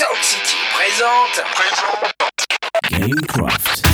Sound City présente. Gamecraft.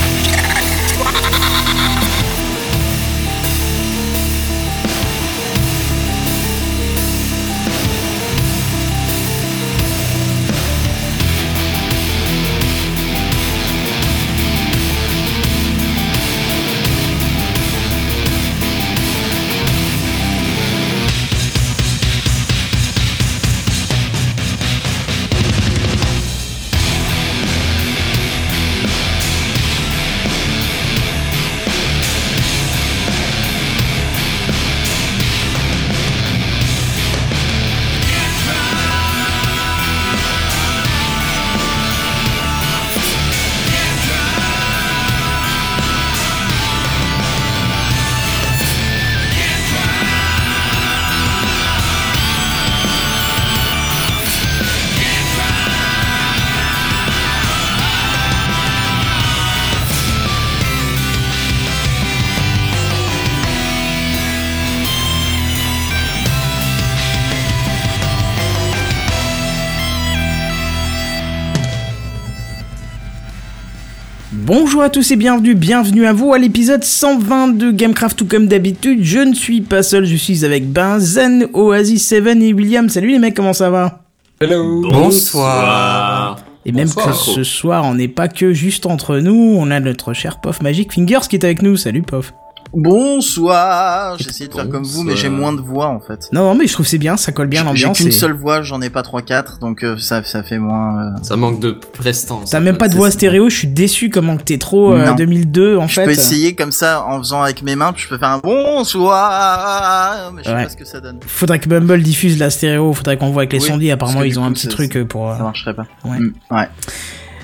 Bonjour à tous et bienvenue, bienvenue à vous à l'épisode 120 de Gamecraft tout comme d'habitude. Je ne suis pas seul, je suis avec Benzen, Oasis 7 et William. Salut les mecs, comment ça va? Hello. Bonsoir. Et même Bonsoir. que ce soir, on n'est pas que juste entre nous, on a notre cher Pof Magic Fingers qui est avec nous. Salut Pof. Bonsoir J'ai essayé de faire comme vous, mais j'ai moins de voix en fait. Non, non, mais je trouve que c'est bien, ça colle bien à J'ai l'ambiance. qu'une et- seule voix, j'en ai pas 3-4, donc euh, ça, ça fait moins... euh, Ça manque de prestance. T'as même pas de voix stéréo, je suis déçu comment que t'es trop euh, Non. 2002 en Je fait. peux essayer comme ça, en faisant avec mes mains, puis je peux faire un bonsoir, mais je sais Ouais. pas ce que ça donne. Faudrait que Bumble diffuse la stéréo, faudrait qu'on voit avec les Oui, sondis, apparemment ils ont un petit truc euh, pour... Ça marcherait pas. Ouais. Mm, ouais.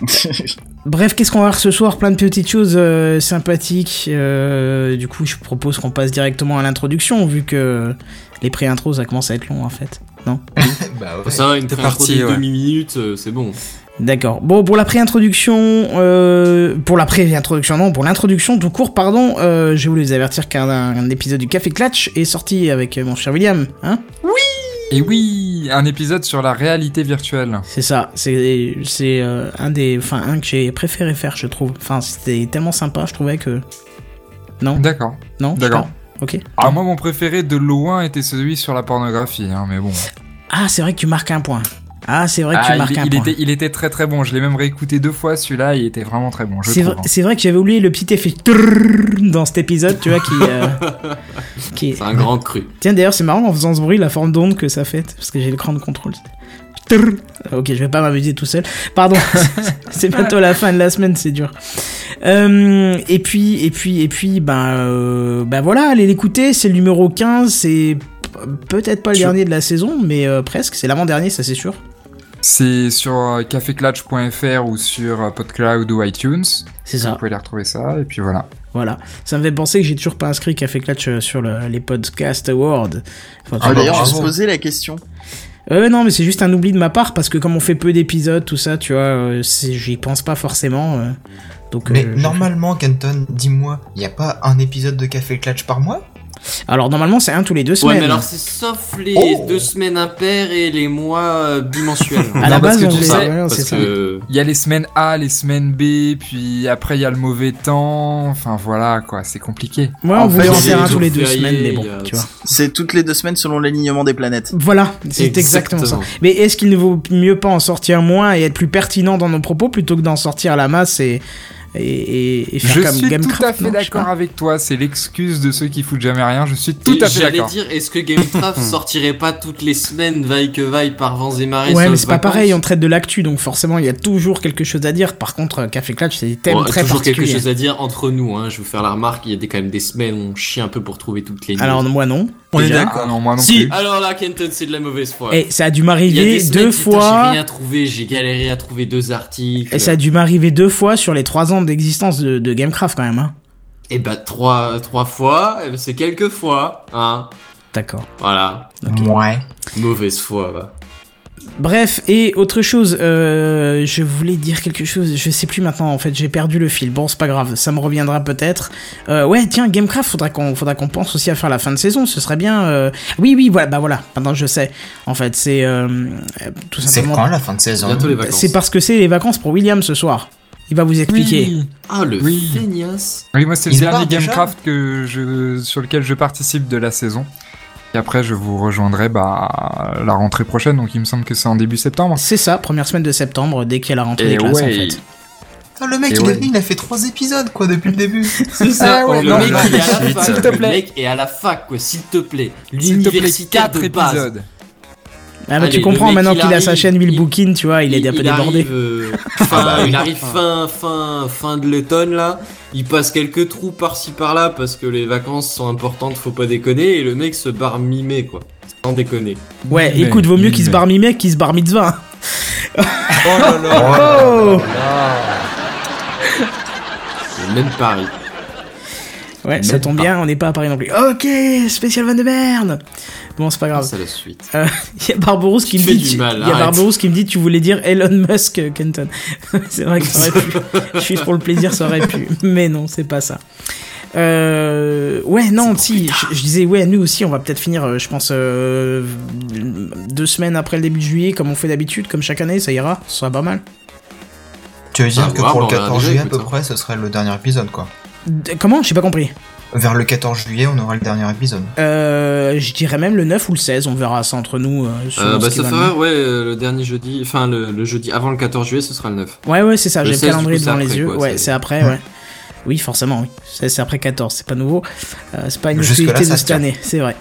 Bref, qu'est-ce qu'on va voir ce soir Plein de petites choses euh, sympathiques. euh, du coup, je propose qu'on passe directement à l'introduction, vu que les pré-intros, ça commence à être long en fait. Non Bah ouais. Ça, une T'es pré parti, de ouais. demi-minute, euh, c'est bon. D'accord. Bon, pour la pré-introduction, euh, pour la pré-introduction, non, pour l'introduction tout court, pardon, euh, je voulais vous avertir qu'un un épisode du Café Clutch est sorti avec mon cher William, hein? Et oui, un épisode sur la réalité virtuelle. C'est ça, c'est c'est euh, un des, enfin un que j'ai préféré faire, je trouve. Enfin, c'était tellement sympa, je trouvais que non, D'accord. non, D'accord. Ok. Ah, moi, mon préféré de loin était celui sur la pornographie, hein, mais bon. Ah, c'est vrai que tu marques un point. Ah, c'est vrai que Ah, tu marques il, un il point. était, il était très très bon. Je l'ai même réécouté deux fois. Celui-là, il était vraiment très bon. C'est vrai, c'est vrai que j'avais oublié le petit effet dans cet épisode, tu vois, qui, euh, qui est... C'est un grand cru. Tiens, d'ailleurs, c'est marrant en faisant ce bruit, la forme d'onde que ça fait, parce que j'ai l'écran de contrôle. Ok, je vais pas m'amuser tout seul. Pardon, c'est bientôt la fin de la semaine, c'est dur. Euh, et puis, et puis, et puis, ben, euh, ben voilà, allez l'écouter, c'est le numéro 15, c'est peut-être pas le dernier de la saison, mais euh, presque, c'est l'avant-dernier, ça c'est sûr. C'est sur euh, caféclatch.fr ou sur euh, PodCloud ou iTunes. C'est Vous ça. pouvez les retrouver ça. Et puis voilà. Voilà. Ça me fait penser que j'ai toujours pas inscrit Café Clutch euh, sur le- les podcast awards. Ah, D'ailleurs, je me posé la question. Euh, non, mais c'est juste un oubli de ma part parce que comme on fait peu d'épisodes, tout ça, tu vois, euh, j'y pense pas forcément. euh, donc, Mais euh, normalement, Kenton, dis-moi, y a pas un épisode de Café Clutch par mois? Alors normalement, c'est un tous les deux Ouais, semaines. mais alors c'est sauf les Oh. deux semaines impaires et les mois euh, bimensuels. À la Non, parce base, que on tu sais, ouais, Parce ça. que Il y a les semaines A, les semaines B, puis après il y a le mauvais temps. Enfin voilà quoi, c'est compliqué. Moi, En on voulait fait, en faire un tous les deux fériés, semaines, mais bon, a- tu vois. C'est toutes les deux semaines selon l'alignement des planètes. Voilà, c'est exactement, ça. Exactement. Mais est-ce qu'il ne vaut mieux pas en sortir moins et être plus pertinent dans nos propos plutôt que d'en sortir à la masse et, et, et- et faire Je comme suis Gamecraft tout à fait d'accord avec toi. C'est l'excuse de ceux qui foutent jamais rien. Je suis tout à fait J'allais d'accord. dire, est-ce que Gamecraft sortirait pas toutes les semaines, vaille que vaille, par vents et marées Ouais, mais c'est pas pareil, on traite de l'actu, donc forcément il y a toujours quelque chose à dire. Par contre, Café Clutch, c'est des thèmes Bon, très toujours quelque chose à dire entre nous, hein. Je vais vous faire la remarque, il y a des, quand même des semaines où on chie un peu pour trouver toutes les news. Alors moi non. On est d'accord. Ah non, moi non si, plus. alors là, Kenton, c'est de la mauvaise foi. Et ça a dû m'arriver deux fois. J'ai rien trouvé, j'ai galéré à trouver deux articles. Et ça a dû m'arriver deux fois sur les trois ans d'existence de, de Gamecraft quand même. Hein. Et bah, trois, trois fois, eh ben, c'est quelques fois, hein. D'accord. Voilà. Ouais. Mauvaise foi, va. Bref, et autre chose, euh, je voulais dire quelque chose, je sais plus maintenant en fait, j'ai perdu le fil. Bon, c'est pas grave, ça me reviendra peut-être. Euh, ouais, tiens, Gamecraft, faudra qu'on faudra qu'on pense aussi à faire la fin de saison, ce serait bien. euh, Oui, oui, voilà, bah voilà, maintenant je sais. En fait, c'est euh, tout C'est simplement. quand la fin de saison? C'est parce que c'est les vacances pour William ce soir. Il va vous expliquer. Oui. Ah, le Oui. feignasse. Oui, moi c'est le dernier Gamecraft que je, sur lequel je participe de la saison. Et après, je vous rejoindrai bah, la rentrée prochaine, donc il me semble que c'est en début septembre. C'est ça, première semaine de septembre, dès qu'il y a la rentrée Et des classes en fait. Le mec, Et il, ouais. est venu, il a fait trois épisodes, quoi, depuis le début. C'est ça, Ah ouais, le non, mec est à la s'il fac. te Le plaît. mec est à la fac, quoi, s'il te plaît. S'il te plaît, L'universitaire 4 de base. épisodes. Ah, Allez, tu comprends maintenant il qu'il a sa chaîne Will il- Bookin, tu vois, il, est un peu débordé. Arrive, euh, fin, il arrive fin, fin, fin de l'automne là. Il passe quelques trous par-ci par-là parce que les vacances sont importantes, faut pas déconner. Et le mec se barre mimé quoi. Sans déconner. Ouais, Mais- écoute, vaut mieux qu'il se barre mimé qu'il se barre mitzvah. Oh là là Oh Le même Paris. Ouais, ça tombe pas. bien, on n'est pas à Paris non plus. Ok, spécial Van de Berne Bon, c'est pas grave. C'est la suite. Il y a Barberousse qui me dit. Il y a arrête. Barberousse qui me dit tu voulais dire Elon Musk, euh, Kenton. c'est vrai que ça aurait pu. Juste pour le plaisir, ça aurait pu. Mais non, c'est pas ça. Euh, ouais, non, si, je, je disais, ouais, nous aussi, on va peut-être finir, euh, je pense, euh, deux semaines après le début de juillet, comme on fait d'habitude, comme chaque année, ça ira, ce sera pas mal. Tu veux dire Ah, que ouais, pour le on verra 14 déjà, juillet à peu hein. près, ce serait le dernier épisode, quoi. D- Comment? J'ai pas compris. Vers le 14 juillet, on aura le dernier épisode. Euh, je dirais même le 9 ou le 16, on verra ça entre nous. euh, Euh, ce bah qui ça fera, ouais, euh, le dernier jeudi, enfin le, le jeudi avant le 14 juillet, ce sera le 9. Ouais, ouais, c'est ça, j'ai le 16, du calendrier devant c'est les après, yeux. quoi, ouais, c'est- après, ouais. Oui, forcément, oui. C'est après 14, c'est pas nouveau. Euh, c'est pas une ça de cette année, c'est vrai.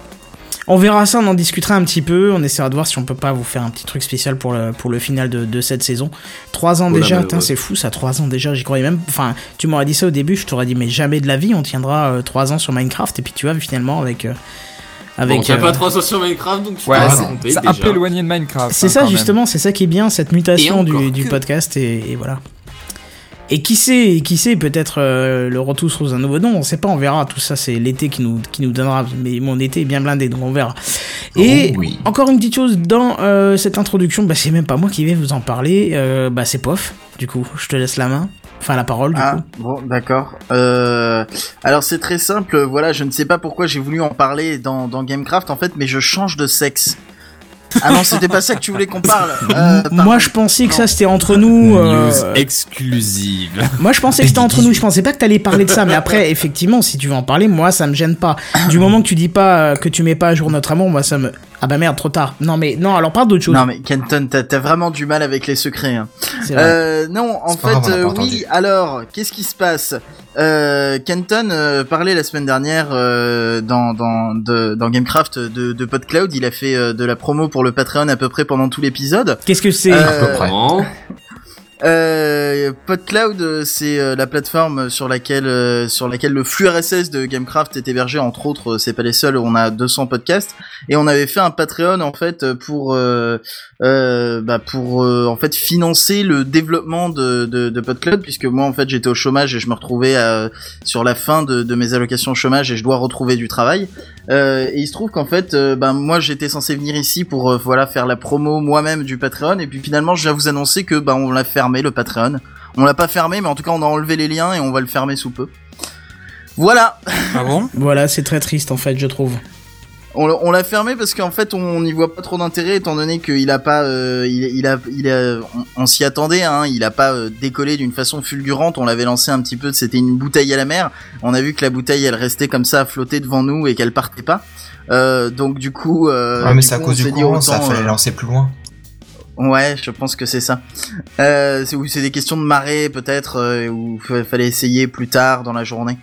On verra ça, on en discutera un petit peu. On essaiera de voir si on peut pas vous faire un petit truc spécial pour le, pour le final de, de cette saison. Trois ans Oh déjà, c'est fou ça, trois ans déjà, j'y croyais même. Enfin, tu m'aurais dit ça au début, je t'aurais dit, mais jamais de la vie, on tiendra euh, trois ans sur Minecraft. Et puis tu vois, finalement, avec. euh, avec bon, t'as euh, pas 300 sur Minecraft, donc tu Ouais, peux c'est un peu éloigné de Minecraft. C'est hein, ça justement, c'est ça qui est bien, cette mutation du, podcast et, et voilà. Et qui sait, qui sait, peut-être euh, le retour sous un nouveau nom, on sait pas, on verra. Tout ça, c'est l'été qui nous, qui nous donnera. Mais mon été est bien blindé, donc on verra. Et Oh oui. encore une petite chose dans euh, cette introduction, bah, c'est même pas moi qui vais vous en parler, euh, bah, c'est Pof. Du coup, je te laisse la main, enfin la parole, du Ah, coup. bon, d'accord. Euh, alors c'est très simple, voilà, je ne sais pas pourquoi j'ai voulu en parler dans, dans Gamecraft en fait, mais je change de sexe. Ah non, c'était pas ça que tu voulais qu'on parle. Euh, Moi, je pensais que Non. ça c'était entre nous. euh, News exclusive. Moi, je pensais que c'était entre nous. Je pensais pas que t'allais parler de ça. Mais après, effectivement, si tu veux en parler, moi, ça me gêne pas. Du moment que tu dis pas euh, que tu mets pas à jour notre amour, moi, ça me. Ah bah merde, trop tard. Non, mais non, alors parle d'autre chose. Non mais Kenton, t'as t'as vraiment du mal avec les secrets. Hein. C'est vrai. Euh, non, en fait, grave, euh, oui. Alors, qu'est-ce qui se passe? Euh, Kenton euh, parlait la semaine dernière euh, dans dans de, dans Gamecraft de, de PodCloud. Il a fait euh, de la promo pour le Patreon à peu près pendant tout l'épisode. Qu'est-ce que c'est? Euh, À peu près. Euh, PodCloud, c'est euh, la plateforme sur laquelle euh, sur laquelle le flux RSS de Gamecraft est hébergé. Entre autres, c'est pas les seuls. On a 200 podcasts et on avait fait un Patreon en fait pour euh, bah, pour en fait financer le développement de, de, de PodCloud puisque moi en fait j'étais au chômage et je me retrouvais sur la fin de, de mes allocations chômage et je dois retrouver du travail. Euh, et il se trouve qu'en fait, euh, ben moi j'étais censé venir ici pour euh, voilà faire la promo moi-même du Patreon et puis finalement je viens vous annoncer que ben on l'a fermé le Patreon. On l'a pas fermé mais en tout cas on a enlevé les liens et on va le fermer sous peu. Voilà, Ah bon? Voilà, c'est très triste en fait, je trouve. On l'a- on l'a fermé parce qu'en fait on n'y voit pas trop d'intérêt étant donné qu'il a pas, euh, il, il a, il a, on, on s'y attendait, hein, il a pas euh, décollé d'une façon fulgurante. On l'avait lancé un petit peu, c'était une bouteille à la mer. On a vu que la bouteille elle restait comme ça à flotter devant nous et qu'elle partait pas. Euh, donc du coup, euh, ouais, mais du c'est à cause du courant, ça fallait lancer plus loin. Ouais, je pense que c'est ça. Euh, c'est ou c'est des questions de marée peut-être euh, fa- fallait essayer plus tard dans la journée.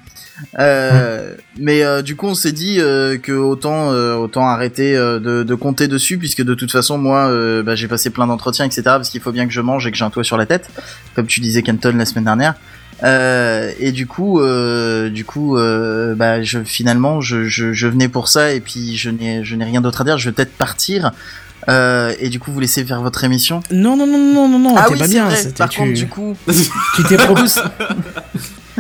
Euh, Mais euh, du coup, on s'est dit euh, que autant euh, autant arrêter euh, de, de compter dessus puisque de toute façon, moi, euh, bah, j'ai passé plein d'entretiens, etc. Parce qu'il faut bien que je mange et que j'ai un toit sur la tête, comme tu disais, Kenton la semaine dernière. Euh, et du coup, euh, du coup, euh, bah, je finalement, je, je, je venais pour ça et puis je n'ai je n'ai rien d'autre à dire. Je vais peut-être partir. Euh, et du coup, vous laissez faire votre émission? Non, non, non, non, non, non, ah t'es oui, pas bien. vrai. Par tu, contre, du coup, tu t'es proposé.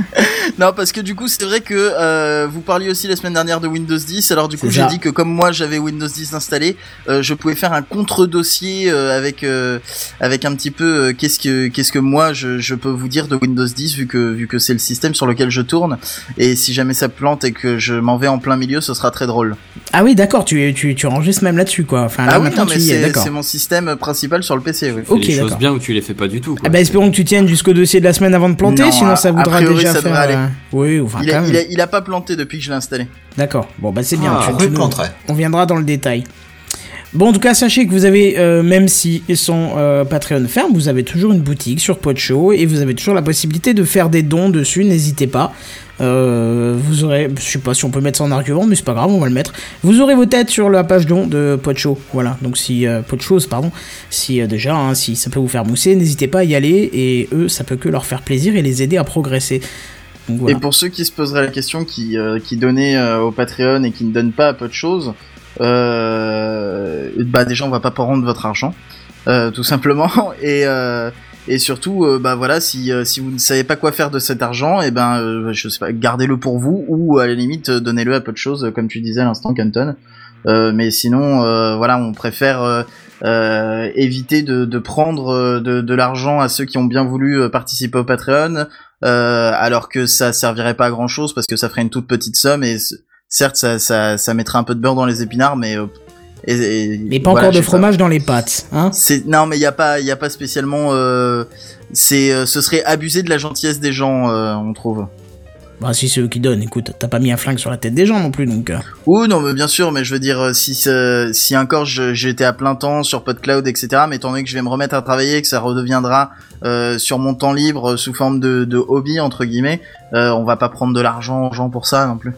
Non, parce que du coup, c'est vrai que euh, vous parliez aussi la semaine dernière de Windows 10. Alors du coup, j'ai dit que comme moi j'avais Windows 10 installé, euh, je pouvais faire un contre-dossier euh, avec euh, avec un petit peu euh, qu'est-ce que qu'est-ce que moi je, je peux vous dire de Windows 10 vu que vu que c'est le système sur lequel je tourne. Et si jamais ça plante et que je m'en vais en plein milieu, ce sera très drôle. Ah oui, d'accord, tu, tu, tu enregistres même là-dessus, quoi. Enfin, là, ah oui, non, mais c'est mon système principal sur le PC. Oui. Fais Ok, les choses bien ou tu les fais pas du tout. Quoi. Ah bah espérons que tu tiennes jusqu'au dossier de la semaine avant de planter, Non, sinon ça voudra priori, déjà ça faire... devrait aller. euh, Oui, enfin Il quand a, même. il, a, il a pas planté depuis que je l'ai installé. D'accord, bon bah c'est bien, Ah, tu- tu nous- on viendra dans le détail. Bon, en tout cas, sachez que vous avez, euh, même si son euh, Patreon ferme, vous avez toujours une boutique sur Podshow et vous avez toujours la possibilité de faire des dons dessus, n'hésitez pas. Euh, vous aurez, je sais pas si on peut mettre ça en argument, mais c'est pas grave, on va le mettre. Vous aurez vos têtes sur la page don de Podshow, voilà. Donc si euh, Podshow's, pardon, si déjà, hein, si ça peut vous faire mousser, n'hésitez pas à y aller et eux, ça peut que leur faire plaisir et les aider à progresser. Et pour ceux qui se poseraient la question, qui, qui donnaient au Patreon et qui ne donnent pas à peu de choses, euh, bah déjà on va pas rendre votre argent, euh, tout simplement. Et, euh, et surtout, euh, bah voilà, si, euh, si vous ne savez pas quoi faire de cet argent, et ben euh, je sais pas, gardez-le pour vous ou à la limite donnez-le à peu de choses, comme tu disais à l'instant, Canton. Mais sinon, voilà, on préfère éviter de, de prendre de, de l'argent à ceux qui ont bien voulu participer au Patreon, alors que ça servirait pas à grand chose parce que ça ferait une toute petite somme et certes ça, ça, ça mettrait un peu de beurre dans les épinards, mais euh, et, et- Mais pas voilà, encore de pas. fromage dans les pâtes, hein C'est non mais il y a pas il y a pas spécialement euh, c'est euh, ce serait abuser de la gentillesse des gens euh, on trouve. Bah si c'est eux qui donnent, écoute, t'as pas mis un flingue sur la tête des gens non plus, donc... euh, Oui, non, mais bien sûr, mais je veux dire, euh, si ce- si encore j'étais à plein temps sur PodCloud, etc., mais étant donné que je vais me remettre à travailler, que ça redeviendra euh, sur mon temps libre euh, sous forme de, de hobby entre guillemets, euh, on va pas prendre de l'argent aux gens pour ça non plus.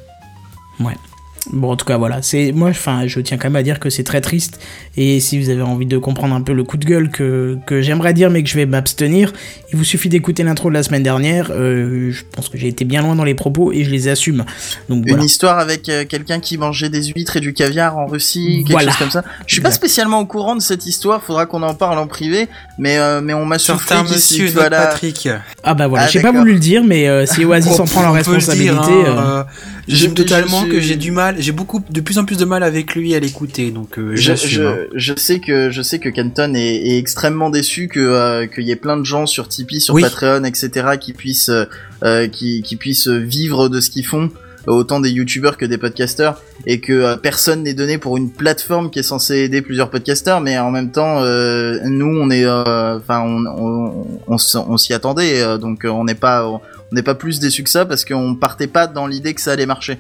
Ouais. Bon, en tout cas, voilà. C'est moi, enfin, je tiens quand même à dire que c'est très triste. Et si vous avez envie de comprendre un peu le coup de gueule que, que j'aimerais dire, mais que je vais m'abstenir, il vous suffit d'écouter l'intro de la semaine dernière. Euh, je pense que j'ai été bien loin dans les propos et je les assume. Donc Une histoire avec euh, quelqu'un qui mangeait des huîtres et du caviar en Russie, quelque Voilà. chose comme ça. Je suis pas spécialement au courant de cette histoire, faudra qu'on en parle en privé, mais euh, mais on m'a qu'ici, monsieur, voilà. Patrick. Ah bah voilà. Ah, j'ai pas voulu le dire, mais euh, si Oasis On- en prend la on peut le responsabilité. hein, euh, euh, J'aime totalement je que j'ai du mal, j'ai beaucoup, de plus en plus de mal avec lui à l'écouter, donc euh, Je, j'assume. je, je sais que je sais que Canton est, est extrêmement déçu que euh, qu'il y ait plein de gens sur Tipeee, sur Oui. Patreon, etc. qui puissent euh, euh, qui, qui puissent vivre de ce qu'ils font, autant des youtubeurs que des podcasteurs, et que euh, personne n'est donné pour une plateforme qui est censée aider plusieurs podcasteurs, mais en même temps, euh, nous on est, euh, enfin on on, on, s- on s'y attendait, donc on n'est pas on n'est pas plus déçu que ça parce qu'on partait pas dans l'idée que ça allait marcher.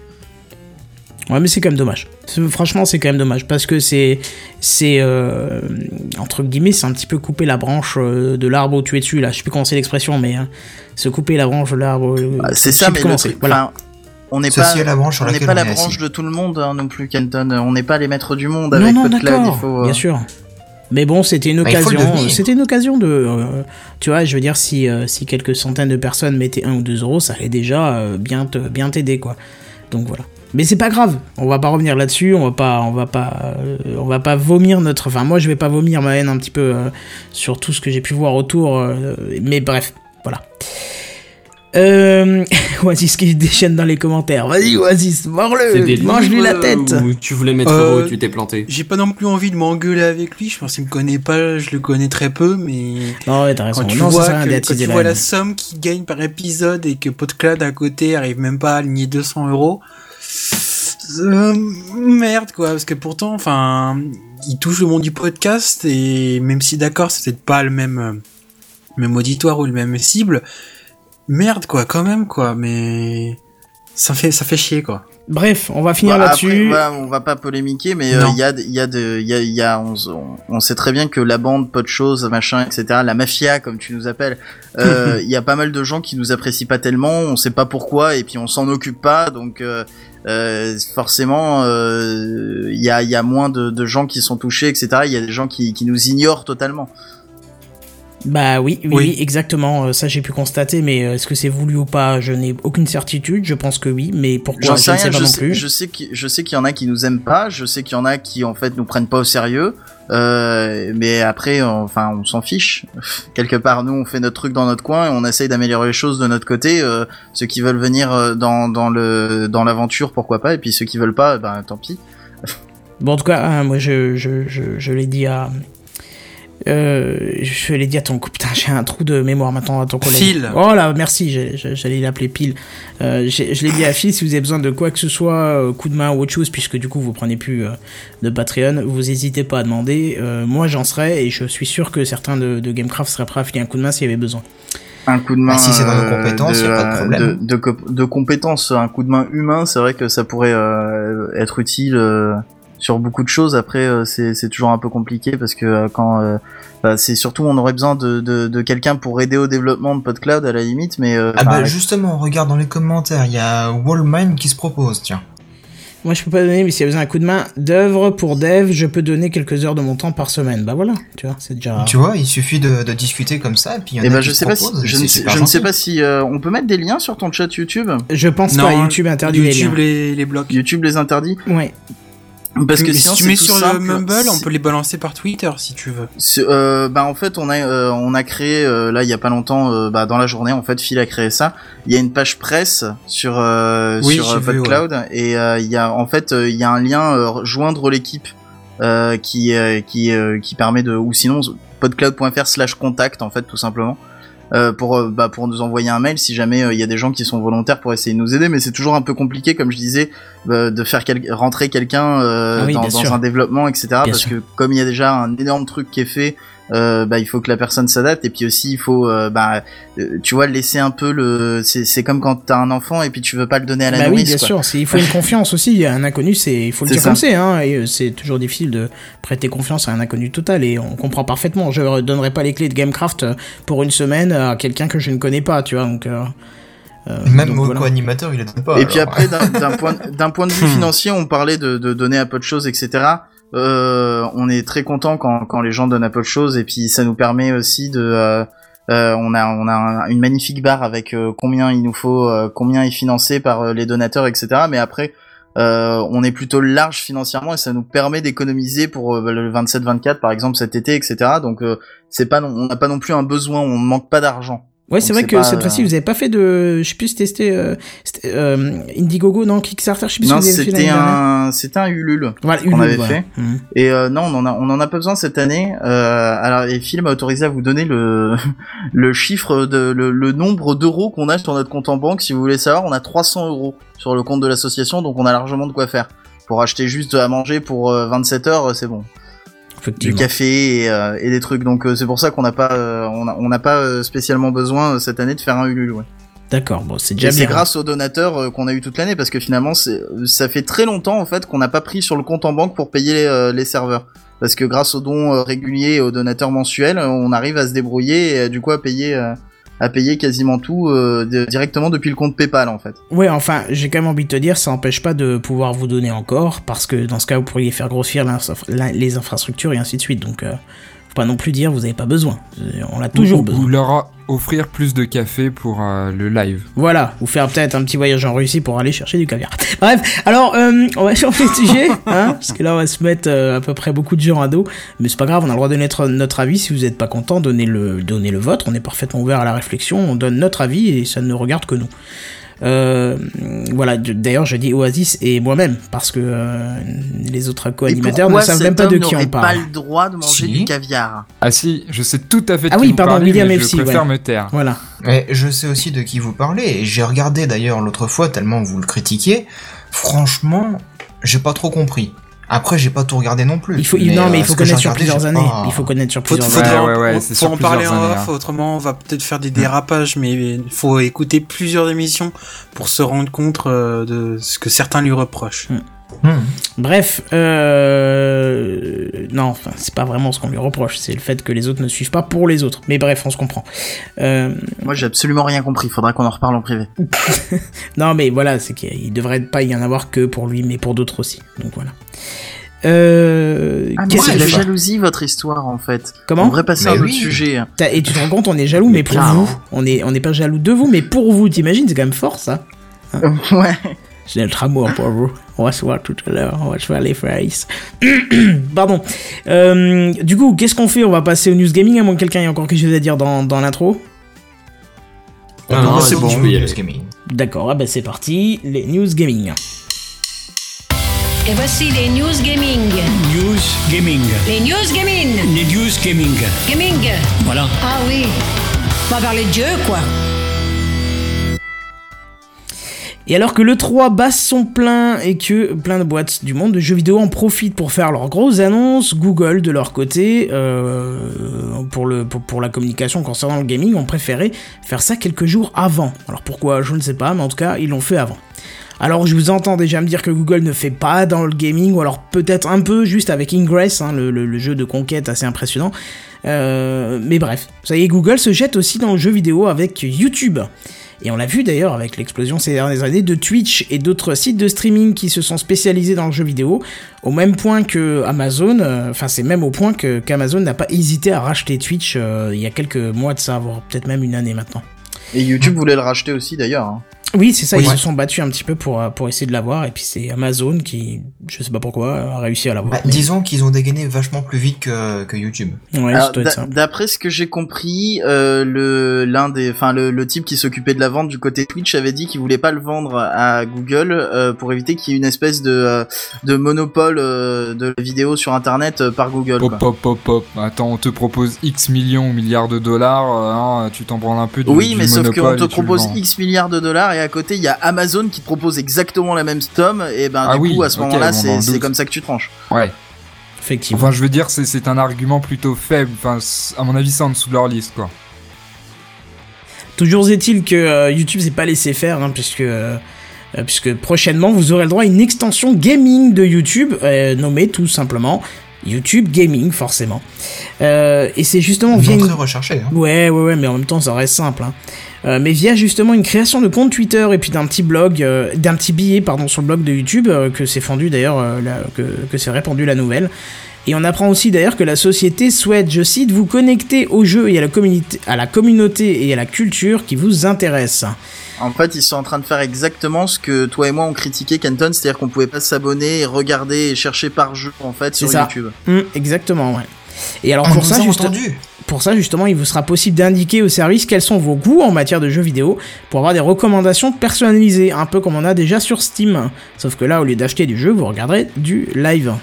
Ouais, mais c'est quand même dommage. Franchement, c'est quand même dommage parce que c'est, c'est euh, entre guillemets, c'est un petit peu couper la branche euh, de l'arbre où tu es dessus. Là, je sais plus comment c'est l'expression, mais euh, se couper la branche de l'arbre. euh, Bah, c'est ça, mais c'est. truc, Voilà. enfin, on n'est pas est la branche on n'est pas on la branche assis. de tout le monde hein, non plus, Kenton. On n'est pas les maîtres du monde Non, avec non, Il faut. euh, bien sûr. Mais bon, c'était une Bah, occasion. C'était une occasion de, euh, tu vois, je veux dire, si euh, si quelques centaines de personnes mettaient un ou deux euros, ça allait déjà euh, bien te, bien t'aider, quoi. Donc voilà. Mais c'est pas grave. On va pas revenir là-dessus. On va pas, on va pas, euh, on va pas vomir notre. Enfin, moi, je vais pas vomir ma haine un petit peu euh, sur tout ce que j'ai pu voir autour. euh, mais bref, voilà. Euh, Oasis qui déchaîne dans les commentaires. Vas-y, Oasis, mords-le, mange-lui la tête. Ou tu voulais mettre Euh, tu t'es planté. J'ai pas non plus envie de m'engueuler avec lui, je pense qu'il me connaît pas, je le connais très peu, mais Non, ouais, t'as raison. quand tu non, vois, que- quand tu la vois la somme qu'il gagne par épisode et que PodCloud à côté arrive même pas à aligner 200 euros, euh, merde quoi, parce que pourtant, enfin, il touche le monde du podcast et même si d'accord, c'est peut-être pas le même, euh, même auditoire ou le même cible, merde quoi, quand même quoi, mais ça fait, ça fait chier quoi. Bref, on va finir Bon, là-dessus. voilà, on va pas polémiquer, mais euh, il y a, il y a, de, il y a, il y a on, on- on sait très bien que la bande, pas de choses, machin, etc. La mafia, comme tu nous appelles, euh, il y a pas mal de gens qui nous apprécient pas tellement. On sait pas pourquoi, et puis on s'en occupe pas, donc. Euh, euh, forcément, euh, il y, a, il y a moins de, de gens qui sont touchés, etc. Il y a des gens qui, qui nous ignorent totalement. Bah oui, oui, exactement. euh, Ça, j'ai pu constater, mais euh, est-ce que c'est voulu ou pas Je n'ai aucune certitude. Je pense que oui, mais pourquoi Je ne sais pas je non sais, plus. je sais qu'il je sais qu'il y en a qui nous aiment pas, je sais qu'il y en a qui en fait nous prennent pas au sérieux, euh, mais après, on- enfin, on s'en fiche. Quelque part, nous, on fait notre truc dans notre coin et on essaye d'améliorer les choses de notre côté. euh, ceux qui veulent venir dans dans le dans l'aventure, pourquoi pas, et puis ceux qui veulent pas, ben tant pis. Bon, en tout cas, hein, moi, je, je, je, je l'ai dit à. Euh, je l'ai dit à ton putain j'ai un trou de mémoire maintenant à ton collègue Phil. oh là merci j'allais l'appeler pile euh, je l'ai dit à Phil si vous avez besoin de quoi que ce soit euh, coup de main ou autre chose puisque du coup vous prenez plus euh, de Patreon vous hésitez pas à demander Euh, moi j'en serai et je suis sûr que certains de, de Gamecraft seraient prêts à filer un coup de main s'il y avait besoin Un coup de main. Ah, si c'est dans nos euh, compétences, y a pas de problème. De, de, de compétences, un coup de main humain, c'est vrai que ça pourrait euh, être utile euh, sur beaucoup de choses. Après, euh, c'est c'est toujours un peu compliqué parce que euh, quand euh, bah, c'est surtout on aurait besoin de, de, de quelqu'un pour aider au développement de PodCloud à la limite, mais euh, Ah bah justement, regarde dans les commentaires, il y a Wallmine qui se propose, tiens. moi je peux pas donner mais s'il y a besoin d'un coup de main d'œuvre pour dev je peux donner quelques heures de mon temps par semaine bah voilà tu vois c'est déjà Tu vois, il suffit de, de discuter comme ça, et puis il y en Eh a ben, je sais pas si, je ne sais, super je ne sais gentil. pas si euh, on peut mettre des liens sur ton chat YouTube? je pense Non, pas YouTube interdit les liens les, les blocs. YouTube les interdit? Ouais parce que Mais sinon si tu mets sur simple. le Mumble, on peut les balancer par Twitter si tu veux. Euh, bah en fait on a euh, on a créé euh, là il y a pas longtemps euh, bah, dans la journée en fait Phil a créé ça il y a une page presse sur euh, Oui, sur j'ai euh, PodCloud et euh, il y a en fait il y a un lien euh, rejoindre l'équipe euh, qui euh, qui euh, qui permet de ou sinon podcloud.fr slash contact en fait tout simplement euh, pour euh, bah, pour nous envoyer un mail si jamais euh, il y a des gens qui sont volontaires pour essayer de nous aider. Mais c'est toujours un peu compliqué comme je disais de faire quel- rentrer quelqu'un euh, Ah oui, dans, un développement etc Bien parce sûr. que comme il y a déjà un énorme truc qui est fait euh, bah il faut que la personne s'adapte et puis aussi il faut euh, bah euh, tu vois laisser un peu le c'est c'est comme quand t'as un enfant et puis tu veux pas le donner à la bah oui, nourrice bien quoi. sûr. Il faut une confiance aussi. Un inconnu, c'est il faut le dire ça. comme c'est. Hein, et euh, c'est toujours difficile de prêter confiance à un inconnu total. Et on comprend parfaitement. Je ne donnerai pas les clés de Gamecraft euh, pour une semaine à quelqu'un que je ne connais pas. Tu vois. Donc. euh, euh, Même donc mon voilà. co-animateur, il est pas. et puis après d'un point d'un point de vue financier on parlait de, de donner à peu de choses etc euh, on est très content quand quand les gens donnent peu de choses et puis ça nous permet aussi de euh, euh, on a on a un- une magnifique barre avec euh, combien il nous faut combien est financé par les donateurs etc mais après on est plutôt large financièrement et ça nous permet d'économiser pour le 27-24 par exemple cet été etc donc c'est pas on n'a pas non plus un besoin on manque pas d'argent Ouais, c'est vrai que pas, cette euh, fois-ci, vous avez pas fait de. Je sais plus si c'était. Euh, euh, Indiegogo, non Kickstarter, je sais plus non si c'était un c'était un Ulule Voilà, Ulule, avait voilà. fait. Mhm. Et euh, non, on en a, on en a pas besoin cette année. Euh, alors, et Phil m'a autorisé à vous donner le le chiffre de le, le nombre d'euros qu'on a sur notre compte en banque. Si vous voulez savoir, on a 300 euros sur le compte de l'association, donc on a largement de quoi faire. Pour acheter juste à manger pour euh, 27 heures, c'est bon. Du café et, euh, et des trucs. Donc euh, c'est pour ça qu'on n'a pas, euh, on n'a pas euh, spécialement besoin euh, cette année de faire un Ulule. Ouais. D'accord, bon, c'est Et déjà c'est bien. grâce aux donateurs qu'on a eu toute l'année parce que finalement c'est ça fait très longtemps en fait qu'on n'a pas pris sur le compte en banque pour payer les, euh, les serveurs parce que grâce aux dons réguliers et aux donateurs mensuels on arrive à se débrouiller et du coup à payer euh, à payer quasiment tout euh, directement depuis le compte PayPal en fait. Ouais, enfin, j'ai quand même envie de te dire, ça n'empêche pas de pouvoir vous donner encore, parce que dans ce cas, vous pourriez faire grossir les infrastructures et ainsi de suite. Donc, euh, faut pas non plus dire, vous n'avez pas besoin. On l'a toujours ou, besoin. ou leur offrir plus de café pour euh, le live. Voilà, ou faire peut-être un petit voyage en Russie pour aller chercher du caviar. Bref, alors euh, on va changer de sujet, hein, parce que là on va se mettre euh, à peu près beaucoup de gens à dos, mais c'est pas grave, on a le droit de donner notre, notre avis. Si vous n'êtes pas content, donnez le, donnez le vôtre. On est parfaitement ouvert à la réflexion, on donne notre avis et ça ne regarde que nous. Euh, voilà, d'ailleurs je dis Oasis et moi-même parce que euh, les autres co-animateurs ne savent même pas de qui on parle. pas le droit de manger Si. du caviar? Ah si, je sais tout à fait de Ah qui oui, vous pardon, parlez, William mais FC, je préfère ouais. me taire. Voilà. Et je sais aussi de qui vous parlez, et j'ai regardé d'ailleurs l'autre fois tellement vous le critiquiez. Franchement, j'ai pas trop compris. Après, j'ai pas tout regardé non plus. Il faut, il- non, mais euh, il faut que j'ai connaître sur plusieurs années. pas- Il faut connaître sur Faut, plusieurs faut, années. Ouais, en- ouais, ouais, on- c'est faut sur en parler en off, hein. autrement on va peut-être faire des dérapages, mais il faut écouter plusieurs émissions pour se rendre compte euh, de ce que certains lui reprochent. Hmm. Bref, euh... non, enfin, c'est pas vraiment ce qu'on lui reproche, c'est le fait que les autres ne suivent pas pour les autres. Mais bref, on se comprend. Euh... Moi j'ai absolument rien compris. Faudra qu'on en reparle en privé. Non, mais voilà, c'est qu'il devrait pas y en avoir que pour lui, mais pour d'autres aussi. Donc voilà. Euh, Ah, c'est la jalousie, votre histoire, en fait. Comment On devrait passer à un autre oui. sujet. T'as- Et tu te rends compte, on est jaloux, mais pour vous. On est, on n'est pas jaloux de vous, mais pour vous. T'imagines, c'est quand même fort, ça. ouais. J'ai notre amour pour vous. On va se voir tout à l'heure. On va se voir les phrases. Pardon. Euh, du coup, qu'est-ce qu'on fait? On va passer au news gaming, à moins que quelqu'un ait encore quelque chose à dire dans, dans l'intro? Ah, non, c'est bon, peux y aller. D'accord, ah bah c'est parti. Les news gaming. Et voici les news gaming. News Gaming. Les news gaming. Les News Gaming. Gaming. Voilà. Ah oui. On va parler de Dieu, quoi. Et alors que le 3 bat son plein et que plein de boîtes du monde de jeux vidéo en profitent pour faire leurs grosses annonces, Google de leur côté, euh, pour, le, pour, pour la communication concernant le gaming, ont préféré faire ça quelques jours avant. Alors pourquoi, je ne sais pas, mais en tout cas, ils l'ont fait avant. Alors je vous entends déjà me dire que Google ne fait pas dans le gaming, ou alors peut-être un peu juste avec Ingress, hein, le, le- jeu de conquête assez impressionnant. Euh, mais bref, ça y est, Google se jette aussi dans le jeu vidéo avec YouTube. Et on l'a vu d'ailleurs avec l'explosion ces dernières années de Twitch et d'autres sites de streaming qui se sont spécialisés dans le jeu vidéo, au même point que Amazon, euh, enfin c'est même au point que qu'Amazon n'a pas hésité à racheter Twitch euh, il y a quelques mois de ça, voire peut-être même une année maintenant. Et YouTube voulait le racheter aussi, d'ailleurs. hein. Oui, c'est ça, Oui. ils se sont battus un petit peu pour, euh, pour essayer de l'avoir, et puis c'est Amazon qui, je sais pas pourquoi, a réussi à l'avoir. Bah, disons qu'ils ont dégainé vachement plus vite que, que YouTube. Ouais, Alors, ça doit être d'a- ça. D'après ce que j'ai compris, euh, le l'un des, enfin le, le type qui s'occupait de la vente du côté Twitch avait dit qu'il voulait pas le vendre à Google euh, pour éviter qu'il y ait une espèce de euh, de monopole euh, de la vidéo sur Internet par Google. Pop, quoi. pop, pop, pop. Attends, on te propose X millions ou milliards de dollars, hein, tu t'en branles un peu du Oui, du mais sauf qu'on te propose. X milliards de dollars et à côté il y a Amazon qui te propose exactement la même somme et ben Ah du oui, coup à ce moment-là bon, c'est comme ça que tu tranches. Ouais. Effectivement. Enfin, je veux dire, c'est- un argument plutôt faible. Enfin, à mon avis, c'est en dessous de leur liste, quoi. Toujours est-il que euh, YouTube s'est pas laissé faire, hein, puisque, euh, euh, puisque prochainement vous aurez le droit à une extension gaming de YouTube, euh, nommée tout simplement YouTube Gaming, forcément. Euh, et c'est justement via une... recherché. Hein. Ouais, ouais, ouais, mais en même temps, ça reste simple. Hein. Euh, mais via justement une création de compte Twitter et puis d'un petit blog, euh, d'un petit billet, pardon, sur le blog de YouTube, que c'est fendu d'ailleurs, la- que, que c'est répandu la nouvelle. Et on apprend aussi d'ailleurs que la société souhaite, je cite, vous connecter au jeu et à la, communauté, à la communauté et à la culture qui vous intéresse. En fait, ils sont en train de faire exactement ce que toi et moi on critiqué Canton, c'est-à-dire qu'on pouvait pas s'abonner, et regarder et chercher par jeu en fait sur ça. YouTube. Hum, exactement, ouais. Et alors On pour ça, juste-. Pour ça, justement, il vous sera possible d'indiquer au service quels sont vos goûts en matière de jeux vidéo pour avoir des recommandations personnalisées, un peu comme on a déjà sur Steam. Sauf que là, au lieu d'acheter du jeu, vous regarderez du live.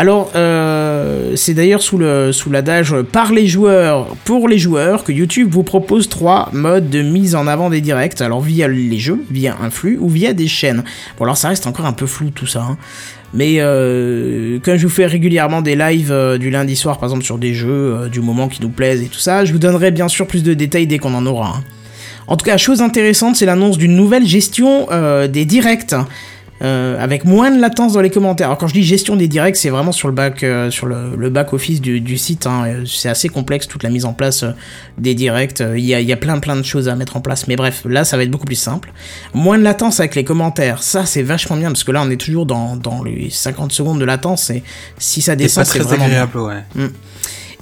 Alors, euh, c'est d'ailleurs sous le sous l'adage par les joueurs pour les joueurs que YouTube vous propose trois modes de mise en avant des directs. Alors via les jeux, via un flux ou via des chaînes. Bon alors ça reste encore un peu flou tout ça. hein. Mais euh, quand je vous fais régulièrement des lives euh, du lundi soir, par exemple sur des jeux du moment qui nous plaisent et tout ça, je vous donnerai bien sûr plus de détails dès qu'on en aura. hein. En tout cas, chose intéressante, c'est l'annonce d'une nouvelle gestion des directs. Euh, avec moins de latence dans les commentaires. Alors quand je dis gestion des directs, c'est vraiment sur le back, euh, sur le, le back office du, du site. hein. Euh, C'est assez complexe toute la mise en place euh, des directs. Il y a, il y a plein plein de choses à mettre en place. Mais bref, là ça va être beaucoup plus simple. Moins de latence avec les commentaires. Ça c'est vachement bien parce que là on est toujours dans, dans les 50 secondes de latence et si ça descend c'est très vraiment bien agréable, ouais.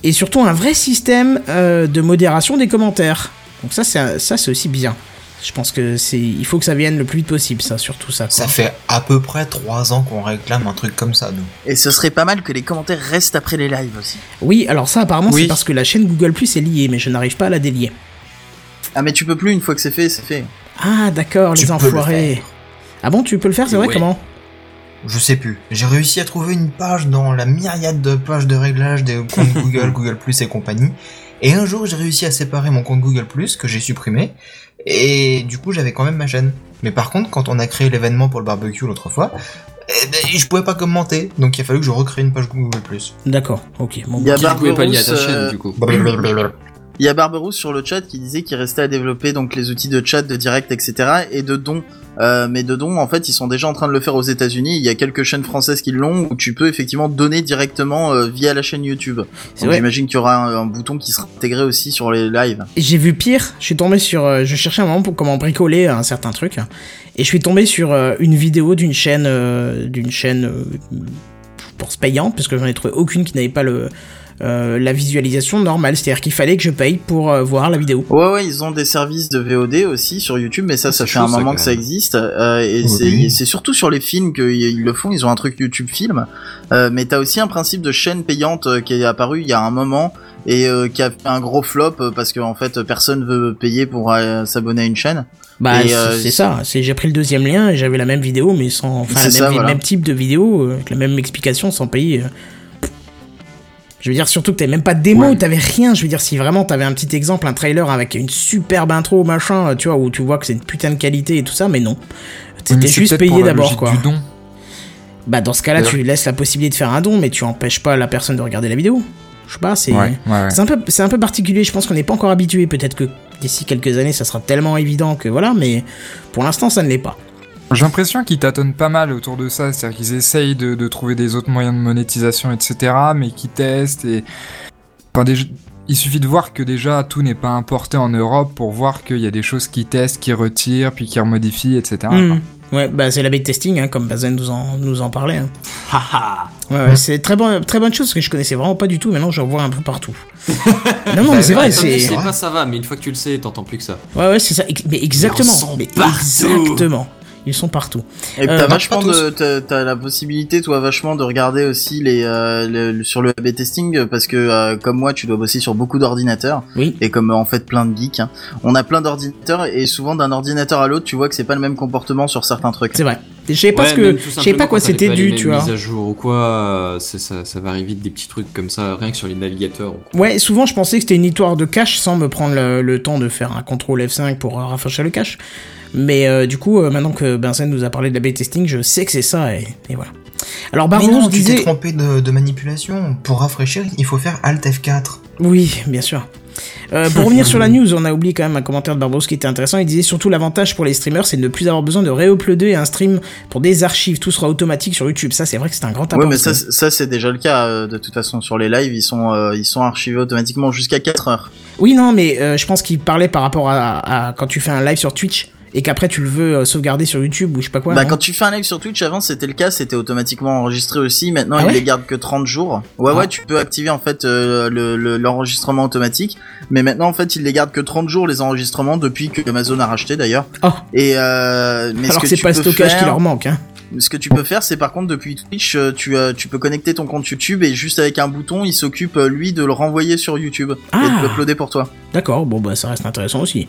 et surtout un vrai système de modération des commentaires. Donc ça ça c'est aussi bien. Je pense que c'est il faut que ça vienne le plus vite possible ça surtout ça. quoi. Ça fait à peu près trois ans qu'on réclame un truc comme ça, nous. Et ce serait pas mal que les commentaires restent après les lives aussi. Oui, alors ça apparemment Oui. c'est parce que la chaîne Google Plus est liée mais je n'arrive pas à la délier. Ah mais tu peux plus une fois que c'est fait, c'est fait. Ah d'accord, Tu les le enfoirés. Ah bon, tu peux le faire, c'est vrai comment? Je sais plus. J'ai réussi à trouver une page dans la myriade de pages de réglage des comptes Google, Google Plus et compagnie. Et un jour, j'ai réussi à séparer mon compte Google Plus que j'ai supprimé. Et du coup, j'avais quand même ma chaîne. Mais par contre, quand on a créé l'événement pour le barbecue l'autre fois, eh ben, je pouvais pas commenter. Donc il a fallu que je recrée une page Google Plus. D'accord, ok. Bon, Il y a Tu pouvais pas lier à ta chaîne, euh, du coup. Il y a Barberousse sur le chat qui disait qu'il restait à développer donc les outils de chat, de direct, etc. et de dons. Euh, mais de dons, en fait, ils sont déjà en train de le faire aux États-Unis. Il y a quelques chaînes françaises qui l'ont où tu peux effectivement donner directement euh, via la chaîne YouTube. J'imagine qu'il y aura un, un bouton qui sera intégré aussi sur les lives. J'ai vu pire, je suis tombé sur... euh, je cherchais un moment pour comment bricoler un certain truc, et je suis tombé sur une vidéo d'une chaîne... d'une chaîne... je pense payante, parce que j'en ai trouvé aucune qui n'avait pas le... euh, la visualisation normale, c'est-à-dire qu'il fallait que je paye pour euh, voir la vidéo. Ouais, ouais, ils ont des services de VOD aussi sur YouTube, mais ça, ça fait un chaud, moment que ça existe. euh, et Oui. c'est surtout sur les films qu'ils le font. Ils ont un truc YouTube Film, euh, mais t'as aussi un principe de chaîne payante qui est apparu il y a un moment et euh, qui a fait un gros flop parce que en fait personne veut payer pour euh, s'abonner à une chaîne. Bah, c'est euh, c'est ça. C'est j'ai pris le deuxième lien et j'avais la même vidéo, mais sans, enfin, C'est même, voilà. même type de vidéo, euh, avec la même explication, sans payer. Je veux dire, surtout que t'avais même pas de démo, Ouais. t'avais rien. Je veux dire, si vraiment t'avais un petit exemple, un trailer avec une superbe intro, machin, euh, tu vois, où tu vois que c'est une putain de qualité et tout ça, mais non. Oui, c'est juste payé d'abord, quoi. Du don. Bah, dans ce cas-là, tu laisses la possibilité de faire un don, mais tu empêches pas la personne de regarder la vidéo. Je sais pas, c'est. Ouais, ouais, ouais. C'est un peu, un peu particulier. Je pense qu'on n'est pas encore habitué. Peut-être que d'ici quelques années, ça sera tellement évident que voilà. Mais pour l'instant, ça ne l'est pas. J'ai l'impression qu'ils tâtonnent pas mal autour de ça, c'est-à-dire qu'ils essayent de, de trouver des autres moyens de monétisation, etc., mais qu'ils testent et... Enfin, Il suffit de voir que déjà tout n'est pas importé en Europe pour voir qu'il y a des choses qu'ils testent, qu'ils retirent, puis qu'ils remodifient, etc. Hmm. Ouais, bah c'est la bait testing, hein, comme Bazen nous en, nous en parlait. hein. Haha. Ouais, ouais, c'est très, bon, très bonne chose que je connaissais vraiment pas du tout. Maintenant, j'en vois un peu partout. non, non, mais c'est vrai, tu c'est. sais pas, ça va, mais une fois que tu le sais, t'entends plus que ça. Ouais, ouais, c'est ça. Mais exactement. Mais partout. exactement. Ils sont partout. Et Euh, t'as vachement de, t'as, t'as la possibilité, toi, vachement de regarder aussi les, euh, sur le A/B testing parce que euh, comme moi, tu dois bosser sur beaucoup d'ordinateurs. Oui. Et comme en fait plein de geeks, hein. on a plein d'ordinateurs et souvent d'un ordinateur à l'autre, tu vois que c'est pas le même comportement sur certains trucs. C'est vrai. Je savais pas, Ouais, ce que, je simplement pas quoi c'était dû, tu vois. mises à jour ou quoi, euh, ça, ça varie vite des petits trucs comme ça, rien que sur les navigateurs. ou quoi. Ouais, souvent je pensais que c'était une histoire de cache sans me prendre le, le temps de faire un contrôle F5 pour euh, rafraîchir le cache. Mais euh, du coup, euh, maintenant que Benzen nous a parlé de la testing, je sais que c'est ça et, et voilà. Alors Mais Baron non, se tu t'es trompé de, de manipulation. Pour rafraîchir, il faut faire Alt F4. Oui, bien sûr. Euh, pour revenir sur la news, on a oublié quand même un commentaire de Barbaros qui était intéressant. Il disait surtout l'avantage pour les streamers, c'est de ne plus avoir besoin de réuploader un stream pour des archives. Tout sera automatique sur YouTube. Ça, c'est vrai que c'est un grand apport. Ouais, mais ça, c'est- ça c'est déjà le cas. euh, de toute façon, sur les lives, ils sont, euh, ils sont archivés automatiquement jusqu'à 4 heures. Oui, non, mais euh, je pense qu'il parlait par rapport à, à quand tu fais un live sur Twitch et qu'après tu le veux euh, sauvegarder sur YouTube ou je sais pas quoi. bah, non quand tu fais un live sur Twitch, avant c'était le cas, c'était automatiquement enregistré aussi. Maintenant, Ah ils ouais les gardent que 30 jours. Ouais, Ah. ouais, tu peux activer en fait euh, le- le- l'enregistrement automatique. Mais maintenant, en fait, ils les gardent que 30 jours les enregistrements depuis que Amazon a racheté d'ailleurs. Oh. Et euh, mais Alors c'est pas le stockage faire, qui leur manque. Hein. Ce que tu peux faire, c'est par contre depuis Twitch, euh, tu, euh, tu peux connecter ton compte YouTube et juste avec un bouton, il s'occupe lui de le renvoyer sur YouTube et Ah. de l'uploader pour toi. D'accord, bon bah ça reste intéressant aussi.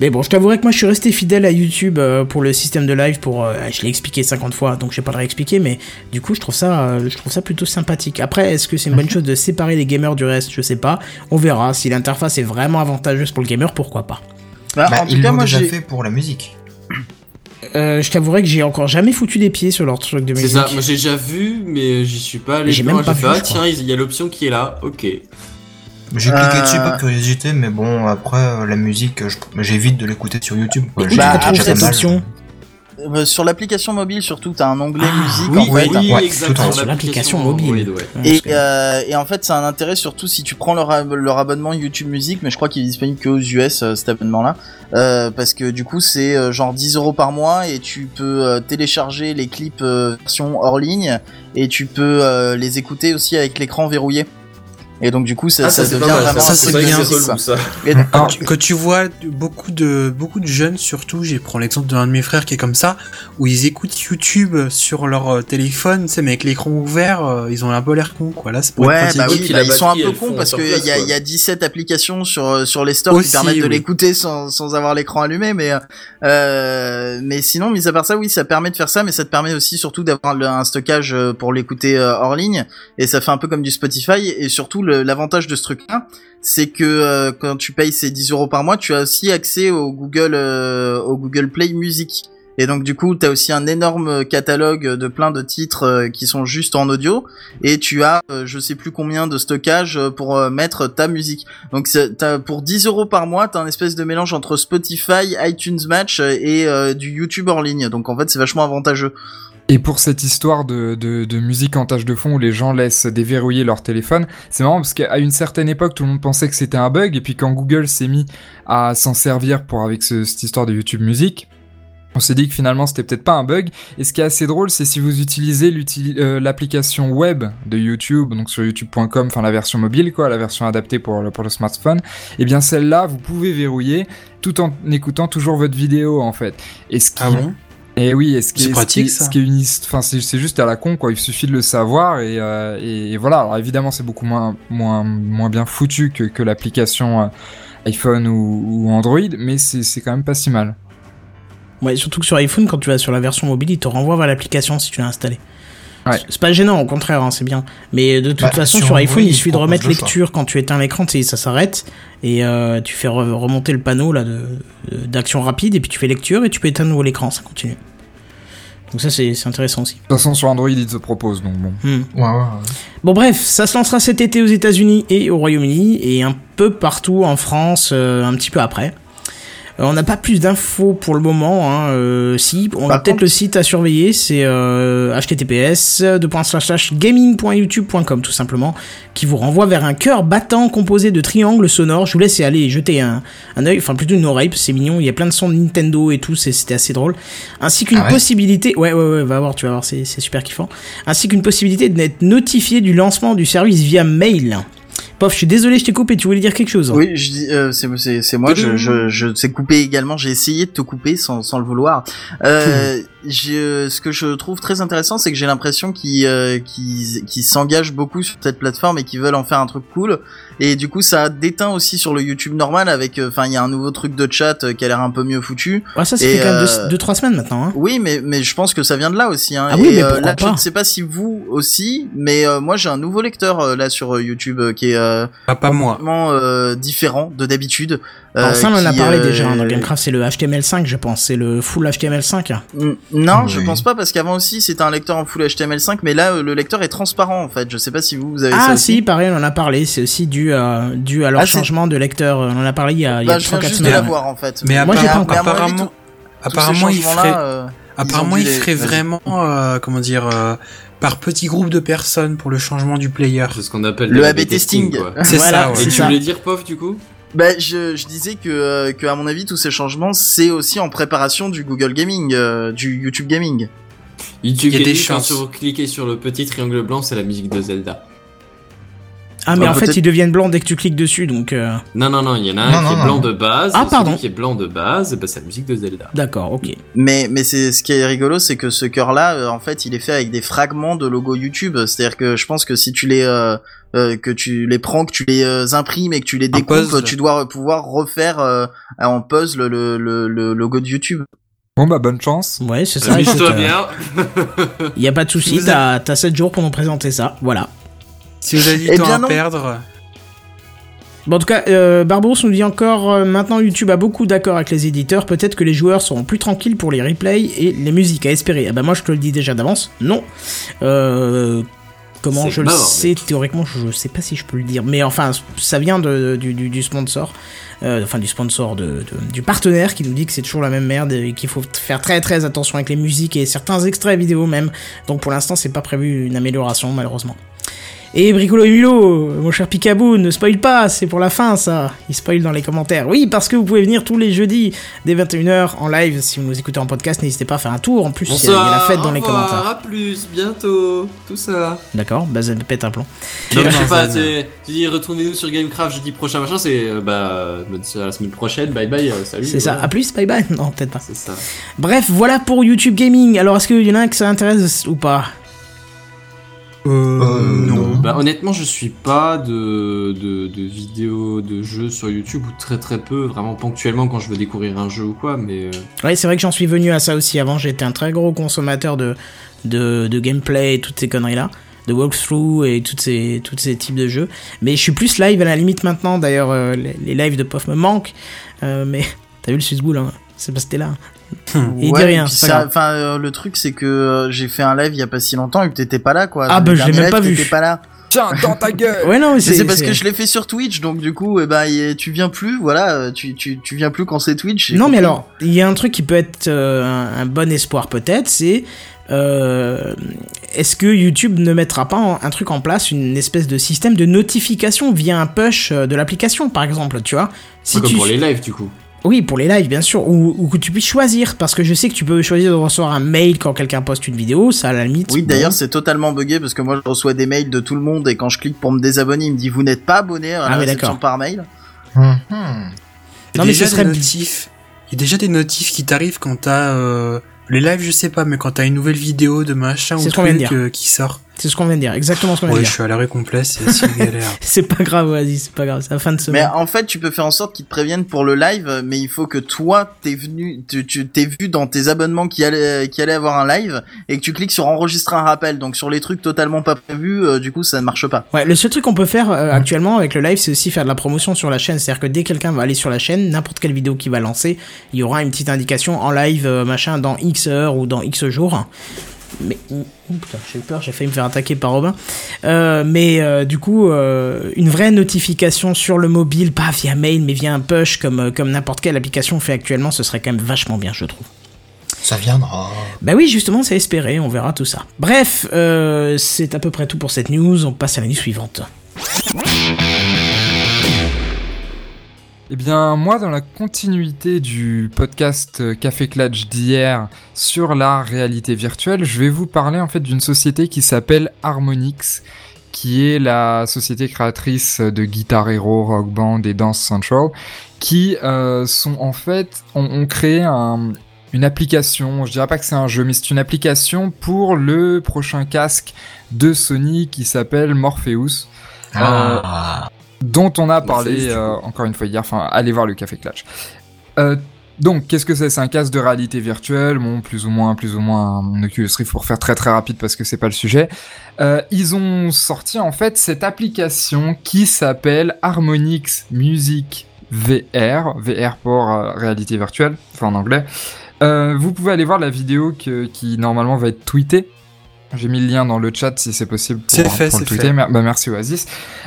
Mais bon, je t'avouerai que moi je suis resté fidèle à YouTube euh, pour le système de live pour euh, je l'ai expliqué 50 fois donc je vais pas le réexpliquer mais du coup je trouve ça euh, je trouve ça plutôt sympathique. Après est-ce que c'est une bonne chose de séparer les gamers du reste? Je sais pas. On verra si l'interface est vraiment avantageuse pour le gamer, pourquoi pas? Bah, Bah, en tout cas, l'ont moi déjà j'ai fait pour la musique. Euh, je t'avouerai que j'ai encore jamais foutu les pieds sur leur truc de C'est musique. ça, moi j'ai déjà vu, mais j'y suis pas allé. J'ai même pas fait, vu, ah, je tiens, il y a l'option qui est là, ok. J'ai cliqué Euh, dessus par curiosité, mais bon, après, euh, la musique, j'évite de l'écouter sur YouTube. quoi. Bah, cette option Euh, sur l'application mobile surtout, t'as un onglet Ah, musique oui, en fait. oui, ouais, exactement. tout en haut. Sur l'application mobile. Android, ouais. Ouais, Et, euh, en fait, c'est un intérêt surtout si tu prends leur, ab- leur abonnement YouTube Music, mais je crois qu'il est disponible que aux US euh, cet abonnement-là, euh, parce que du coup c'est euh, genre 10 euros par mois et tu peux euh, télécharger les clips euh, version hors ligne et tu peux euh, les écouter aussi avec l'écran verrouillé. Et donc du coup ça, Ah, ça, ça, c'est devient mal, vraiment ça, c'est bien. C'est ça. Et- Alors, Tu- Quand tu vois beaucoup de beaucoup de jeunes, surtout, j'ai prends l'exemple d'un de mes frères qui est comme ça, où ils écoutent YouTube sur leur euh, téléphone, tu sais, mais avec l'écran ouvert, euh, ils ont un peu l'air con, quoi. Là, c'est pour Ouais, bah oui, bah, ils sont un peu cons parce qu'il y a, y a 17 applications sur, euh, sur les stores Aussi, qui permettent de oui. l'écouter sans, sans avoir l'écran allumé, mais, euh, mais sinon, mis à part ça, oui, ça permet de faire ça, mais ça te permet aussi surtout d'avoir un stockage pour l'écouter hors ligne, et ça fait un peu comme du Spotify, et surtout le- l'avantage de ce truc-là, c'est que euh, quand tu payes ces 10 euros par mois, tu as aussi accès au Google, euh, au Google Play Music. Et donc du coup, tu as aussi un énorme catalogue de plein de titres euh, qui sont juste en audio et tu as je sais plus combien de stockage pour mettre ta musique. Donc t'as pour 10 euros par mois, t'as un espèce de mélange entre Spotify, iTunes Match et du YouTube hors ligne. Donc en fait, c'est vachement avantageux. Et pour cette histoire de, musique en tâche de fond où les gens laissent déverrouiller leur téléphone, c'est marrant parce qu'à une certaine époque, tout le monde pensait que c'était un bug, et puis quand Google s'est mis à s'en servir pour avec ce- cette histoire de YouTube Music, on s'est dit que finalement c'était peut-être pas un bug. Et ce qui est assez drôle, c'est si vous utilisez euh, l'application web de YouTube, donc sur youtube.com, enfin la version mobile, quoi, la version adaptée pour le, smartphone, et bien celle-là, vous pouvez verrouiller tout en écoutant toujours votre vidéo en fait. Ah bon? Et oui, et ce qui C'est est, pratique, ce qui est- ça. ce qui est une hist- enfin c'est c'est juste à la con quoi. Il suffit de le savoir et, euh, et voilà. Alors évidemment, c'est beaucoup moins moins moins bien foutu que que l'application euh, iPhone ou, ou Android, mais c'est c'est quand même pas si mal. Ouais, surtout que sur iPhone, quand tu vas sur la version mobile, il te renvoie vers l'application si tu l'as installée. Ouais. C'est pas gênant, au contraire, hein, c'est bien. Mais de toute Bah, façon, sur iPhone, il il suffit de remettre lecture quand tu éteins l'écran, ça s'arrête. Et euh, tu fais re- remonter le panneau là d'action rapide, et puis tu fais lecture, et tu peux éteindre nouveau l'écran, ça continue. Donc ça, c'est c'est intéressant aussi. De toute façon, sur Android, il se propose donc bon. Hmm. Ouais, ouais, ouais. Bon bref, ça se lancera cet été aux États-Unis et au Royaume-Uni et un peu partout en France euh, un petit peu après. Euh, on n'a pas plus d'infos pour le moment. Hein. euh, si, on a peut-être le site à surveiller. C'est euh, https gaming.youtube.com tout simplement, qui vous renvoie vers un cœur battant composé de triangles sonores. Je vous laisse aller et jeter un, un œil, enfin plutôt une oreille, parce que c'est mignon. Il y a plein de sons de Nintendo et tout. c'est- C'était assez drôle. Ainsi qu'une Ah ouais possibilité. Ouais, ouais, ouais. Va voir, tu vas voir. C'est c'est super kiffant ainsi qu'une possibilité d'être notifié du lancement du service via mail. Pof, je suis désolé, je t'ai coupé, tu voulais dire quelque chose Oui, je dis, euh, c'est c'est c'est moi. Je je je sais couper également. J'ai essayé de te couper sans sans le vouloir. Euh, je, ce que je trouve très intéressant, c'est que j'ai l'impression qu'ils euh, qu'ils qu'ils s'engagent beaucoup sur cette plateforme et qu'ils veulent en faire un truc cool. Et du coup, ça a déteint aussi sur le YouTube normal avec. euh, Enfin, il y a un nouveau truc de chat euh, qui a l'air un peu mieux foutu. Ouais, ça, ça fait quand même euh, 2-3 semaines maintenant. Hein. Oui, mais mais je pense que ça vient de là aussi. Hein. Ah oui, Et, mais euh, pourquoi là, je pas ne sais pas si vous aussi, mais euh, moi j'ai un nouveau lecteur euh, là sur euh, YouTube euh, qui est euh, Ah, pas moi. complètement euh, différent de d'habitude. Alors Euh, ça, on en a parlé euh, déjà hein, dans Gamecraft, c'est le HTML5, je pense. C'est le full HTML5. Mm, Non, je Oui. pense pas parce qu'avant aussi c'était un lecteur en full HTML5, mais là euh, le lecteur est transparent en fait. Je sais pas si vous, vous avez ça Ah aussi. si, pareil, on en a parlé. C'est aussi dû à, dû à leur Ah, changement de lecteur. On en a parlé il y a, il y Bah, a je viens 3-4 juste de semaines. l'avoir en fait. Mais Moi, j'ai pas apparemment, encore. Apparemment, apparemment, il ferait, euh, apparemment, il ferait vraiment, euh, comment dire, euh, par petits groupes de personnes pour le changement du player. C'est ce qu'on appelle Le AB testing. C'est Voilà, ça, ouais. Et tu ça. voulais dire POF du coup? Bah, je, je disais que, euh, que à mon avis tous ces changements c'est aussi en préparation du Google Gaming, euh, du YouTube Gaming. YouTube Il y a des Gaming, quand chances. vous cliquez sur le petit triangle blanc, c'est la musique de Zelda. Ah, mais Ah, en fait, ils deviennent blancs dès que tu cliques dessus, donc... euh, Non, non, non, il y en a un Non, qui non, est non. blanc de base. Ah, et pardon. Celui qui est blanc de base, et bah, c'est la musique de Zelda. D'accord, ok. Mais mais c'est ce qui est rigolo, c'est que ce cœur-là, euh, en fait, il est fait avec des fragments de logo YouTube. C'est-à-dire que je pense que si tu les euh, euh, que tu les prends, que tu les euh, imprimes et que tu les découpes, puzzle. tu dois pouvoir refaire euh, en puzzle le, le, le logo de YouTube. Bon bah bonne chance. Ouais, c'est ça. écoute, Amuse-toi euh, bien. Y a pas de souci, Vous t'as t'as 7 jours pour nous présenter ça, voilà. Si vous avez du Eh temps bien à non. perdre, Bon, en tout cas, euh, nous dit encore euh, maintenant YouTube a beaucoup d'accords avec les éditeurs. Peut-être que les joueurs seront plus tranquilles pour les replays et les musiques à espérer. Ah bah moi je te le dis déjà d'avance, non. Euh, comment C'est je le sais mec. théoriquement, je sais pas si je peux le dire, mais enfin ça vient de, du, du, du sponsor, euh, enfin du sponsor de, de- du partenaire qui nous dit que c'est toujours la même merde et qu'il faut faire très très attention avec les musiques et certains extraits vidéo même. Donc pour l'instant c'est pas prévu une amélioration malheureusement. Et Bricolo et Mulot, mon cher Picaboo, ne spoil pas, c'est pour la fin ça. Il spoil dans les commentaires. Oui, parce que vous pouvez venir tous les jeudis dès 21h en live. Si vous nous écoutez en podcast, n'hésitez pas à faire un tour. En plus, il y a- il y a la fête dans les commentaires. À plus, bientôt, tout ça. D'accord, bah ça pète un plomb. Non, mais je sais pas, tu dis retournez-nous sur Gamecraft jeudi prochain, machin, c'est euh, bah, à la semaine prochaine, bye bye, euh, salut. C'est ça. À plus, bye bye. Non, peut-être pas. C'est ça. Bref, voilà pour YouTube Gaming. Alors, est-ce qu'il y en a un que ça intéresse ou pas? euh, Euh, non. Bah, honnêtement, je suis pas de, de, de vidéos de jeux sur YouTube ou très très peu, vraiment ponctuellement quand je veux découvrir un jeu ou quoi, mais. euh, Ouais, c'est vrai que j'en suis venu à ça aussi. Avant, j'étais un très gros consommateur de, de, de gameplay et toutes ces conneries-là. De walkthrough et toutes ces, toutes ces types de jeux. Mais je suis plus live à la limite maintenant. D'ailleurs, euh, les, les lives de POF me manquent. Euh, mais t'as vu le susboule, hein C'est parce que t'es là. Ouais, il dit rien. Enfin, euh, le truc c'est que euh, j'ai fait un live il y a pas si longtemps et que t'étais pas là, quoi. Ah, bah, je l'ai même live, pas vu. T'étais pas là. Tiens, dans ta gueule Ouais, non, c'est C'est parce que je l'ai fait sur Twitch, donc du coup, eh ben, y- tu viens plus, voilà, euh, tu, tu, tu viens plus quand c'est Twitch. Non, mais alors, il y a un truc qui peut être euh, un, un bon espoir peut-être, c'est euh, est-ce que YouTube ne mettra pas en- un truc en place, une espèce de système de notification via un push de l'application, par exemple, tu vois? Si Comme tu pour les lives, du coup. Oui, pour les lives, bien sûr, ou, ou que tu puisses choisir, parce que je sais que tu peux choisir de recevoir un mail quand quelqu'un poste une vidéo, ça à la limite. Oui, bon. d'ailleurs, c'est totalement buggé parce que moi, je reçois des mails de tout le monde et quand je clique pour me désabonner, il me dit vous n'êtes pas abonné à la Ah réception par mail. Mhm. Il y a Non, mais déjà ce serait- des notifs. Il y a déjà des notifs qui t'arrivent quand t'as euh, les lives, je sais pas, mais quand t'as une nouvelle vidéo de machin ou truc euh, qui sort. C'est ce qu'on vient de dire, exactement ce qu'on vient Ouais, de je dire. suis à l'arrêt complet, c'est galère. C'est pas grave, vas-y, c'est pas grave, c'est la fin de Mais semaine. en fait, tu peux faire en sorte qu'ils te préviennent pour le live, mais il faut que toi, t'es venu, tu, tu t'es vu dans tes abonnements qui allait, qui allait avoir un live et que tu cliques sur enregistrer un rappel. Donc sur les trucs totalement pas prévus, euh, du coup, ça ne marche pas. Ouais, le seul truc qu'on peut faire euh, actuellement avec le live, c'est aussi faire de la promotion sur la chaîne. C'est-à-dire que dès que quelqu'un va aller sur la chaîne, n'importe quelle vidéo qu'il va lancer, il y aura une petite indication en live, euh, machin, dans X heures ou dans X jours. Mais ouh, ouh, putain, j'ai eu peur, j'ai failli me faire attaquer par Robin. Euh, mais euh, du coup, euh, une vraie notification sur le mobile, pas via mail, mais via un push comme comme n'importe quelle application fait actuellement, ce serait quand même vachement bien, je trouve. Ça viendra. Bah oui, justement, c'est espéré, on verra tout ça. Bref, c'est à peu près tout pour cette news, on passe à la news suivante. Eh bien, moi, dans la continuité du podcast euh, Café Clutch d'hier sur la réalité virtuelle, je vais vous parler en fait d'une société qui s'appelle Harmonix, qui est la société créatrice de Guitar Hero, Rock Band et Dance Central, qui euh, sont en fait ont, ont créé un- une application. Je dirais pas que c'est un jeu, mais c'est une application pour le prochain casque de Sony qui s'appelle Morpheus. Ah. Dont on a parlé euh, encore une fois hier, enfin allez voir le Café Clutch. Euh, donc qu'est-ce que c'est? C'est un casque de réalité virtuelle, bon plus ou moins, plus ou moins un Oculus Rift pour faire très très rapide parce que c'est pas le sujet. Euh, ils ont sorti en fait cette application qui s'appelle Harmonix Music VR, VR pour euh, réalité virtuelle, enfin en anglais. Euh, vous pouvez aller voir la vidéo que- qui normalement va être tweetée. J'ai mis le lien dans le chat si c'est possible pour, C'est fait, pour le c'est tweeter. fait. Bah, merci Oasis.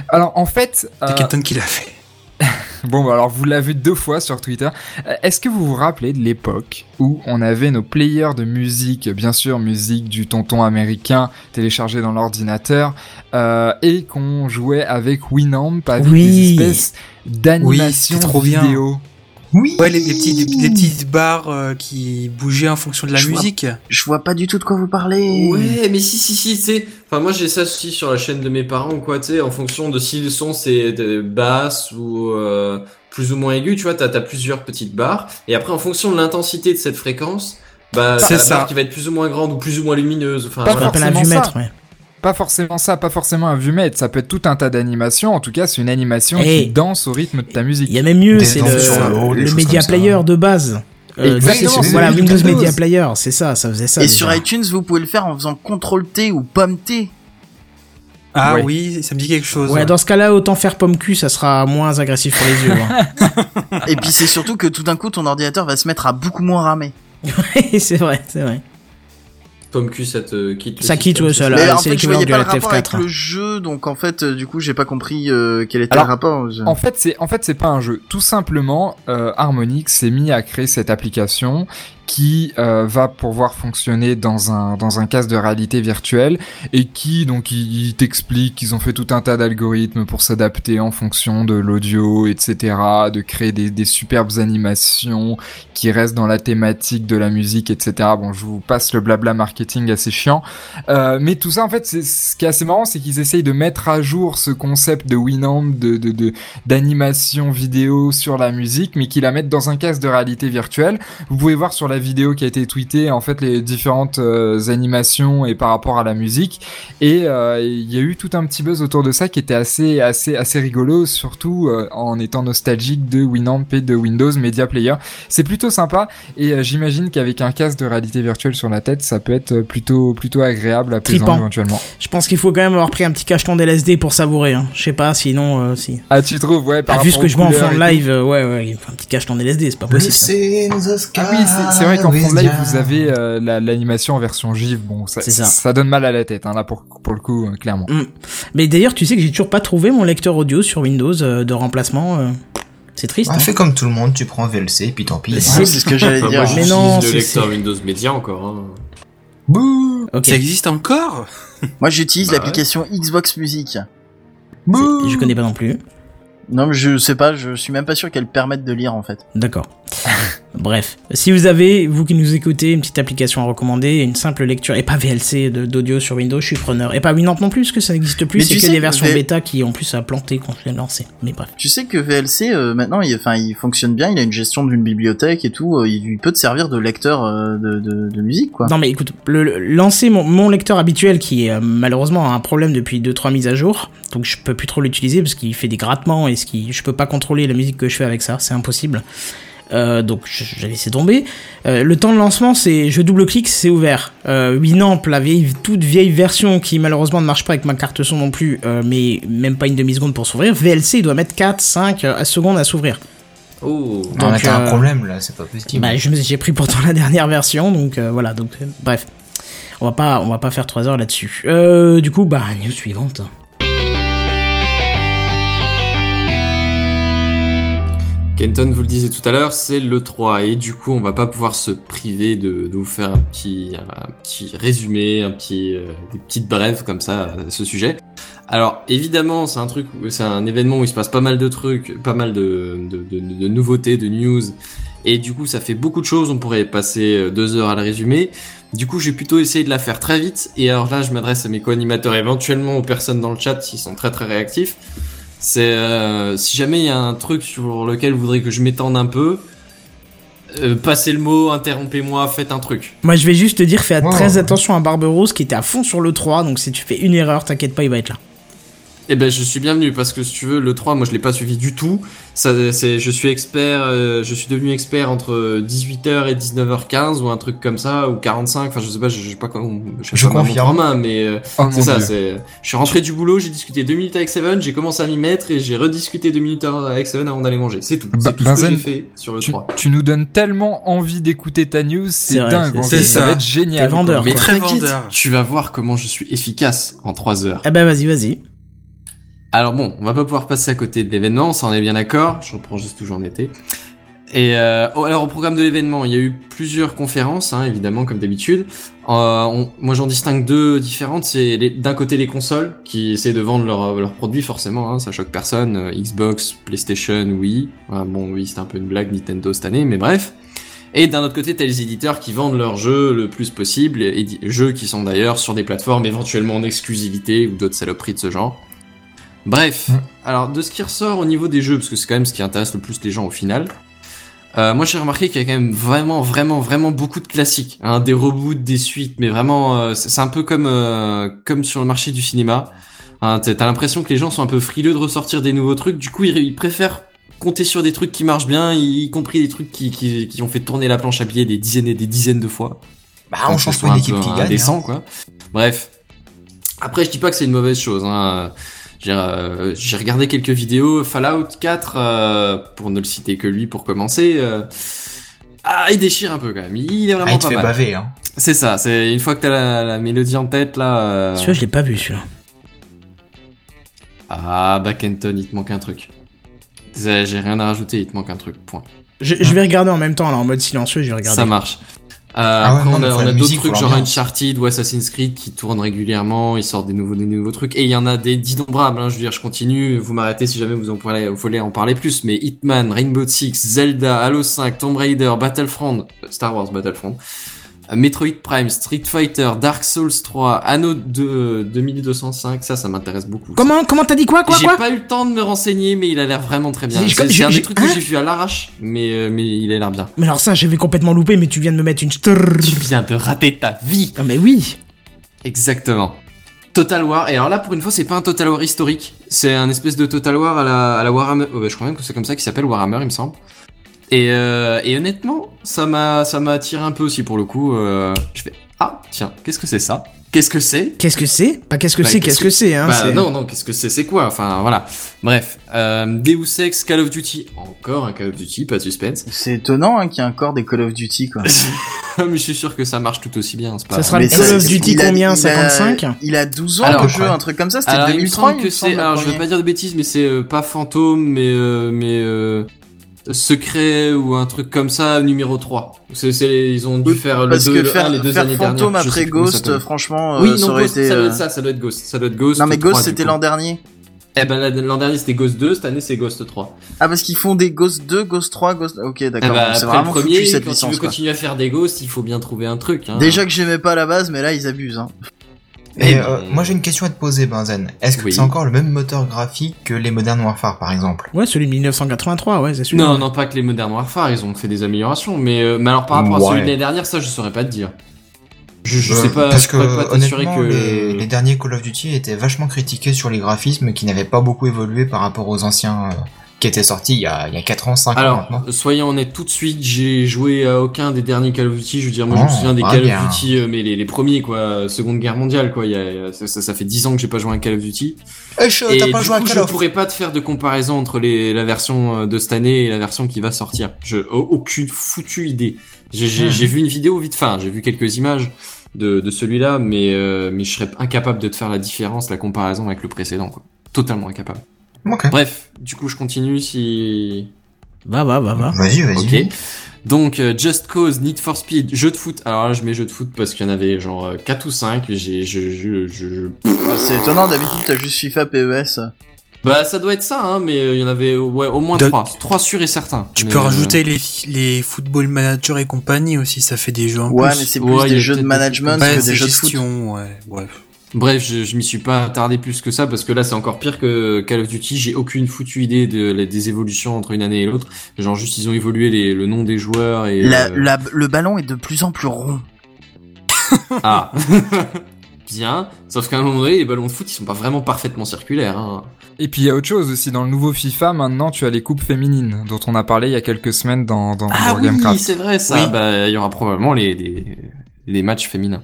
Alors en fait, euh, T'es Keaton qui l'a fait. Bon, bah alors vous l'avez deux fois sur Twitter. Euh, Est-ce que vous vous rappelez de l'époque où on avait nos players de musique, bien sûr, musique du tonton américain téléchargé dans l'ordinateur, euh, et qu'on jouait avec Winamp avec Oui. des espèces d'animations trop bien. Oui. Ouais, les, les petits, les, les petites barres euh, qui bougeaient en fonction de la Je vois- musique. Je vois pas du tout de quoi vous parlez. Ouais, mais si, si, si, tu sais. Enfin, moi, j'ai ça aussi sur la chaîne de mes parents ou quoi, tu sais, en fonction de si le son c'est de basse ou euh, plus ou moins aigu, tu vois, t'as as plusieurs petites barres. Et après, en fonction de l'intensité de cette fréquence, bah, C'est ça. barre qui va être plus ou moins grande ou plus ou moins lumineuse. Enfin, Pas On voilà. forcément ça. ouais. Pas forcément ça, pas forcément un vue-mètre, ça peut être tout un tas d'animations, en tout cas c'est une animation Hey. qui danse au rythme de ta musique. Il y a même mieux, c'est le, choses Media ça. Player de base. Euh, Exactement, voilà, Windows Windows. Media Player, c'est ça, ça faisait ça. Et déjà. sur iTunes, vous pouvez le faire en faisant CTRL T ou Pomme T. Ah Ouais. oui, ça me dit quelque chose. Ouais, dans ce cas-là, autant faire pomme cul, ça sera moins agressif pour les yeux. hein. Et puis c'est surtout que tout d'un coup, ton ordinateur va se mettre à beaucoup moins ramer. c'est vrai, c'est vrai. Pomme cul, ça te quitte. le Ça quitte, ouais, ça, c'est l'équivalent pas le rapport avec LTF4. le jeu, donc en fait, euh, du coup, j'ai pas compris euh, quel était Alors, le rapport. Je- En fait, c'est en fait c'est pas un jeu. Tout simplement, euh, Harmonix s'est mis à créer cette application qui euh, va pouvoir fonctionner dans un dans un casque de réalité virtuelle et qui donc il, il t'explique qu'ils ont fait tout un tas d'algorithmes pour s'adapter en fonction de l'audio, etc. De créer des, des superbes animations qui restent dans la thématique de la musique, etc. Bon, je vous passe le blabla marketing assez chiant, euh, mais tout ça en fait, c'est ce qui est assez marrant, c'est qu'ils essayent de mettre à jour ce concept de Winamp, de de, d'animation vidéo sur la musique, mais qui la mettent dans un casque de réalité virtuelle. Vous pouvez voir sur la la vidéo qui a été tweetée, en fait, les différentes euh, animations et par rapport à la musique. Et euh, il y a eu tout un petit buzz autour de ça qui était assez, assez, assez rigolo, surtout euh, en étant nostalgique de Winamp et de Windows Media Player. C'est plutôt sympa et euh, j'imagine qu'avec un casque de réalité virtuelle sur la tête, ça peut être plutôt, plutôt agréable, apaisant Trippant. éventuellement. Je pense qu'il faut quand même avoir pris un petit cacheton d'LSD pour savourer. Hein. Je sais pas, sinon, euh, si. Ah, tu trouves, ouais, par Ah, vu ce que je vois en fond de live, euh, ouais, ouais, il faut un petit cacheton d'LSD, c'est pas possible. Ah oui, c'est vrai qu'en fond de live, Westia. vous avez euh, la- l'animation en version GIF. Bon, ça, C'est ça. ça donne mal à la tête, hein, là, pour, pour le coup, euh, clairement. Mm. Mais d'ailleurs, tu sais que j'ai toujours pas trouvé mon lecteur audio sur Windows euh, de remplacement. euh. C'est triste. Bah, hein. fais comme tout le monde, tu prends VLC, puis tant pis. Mais c'est- ce que j'allais dire. moi, Mais non, le c'est- lecteur Windows Media encore. Hein. Bouh. Ça existe encore? Moi, j'utilise Bah ouais. l'application Xbox Music. C'est- Je connais pas non plus. Non, mais je sais pas, je suis même pas sûr qu'elle permette de lire en fait. D'accord. Bref, si vous avez, vous qui nous écoutez, une petite application à recommander, une simple lecture, et pas VLC d'audio sur Windows, je suis preneur. Et pas Winamp non plus, parce que ça n'existe plus, c'est tu que des versions V- bêta qui en plus a planté quand je l'ai lancé. Mais bref. Tu sais que VLC euh, maintenant, il, il fonctionne bien, il a une gestion d'une bibliothèque et tout, euh, il, peut te servir de lecteur euh, de, de, de musique quoi. Non mais écoute, le, le- lancer mon, mon lecteur habituel qui euh, malheureusement a un problème depuis 2-3 mises à jour, donc je peux plus trop l'utiliser parce qu'il fait des grattements et ce qui, je peux pas contrôler la musique que je fais avec ça, c'est impossible. Euh, donc je- j'ai laissé tomber. Euh, le temps de lancement, c'est je double-clique, c'est ouvert. Euh, Winamp, la vieille, toute vieille version qui malheureusement ne marche pas avec ma carte son non plus, euh, mais même pas une demi-seconde pour s'ouvrir. VLC, il doit mettre 4, 5 euh, secondes à s'ouvrir. Oh. Non, Donc, t'as euh, un problème là, c'est pas possible. Bah, j'ai pris pourtant la dernière version, donc euh, voilà. Donc, euh, bref, on va pas, on va pas faire trois heures là-dessus. Euh, du coup, bah, news suivante. Kenton vous le disait tout à l'heure, c'est le 3 et du coup on va pas pouvoir se priver de, vous faire un petit, petit résumé, un petit, euh, des petites brèves comme ça à ce sujet. Alors évidemment c'est un truc, c'est un événement où il se passe pas mal de trucs, pas mal de, de, nouveautés, de news et du coup ça fait beaucoup de choses. On pourrait passer euh, deux heures à le résumer. Du coup je vais plutôt essayer de la faire très vite et alors là je m'adresse à mes co-animateurs, éventuellement aux personnes dans le chat s'ils sont très très réactifs. C'est euh, si jamais il y a un truc sur lequel vous voudrez que je m'étende un peu, euh, passez le mot, interrompez-moi, faites un truc. Moi, je vais juste te dire, fais Wow. très attention à Barberousse qui était à fond sur le 3, donc si tu fais une erreur, t'inquiète pas, il va être là. Eh ben je suis bienvenu parce que si tu veux le 3 moi je l'ai pas suivi du tout. Ça c'est je suis expert euh, je suis devenu expert entre 18h et 19h15 ou un truc comme ça ou 45 enfin je sais pas je je sais pas comment je sais Je pas confirme. en main mais euh, Oh c'est ça Dieu. c'est je suis rentré du boulot, j'ai discuté deux minutes avec Seven, j'ai commencé à m'y mettre et j'ai rediscuté deux minutes avec Seven avant d'aller manger. C'est tout. Bah, C'est tout ce que Benzen, j'ai fait sur le Tu, 3. tu nous donnes tellement envie d'écouter ta news, C'est c'est vrai, dingue. c'est- fait, ça. va être génial. T'es vendeur, quoi. Mais quoi. Très vendeur. tu vas voir comment je suis efficace en 3 heures. Eh ben, vas-y, vas-y. Alors bon, on va pas pouvoir passer à côté de l'événement, ça on est bien d'accord. Je reprends juste où j'en étais. Et euh, oh, alors au programme de l'événement, il y a eu plusieurs conférences, hein, évidemment comme d'habitude. Euh, moi j'en distingue deux différentes. C'est d'un côté les consoles qui essaient de vendre leurs produits forcément, hein, ça choque personne. Euh, Xbox, PlayStation, Wii. Bon oui c'était un peu une blague Nintendo cette année, mais bref. Et d'un autre côté, t'as les éditeurs qui vendent leurs jeux le plus possible, et jeux qui sont d'ailleurs sur des plateformes éventuellement en exclusivité ou d'autres saloperies de ce genre. Bref, Mm. alors de ce qui ressort au niveau des jeux, parce que c'est quand même ce qui intéresse le plus les gens au final, euh, moi j'ai remarqué qu'il y a quand même vraiment, vraiment, vraiment beaucoup de classiques, hein, des reboots, des suites, mais vraiment, euh, c'est un peu comme euh, comme sur le marché du cinéma. Hein, t'as l'impression que les gens sont un peu frileux de ressortir des nouveaux trucs, du coup ils, ils préfèrent compter sur des trucs qui marchent bien, y, compris des trucs qui, qui, qui ont fait tourner la planche à billets des dizaines et des dizaines de fois. Bah, on change pas soit une un équipe peu qui gagne. hein. quoi. Bref. Après, je dis pas que c'est une mauvaise chose. Hein. J'ai euh, j'ai regardé quelques vidéos. Fallout 4, euh, pour ne le citer que lui pour commencer. euh, ah, il déchire un peu quand même. Il est Ah, vraiment il te pas fait mal. baver, hein. C'est ça. C'est une fois que t'as la, la mélodie en tête là. euh, Celui-là, je l'ai pas vu, celui-là. Ah, Kenton, il te manque un truc. J'ai rien à rajouter. Il te manque un truc. Point. Je, je vais regarder en même temps, là, en mode silencieux, je vais regarder. Ça marche. Euh, Ah ouais, après, non, on a, on a d'autres trucs genre. Uncharted ou Assassin's Creed qui tournent régulièrement, ils sortent des nouveaux, des nouveaux trucs. Et il y en a des d'innombrables, hein, je veux dire, je continue, vous m'arrêtez si jamais vous en voulez, vous voulez en parler plus, mais Hitman, Rainbow Six, Zelda, Halo 5, Tomb Raider, Battlefront, euh, Star Wars Battlefront, Metroid Prime, Street Fighter, Dark Souls 3, Anno 2, 2205, ça, ça m'intéresse beaucoup. Comment, comment t'as dit quoi, quoi, J'ai pas eu le temps de me renseigner, mais il a l'air vraiment très bien. C'est- un j'ai- des trucs que hein j'ai vu à l'arrache, mais, euh, mais il a l'air bien. Mais alors ça, j'avais complètement loupé, mais tu viens de me mettre une... Tu viens de rater ta vie. Ah mais oui Exactement. Total War. Et alors là, pour une fois, c'est pas un Total War historique. C'est un espèce de Total War à la, à la Warhammer. oh, bah, je crois même que c'est comme ça qu'il s'appelle Warhammer, il me semble. Et, euh, et honnêtement, ça m'a, ça m'a attiré un peu aussi pour le coup. Euh, je fais ah tiens, qu'est-ce que c'est ça? Qu'est-ce que c'est? Qu'est-ce que c'est? Pas qu'est-ce que Bah, c'est, qu'est-ce que c'est, hein Bah, non, non, qu'est-ce que c'est C'est quoi? Enfin voilà. Bref, euh, Deus Ex, Call of Duty, encore un Call of Duty, pas de suspense. C'est étonnant hein, qu'il y ait encore des Call of Duty quoi. Mais je suis sûr que ça marche tout aussi bien. c'est Pas... Ça sera le Call of Duty combien il a- 55 Il a 12 ans Alors, le jeu, un truc comme ça, c'était Alors, il me 2003 semble il que c'est. Alors, je veux pas dire de bêtises, mais c'est euh, pas fantôme, mais euh, mais euh, secret ou un truc comme ça, numéro 3. C'est, c'est, ils ont dû faire le Parce 2 que et le faire, 1 les deux faire années fantôme dernières. Après ça Ghost, franchement, euh, Oui, ça non, aurait Ghost, été. ça doit euh, être ça, ça doit être Ghost. Ça doit être Ghost. Non mais 3, Ghost c'était l'an dernier. Eh ben l'an dernier c'était Ghost 2, cette année c'est Ghost 3. Ah parce qu'ils font des Ghost 2, Ghost 3, Ghost. Ok Eh d'accord. ben, après c'est le vraiment premier, foutu cette quand tu licence. veux quoi. continuer à faire des Ghosts, il faut bien trouver un truc. Hein. Déjà que j'aimais pas à la base, mais là ils abusent. Hein. Et euh, moi j'ai une question à te poser, Benzen. Est-ce que Oui. c'est encore le même moteur graphique que les Modern Warfare par exemple? Ouais, celui de 1983, ouais, c'est sûr. Non, non, pas que les Modern Warfare, ils ont fait des améliorations, mais, euh, mais alors par rapport à celui de l'année dernière, ça je saurais pas te dire. Je, je Euh, sais pas, parce je que pas honnêtement, que les, les derniers Call of Duty étaient vachement critiqués sur les graphismes qui n'avaient pas beaucoup évolué par rapport aux anciens euh, qui étaient sortis il y a, il y a 4 ans, 5 ans Alors, maintenant. soyons honnêtes tout de suite, j'ai joué à aucun des derniers Call of Duty. Je veux dire, moi, je me Oh, souviens des Call bien. of Duty, euh, mais les, les premiers, quoi, Seconde Guerre mondiale, quoi. Il y a, ça, ça, ça fait 10 ans que j'ai pas joué à un Call of Duty. Eh, je- Et t'as du pas joué à coup, Call je pourrais pas te faire de comparaison entre les, la version euh, de cette année et la version qui va sortir. Je, au- aucune foutue idée. J'ai, j'ai, Hmm. j'ai vu une vidéo vite, enfin, j'ai vu quelques images de, de celui-là, mais, euh, mais je serais incapable de te faire la différence, la comparaison avec le précédent, quoi. Totalement incapable. Bref, du coup, je continue si, Va, va, va, va. Vas-y, vas-y. Ok. Donc euh, Just Cause, Need for Speed, jeu de foot. Alors là, je mets jeu de foot parce qu'il y en avait genre 4 ou 5. J'ai, je, je, je, je- Ah, c'est étonnant d'habitude t'as juste FIFA PES. Bah ça doit être ça, hein, mais euh, il y en avait ouais, au moins De- 3. 3 sûrs et certains. Tu Mais, peux euh, rajouter les, les football manager et compagnie aussi, ça fait des jeux en Ouais plus. mais c'est plus Ouais, des jeux de des management Ouais, que des jeux de foot. gestion, ouais, bref. Bref, je, je m'y suis pas attardé plus que ça parce que là c'est encore pire que Call of Duty. J'ai aucune foutue idée de, des évolutions entre une année et l'autre. Genre juste ils ont évolué les, le nom des joueurs et... La, euh, la- le ballon est de plus en plus rond. Ah Bien, sauf qu'à un moment donné, les ballons de foot, ils sont pas vraiment parfaitement circulaires. Hein. Et puis il y a autre chose aussi, dans le nouveau FIFA, maintenant tu as les coupes féminines, dont on a parlé il y a quelques semaines dans, dans, Ah dans oui, Gamecraft. c'est vrai ça. Oui. Bah, il y aura probablement les, les, les matchs féminins.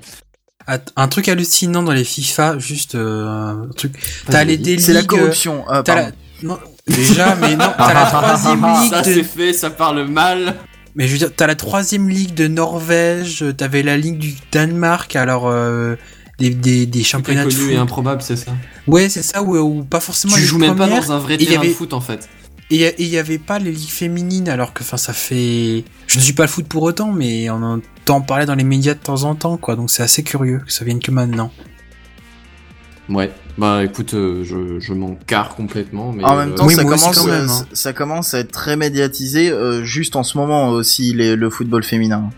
Un truc hallucinant dans les FIFA, juste euh, un truc. T'as les des C'est la ligues, corruption. Ah, la... non, déjà, mais non, t'as la troisième ligue Ça de... c'est fait, ça parle mal. Mais je veux dire, t'as la troisième ligue de Norvège, t'avais la ligue du Danemark, alors euh, des, des, des championnats de foot. et improbable, c'est ça? Ouais, c'est ça, ou, pas forcément Tu les joues même pas dans un vrai terrain avait- de foot en fait. Et il y avait pas les ligues féminines, alors que enfin ça fait. Je ne suis pas le foot pour autant, mais on entend parler dans les médias de temps en temps, quoi. Donc c'est assez curieux que ça vienne que maintenant. Ouais. Bah écoute, euh, je, je m'en carre complètement. Mais En même temps, Oui, ça, commence, quand même, euh, hein. ça commence à être très médiatisé, euh, juste en ce moment aussi, les- le football féminin.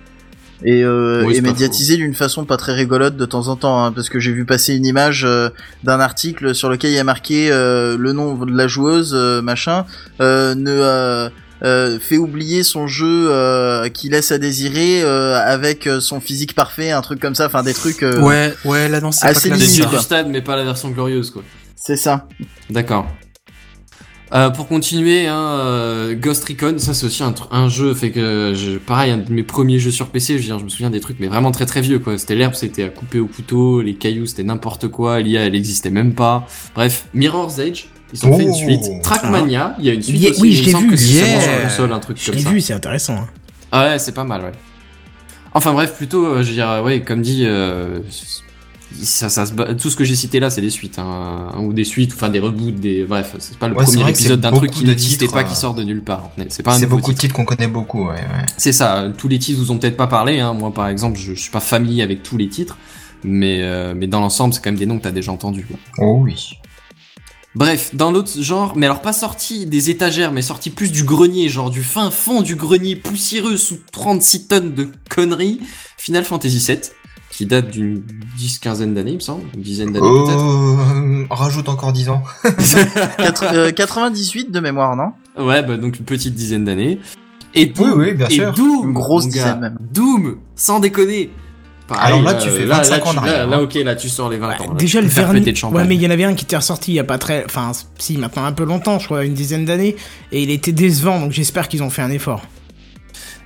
Et, euh, Oui, et médiatisé d'une façon pas très rigolote de temps en temps, hein, parce que j'ai vu passer une image euh, d'un article sur lequel il y a marqué euh, le nom de la joueuse, euh, machin, euh, ne euh, euh, fait oublier son jeu euh, qui laisse à désirer euh, avec son physique parfait, un truc comme ça, enfin des trucs. euh, Ouais, ouais, là non, c'est assez pas limite, classique. du stade, mais pas la version glorieuse quoi. C'est ça. D'accord. Euh, pour continuer, hein, euh, Ghost Recon, ça c'est aussi un, un jeu fait que je, pareil, un de mes premiers jeux sur PC, je, veux dire, je me souviens des trucs mais vraiment très très vieux quoi. C'était l'herbe, c'était à couper au couteau, les cailloux c'était n'importe quoi, l'IA elle existait même pas. Bref, Mirror's Edge, ils ont fait une Oh. suite. Trackmania, il y a une suite Yeah, aussi, oui, je il l'ai me semble vu. que Yeah. sur console, un truc Je comme l'ai ça. vu, c'est intéressant. hein. Ah ouais, c'est pas mal, ouais. Enfin bref, plutôt, euh, je veux dire, ouais, comme dit, euh, ça, ça se bat- tout ce que j'ai cité là, c'est des suites, hein, ou des suites, enfin des reboots, des, bref, c'est pas le Ouais, premier épisode d'un truc qui n'existait titres, pas, euh, qui sort de nulle part. C'est pas un C'est beaucoup de titre. titres qu'on connaît beaucoup, ouais, ouais. C'est ça. Tous les titres vous ont peut-être pas parlé. Hein. Moi, par exemple, je, je suis pas familier avec tous les titres, mais euh, mais dans l'ensemble, c'est quand même des noms que t'as déjà entendus. Oh oui. Bref, dans l'autre genre, mais alors pas sorti des étagères, mais sorti plus du grenier, genre du fin fond du grenier poussiéreux sous 36 tonnes de conneries, Final Fantasy VII, qui date d'une dix quinzaine d'années, il me semble, une dizaine d'années peut-être. Oh, rajoute encore 10 ans. Quatre- euh, 98 de mémoire, non? Ouais, bah donc une petite dizaine d'années. Et Doom, Oui, oui, bien et. Doom, Une grosse dizaine gars. même. Doom, sans déconner. Pareil, Alors là, euh, tu fais là, 25 là, ans arrière, Là, hein. là, ok, là, tu sors les 20 ans. là, Déjà le vernis. Ouais, mais il y en avait un qui était ressorti il y a pas très. Enfin, si, maintenant un peu longtemps, je crois, une dizaine d'années. Et il était décevant, donc j'espère qu'ils ont fait un effort.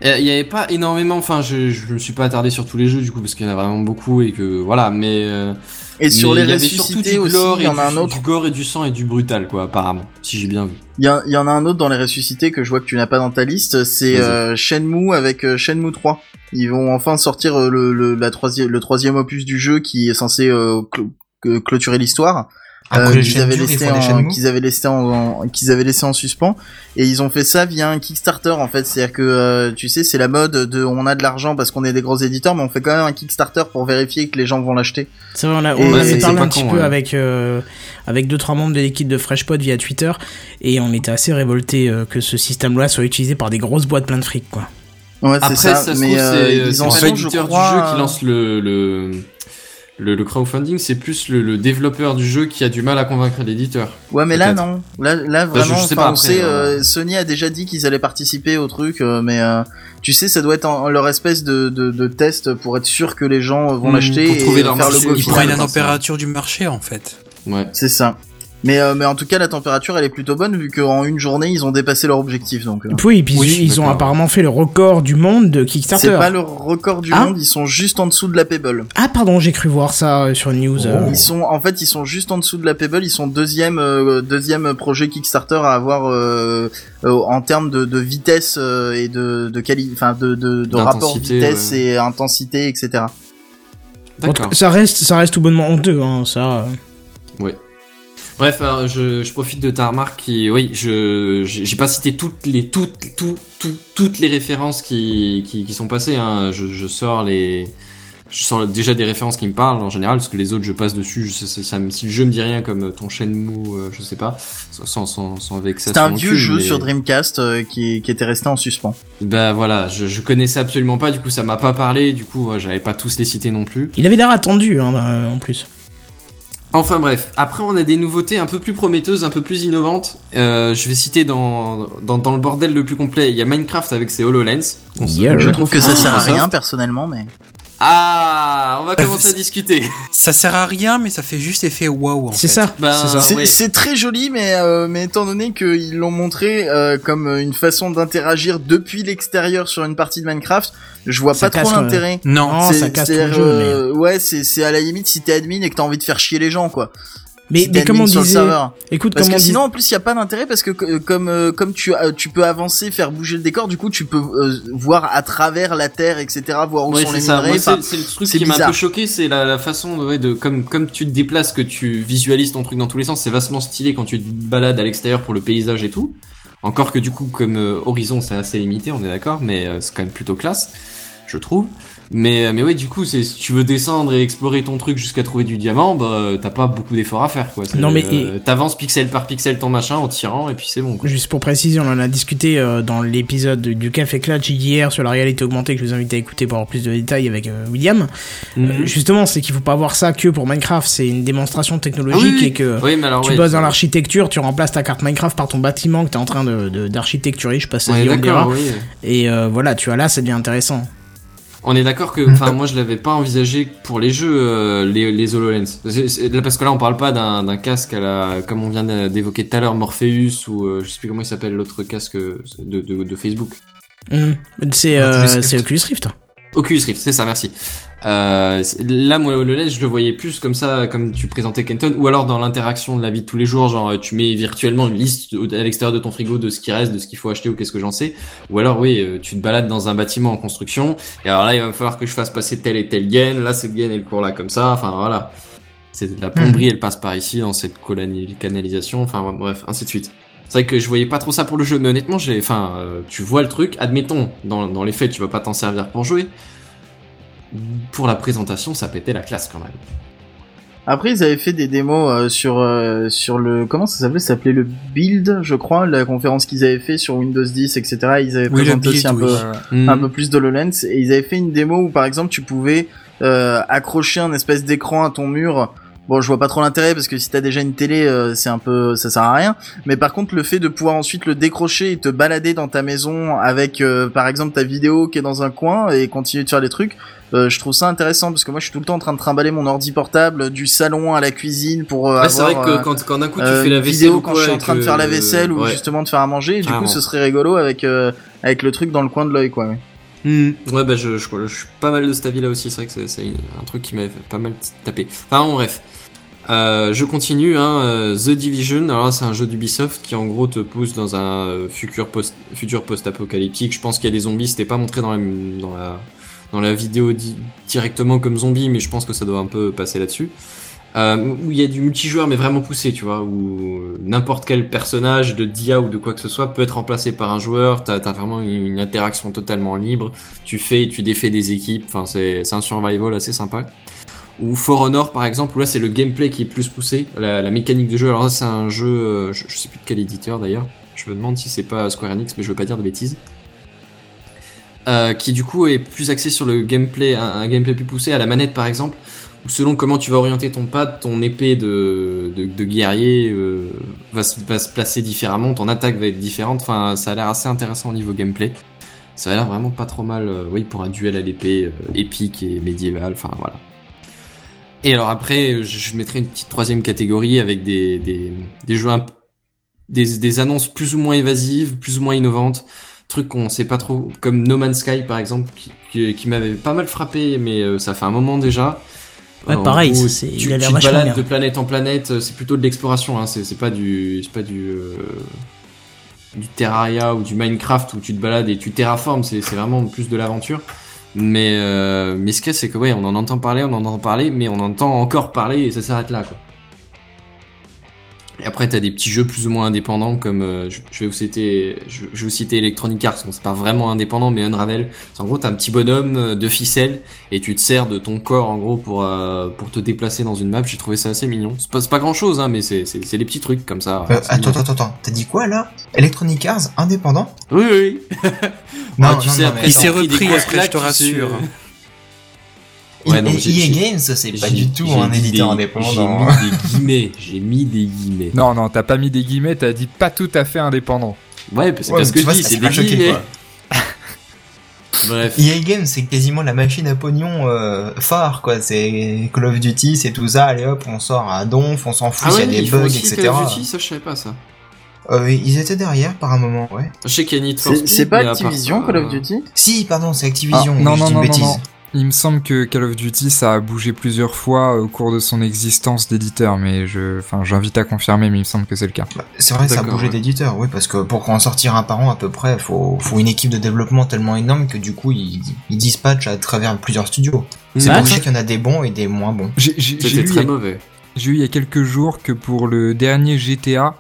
Euh, Il y avait pas énormément, enfin, je, je me suis pas attardé sur tous les jeux du coup parce qu'il y en a vraiment beaucoup et que voilà, mais euh, Et sur les il y ressuscités aussi, il y en a un autre. du gore et du sang et du brutal quoi, apparemment, si j'ai bien vu. Il y, en a un autre dans les ressuscités que je vois que tu n'as pas dans ta liste, c'est euh, Shenmue avec euh, Shenmue 3. Ils vont enfin sortir euh, le, le, la troisième, le troisième opus du jeu qui est censé euh, que- clôturer l'histoire. Euh, qu'ils avaient laissé en, qu'ils avaient laissé en, en- qu'ils avaient laissé en suspens et ils ont fait ça via un Kickstarter en fait c'est à dire que euh, tu sais c'est la mode de on a de l'argent parce qu'on est des gros éditeurs mais on fait quand même un Kickstarter pour vérifier que les gens vont l'acheter C'est vrai, on, a, Et on ouais, avait c'est- parlé c'est un petit con, peu ouais. avec, euh, avec deux trois membres de l'équipe de FreshPod via Twitter et on était assez révoltés euh, que ce système-là soit utilisé par des grosses boîtes plein de fric, quoi. ouais c'est Après, ça, ça, se mais trouve, euh, c'est c'est je l'éditeur crois du jeu qui lance le le le, le crowdfunding, c'est plus le, le développeur du jeu qui a du mal à convaincre l'éditeur. Ouais, mais là non. Là, là Bah, je- vraiment, je sais enfin, pas on après, sait, euh. euh, Sony a déjà dit qu'ils allaient participer au truc, euh, mais euh, tu sais, ça doit être en, leur espèce de, de, de test pour être sûr que les gens vont Hmm, l'acheter pour et trouver leur faire le marché. go Ils prennent la température du marché en fait. Ouais. C'est ça. Mais, euh, mais en tout cas, la température, elle est plutôt bonne vu qu'en une journée, ils ont dépassé leur objectif. Donc, euh, Oui, et puis Oui, ils, ont apparemment fait le record du monde de c'est Kickstarter. pas le record du Ah. monde. Ils sont juste en dessous de la Pebble. Ah pardon, j'ai cru voir ça euh, sur une news. euh. Ils sont, en fait, ils sont juste en dessous de la Pebble. Ils sont deuxième, euh, deuxième projet Kickstarter à avoir euh, euh, en termes de, de vitesse euh, et de, de quali, enfin de, de, de rapport vitesse ouais. et intensité, etc. En tout D'accord. cas, ça reste, ça reste tout bonnement honteux, hein, ça. euh. Bref, alors, je, je profite de ta remarque qui, oui, je, j'ai j'ai pas cité toutes les, toutes, tout, tout- toutes les références qui, qui, qui sont passées, hein. Je, je sors les, je sors déjà des références qui me parlent en général, parce que les autres je passe dessus, je sais, ça, ça me- si le jeu me dit rien comme ton Shenmue, euh, je sais pas, sans, sans, sans vexation. C'était un vieux jeu mais- sur Dreamcast euh, qui, qui était resté en suspens. Bah voilà, je, je connaissais absolument pas, du coup ça m'a pas parlé, du coup j'avais pas tous les cités non plus. Il avait l'air attendu, hein, euh, en plus. Enfin bref, après on a des nouveautés un peu plus prometteuses, un peu plus innovantes. Euh, je vais citer dans, dans, dans le bordel le plus complet, il y a Minecraft avec ses HoloLens. On se- Yeah. Je trouve que ça sert à rien personnellement, mais Ah, on va commencer à discuter. Ça sert à rien, mais ça fait juste effet waouh. C'est ça, Ben, c'est ça. c'est très joli, mais euh, mais étant donné qu'ils l'ont montré euh, comme une façon d'interagir depuis l'extérieur sur une partie de Minecraft, je vois Ça pas trop l'intérêt. Non. Ça casse le jeu, euh, Ouais, c'est c'est à la limite si t'es admin et que t'as envie de faire chier les gens, quoi. Mais, mais comme on sur le disait, serveur. écoute, Parce que on sinon, en plus, il y a pas d'intérêt parce que euh, comme euh, comme tu tu peux avancer, faire bouger le décor, du coup, tu peux euh, voir à travers la terre, etc., voir où Ouais, sont les ça. minerais. C'est le truc qui m'a un peu choqué, c'est la, la façon ouais, de comme comme tu te déplaces, que tu visualises ton truc dans tous les sens. C'est vachement stylé quand tu te balades à l'extérieur pour le paysage et tout. Encore que du coup, comme euh, horizon, c'est assez limité, on est d'accord, mais euh, c'est quand même plutôt classe, je trouve. Mais mais ouais, du coup, c'est si tu veux descendre et explorer ton truc jusqu'à trouver du diamant, bah euh, t'as pas beaucoup d'efforts à faire quoi. C'est, Non, mais euh, t'avances pixel par pixel ton machin en tirant et puis c'est bon. Quoi. Juste pour préciser, on en a discuté euh, dans l'épisode du Café Clutch hier sur la réalité augmentée que je vous invite à écouter pour avoir plus de détails avec euh, William. Mhm. Euh, justement, c'est qu'il faut pas voir ça que pour Minecraft, c'est une démonstration technologique Ah oui, et que Oui, mais alors tu ouais, bosses dans l'architecture, tu remplaces ta carte Minecraft par ton bâtiment que tu es en train de de- d'architecturer, je sais pas si ça On se est dit, on le dira. d'accord, oui. Et euh, voilà, tu vois là, ça devient intéressant. On est d'accord que, enfin, moi je l'avais pas envisagé pour les jeux, euh, les, les HoloLens. Parce que là, on parle pas d'un d'un casque à la, comme on vient d'évoquer tout à l'heure, Morpheus ou euh, je sais plus comment il s'appelle l'autre casque de, de, de Facebook. C'est Oculus euh, c'est Oculus Rift. Oculus Rift, c'est ça, merci. Euh, là, moi, HoloLens, je le voyais plus comme ça, comme tu présentais Kenton, ou alors dans l'interaction de la vie de tous les jours, genre tu mets virtuellement une liste à l'extérieur de ton frigo de ce qui reste, de ce qu'il faut acheter ou qu'est-ce que j'en sais. Ou alors, oui, euh, tu te balades dans un bâtiment en construction, et alors là, il va falloir que je fasse passer tel et tel gain, là, cette gain, elle court là comme ça, enfin voilà. C'est la plomberie, elle passe par ici, dans cette canalisation, enfin bref, ainsi de suite. C'est vrai que je voyais pas trop ça pour le jeu, mais honnêtement, j'ai, enfin, euh, tu vois le truc, admettons, dans, dans les faits, tu vas pas t'en servir pour jouer. Pour la présentation, ça pétait la classe quand même. Après, ils avaient fait des démos euh, sur euh, sur le comment ça s'appelait? Ça s'appelait le Build, je crois, la conférence qu'ils avaient fait sur Windows 10, etc. Ils avaient Oui, présenté aussi un oui. peu un peu plus d'HoloLens et ils avaient fait une démo où par exemple tu pouvais euh, accrocher un espèce d'écran à ton mur. Bon, je vois pas trop l'intérêt parce que si t'as déjà une télé, euh, c'est un peu, ça sert à rien. Mais par contre, le fait de pouvoir ensuite le décrocher et te balader dans ta maison avec, euh, par exemple, ta vidéo qui est dans un coin et continuer de faire des trucs, euh, je trouve ça intéressant parce que moi, je suis tout le temps en train de trimballer mon ordi portable du salon à la cuisine pour euh, Ouais, c'est avoir vrai que euh, quand, quand d'un coup tu euh, fais la vaisselle vidéo quand je suis en train de faire la vaisselle ou justement de faire à manger. Et du coup, ce serait rigolo avec euh, avec le truc dans le coin de l'œil, quoi. ouais. Ouais, bah je, je, je suis pas mal de cet avis là aussi, c'est vrai que c'est- un truc qui m'avait pas mal taper. Enfin, bon, bref. Euh, je continue, hein, euh, The Division, alors c'est un jeu d'Ubisoft qui en gros te pousse dans un euh, futur post futur post-apocalyptique. Je pense qu'il y a des zombies, c'était pas montré dans la, vidéo di- directement comme zombies, mais je pense que ça doit un peu passer là-dessus. Euh, où il y a du multijoueur mais vraiment poussé, tu vois, où n'importe quel personnage de dia ou de quoi que ce soit peut être remplacé par un joueur, t'as as vraiment une, interaction totalement libre, tu fais tu défais des équipes, enfin c'est un survival assez sympa. Ou For Honor par exemple, où là c'est le gameplay qui est plus poussé, la, mécanique de jeu, alors là c'est un jeu, euh, je, sais plus de quel éditeur d'ailleurs, je me demande si c'est pas Square Enix mais je veux pas dire de bêtises. Euh, qui du coup est plus axé sur le gameplay, un, gameplay plus poussé à la manette par exemple, où selon comment tu vas orienter ton pad, ton épée de, de, guerrier euh, va, se, va se placer différemment, ton attaque va être différente, enfin ça a l'air assez intéressant au niveau gameplay. Ça a l'air vraiment pas trop mal, oui, pour un duel à l'épée épique et médiéval, enfin voilà. Et alors après, je, mettrai une petite troisième catégorie avec des, des, des jeux, des, des annonces plus ou moins évasives, plus ou moins innovantes, trucs qu'on sait pas trop, comme No Man's Sky par exemple, qui, qui, qui m'avait pas mal frappé, mais euh, ça fait un moment déjà. Ouais, pareil, c'est- tu, il a l'air tu te vachement balades bien. de planète en planète, euh, c'est plutôt de l'exploration, hein, c'est c'est pas du, c'est pas du, euh, du Terraria ou du Minecraft où tu te balades et tu terraformes, c'est c'est vraiment plus de l'aventure. Mais, euh, mais ce qu'il c'est que ouais, on en entend parler, on en entend parler, mais on entend encore parler et ça s'arrête là, quoi. Et après, t'as des petits jeux plus ou moins indépendants comme euh, je, je vais vous citer, je, je vais vous citer Electronic Arts, bon, c'est pas vraiment indépendant, mais Unravel. C'est en gros, t'as un petit bonhomme euh, de ficelle et tu te sers de ton corps en gros pour euh, pour te déplacer dans une map. J'ai trouvé ça assez mignon. C'est pas, c'est pas grand chose, hein, mais c'est c'est c'est des petits trucs comme ça. Euh, attends, attends, attends, t'as dit quoi là? Electronic Arts indépendant? Oui, oui. oui. Non, Ah, tu non, sais, non, après, mais- Il s'est repris après, je te tu rassure. Ouais, non, EA j'ai- Games, c'est pas du tout un éditeur des- indépendant. J'ai mis des guillemets. J'ai mis des guillemets. Non, non, t'as pas mis des guillemets, t'as dit pas tout à fait indépendant. Ouais, c'est Ouais, parce que c'est des choqué, guillemets. quoi. Bref. EA Games, c'est quasiment la machine à pognon euh, phare, quoi. C'est Call of Duty, c'est tout ça. Allez hop, on sort à donf, on s'en fout Ah ouais, y a des bugs, aussi etc. Call of Duty, ça je savais pas ça. Euh, ils étaient derrière par un moment, ouais. Je sais qu'il y a Need for C'est Speed, c'est pas part Activision Call of euh, Duty? Si, pardon, c'est Activision. Ah, non, oui, je non, dis non, une non, bêtise. non. Il me semble que Call of Duty, ça a bougé plusieurs fois au cours de son existence d'éditeur, mais je, enfin, j'invite à confirmer, mais il me semble que c'est le cas. Bah, C'est vrai que ça a bougé ouais. d'éditeur, oui, parce que pour en sortir un par an à peu près, faut, faut une équipe de développement tellement énorme que du coup, ils, ils dispatchent à travers plusieurs studios. C'est pour ça qu'il y en a des bons et des moins bons. C'était il très a- mauvais. j'ai lu il y a quelques jours que pour le dernier GTA,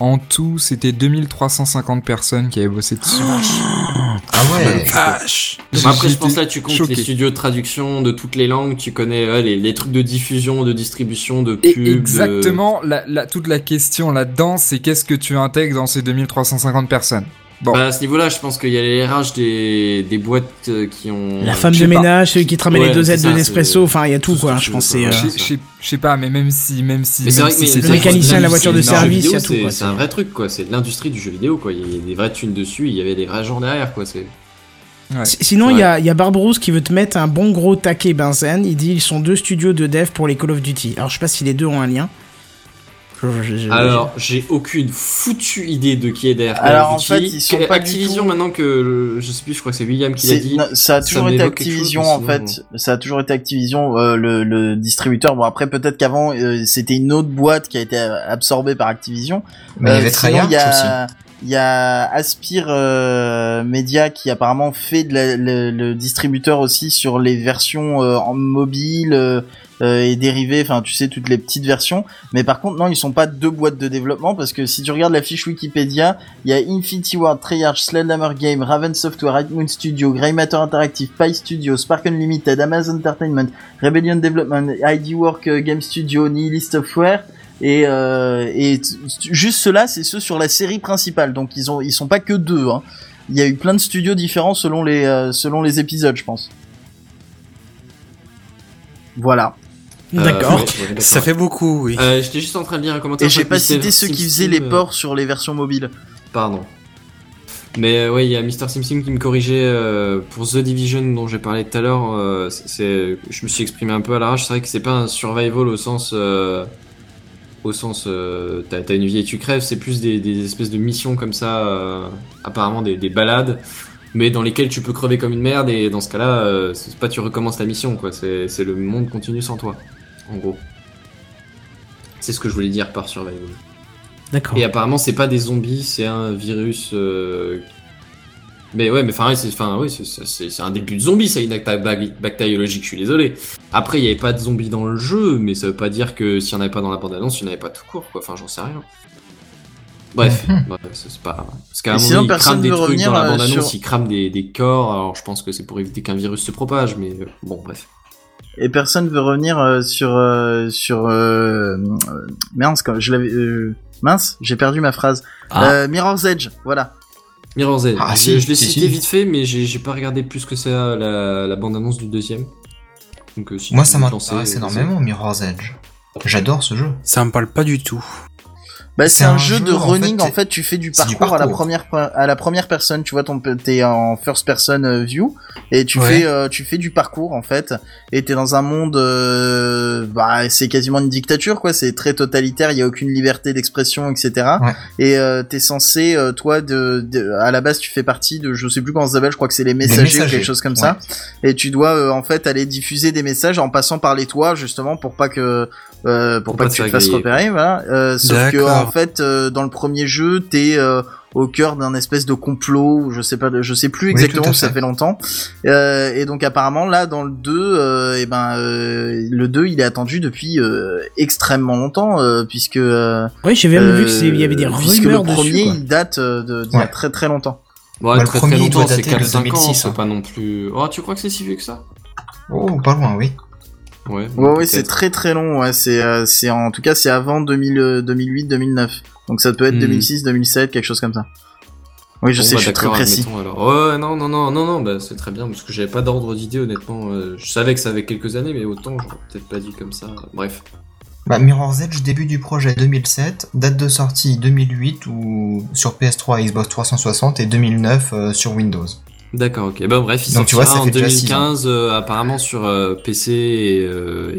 en tout, c'était 2350 personnes qui avaient bossé dessus. Ah ouais Vache. Bon, après, je pense là, tu comptes choqué. les studios de traduction de toutes les langues, tu connais ouais, les, les trucs de diffusion, de distribution, de Et pub. de- exactement, la, la- toute la question là-dedans, c'est qu'est-ce que tu intègres dans ces 2350 personnes? Bon. Bah, à ce niveau-là, je pense qu'il y a les RH des, des boîtes euh, qui ont. La femme de ménage, celui qui te ramène Ouais, les deux aides ça, de Nespresso, enfin il y a tout quoi, je pense. euh, Je sais- pas, mais même si, même si, Mais c'est même vrai que si le mécanicien, c'est- la voiture de service, il y a tout, c'est- quoi, C'est c'est- un vrai truc, quoi. C'est l'industrie du jeu vidéo, quoi. Il y a des vraies thunes dessus, il y avait des vrais gens derrière, quoi. C'est. Ouais. Si- Sinon, il y Ouais. a, il y a Barbarousse qui veut te mettre un bon gros taquet benzène. Il dit ils sont deux studios de dev pour les Call of Duty. Alors, je sais pas si les deux ont un lien. Alors, j'ai aucune foutue idée de qui est derrière. Alors, of en fait, ils sont pas Activision, tout- maintenant que le- je sais plus, je crois que c'est William qui l'a dit. non, ça a ça toujours été Activision chose, en fait. Ça a toujours été Activision euh, le, le distributeur. Bon après peut-être qu'avant euh, c'était une autre boîte qui a été absorbée par Activision. Mais il y Euh, avait sinon, Treyarch il y aussi. a il y a Aspire euh, Media qui apparemment fait de la- le, le distributeur aussi sur les versions euh, en mobile. Euh, et dérivés, enfin tu sais toutes les petites versions. Mais par contre non, ils sont pas deux boîtes de développement parce que si tu regardes la fiche Wikipédia, il y a Infinity Ward, Treyarch, Sledgehammer Game, Raven Software, Moon Studio, Grey Matter Interactive, Pi Studio, Spark Unlimited, Amazon Entertainment, Rebellion Development, ID Work euh, Game Studio, Nihilist Software. Et, euh, et juste ceux-là, c'est ceux sur la série principale. Donc ils ont, ils sont pas que deux. Hein. Il y a eu plein de studios différents selon les, euh, selon les épisodes, je pense. Voilà. Euh, D'accord. Ça fait beaucoup, oui. Euh, J'étais juste en train de lire un commentaire. Et j'ai pas cité ceux qui faisaient les euh, ports sur les versions mobiles. Pardon. Mais euh, ouais, il y a Mr. Simpson qui me corrigeait euh, pour The Division dont j'ai parlé tout à l'heure. euh, c'est- je me suis exprimé un peu à l'arrache. C'est vrai que c'est pas un survival au sens, euh, au sens, euh, t'as une vie et tu crèves. C'est plus des, des espèces de missions comme ça, euh, apparemment des, des balades, mais dans lesquelles tu peux crever comme une merde. Et dans ce cas-là, euh, c'est pas tu recommences la mission, quoi. C'est le monde continue sans toi, en gros. C'est ce que je voulais dire par survival. D'accord. Et apparemment, c'est pas des zombies, c'est un virus. euh, Mais ouais, mais enfin, c'est enfin, ouais, c'est- c'est c'est un début de zombie, c'est une bactériologique, je suis désolé. Après, il y avait pas de zombies dans le jeu, mais ça veut pas dire que s'il y en avait pas dans la bande-annonce, il y en avait pas tout court, quoi. Enfin, j'en sais rien. Bref, ouais, c'est pas. Parce qu'à un moment, sinon, ils crament des trucs dans la euh, bande-annonce, sur- ils crament des, des corps, alors je pense que c'est pour éviter qu'un virus se propage, mais euh, bon, bref. Et personne veut revenir euh, sur euh, sur euh, euh, mince quand je l'avais euh, mince j'ai perdu ma phrase Ah. euh, Mirror's Edge voilà Mirror's Edge, Ah, je, si, je l'ai si, cité si. vite fait, mais j'ai pas regardé plus que ça la, la bande-annonce du deuxième. Donc, euh, si Moi, ça m'intéresse euh, énormément, Mirror's Edge. J'adore ce jeu. Ça me parle pas du tout. Bah C'est un, un jeu jeu, de en running fait, en fait tu fais du parcours, à la première à la première personne tu vois ton t'es en first person euh, view et tu Ouais. fais euh, tu fais du parcours en fait et t'es dans un monde euh, bah c'est quasiment une dictature quoi c'est très totalitaire il y a aucune liberté d'expression etc Ouais. et euh, t'es censé euh, toi de, de- à la base tu fais partie de je sais plus comment ça s'appelle je crois que c'est les messagers, ou quelque chose comme ouais. ça et tu dois euh, en fait aller diffuser des messages en passant par les toits justement pour pas que euh, pour, Pour pas, pas que tu te fasses griller. repérer voilà euh, sauf que. En fait euh, dans le premier jeu t'es euh, au cœur d'un espèce de complot je sais pas je sais plus Oui, exactement à ça fait. longtemps euh, et donc apparemment là dans le 2 euh, et ben euh, le 2 il est attendu depuis euh, extrêmement longtemps euh, puisque euh, Oui, j'ai même vu qu'il y avait des euh, puisque rumeurs le premier dessus. il date euh, de d'il y a Ouais. très très longtemps Ouais, Bah, le très premier, très longtemps, c'est dater de 4-5 ans, 2006, c'est hein. pas non plus. Oh, tu crois que c'est si vieux que ça? Oh, pas loin, oui. Ouais, Ouais, c'est très très long. Ouais, c'est, euh, c'est en tout cas, c'est avant 2000, euh, 2008, 2009. Donc ça peut être Hmm. 2006, 2007, quelque chose comme ça. Oui, je Bon, sais, bah, je suis très précis. alors. Ouais, non, non, non, non, non, bah, c'est très bien, parce que j'avais pas d'ordre d'idée, honnêtement. euh, je savais que ça avait quelques années, mais autant, j'aurais peut-être pas dit comme ça. Bref. Bah, Mirror's Edge, début du projet 2007, date de sortie 2008 ou sur PS3 et Xbox 360 et 2009 euh, sur Windows. D'accord, ok. Bah, bref, il Donc, tu sortira vois, ça en fait déjà six 2015, euh, apparemment sur euh, PC et, euh,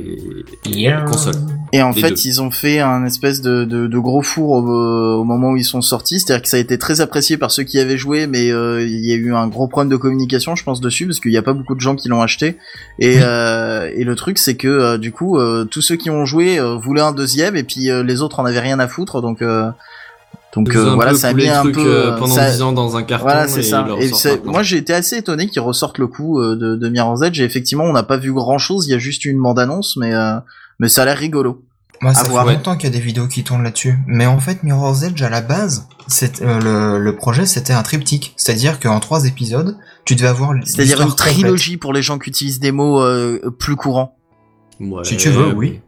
et, et console. Et en Les fait, deux. ils ont fait un espèce de, de, de gros four au, au moment où ils sont sortis. C'est-à-dire que ça a été très apprécié par ceux qui avaient joué, mais euh, il y a eu un gros problème de communication, je pense, dessus, parce qu'il n'y a pas beaucoup de gens qui l'ont acheté. Et, euh, et le truc, c'est que euh, du coup, euh, tous ceux qui ont joué euh, voulaient un deuxième, et puis euh, les autres en avaient rien à foutre. Donc, euh, donc euh, un voilà, ça a mis un peu euh, pendant ça- 10 ans dans un carton. Voilà, c'est ça. Et moi, j'ai été assez étonné qu'ils ressortent le coup euh, de, de Mirror's Edge. Et effectivement, on n'a pas vu grand chose. Il y a juste une bande annonce, mais euh, mais ça a l'air rigolo. Moi, À ça fait voir. longtemps qu'il y a des vidéos qui tournent là-dessus. Mais en fait, Mirror's Edge, à la base, c'est, euh, le, le projet, c'était un triptyque. C'est-à-dire qu'en trois épisodes, tu devais avoir C'est-à-dire une complète. trilogie pour les gens qui utilisent des mots euh, plus courants. Ouais, Si tu veux, oui.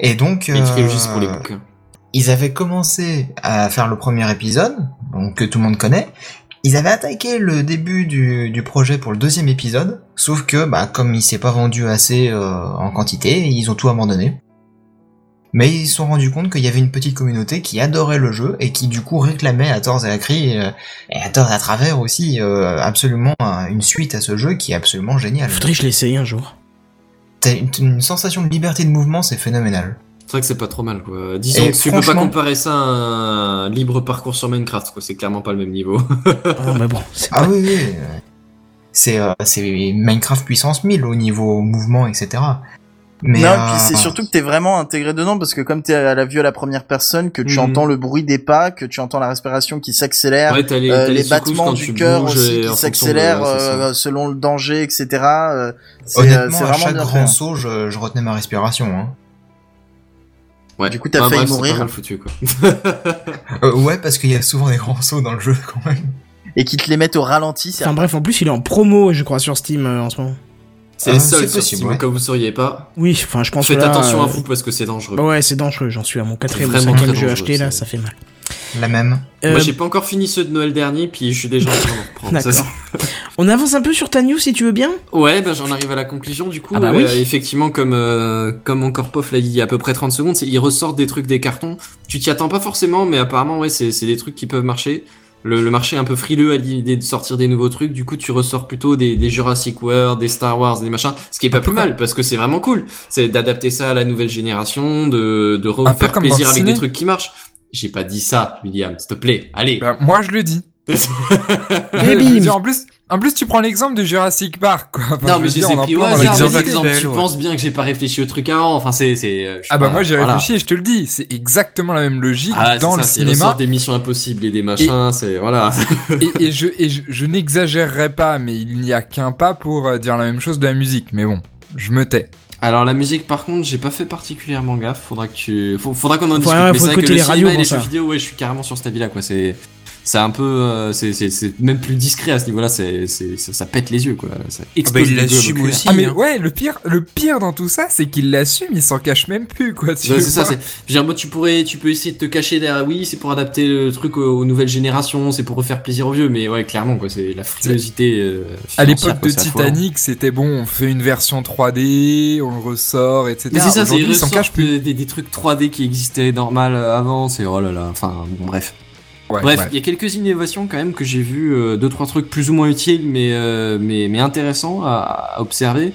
Et donc, Et trilogie, euh, pour les bouquins. Ils avaient commencé à faire le premier épisode, donc que tout le monde connaît. Ils avaient attaqué le début du, du projet pour le deuxième épisode, sauf que, bah, comme il s'est pas vendu assez euh, en quantité, ils ont tout abandonné. Mais ils se sont rendus compte qu'il y avait une petite communauté qui adorait le jeu et qui du coup réclamait à tort et à cri euh, et à tort et à travers aussi euh, absolument une suite à ce jeu qui est absolument génial. Faudrait que je l'essaye un jour. T'as une, une sensation de liberté de mouvement, c'est phénoménal. C'est vrai que c'est pas trop mal, quoi. Disons Et que tu peux pas franchement- comparer ça à un libre parcours sur Minecraft, quoi. C'est clairement pas le même niveau. Ah, mais bon, c'est Ah oui, oui. euh, C'est euh, Minecraft puissance 1000 au niveau mouvement, etc. Mais non, euh, puis c'est surtout que t'es vraiment intégré dedans parce que comme t'es à la vue à la première personne, que tu Mhm. entends le bruit des pas, que tu entends la respiration qui s'accélère, Ouais, les, euh, les, battements du cœur aussi qui de- s'accélèrent euh, selon le danger, etc. euh, c'est euh, honnêtement, c'est à vraiment chaque bien grand fait. saut, je, je retenais ma respiration. Hein. Ouais. Du coup, t'as Enfin, failli bref, mourir. pas mal foutu, quoi. Euh, ouais, parce qu'il y a souvent des grands sauts dans le jeu quand même. Et qui te les mettent au ralenti, c'est Enfin bref, en plus, il est en promo, je crois, sur Steam euh, en ce moment. C'est Ah, les c'est seuls sur possible, Steam, ouais. comme vous sauriez pas. Oui, enfin, je pense Faites que là, attention euh, à vous parce que c'est dangereux. Bah ouais, c'est dangereux. J'en suis à mon quatrième ou cinquième jeu acheté là, ça fait mal. La même. Euh, Moi, j'ai pas encore fini ceux de Noël dernier, puis je suis déjà en train d'en reprendre. on avance un peu sur ta news si tu veux bien. Ouais, ben j'en arrive à la conclusion du coup. Ah bah Euh, oui. effectivement, comme euh, comme encore Pof l'a dit il y a à peu près 30 secondes, c'est ils ressortent des trucs des cartons. Tu t'y attends pas forcément, mais apparemment ouais, c'est c'est des trucs qui peuvent marcher. Le, le marché est un peu frileux à l'idée de sortir des nouveaux trucs. Du coup, tu ressors plutôt des, des Jurassic World, des Star Wars, des machins. Ce qui est pas plus mal parce que c'est vraiment cool. C'est d'adapter ça à la nouvelle génération, de de refaire plaisir avec ciné. des trucs qui marchent. J'ai pas dit ça, William. S'il te plaît, allez. Bah, moi, je le dis. Et bim. en plus, en plus, tu prends l'exemple de Jurassic Park, quoi. Enfin, non, je mais je les exemples. actuel, Tu ouais. penses bien que j'ai pas réfléchi au truc avant. Enfin, c'est, c'est. euh, sais Ah bah pas, moi j'ai voilà. réfléchi et je te le dis, c'est exactement la même logique Ah, dans c'est le cinéma des missions impossibles et des machins, c'est voilà. et, et je, et je, je n'exagérerai pas mais il n'y a qu'un pas pour euh, dire la même chose de la musique mais bon, je me tais. Alors la musique, par contre, j'ai pas fait particulièrement gaffe. Faudra que tu, faudra qu'on en discute. ouais, mais faut c'est vrai que écouter le les cinéma et les jeux ça. vidéo, ouais, je suis carrément sur cet avis-là, quoi. C'est, c'est un peu, euh, c'est, c'est, c'est même plus discret à ce niveau-là. C'est, c'est, ça, ça pète les yeux, quoi. Ça explose il les globe l'assume oculaires. aussi. Ah mais hein. ouais, le pire le pire dans tout ça, c'est qu'il l'assume, il s'en cache même plus quoi, tu Ouais, c'est ça, c'est. Je veux dire, moi, tu pourrais, tu peux essayer de te cacher derrière. Oui, c'est pour adapter le truc aux, aux nouvelles générations, c'est pour refaire plaisir aux vieux, mais ouais, clairement, quoi, c'est la frilosité. euh, À l'époque quoi, de. Titanic, c'était bon, on fait une version 3D, on le ressort, etc. Mais c'est ça, c'est ils s'en cachent plus. des, des trucs 3D qui existaient normal euh, avant, c'est oh là là, enfin bon bref. Ouais, Bref, ouais. il y a quelques innovations quand même que j'ai vu, euh, deux trois trucs plus ou moins utiles mais euh, mais mais intéressants à, à observer.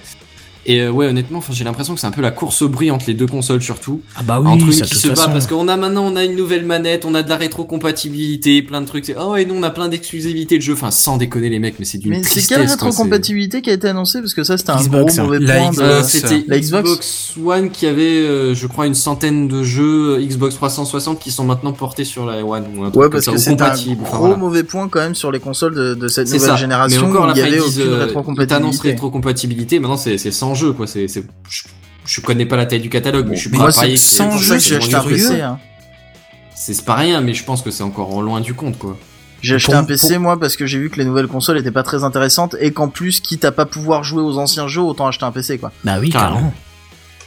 Et euh, ouais, honnêtement, enfin j'ai l'impression que c'est un peu la course au bruit entre les deux consoles surtout. Ah bah entre oui, une ça qui se toute bat façon. parce qu'on a maintenant on a une nouvelle manette, on a de la rétrocompatibilité, plein de trucs. Oh et nous on a plein d'exclusivités de jeux. Enfin sans déconner les mecs, mais c'est d'une Mais c'est quelle rétrocompatibilité qui a été annoncée? Parce que ça, c'était un Xbox, gros hein. mauvais La point. De- Euh, C'était La Xbox Xbox One qui avait, euh, je crois, une centaine de jeux euh, Xbox 360 qui sont maintenant portés sur la One ou un truc Ouais, parce que c'est un. Enfin, gros voilà. mauvais point quand même sur les consoles de, de cette nouvelle ça. génération Mais encore, où il y avait aucune euh, rétrocompatibilité. rétrocompatibilité. Maintenant, c'est c'est sans jeu, quoi. C'est, c'est, je, je connais pas la taille du catalogue, mais je suis Mais prêt moi, c'est que sans pour jeu, ça que j'ai c'est acheté un curieux. PC. Hein. c'est c'est pas rien, mais je pense que c'est encore en loin du compte, quoi. J'ai acheté Pour- un PC moi parce que j'ai vu que les nouvelles consoles étaient pas très intéressantes et qu'en plus, quitte à pas pouvoir jouer aux anciens jeux, autant acheter un PC quoi. Bah oui, Carrément.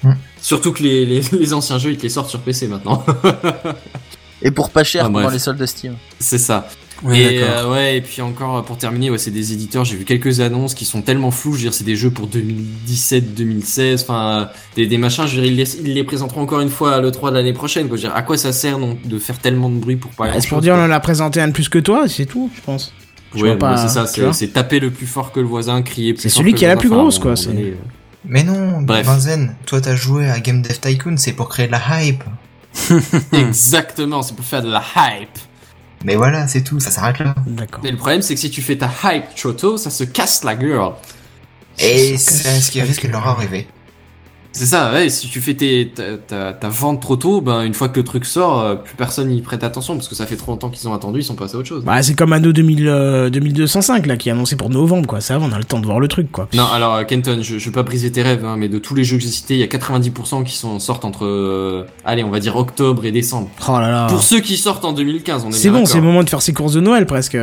carrément. Surtout que les, les, les anciens jeux, ils te les sortent sur PC maintenant. Et pour pas cher Ah, pendant les soldes de Steam. c'est ça. Ouais, et euh, ouais, et puis encore pour terminer, ouais, c'est des éditeurs. J'ai vu quelques annonces qui sont tellement floues. Je veux dire, c'est des jeux pour 2017, 2016, enfin des, des machins. Je veux dire, ils les, ils les présenteront encore une fois à le 3 de l'année prochaine. Quoi. Je veux dire, à quoi ça sert donc de faire tellement de bruit pour pas Bah, c'est pour dire on en a présenté un de plus que toi, c'est tout, je pense. je Ouais, vois pas, ouais, c'est ça. C'est taper le plus fort que le voisin, crier plus C'est celui que qui a la plus grosse, quoi, c'est- donné, euh, Mais non, Bref. Benzen, toi t'as joué à Game Dev Tycoon, c'est pour créer de la hype. Exactement, c'est pour faire de la hype. Mais voilà, c'est tout, ça s'arrête là. D'accord. Mais le problème, c'est que si tu fais ta hype trop tôt, ça se casse la gueule. Et c'est ce qui risque de leur arriver. C'est ça, ouais, si tu fais tes, ta, ta, ta vente trop tôt, ben, une fois que le truc sort, euh, plus personne y prête attention, parce que ça fait trop longtemps qu'ils ont attendu, ils sont passés à autre chose. Bah c'est comme Anno 2000, euh, 2205 là qui est annoncé pour novembre quoi. Ça va, on a le temps de voir le truc quoi. Non, alors, euh, Kenton, je, je veux pas briser tes rêves, hein, mais de tous les jeux que j'ai cités, il y a 90% qui sont, sortent entre, euh, allez, on va dire octobre et décembre. Oh là là. Pour ceux qui sortent en 2015, on est C'est bon, c'est le moment de faire ses courses de Noël presque.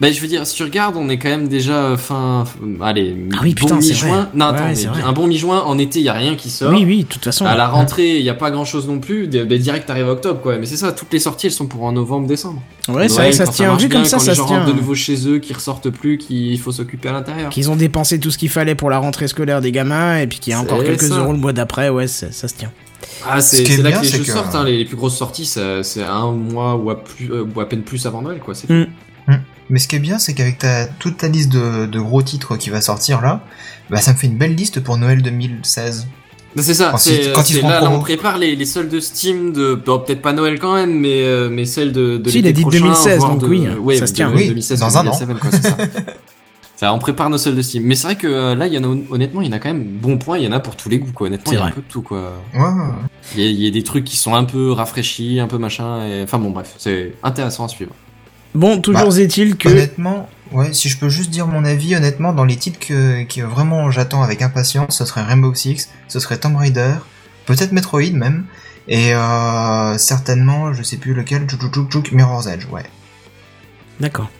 Bah, je veux dire, si tu regardes, on est quand même déjà euh, fin, euh, allez, Ah oui, putain, bon c'est mi-juin. Non, Ouais, attends, mais c'est vrai. un bon mi-juin, en été, il y a rien qui sort. Oui oui, de toute façon. À la rentrée, il y a pas grand chose non plus. Des- bah, direct, t'arrives à octobre, quoi. Mais c'est ça, toutes les sorties, elles sont pour en novembre, décembre. Ouais, c'est vrai que ça se tient vu comme ça, ça se tient. de nouveau chez eux, qui ressortent plus, qu'il faut s'occuper à l'intérieur. Qu'ils ont dépensé tout ce qu'il fallait pour la rentrée scolaire des gamins et puis qu'il y a encore quelques ça. euros le mois d'après, ouais, ça, ça se tient. Ah, Ce c'est c'est là bien, que les jeux que- sortent, hein, les, les plus grosses sorties, c'est un mois ou à, plus, euh, ou à peine plus avant Noël, quoi. C'est Mm. Mais ce qui est bien, c'est qu'avec ta, toute ta liste de, de gros titres qui va sortir là, bah ça me fait une belle liste pour Noël 2016. Mais c'est ça, Quand c'est ils- quand ils là, là, on prépare les, les soldes de Steam de bon, peut-être pas Noël quand même, mais euh, mais celles de, de Si, il a dit prochain, 2016, voire donc de- oui, ouais, ça se tient. de Oui, 2016, dans un an. 2017, quoi, c'est ça. Ça, on prépare nos soldes de Steam. Mais c'est vrai que euh, là, il y en a honnêtement, il y en a quand même bon point. Il y en a pour tous les goûts, quoi. Honnêtement, il y a un peu de tout, quoi. Ouais. Il y, a, il y a des trucs qui sont un peu rafraîchis, un peu machin. Et... Enfin bon, bref, c'est intéressant à suivre. Bon, toujours Bah, est-il que. Honnêtement, ouais, si je peux juste dire mon avis, honnêtement, dans les titres que, que vraiment j'attends avec impatience, ce serait Rainbow Six, ce serait Tomb Raider, peut-être Metroid même, et euh, certainement, je sais plus lequel, Mirror's Edge, ouais. D'accord.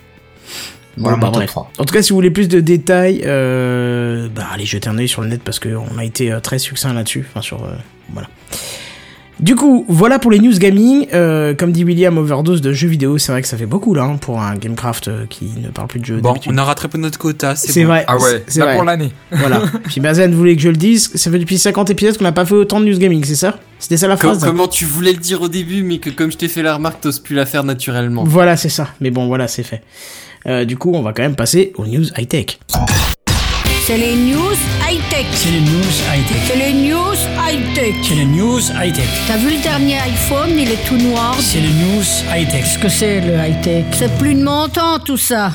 Voilà Bon, bah, mon top bref. 3. En tout cas, si vous voulez plus de détails, euh, bah, allez jeter un œil sur le net parce qu'on a été euh, très succinct là-dessus. Enfin, sur. euh, voilà. Du coup, voilà pour les news gaming. Euh, comme dit William, overdose de jeux vidéo, c'est vrai que ça fait beaucoup là hein, pour un Gamecraft euh, qui ne parle plus de jeux Bon, on a rattrapé notre quota, c'est C'est bon. vrai. Ah ouais, c'est pour l'année. Voilà. Puis Bazen voulait que je le dise. Ça fait depuis 50 épisodes qu'on n'a pas fait autant de news gaming, c'est ça? C'était ça la Com- phrase comment tu voulais le dire au début, mais que comme je t'ai fait la remarque, t'oses plus la faire naturellement. Voilà, c'est ça. Mais bon, voilà, c'est fait. Euh, du coup, on va quand même passer aux news high-tech. C'est les news high-tech. C'est les news high-tech. C'est les news high-tech. C'est les news high-tech. T'as vu le dernier iPhone, il est tout noir. C'est les news high-tech. Qu'est-ce que c'est le high-tech? C'est plus de mon temps tout ça.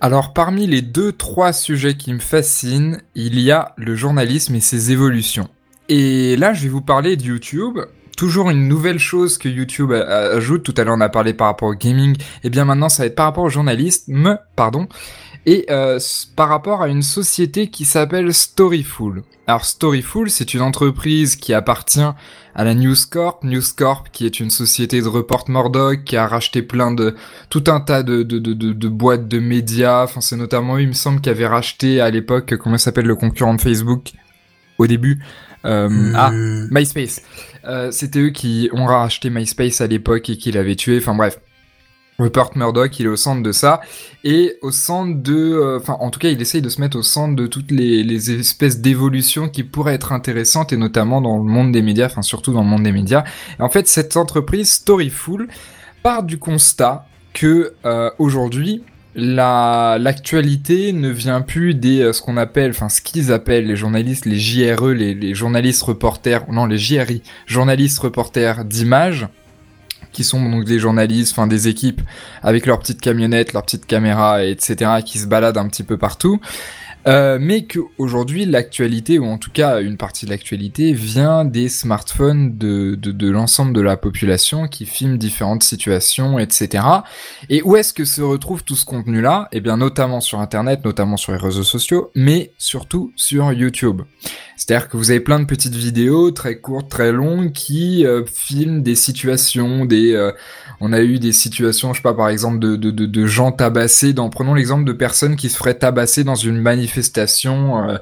Alors parmi les deux trois sujets qui me fascinent, il y a le journalisme et ses évolutions. Et là, je vais vous parler de YouTube. Toujours une nouvelle chose que YouTube ajoute. Tout à l'heure, on a parlé par rapport au gaming. Et bien maintenant, ça va être par rapport au journalisme, pardon. Et euh, par rapport à une société qui s'appelle Storyful. Alors Storyful, c'est une entreprise qui appartient à la News Corp. News Corp, qui est une société de report Murdoch, qui a racheté plein de tout un tas de, de, de, de, de boîtes de médias. Enfin, c'est notamment eux, il me semble, qui avait racheté à l'époque, comment s'appelle le concurrent de Facebook? Au début. Euh, Ah, Hmm. MySpace. Euh, C'était eux qui ont racheté MySpace à l'époque et qui l'avaient tué. Enfin bref. Rupert Murdoch, il est au centre de ça et au centre de, euh, enfin en tout cas, il essaye de se mettre au centre de toutes les, les espèces d'évolutions qui pourraient être intéressantes et notamment dans le monde des médias, enfin surtout dans le monde des médias. Et en fait, cette entreprise Storyful part du constat que euh, aujourd'hui la l'actualité ne vient plus des euh, ce qu'on appelle enfin ce qu'ils appellent les journalistes les JRE les, les journalistes reporters non les JRI journalistes reporters d'images qui sont donc des journalistes enfin des équipes avec leurs petites camionnettes leurs petites caméras etc qui se baladent un petit peu partout. Euh, mais que aujourd'hui l'actualité ou en tout cas une partie de l'actualité vient des smartphones de l'ensemble de la population qui filment différentes situations etc et où est-ce que se retrouve tout ce contenu-là? Eh bien, notamment sur Internet, notamment sur les réseaux sociaux, mais surtout sur YouTube. C'est-à-dire que vous avez plein de petites vidéos très courtes, très longues, qui euh, filment des situations, des... euh, on a eu des situations, je sais pas, par exemple, de, de, de, de gens tabassés. Dans, prenons l'exemple de personnes qui se feraient tabasser dans une manifestation euh,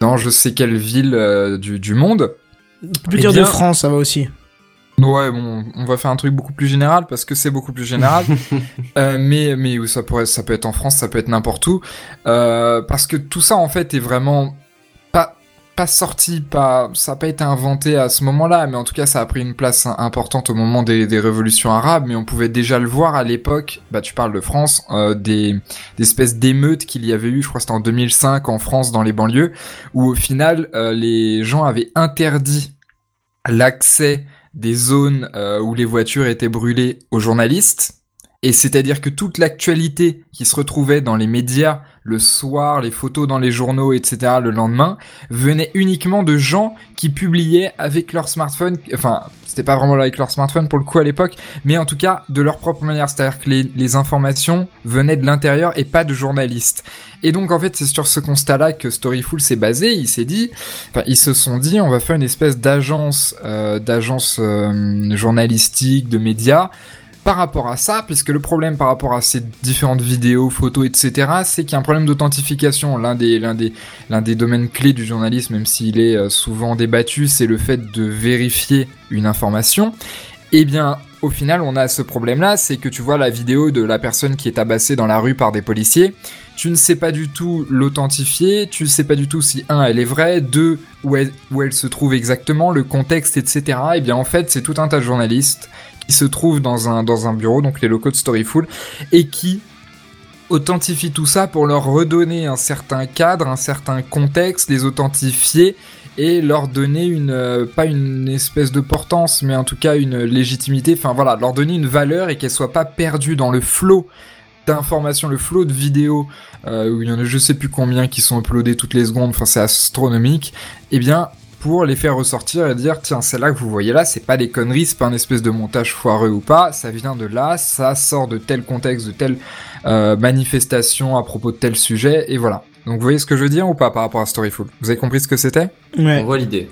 dans je sais quelle ville du, du monde. Tu peux Eh dire de France, ça va aussi. Ouais, bon, on va faire un truc beaucoup plus général parce que c'est beaucoup plus général. Euh, mais mais ça pourrait, ça peut être en France, ça peut être n'importe où, euh, parce que tout ça en fait est vraiment pas sorti, pas ça a pas été inventé à ce moment-là, mais en tout cas ça a pris une place importante au moment des, révolutions arabes, mais on pouvait déjà le voir à l'époque. Bah tu parles de France, euh, des, espèces d'émeutes qu'il y avait eu, je crois c'était en 2005 en France dans les banlieues, où au final euh, les gens avaient interdit l'accès des zones euh, où les voitures étaient brûlées aux journalistes. Et c'est-à-dire que toute l'actualité qui se retrouvait dans les médias le soir, les photos dans les journaux, etc. le lendemain, venait uniquement de gens qui publiaient avec leur smartphone. Enfin, c'était pas vraiment avec leur smartphone pour le coup à l'époque, mais en tout cas de leur propre manière. C'est-à-dire que les, les informations venaient de l'intérieur et pas de journalistes. Et donc en fait c'est sur ce constat-là que Storyful s'est basé. Il s'est dit, enfin ils se sont dit, on va faire une espèce d'agence, euh, d'agence euh, journalistique, de médias par rapport à ça, puisque le problème par rapport à ces différentes vidéos, photos, etc., c'est qu'il y a un problème d'authentification. L'un des, domaines clés du journalisme, même s'il est euh, souvent débattu, c'est le fait de vérifier une information. Eh bien, au final, on a ce problème-là, c'est que tu vois la vidéo de la personne qui est tabassée dans la rue par des policiers, tu ne sais pas du tout l'authentifier, tu ne sais pas du tout si, un, elle est vraie, deux, où elle, où elle se trouve exactement, le contexte, etc. Eh bien, en fait, c'est tout un tas de journalistes qui se trouvent dans un, dans un bureau, donc les locaux de Storyful, et qui authentifient tout ça pour leur redonner un certain cadre, un certain contexte, les authentifier et leur donner une euh, pas une espèce de portance mais en tout cas une légitimité enfin voilà leur donner une valeur et qu'elle soit pas perdue dans le flot d'informations, le flot de vidéos, euh, où il y en a je sais plus combien qui sont uploadés toutes les secondes, enfin c'est astronomique, eh bien pour les faire ressortir et dire tiens celle-là que vous voyez là c'est pas des conneries c'est pas un espèce de montage foireux ou pas ça vient de là ça sort de tel contexte de telle euh, manifestation à propos de tel sujet et voilà donc vous voyez ce que je veux dire ou pas par rapport à Storyful vous avez compris ce que c'était? Ouais. On voit l'idée.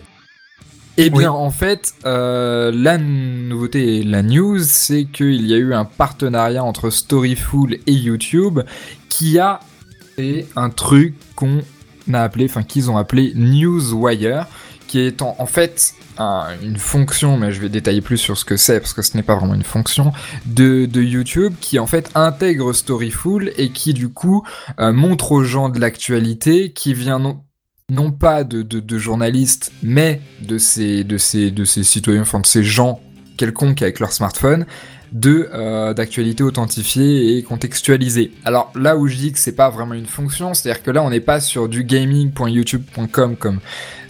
eh bien, en fait, euh, la nouveauté et la news, c'est qu'il y a eu un partenariat entre Storyful et YouTube qui a fait un truc qu'on a appelé, enfin qu'ils ont appelé Newswire, qui est en, fait un- une fonction, mais je vais détailler plus sur ce que c'est parce que ce n'est pas vraiment une fonction de, YouTube qui en fait intègre Storyful et qui du coup euh, montre aux gens de l'actualité qui vient non pas de journalistes, mais de ces, de ces, de ces citoyens, enfin de ces gens quelconques avec leur smartphone, de euh, d'actualité authentifiée et contextualisée. Alors là où je dis que c'est pas vraiment une fonction, c'est-à-dire que là on n'est pas sur du gaming.youtube.com comme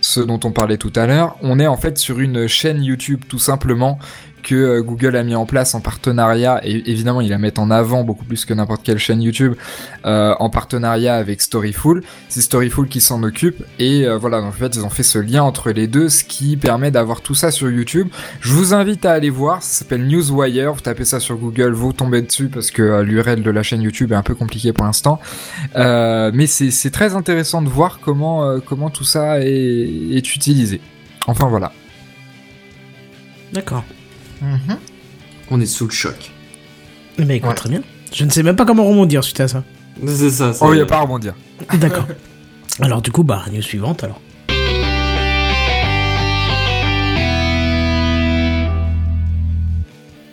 ce dont on parlait tout à l'heure, on est en fait sur une chaîne YouTube tout simplement que euh, Google a mis en place en partenariat, et évidemment ils la mettent en avant beaucoup plus que n'importe quelle chaîne YouTube, euh, en partenariat avec Storyful. C'est Storyful qui s'en occupe, et euh, voilà, en fait ils ont fait ce lien entre les deux, ce qui permet d'avoir tout ça sur YouTube. Je vous invite à aller voir, ça s'appelle Newswire, vous tapez ça sur Google, vous tombez dessus parce que l'URL de la chaîne YouTube est un peu compliqué pour l'instant. Mais c'est très intéressant de voir comment, tout ça est utilisé. Enfin voilà. D'accord. On est sous le choc. Eh ben écoute, Ouais. très bien. Je ne sais même pas comment rebondir suite à ça. C'est ça. c'est- Oh, il n'y a pas à rebondir. D'accord. alors du coup, bah, news suivante alors.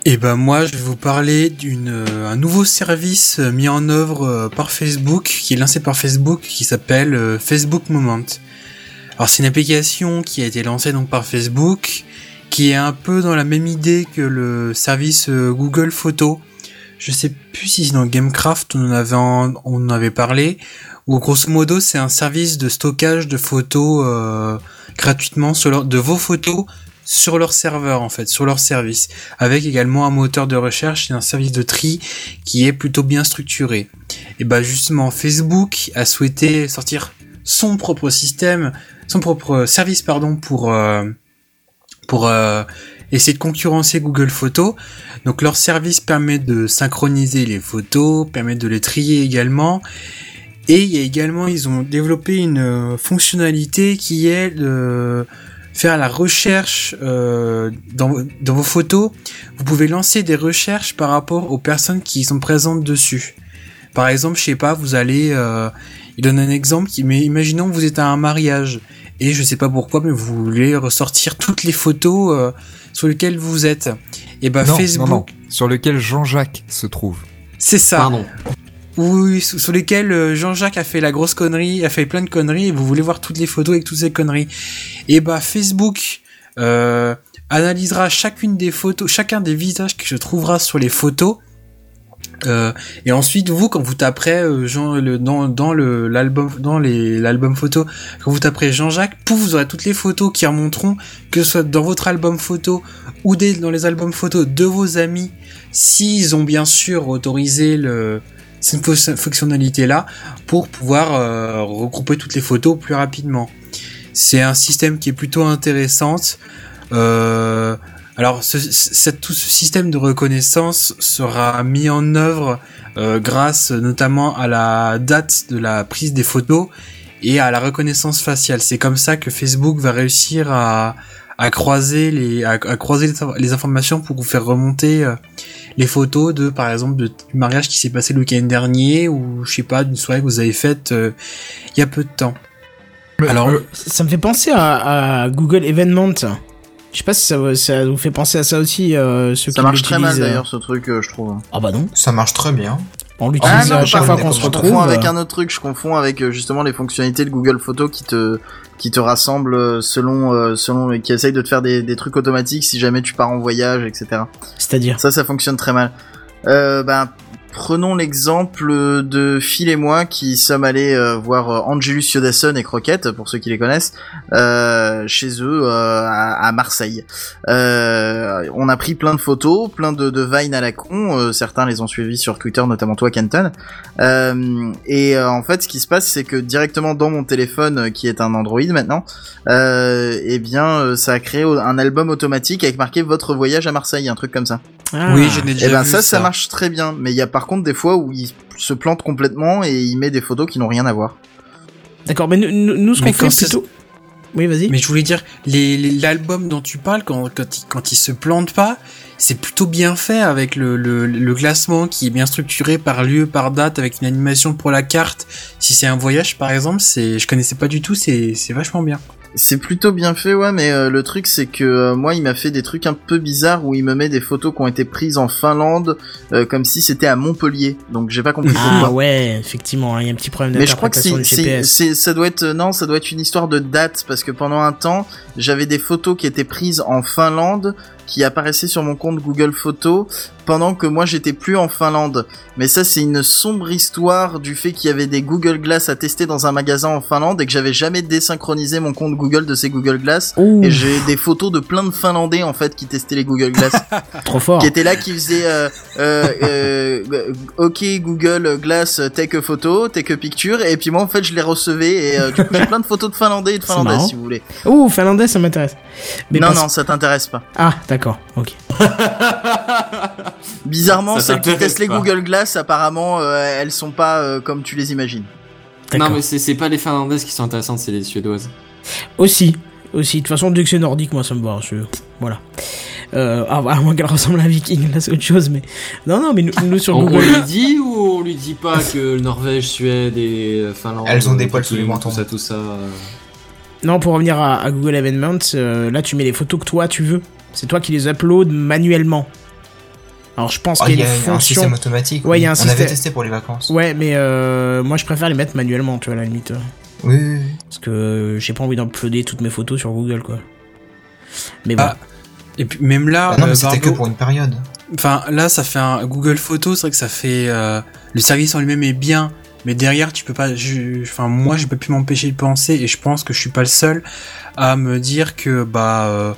Et ben moi, je vais vous parler d'une euh, un nouveau service euh, mis en œuvre euh, par Facebook, qui est lancé par Facebook, qui s'appelle euh, Facebook Moment. Alors c'est une application qui a été lancée donc par Facebook, qui est un peu dans la même idée que le service euh, Google Photo. Je sais plus si dans Gamecraft on en avait on en avait parlé. Ou grosso modo, c'est un service de stockage de photos euh, gratuitement sur leur- de vos photos sur leur serveur en fait, sur leur service, avec également un moteur de recherche et un service de tri qui est plutôt bien structuré. Et bah justement, Facebook a souhaité sortir son propre système, son propre service pardon pour euh, pour euh, essayer de concurrencer Google Photos. Donc leur service permet de synchroniser les photos, permet de les trier également. Et il y a également, ils ont développé une euh, fonctionnalité qui est de faire la recherche euh, dans, vos photos. Vous pouvez lancer des recherches par rapport aux personnes qui sont présentes dessus. Par exemple, je sais pas, vous allez, euh, il donne un exemple, mais imaginons que vous êtes à un mariage et je sais pas pourquoi, mais vous voulez ressortir toutes les photos euh, sur lesquelles vous êtes. Et bah non, Facebook, non, non. Sur lequel Jean-Jacques se trouve. c'est ça. Pardon. Oui, sur lesquels euh, Jean-Jacques a fait la grosse connerie, a fait plein de conneries, et vous voulez voir toutes les photos avec toutes ces conneries. Et bah Facebook euh, analysera chacune des photos, chacun des visages que se trouvera sur les photos. Euh, et ensuite, vous, quand vous taperez euh, Jean, dans, dans l'album, dans l'album photo, quand vous taperez Jean-Jacques, pouf, vous aurez toutes les photos qui remonteront, que ce soit dans votre album photo ou dans les albums photos de vos amis, s'ils ont bien sûr autorisé cette fo- fonctionnalité là pour pouvoir euh, regrouper toutes les photos plus rapidement. C'est un système qui est plutôt intéressant. Alors, ce, ce- tout ce système de reconnaissance sera mis en œuvre euh, grâce notamment à la date de la prise des photos et à la reconnaissance faciale. C'est comme ça que Facebook va réussir à, à croiser les à, à croiser les, les informations pour vous faire remonter euh, les photos de par exemple de, du mariage qui s'est passé le week-end dernier ou je sais pas d'une soirée que vous avez faite euh, il y a peu de temps. Alors, Ça ça me fait penser à, à Google Eventment. Je sais pas si ça, vous- ça vous fait penser à ça aussi. Euh, ceux Ça qui marche très mal euh. d'ailleurs ce truc, euh, je trouve. Ah bah non. Ça marche très bien. On l'utilise Ah non, à chaque fois qu'on se je retrouve. confonds avec un autre truc, je confonds avec euh, justement les fonctionnalités de Google Photos qui te qui te rassemblent euh, selon selon qui essayent de te faire des, des trucs automatiques si jamais tu pars en voyage, etc. C'est-à-dire Ça, ça fonctionne très mal. Euh, ben prenons l'exemple de Phil et moi qui sommes allés euh, voir euh, Angelus Yodasson et Croquette, pour ceux qui les connaissent, euh, chez eux euh, à, à Marseille. Euh, on a pris plein de photos, plein de, de vines à la con. euh, certains les ont suivis sur Twitter, notamment toi, Kenton. Euh, et euh, en fait, ce qui se passe, c'est que directement dans mon téléphone, qui est un Android maintenant, euh, eh bien, ça a créé un album automatique avec marqué votre voyage à Marseille, un truc comme ça. Ah. Oui, je n'ai déjà Et ben vu ça, ça, marche très bien. Mais il y a par contre des fois où il se plante complètement et il met des photos qui n'ont rien à voir. D'accord, mais nous, ce qu'on fait plutôt. Oui, vas-y. Mais je voulais dire, les- les- l'album dont tu parles, quand, quand, il, quand il se plante pas, c'est plutôt bien fait avec le, le, le classement qui est bien structuré par lieu, par date, avec une animation pour la carte. Si c'est un voyage, par exemple, c'est, je connaissais pas du tout, c'est, c'est vachement bien. C'est plutôt bien fait, ouais, mais euh, le truc c'est que euh, moi il m'a fait des trucs un peu bizarres où il me met des photos qui ont été prises en Finlande euh, comme si c'était à Montpellier. Donc j'ai pas compris Ah pourquoi. ouais, effectivement, hein, il y a un petit problème Mais je crois que d'interprétation c'est, du c'est, GPS. c'est- ça doit être, non, ça doit être une histoire de date parce que pendant un temps, j'avais des photos qui étaient prises en Finlande qui apparaissaient sur mon compte Google Photos pendant que moi j'étais plus en Finlande. Mais ça, c'est une sombre histoire du fait qu'il y avait des Google Glass à tester dans un magasin en Finlande et que j'avais jamais désynchronisé mon compte Google de ces Google Glass. Et j'ai des photos de plein de Finlandais en fait qui testaient les Google Glass, trop fort. qui étaient là, qui faisaient euh, euh, euh, OK Google Glass take a photo, take a picture, et puis moi en fait je les recevais et du coup j'ai plein de photos de Finlandais et de marrant. si vous voulez. Ouh, finlandais, ça m'intéresse. Non parce- non ça t'intéresse pas. Ah, d'accord, ok. Bizarrement Ça celles qui testent les. Google Glass apparemment euh, elles sont pas euh, comme tu les imagines. D'accord. Non, mais c'est pas les finlandaises qui sont intéressantes, c'est les suédoises. Aussi, aussi. De toute façon, dès que c'est nordique, moi, ça me va. Voilà. Euh, ah, à moins qu'elle ressemble à un viking, là, c'est autre chose, mais... Non, non, mais nous, nous sur On, on Google... lui dit ou on lui dit pas que Norvège, Suède et euh, Finlande. Elles ont des poils sous les mentons. Tout ça, tout ça. euh. Non, pour revenir à, à Google Events, euh, là, tu mets les photos que toi, tu veux. C'est toi qui les uploads manuellement. Alors, je pense Ah, qu'il il y y a a une un fonction... système automatique. Ouais, il y a un On système- avait testé pour les vacances. Ouais, mais euh, moi, je préfère les mettre manuellement, tu vois, à la limite. euh, Oui, oui, oui. Parce que euh, j'ai pas envie d'uploader toutes mes photos sur Google, quoi. Mais bon. Ah, Et puis même là, Ah non, euh, mais c'était que pour une période. Enfin, là, ça fait un Google Photos, c'est vrai que ça fait. euh, le service en lui-même est bien, mais derrière, tu peux pas. je- Enfin, moi, je peux plus m'empêcher de penser, et je pense que je suis pas le seul à me dire que bah euh,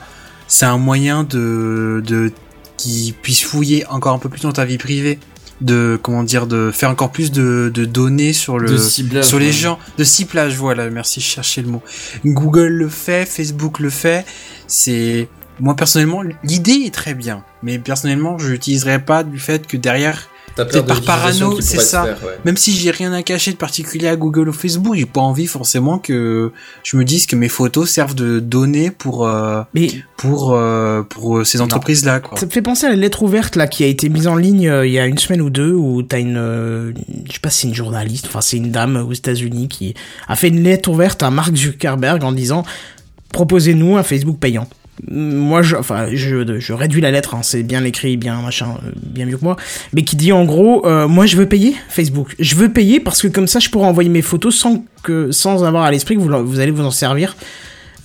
c'est un moyen de de qui puisse fouiller encore un peu plus dans ta vie privée, de comment dire, de faire encore plus de, de données sur le ciblage, sur les ouais. gens, de ciblage. Voilà, merci, je cherchais le mot. Google le fait, Facebook le fait. C'est moi personnellement, l'idée est très bien, mais personnellement, je l'utiliserai pas du fait que derrière, C'est par parano, c'est ça. faire, ouais. même si j'ai rien à cacher de particulier à Google ou Facebook, j'ai pas envie forcément que je me dise que mes photos servent de données pour euh, Mais pour euh, pour euh, ces entreprises là quoi. Ça me fait penser à la lettre ouverte là qui a été mise en ligne euh, il y a une semaine ou deux où t'as une, euh, je sais pas si c'est une journaliste, enfin c'est une dame aux États-Unis qui a fait une lettre ouverte à Mark Zuckerberg en disant proposez-nous un Facebook payant. Moi, je, enfin, je, je réduis la lettre, hein, c'est bien écrit, bien machin, euh, bien mieux que moi, mais qui dit en gros, euh, moi je veux payer Facebook, je veux payer parce que comme ça je pourrai envoyer mes photos sans que, sans avoir à l'esprit que vous, vous allez vous en servir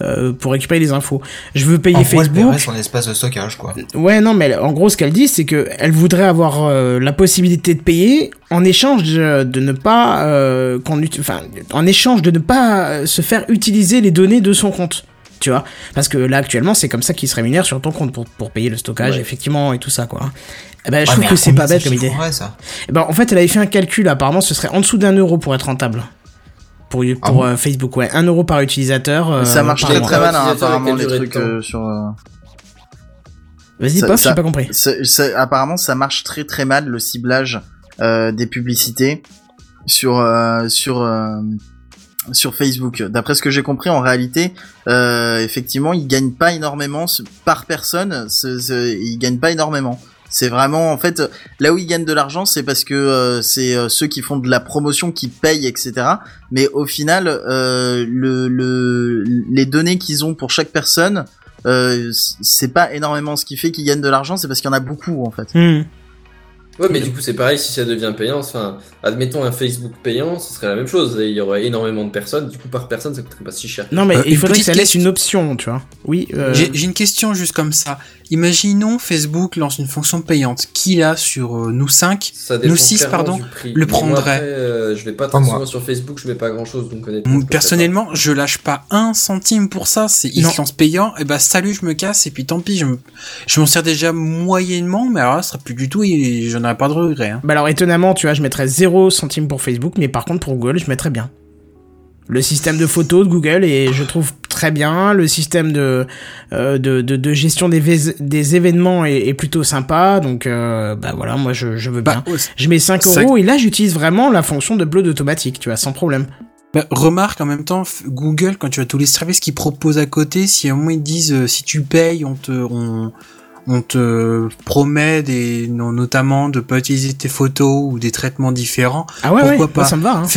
euh, pour récupérer les infos. Je veux payer En Facebook. paierait son espace de stockage, quoi. Ouais, non, mais en gros, ce qu'elle dit, c'est que elle voudrait avoir euh, la possibilité de payer en échange de, de ne pas, enfin, en échange de ne pas se faire utiliser les données de son compte. Tu vois Parce que là, actuellement, c'est comme ça qu'ils se rémunèrent sur ton compte pour, pour payer le stockage, Ouais. effectivement, et tout ça, quoi. Eh ben, je Ouais, trouve que c'est pas bête comme idée. ça Eh ben, en fait, elle avait fait un calcul, apparemment, ce serait en dessous d'un euro pour être rentable. Pour, pour Ah bon euh, Facebook, ouais. Un euro par utilisateur. euh, ça marche très très mal hein, apparemment les trucs euh, sur. euh, Vas-y, pof, j'ai pas compris. ça- ça- apparemment, ça marche très très mal le ciblage euh, des publicités sur euh, sur euh, sur Facebook. D'après ce que j'ai compris, en réalité, euh, effectivement, ils gagnent pas énormément par personne. ce- ils gagnent pas énormément. C'est vraiment en fait là où ils gagnent de l'argent, c'est parce que euh, c'est euh, ceux qui font de la promotion qui payent, etc. Mais au final, euh, le, le les données qu'ils ont pour chaque personne, euh, c'est pas énormément ce qui fait qu'ils gagnent de l'argent, c'est parce qu'il y en a beaucoup en fait. Hmm. Ouais, mais du coup, c'est pareil si ça devient payant. Enfin, admettons un Facebook payant, ce serait la même chose. Il y aurait énormément de personnes. Du coup, par personne, ça coûterait pas si cher. Non, mais Euh, il faudrait que ça laisse question. une option, tu vois. Oui. euh, J'ai une question juste comme ça. Imaginons Facebook lance une fonction payante. Qui là sur euh, nous 5 Ça dépend Nous six, clairement pardon, du prix. le prendrait. après, euh, je vais pas très souvent sur Facebook, je mets pas grand chose, donc honnêtement. je Personnellement, je lâche pas un centime pour ça. C'est ils se lancent payant. Et bah salut, je me casse et puis tant pis. Je me- je m'en sers déjà moyennement, mais alors là, ce sera plus du tout. Et j'en pas de regret. Hein. Bah alors étonnamment, tu vois, je mettrais 0 centime pour Facebook, mais par contre pour Google, je mettrais bien. Le système de photos de Google et je trouve très bien. Le système de euh, de, de, de gestion des, événements est, est plutôt sympa. Donc euh, bah voilà, moi je, je veux bien. Bah, oh, Je mets 5 ça- euros et là j'utilise vraiment la fonction d'upload automatique, tu vois, sans problème. Bah, remarque en même temps, Google, quand tu as tous les services qu'ils proposent à côté, si à un moment ils disent euh, si tu payes, on te, on, on te promet des, non, notamment de pas utiliser tes photos ou des traitements différents. Ah ouais, Pourquoi ouais, pas moi, ça me va. Hein.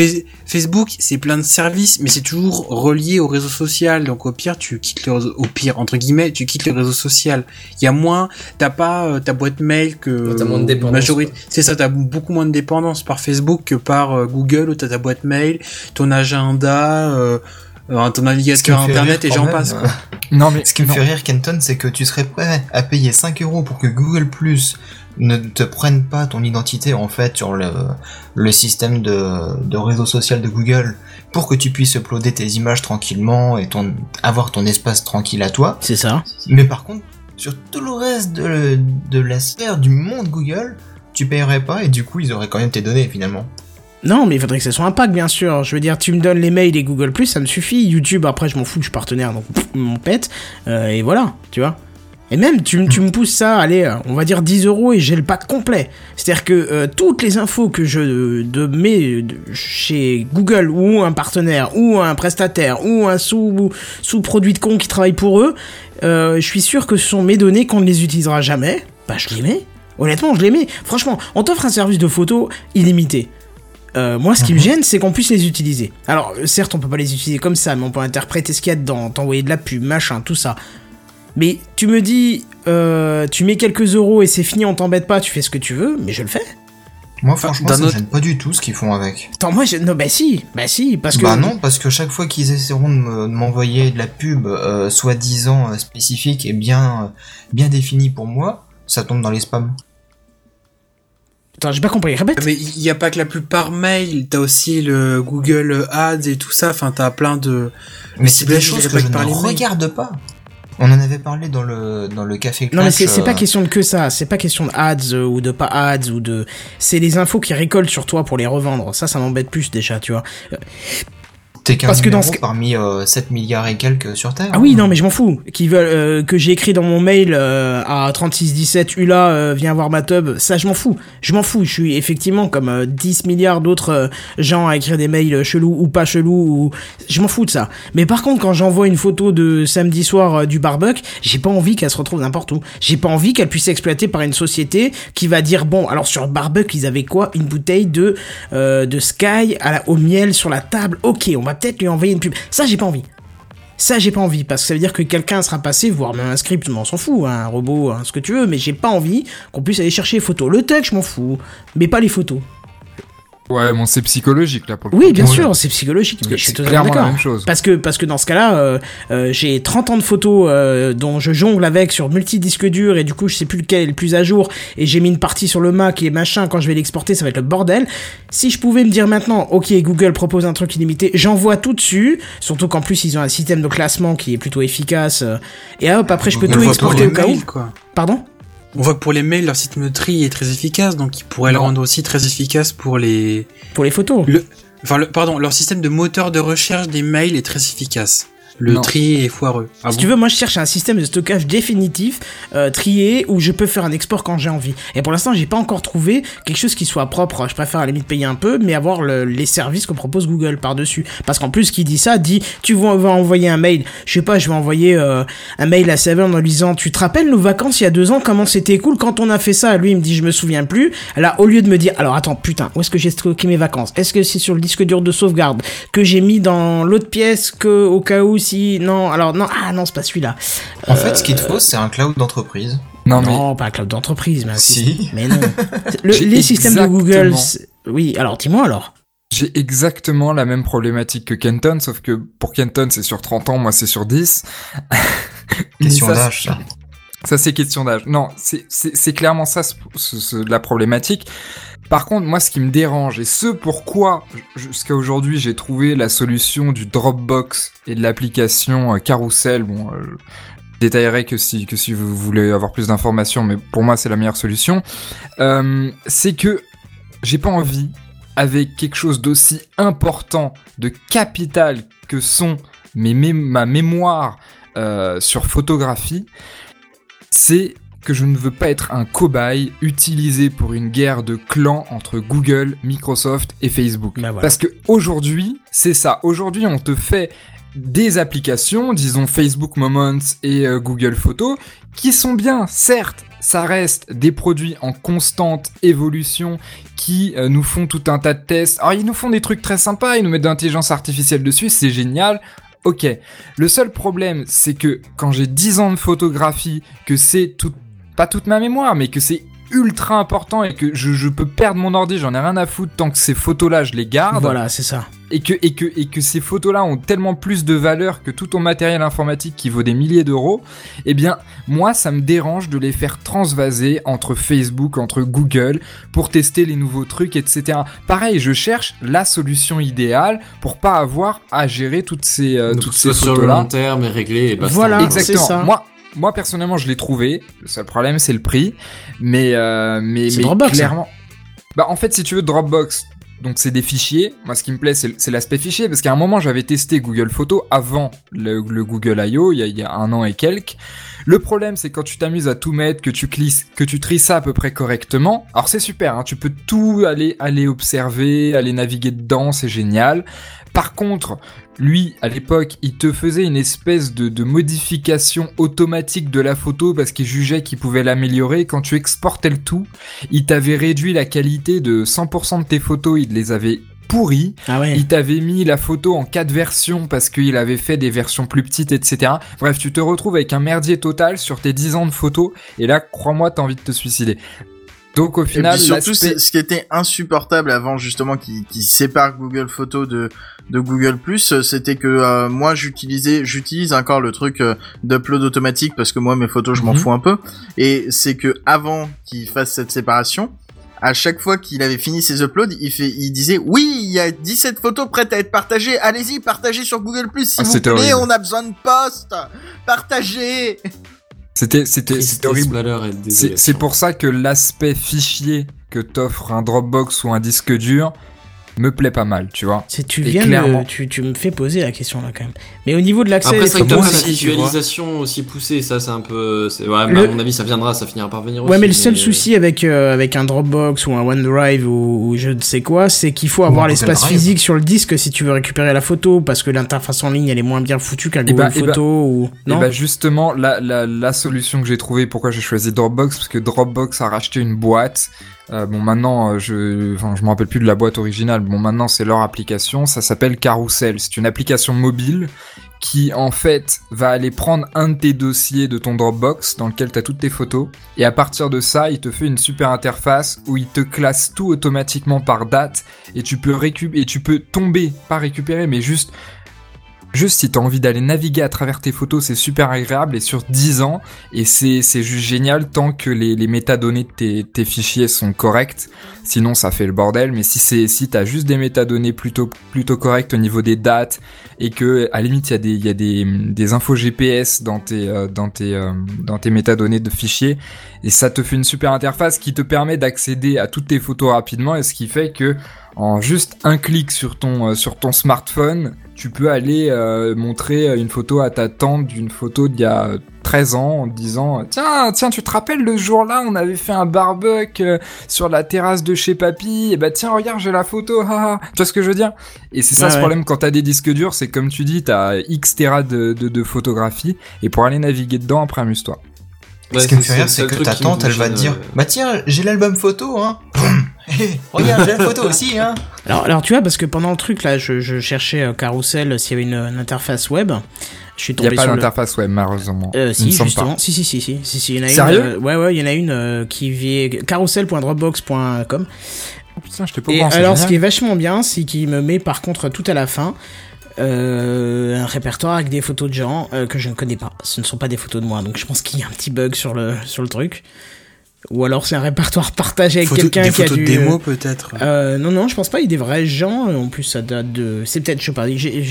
Facebook, c'est plein de services, mais c'est toujours relié au réseau social. Donc au pire, tu quittes le réseau, au pire entre guillemets, tu quittes le réseau social. Il y a moins, t'as pas euh, ta boîte mail que T'as moins de dépendance, majorité. quoi. C'est ça, t'as beaucoup moins de dépendance par Facebook que par euh, Google où t'as ta boîte mail, ton agenda, euh, euh, ton navigateur Ce qui me fait internet rire et j'en passe. Quoi. Non, mais Ce qui me fait rire, Kenton, c'est que tu serais prêt à payer 5 euros pour que Google Plus ne te prenne pas ton identité en fait sur le, le système de, de réseau social de Google pour que tu puisses uploader tes images tranquillement et ton, avoir ton espace tranquille à toi. C'est ça. Mais par contre, sur tout le reste de, de la sphère du monde Google, tu payerais pas et du coup ils auraient quand même tes données finalement. Non, mais il faudrait que ça soit un pack, bien sûr. Je veux dire, tu me donnes les mails et Google ça me suffit. YouTube, après, je m'en fous, suis partenaire, donc pff, m'en pète. Euh, et voilà, tu vois. Et même, tu, tu me pousses ça, allez, euh, on va dire 10 euros et j'ai le pack complet. C'est-à-dire que euh, toutes les infos que je de, mets chez Google ou un partenaire ou un prestataire ou un sous sous produit de con qui travaille pour eux, je suis sûr que ce sont mes données qu'on ne les utilisera jamais. Bah, je les mets. Honnêtement, je les mets. Franchement, on t'offre un service de photo illimité. Euh, moi, ce qui me gêne, c'est qu'on puisse les utiliser. Alors, euh, certes, on peut pas les utiliser comme ça, mais on peut interpréter ce qu'il y a dedans, t'envoyer de la pub, machin, tout ça. Mais tu me dis, euh, tu mets quelques euros et c'est fini, on t'embête pas, tu fais ce que tu veux, mais je le fais. Moi franchement ça me autre- gêne pas du tout ce qu'ils font avec. Attends, moi, je... non, bah si, bah si, parce que. Bah non, parce que chaque fois qu'ils essaieront de me- de m'envoyer de la pub euh, soi-disant euh, spécifique et bien, euh, bien définie pour moi, ça tombe dans les spams. Attends, j'ai pas compris, répète. Mais il y a pas que la pub par mail, t'as aussi le Google Ads et tout ça. Enfin, t'as plein de. Mais c'est des je choses que je ne regarde pas. On en avait parlé dans le, dans le café Non mais c'est Clash, c'est pas euh, question de que ça, c'est pas question de ads euh, ou de pas ads ou de... C'est les infos qui récoltent sur toi pour les revendre, ça ça m'embête plus déjà, tu vois. Qu'un parce que dans ce- parmi euh, 7 milliards et quelques sur Terre. Ah oui, non mais je m'en fous. Qui veulent euh, que j'ai écrit dans mon mail euh, à 3617 Ula euh, viens voir ma tub, ça je m'en fous. Je m'en fous, je suis effectivement comme euh, 10 milliards d'autres euh, gens à écrire des mails chelous ou pas chelous ou je m'en fous de ça. Mais par contre quand j'envoie une photo de samedi soir euh, du barbecue, j'ai pas envie qu'elle se retrouve n'importe où. J'ai pas envie qu'elle puisse être exploitée par une société qui va dire bon, alors sur le barbecue, ils avaient quoi? Une bouteille de euh, de Sky à la, au miel sur la table. OK, on va peut-être lui envoyer une pub. Ça j'ai pas envie. Ça, j'ai pas envie, parce que ça veut dire que quelqu'un sera passé, voire même un script, on s'en fout, hein, un robot, hein, ce que tu veux, mais j'ai pas envie qu'on puisse aller chercher les photos. Le texte, je m'en fous, mais pas les photos. Ouais, bon, c'est psychologique là pour le Oui, coup. bien sûr, c'est psychologique, mais je suis c'est totalement clairement la d'accord. même chose. Parce que, parce que dans ce cas-là, euh, euh, j'ai 30 ans de photos euh, dont je jongle avec sur multi-disques durs et du coup je sais plus lequel est le plus à jour et j'ai mis une partie sur le Mac et machin, quand je vais l'exporter ça va être le bordel. Si je pouvais me dire maintenant, ok Google propose un truc illimité, j'envoie tout dessus, surtout qu'en plus ils ont un système de classement qui est plutôt efficace euh, et hop après je peux On tout exporter au cas où. Pardon? On voit que pour les mails, leur système de tri est très efficace, donc ils pourraient le rendre aussi très efficace pour les. Pour les photos. Le... Enfin, le... pardon, leur système de moteur de recherche des mails est très efficace. Le Non. tri est foireux. Ah si bon tu veux, moi je cherche un système de stockage définitif, euh, trié, où je peux faire un export quand j'ai envie. Et pour l'instant, j'ai pas encore trouvé quelque chose qui soit propre. Je préfère à la limite payer un peu, mais avoir le- les services que propose Google par-dessus. Parce qu'en plus, qui dit ça, dit tu vas, vas envoyer un mail. Je sais pas, je vais envoyer euh, un mail à Seven en lui disant tu te rappelles nos vacances il y a deux ans, comment c'était cool quand on a fait ça? Lui, il me dit je me souviens plus. Là, au lieu de me dire alors attends, putain, où est-ce que j'ai stocké mes vacances? Est-ce que c'est sur le disque dur de sauvegarde que j'ai mis dans l'autre pièce que au cas où si non alors non ah non c'est pas celui-là. En fait, ce qu'il te faut, c'est un cloud d'entreprise. Non, mais Non, pas un cloud d'entreprise, mais un Si. Mais non. Le- les systèmes de Google. Oui, alors dis-moi alors. j'ai exactement la même problématique que Kenton, sauf que pour Kenton c'est sur 30 ans, moi c'est sur 10. Question d'âge, ça. Ça, c'est question d'âge. Non, c'est- clairement ça, ce- ce- ce- la problématique. Par contre, moi, ce qui me dérange, et ce pourquoi, jusqu'à aujourd'hui, j'ai trouvé la solution du Dropbox et de l'application euh, Carousel, bon, euh, je détaillerai que si, vous voulez avoir plus d'informations, mais pour moi, c'est la meilleure solution, euh, c'est que j'ai pas envie, avec quelque chose d'aussi important, de capital que sont mes mé- ma mémoire sur photographie, c'est que je ne veux pas être un cobaye utilisé pour une guerre de clans entre Google, Microsoft et Facebook. Voilà. Parce que aujourd'hui, c'est ça. Aujourd'hui, on te fait des applications, disons Facebook Moments et euh, Google Photos, qui sont bien, certes, ça reste des produits en constante évolution qui euh, nous font tout un tas de tests. Alors ils nous font des trucs très sympas, ils nous mettent de l'intelligence artificielle dessus, c'est génial. Ok. Le seul problème, c'est que quand j'ai 10 ans de photographie, que c'est tout, pas toute ma mémoire, mais que c'est ultra important et que je, je peux perdre mon ordi, j'en ai rien à foutre tant que ces photos-là, je les garde Voilà, c'est ça. et que, et que, et que ces photos-là ont tellement plus de valeur que tout ton matériel informatique qui vaut des milliers d'euros, eh bien, moi, ça me dérange de les faire transvaser entre Facebook, entre Google, pour tester les nouveaux trucs, etc. Pareil, je cherche la solution idéale pour pas avoir à gérer toutes ces, euh, Donc, toutes ces soit sur le photos-là. long terme et réglé et basta. Voilà. Exactement. c'est ça. Moi, moi personnellement, je l'ai trouvé. Le seul problème, c'est le prix. Mais, euh, mais, mais Dropbox, clairement. Bah, en fait, si tu veux Dropbox, donc c'est des fichiers. Moi, ce qui me plaît, c'est l'aspect fichier, parce qu'à un moment, j'avais testé Google Photos avant le, le Google I.O. Il y, a, il y a un an et quelques. Le problème, c'est quand tu t'amuses à tout mettre, que tu clisses, que tu tries ça à peu près correctement. Alors c'est super, hein, tu peux tout aller aller observer, aller naviguer dedans, c'est génial. Par contre, lui, à l'époque, il te faisait une espèce de, de modification automatique de la photo parce qu'il jugeait qu'il pouvait l'améliorer. Quand tu exportais le tout, il t'avait réduit la qualité de 100% de tes photos, il les avait pourries. Ah ouais. Il t'avait mis la photo en quatre versions parce qu'il avait fait des versions plus petites, etc. Bref, tu te retrouves avec un merdier total sur tes 10 ans de photos et là, crois-moi, t'as envie de te suicider. Donc au Et puis surtout, ce qui était insupportable avant justement qui, qui sépare Google Photos de, de Google Plus, euh, c'était que euh, moi j'utilisais, j'utilise encore le truc euh, d'upload automatique parce que moi mes photos je m'en Mhm. fous un peu. Et c'est que avant qu'il fasse cette séparation, à chaque fois qu'il avait fini ses uploads, il fait, il disait oui, il y a 17 photos prêtes à être partagées. Allez-y, partagez sur Google Plus s'il Ah, vous horrible. On a besoin de posts. Partagez. C'était c'était horrible. c'est pour ça que l'aspect fichier que t'offre un Dropbox ou un disque dur me plaît pas mal, tu vois. C'est tu Et viens clairement. tu, tu me fais poser la question là quand même. Mais au niveau de l'accès Après, c'est la visualisation aussi poussée, ça c'est un peu. c'est- Ouais, mais Le- à mon avis, ça viendra, ça finira par venir aussi. Ouais, mais le seul souci avec euh, avec un Dropbox ou un OneDrive ou, ou je ne sais quoi, c'est qu'il faut avoir l'espace physique sur le disque si tu veux récupérer la photo, parce que l'interface en ligne elle est moins bien foutue qu'un Eh Google ben, eh ben, Photo ou Et non. bah justement, la, la, la solution que j'ai trouvée, pourquoi j'ai choisi Dropbox, parce que Dropbox a racheté une boîte. Euh, bon maintenant, euh, je, enfin, me rappelle plus de la boîte originale. Bon maintenant, c'est leur application. Ça s'appelle Carousel. C'est une application mobile qui en fait va aller prendre un de tes dossiers de ton Dropbox dans lequel tu as toutes tes photos et à partir de ça, il te fait une super interface où il te classe tout automatiquement par date et tu peux récup et tu peux tomber, pas récupérer mais juste Juste si t'as envie d'aller naviguer à travers tes photos, c'est super agréable et sur 10 ans, et c'est juste génial tant que les, les métadonnées de tes, fichiers sont correctes. Sinon, ça fait le bordel. Mais si c'est si t'as juste des métadonnées plutôt plutôt correctes au niveau des dates et que à limite il y a des y a des, des infos GPS dans tes euh, dans tes euh, dans tes métadonnées de fichiers et ça te fait une super interface qui te permet d'accéder à toutes tes photos rapidement et ce qui fait que en juste un clic sur ton euh, sur ton smartphone, tu peux aller euh, montrer une photo à ta tante d'une photo d'il y a 13 ans en disant tiens tiens tu te rappelles le jour-là on avait fait un barbecue euh, sur la terrasse de chez papy et bah tiens regarde j'ai la photo haha. tu vois ce que je veux dire? Et c'est ça Ouais, ce ouais. problème quand t'as des disques durs c'est comme tu dis t'as x téra de, de, de photographies et pour aller naviguer dedans après amuse-toi Ouais, Ce qui me c'est- fait rire, c'est que ta tante, elle va te dire, euh, bah tiens, j'ai l'album photo, hein. Regarde, j'ai la photo aussi, hein. Alors, alors tu vois, parce que pendant le truc là, je, je cherchais euh, Carousel s'il y avait une, une interface web. Je suis Il n'y a tombé pas sur le. d'interface web, malheureusement. Euh, si, justement. Si, si, si, si, si, si, il y en a Sérieux une. euh, ouais, ouais, il y en a une euh, qui vient carousel.dropbox.com. Oh, putain, je t'ai pas Et c'est alors, ce qui est vachement bien, c'est qu'il me met par contre tout à la fin euh, un répertoire avec des photos de gens euh, que je ne connais pas. Ce ne sont pas des photos de moi, donc je pense qu'il y a un petit bug sur le sur le truc. Ou alors c'est un répertoire partagé avec quelqu'un qui a de démo peut-être? Euh, non, non, je pense pas. Il y a des vrais gens. En plus, ça date de. C'est peut-être, je sais pas.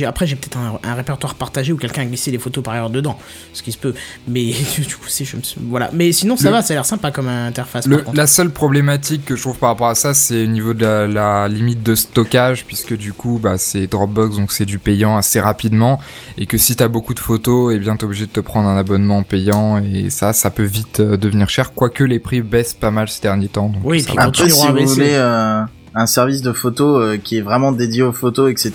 Après, j'ai peut-être un, un répertoire partagé où quelqu'un a glissé des photos par ailleurs dedans. Ce qui se peut. Mais du coup, c'est. je me suis- Voilà. Mais sinon, ça Le- va. Ça a l'air sympa comme interface. Le- par contre. la seule problématique que je trouve par rapport à ça, c'est au niveau de la, la limite de stockage, puisque du coup, bah, c'est Dropbox, donc c'est du payant assez rapidement, et que si t'as beaucoup de photos, et bien t'es obligé de te prendre un abonnement payant, et ça, ça peut vite euh, devenir cher, quoique les prix baissent pas mal ces derniers temps. donc Oui, ça puis Après, continueront si vous baisser. voulez euh, un service de photo euh, qui est vraiment dédié aux photos, etc.,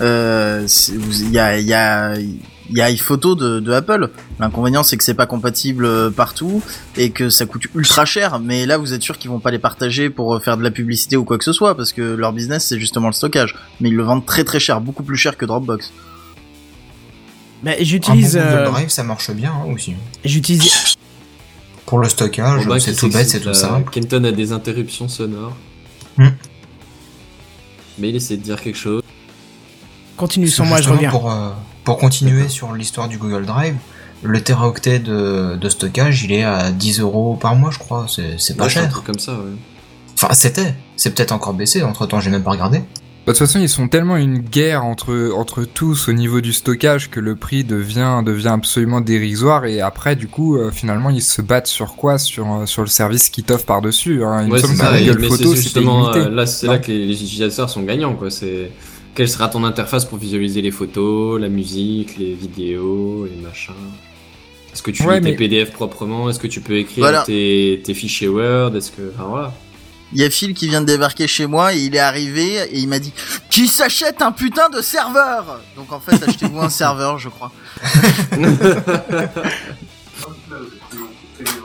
euh, il y a, il y a, il y a iPhoto de, de Apple. L'inconvénient, c'est que c'est pas compatible euh, partout et que ça coûte ultra cher. Mais là, vous êtes sûr qu'ils vont pas les partager pour faire de la publicité ou quoi que ce soit, parce que leur business, c'est justement le stockage. Mais ils le vendent très très cher, beaucoup plus cher que Dropbox. Bah, bon j'utilise. Google euh, Drive, ça marche bien hein, aussi. j'utilise. Pour le stockage, Bon, bah, c'est tout bête, c'est tout simple. Kenton a des interruptions sonores. Hmm. Mais il essaie de dire quelque chose. Continue que moi, je reviens. Pour, euh, pour continuer sur l'histoire du Google Drive, le teraoctet de, de stockage, il est à 10 euros par mois, je crois. C'est pas Ouais, c'est un cher. truc comme ça, ouais. Enfin, c'était. C'est peut-être encore baissé. Entre temps, j'ai même pas regardé. Bah, De toute façon, ils sont tellement une guerre entre, entre tous au niveau du stockage que le prix devient, devient absolument dérisoire et après, du coup, euh, finalement, ils se battent sur quoi? Sur, euh, sur le service qu'ils t'offrent par-dessus. Hein. Il me Ouais, semble c'est que Google Photos, justement euh, là, c'est là que les, les utilisateurs sont gagnants, quoi. C'est quelle sera ton interface pour visualiser les photos, la musique, les vidéos et machin? Est-ce que tu Ouais, lis tes PDF proprement? Est-ce que tu peux écrire Voilà. tes, tes fichiers Word? Est-ce que, enfin voilà. Il y a Phil qui vient de débarquer chez moi et il est arrivé et il m'a dit qui s'achète un putain de serveur Donc en fait achetez-vous un serveur je crois.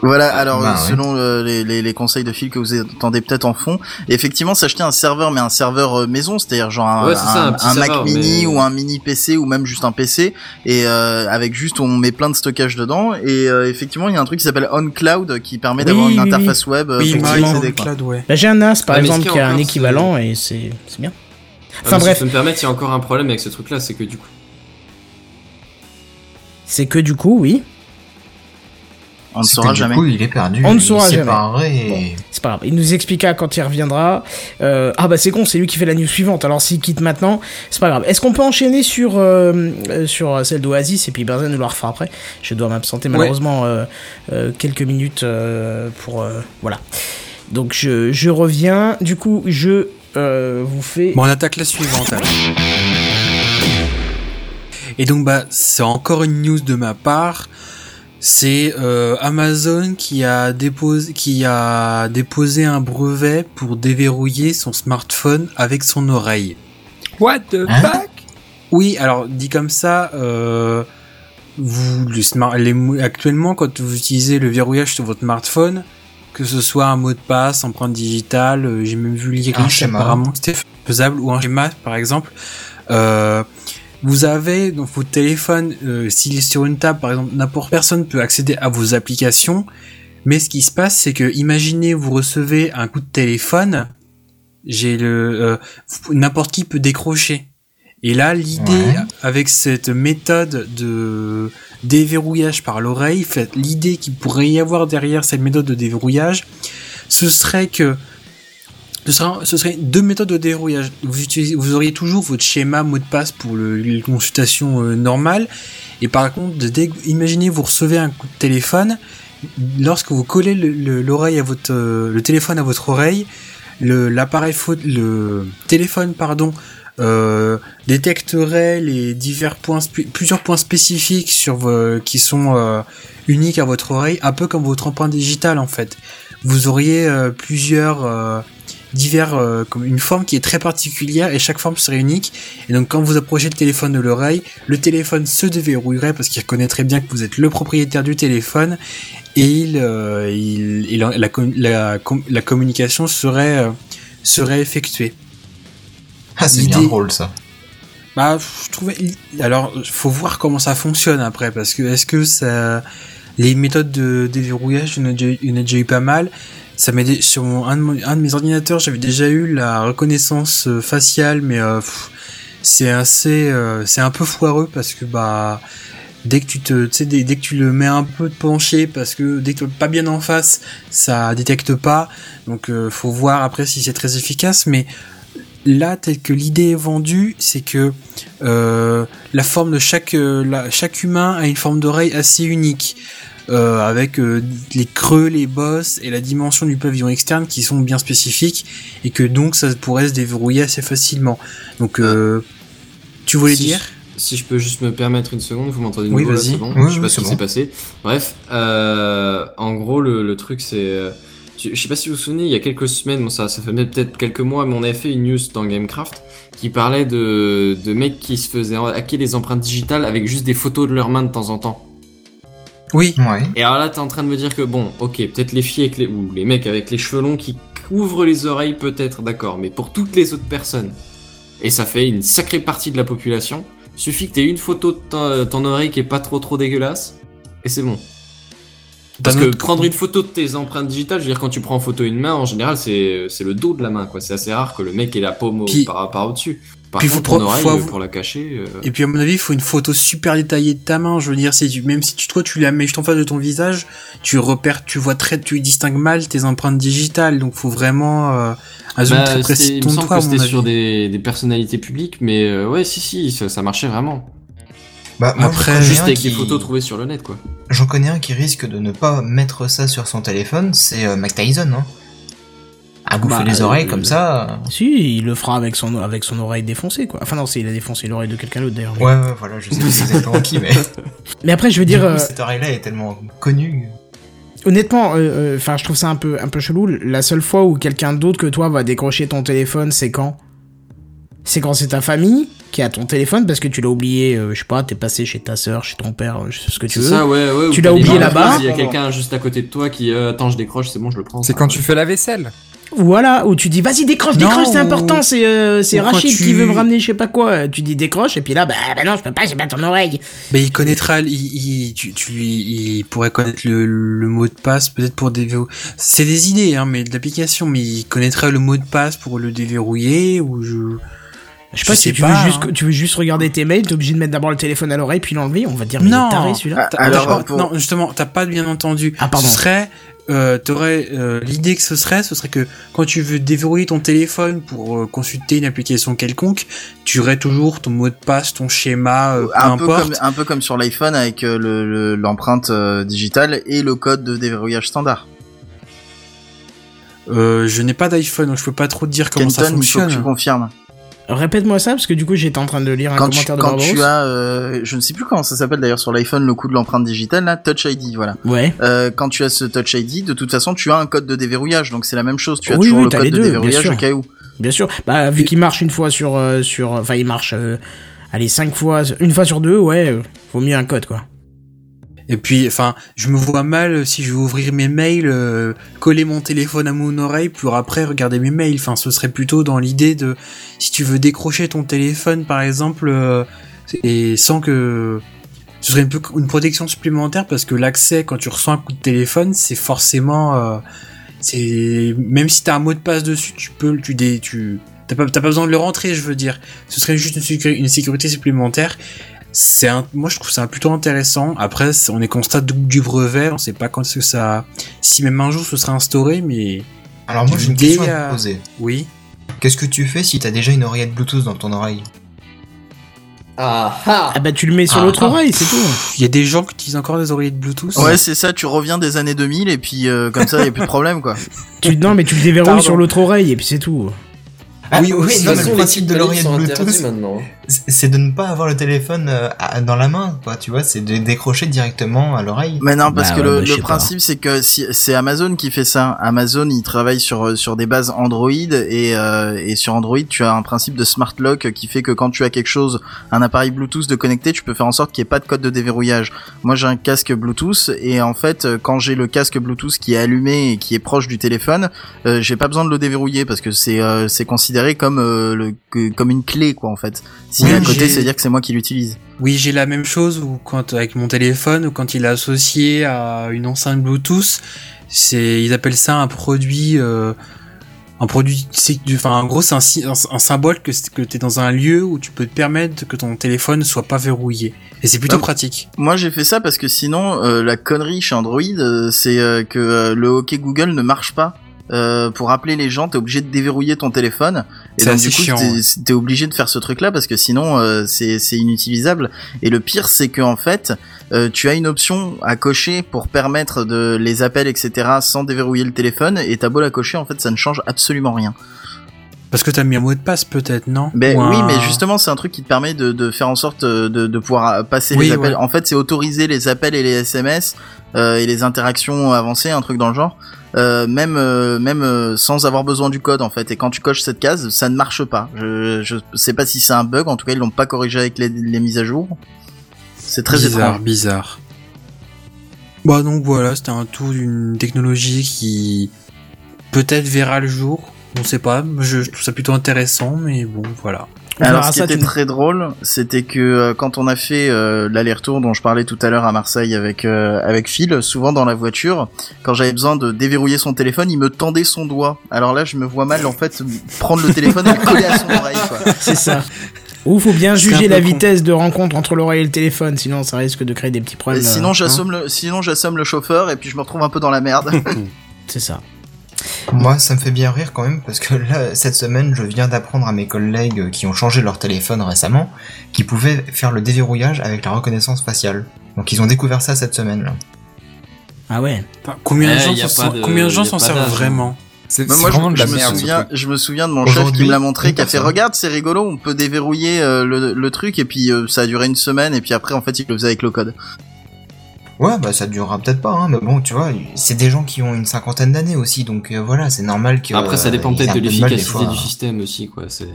Voilà, alors Bah, euh, ouais. selon euh, les, les, les conseils de Phil que vous entendez peut-être en fond, effectivement s'acheter un serveur mais un serveur euh, maison, c'est-à-dire genre un, Ouais, c'est ça, un petit Mac serveur, mini mais- ou un mini PC ou même juste un PC et euh, avec juste on met plein de stockage dedans et euh, effectivement il y a un truc qui s'appelle OnCloud qui permet Oui, d'avoir une oui, interface web euh, Oui, pour y Marie, accéder, quoi. Cloud, ouais. Bah, j'ai un NAS par Ah, exemple qui a un équivalent et c'est c'est bien. Ah, Enfin bref, Si je peux me permettre, il y a encore un problème avec ce truc-là, c'est que du coup, c'est que du coup, oui, On ne saura que du jamais. coup, il est perdu. On ne saura jamais. et- Bon. c'est pas grave. Il nous expliquera quand il reviendra. Euh, ah bah c'est con, c'est lui qui fait la news suivante. Alors s'il quitte maintenant, c'est pas grave. Est-ce qu'on peut enchaîner sur euh, euh, sur celle d'Oasis et puis Benzen nous la refera après? Je dois m'absenter malheureusement euh, euh, quelques minutes euh, pour euh, voilà. Donc je, je reviens. Du coup je euh, vous fais. Bon, on attaque la suivante. alors. Et donc, bah, c'est encore une news de ma part. C'est euh, Amazon qui a déposé qui a déposé un brevet pour déverrouiller son smartphone avec son oreille. What the Hein fuck? Oui, alors dit comme ça, euh, vous le smart, les, actuellement quand vous utilisez le verrouillage sur votre smartphone, que ce soit un mot de passe, empreinte digitale, euh, j'ai même vu schéma. apparemment c'était faisable ou un schéma par exemple. Euh, vous avez donc votre téléphone, euh, s'il est sur une table par exemple, n'importe personne peut accéder à vos applications. Mais ce qui se passe, c'est que imaginez vous recevez un coup de téléphone, j'ai le euh, n'importe qui peut décrocher. Et là, l'idée Ouais. avec cette méthode de déverrouillage par l'oreille, l'idée qu'il pourrait y avoir derrière cette méthode de déverrouillage, ce serait que ce serait, ce serait deux méthodes de déverrouillage. Vous, utilisez, vous auriez toujours votre schéma mot de passe pour le, les consultations euh, normales. Et par contre, dé- imaginez vous recevez un coup de téléphone. Lorsque vous collez le- le- l'oreille à votre euh, le téléphone à votre oreille, le l'appareil le téléphone pardon euh, détecterait les divers points plusieurs points spécifiques sur qui sont uniques à votre oreille, un peu comme votre empreinte digitale en fait. Vous auriez plusieurs divers euh, comme une forme qui est très particulière et chaque forme serait unique. Et donc quand vous approchez le téléphone de l'oreille, le téléphone se déverrouillerait parce qu'il reconnaîtrait bien que vous êtes le propriétaire du téléphone et il, euh, il, il- la, la, com- la communication serait euh, serait effectué. Ah, c'est bien drôle ça. Bah, je trouvais. Alors, faut voir comment ça fonctionne après, parce que est-ce que ça, les méthodes de déverrouillage, il y en a déjà eu pas mal. Ça sur un, de mes ordinateurs, j'avais déjà eu la reconnaissance euh, faciale, mais euh, c'est assez, euh, c'est un peu foireux parce que bah, dès que tu te, dès, dès que tu le mets un peu penché, parce que dès que tu pas bien en face, ça détecte pas. Donc, euh, faut voir après si c'est très efficace, mais là, tel que l'idée est vendue, c'est que la forme de chaque, chaque humain a une forme d'oreille assez unique, euh, avec euh, les creux, les bosses et la dimension du pavillon externe qui sont bien spécifiques, et que donc ça pourrait se déverrouiller assez facilement. Donc, euh, tu voulais Si dire Si je peux juste me permettre une seconde, vous m'entendez de Oui, vas-y. bon Oui, Je sais pas ce qui s'est passé. Bref, euh, en gros, le, le truc c'est... euh, Je sais pas si vous vous souvenez, il y a quelques semaines, bon, ça, ça fait peut-être quelques mois, mais on avait fait une news dans Gamecraft qui parlait de, de mecs qui se faisaient hacker les empreintes digitales avec juste des photos de leurs mains de temps en temps. Oui. Ouais. Et alors là, t'es en train de me dire que bon, ok, peut-être les filles avec les, ou les mecs avec les cheveux longs qui couvrent les oreilles, peut-être, d'accord, mais pour toutes les autres personnes, et ça fait une sacrée partie de la population, suffit que t'aies une photo de ton, ton oreille qui est pas trop trop dégueulasse, et c'est bon. Parce que prendre une photo de tes empreintes digitales, je veux dire, quand tu prends en photo une main, en général, c'est c'est le dos de la main, quoi. C'est assez rare que le mec ait la paume au- Puis- par, par au-dessus. Par puis contre, faut ton pro- oreille, faut avou- pour la cacher... euh, Et puis à mon avis, il faut une photo super détaillée de ta main. Je veux dire, même si tu, toi tu la mets juste en face de ton visage, tu repères, tu vois très, tu distingues mal tes empreintes digitales. Donc faut vraiment euh, un zoom Bah, très précis de il me ton semble à que c'était sur des, des personnalités publiques, mais euh, ouais, si, si, ça, ça marchait vraiment. Bah, moi, Après, j'en connais Juste un avec qui- des photos trouvées sur le net, quoi. J'en connais un qui risque de ne pas mettre ça sur son téléphone, c'est euh, Mike Tyson. Hein. À bouffer Bah, les oreilles euh, comme ça. Si, il le fera avec son, avec son oreille défoncée, quoi. Enfin, non, c'est il a défoncé l'oreille de quelqu'un d'autre, d'ailleurs. Ouais, ouais, voilà, je sais plus exactement qui, mais. Mais après, je veux dire, coup, euh, cette oreille-là est tellement connue. honnêtement, euh, euh, enfin, je trouve ça un peu, un peu chelou. La seule fois où quelqu'un d'autre que toi va décrocher ton téléphone, c'est quand? C'est quand c'est ta famille qui a ton téléphone parce que tu l'as oublié, euh, je sais pas, t'es passé chez ta sœur, chez ton père, je sais ce que tu C'est veux. ça, ouais, ouais. Tu l'as oublié là-bas. Il y a quelqu'un juste à côté de toi qui, euh, attends, je décroche, c'est bon, je le prends. C'est ça, quand ouais. tu fais la vaisselle. Voilà, où tu dis vas-y décroche, Non, décroche, c'est important, c'est euh, Rachid tu- qui veut me ramener je sais pas quoi. Tu dis décroche et puis là bah, bah non je peux pas, j'ai pas ton oreille. Mais il connaîtra, il, il- tu, tu lui, il pourrait connaître le, le mot de passe peut-être pour déverrouiller. C'est des idées, hein, mais de l'application, mais il connaîtrait le mot de passe pour le déverrouiller ou je. Je sais pas Je si sais tu pas, veux hein. juste tu veux juste regarder tes mails, t'es obligé de mettre d'abord le téléphone à l'oreille puis l'enlever, on va dire mais Non. taré celui-là. T'as- alors, t'as pas- pour- Non, justement, t'as pas bien entendu. Ah, pardon. Ce serait, euh, t'aurais euh, l'idée que ce serait, ce serait que quand tu veux déverrouiller ton téléphone pour euh, consulter une application quelconque, tu aurais toujours ton mot de passe, ton schéma, euh, peu un peu importe. comme un peu comme sur l'iPhone avec euh, le- le- l'empreinte euh, digitale et le code de déverrouillage standard. Euh, je n'ai pas d'iPhone, donc je peux pas trop te dire comment ça il faut que fonctionne. tu confirmes. Répète-moi ça parce que du coup j'étais en train de lire un Quand tu, commentaire de quand Barbaros. tu as, euh, je ne sais plus comment ça s'appelle d'ailleurs sur l'iPhone, le coup de l'empreinte digitale, là, Touch ID, voilà. Ouais. Euh, quand tu as ce Touch ID, de toute façon, tu as un code de déverrouillage, donc c'est la même chose. Tu as Oui, toujours oui, le code de déverrouillage au cas où. Bien sûr. Bah vu qu'il marche une fois sur euh, sur enfin il marche euh, allez cinq fois une fois sur deux, ouais, euh, vaut mieux un code quoi. Et puis, enfin, je me vois mal euh, si je vais ouvrir mes mails, euh, coller mon téléphone à mon oreille, pour après regarder mes mails. Enfin, ce serait plutôt dans l'idée de, si tu veux décrocher ton téléphone, par exemple, euh, et sans que ce serait un peu une protection supplémentaire parce que l'accès quand tu reçois un coup de téléphone, c'est forcément, c'est même si t'as un mot de passe dessus, tu peux, tu dé, tu t'as pas, pas besoin de le rentrer, je veux dire. Ce serait juste une, une sécurité supplémentaire c'est un, moi je trouve ça plutôt intéressant. Après, on est constat du, du brevet, on sait pas quand est-ce que ça, si même un jour ce sera instauré, mais Alors moi j'ai une question à te poser. oui. Qu'est-ce que tu fais si t'as déjà une oreillette Bluetooth dans ton oreille Ah ah Ah bah tu le mets sur Ah, l'autre ah. oreille, c'est tout. Il y a des gens qui utilisent encore des oreillettes Bluetooth. Ouais, c'est ça. Tu reviens des années 2000 et puis euh, comme ça, il y a plus de problème, quoi. Tu non mais tu le déverrouilles Pardon. sur l'autre oreille et puis c'est tout. Ah oui, oui, de toute non, mais façon, le principe de l'oreillette Bluetooth. maintenant. C'est de ne pas avoir le téléphone euh, dans la main, quoi. Tu vois, c'est de décrocher directement à l'oreille. Mais non, parce Bah que ouais, le, bah, le principe c'est que si, c'est Amazon qui fait ça. Amazon, il travaille sur euh, sur des bases Android et euh, et sur Android, tu as un principe de smart lock qui fait que quand tu as quelque chose, un appareil Bluetooth de connecté, tu peux faire en sorte qu'il n'y ait pas de code de déverrouillage. Moi, j'ai un casque Bluetooth et en fait, euh, quand j'ai le casque Bluetooth qui est allumé et qui est proche du téléphone, euh, j'ai pas besoin de le déverrouiller parce que c'est euh, c'est considéré comme euh, le que- comme une clé quoi en fait. Si Oui, à côté, j'ai- c'est à dire que c'est moi qui l'utilise. Oui, j'ai la même chose ou quand avec mon téléphone ou quand il est associé à une enceinte Bluetooth, c'est ils appellent ça un produit euh, un produit c'est enfin en gros c'est un, si- un, un symbole que c'est- que tu es dans un lieu où tu peux te permettre que ton téléphone soit pas verrouillé et c'est plutôt Ah. pratique. Moi j'ai fait ça parce que sinon euh, la connerie chez Android euh, c'est que le OK Google ne marche pas. Euh, pour appeler les gens, t'es obligé de déverrouiller ton téléphone et donc du coup t'es, ouais. obligé de faire ce truc là parce que sinon euh, c'est, inutilisable et le pire c'est que en fait euh, tu as une option à cocher pour permettre de les appels etc sans déverrouiller le téléphone et t'as beau la cocher en fait ça ne change absolument rien. Parce que t'as mis un mot de passe peut-être, non Ben Ou oui, mais justement, c'est un truc qui te permet de, de faire en sorte euh, de, de pouvoir euh, passer Oui, les appels. ouais. En fait, c'est autoriser les appels et les SMS euh, et les interactions avancées, un truc dans le genre, euh, même euh, même euh, sans avoir besoin du code en fait. Et quand tu coches cette case, ça ne marche pas. Je je sais pas si c'est un bug. En tout cas, ils l'ont pas corrigé avec les, les mises à jour. C'est très bizarre, étrange. bizarre. Bah donc voilà, c'était un tour d'une technologie qui peut-être verra le jour. On sait pas, je, je trouve ça plutôt intéressant, mais bon, voilà. Alors, ce qui ça, était tu très drôle, c'était que euh, quand on a fait euh, l'aller-retour dont je parlais tout à l'heure à Marseille avec euh, avec Phil, souvent dans la voiture, quand j'avais besoin de déverrouiller son téléphone, il me tendait son doigt. Alors là, je me vois mal en fait prendre le téléphone et le coller à son oreille. Quoi. C'est ça. Ou faut bien juger la con. vitesse de rencontre entre l'oreille et le téléphone, sinon ça risque de créer des petits Et problèmes. sinon, euh, j'assomme le sinon j'assomme le chauffeur et puis je me retrouve un peu dans la merde. C'est ça. Moi, ça me fait bien rire quand même parce que là, cette semaine, je viens d'apprendre à mes collègues qui ont changé leur téléphone récemment qu'ils pouvaient faire le déverrouillage avec la reconnaissance faciale. Donc, ils ont découvert ça cette semaine. Là. Ah ouais. Combien, de gens combien de gens s'en servent hein. vraiment C'est Bah, c'est moi, je, vraiment de la je me souviens, je me souviens de mon chef qui me l'a montré, qui a fait regarde, c'est rigolo, on peut déverrouiller euh, le, le truc et puis euh, ça a duré une semaine et puis après en fait il le faisait avec le code. Ouais, bah ça durera peut-être pas, hein, mais bon, tu vois, c'est des gens qui ont une cinquantaine d'années aussi, donc euh, voilà, c'est normal que. Après, ça euh, dépend aient peut-être de l'efficacité du système aussi, quoi. C'est.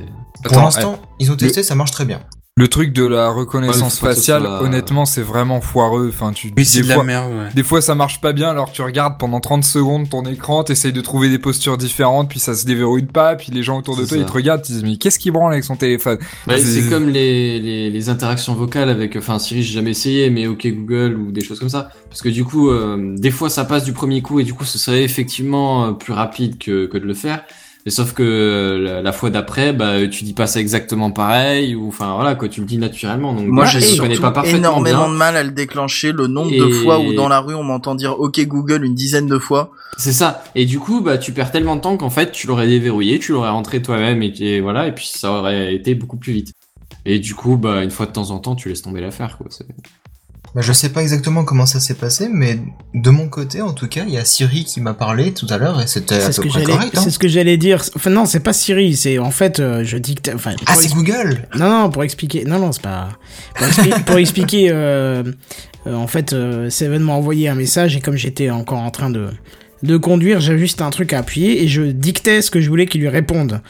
Pour l'instant, ils ont testé, ça marche très bien. Le truc de la reconnaissance faciale, soit- honnêtement, c'est vraiment foireux. Enfin, tu, Oui, c'est des de la fois, merde, ouais. des fois, ça marche pas bien, alors tu regardes pendant 30 secondes ton écran, t'essayes de trouver des postures différentes, puis ça se déverrouille pas, puis les gens autour de toi, ça. ils te regardent, ils disent, mais qu'est-ce qui branle avec son téléphone? Ouais, C'est- comme les, les, les interactions vocales avec, enfin Siri j'ai jamais essayé, mais OK Google ou des choses comme ça. Parce que du coup, euh, des fois ça passe du premier coup et du coup ce serait effectivement euh, plus rapide que, que de le faire. Et sauf que euh, la, fois d'après, bah tu dis pas ça exactement pareil ou enfin voilà quoi, tu le dis naturellement. Donc Moi j'ai connais pas parfaitement énormément bien. de mal à le déclencher, le nombre de fois où dans la rue on m'entend dire OK Google une dizaine de fois. C'est ça. Et du coup, bah tu perds tellement de temps qu'en fait tu l'aurais déverrouillé, tu l'aurais rentré toi-même et, et voilà et puis ça aurait été beaucoup plus vite. Et du coup, bah une fois de temps en temps, tu laisses tomber l'affaire quoi. Bah, je sais pas exactement comment ça s'est passé, mais de mon côté, en tout cas, il y a Siri qui m'a parlé tout à l'heure et c'était à ce peu près correct. Hein. c'est ce que j'allais dire. Enfin non, c'est pas Siri, c'est en fait, euh, je dicte. Enfin, Ah, c'est Google Non, non, pour expliquer. Non, non, c'est pas. Pour, expli- pour expliquer, euh, euh, en fait, euh, Seven m'a envoyé un message et comme j'étais encore en train de de conduire, j'avais juste un truc à appuyer et je dictais ce que je voulais qu'il lui réponde.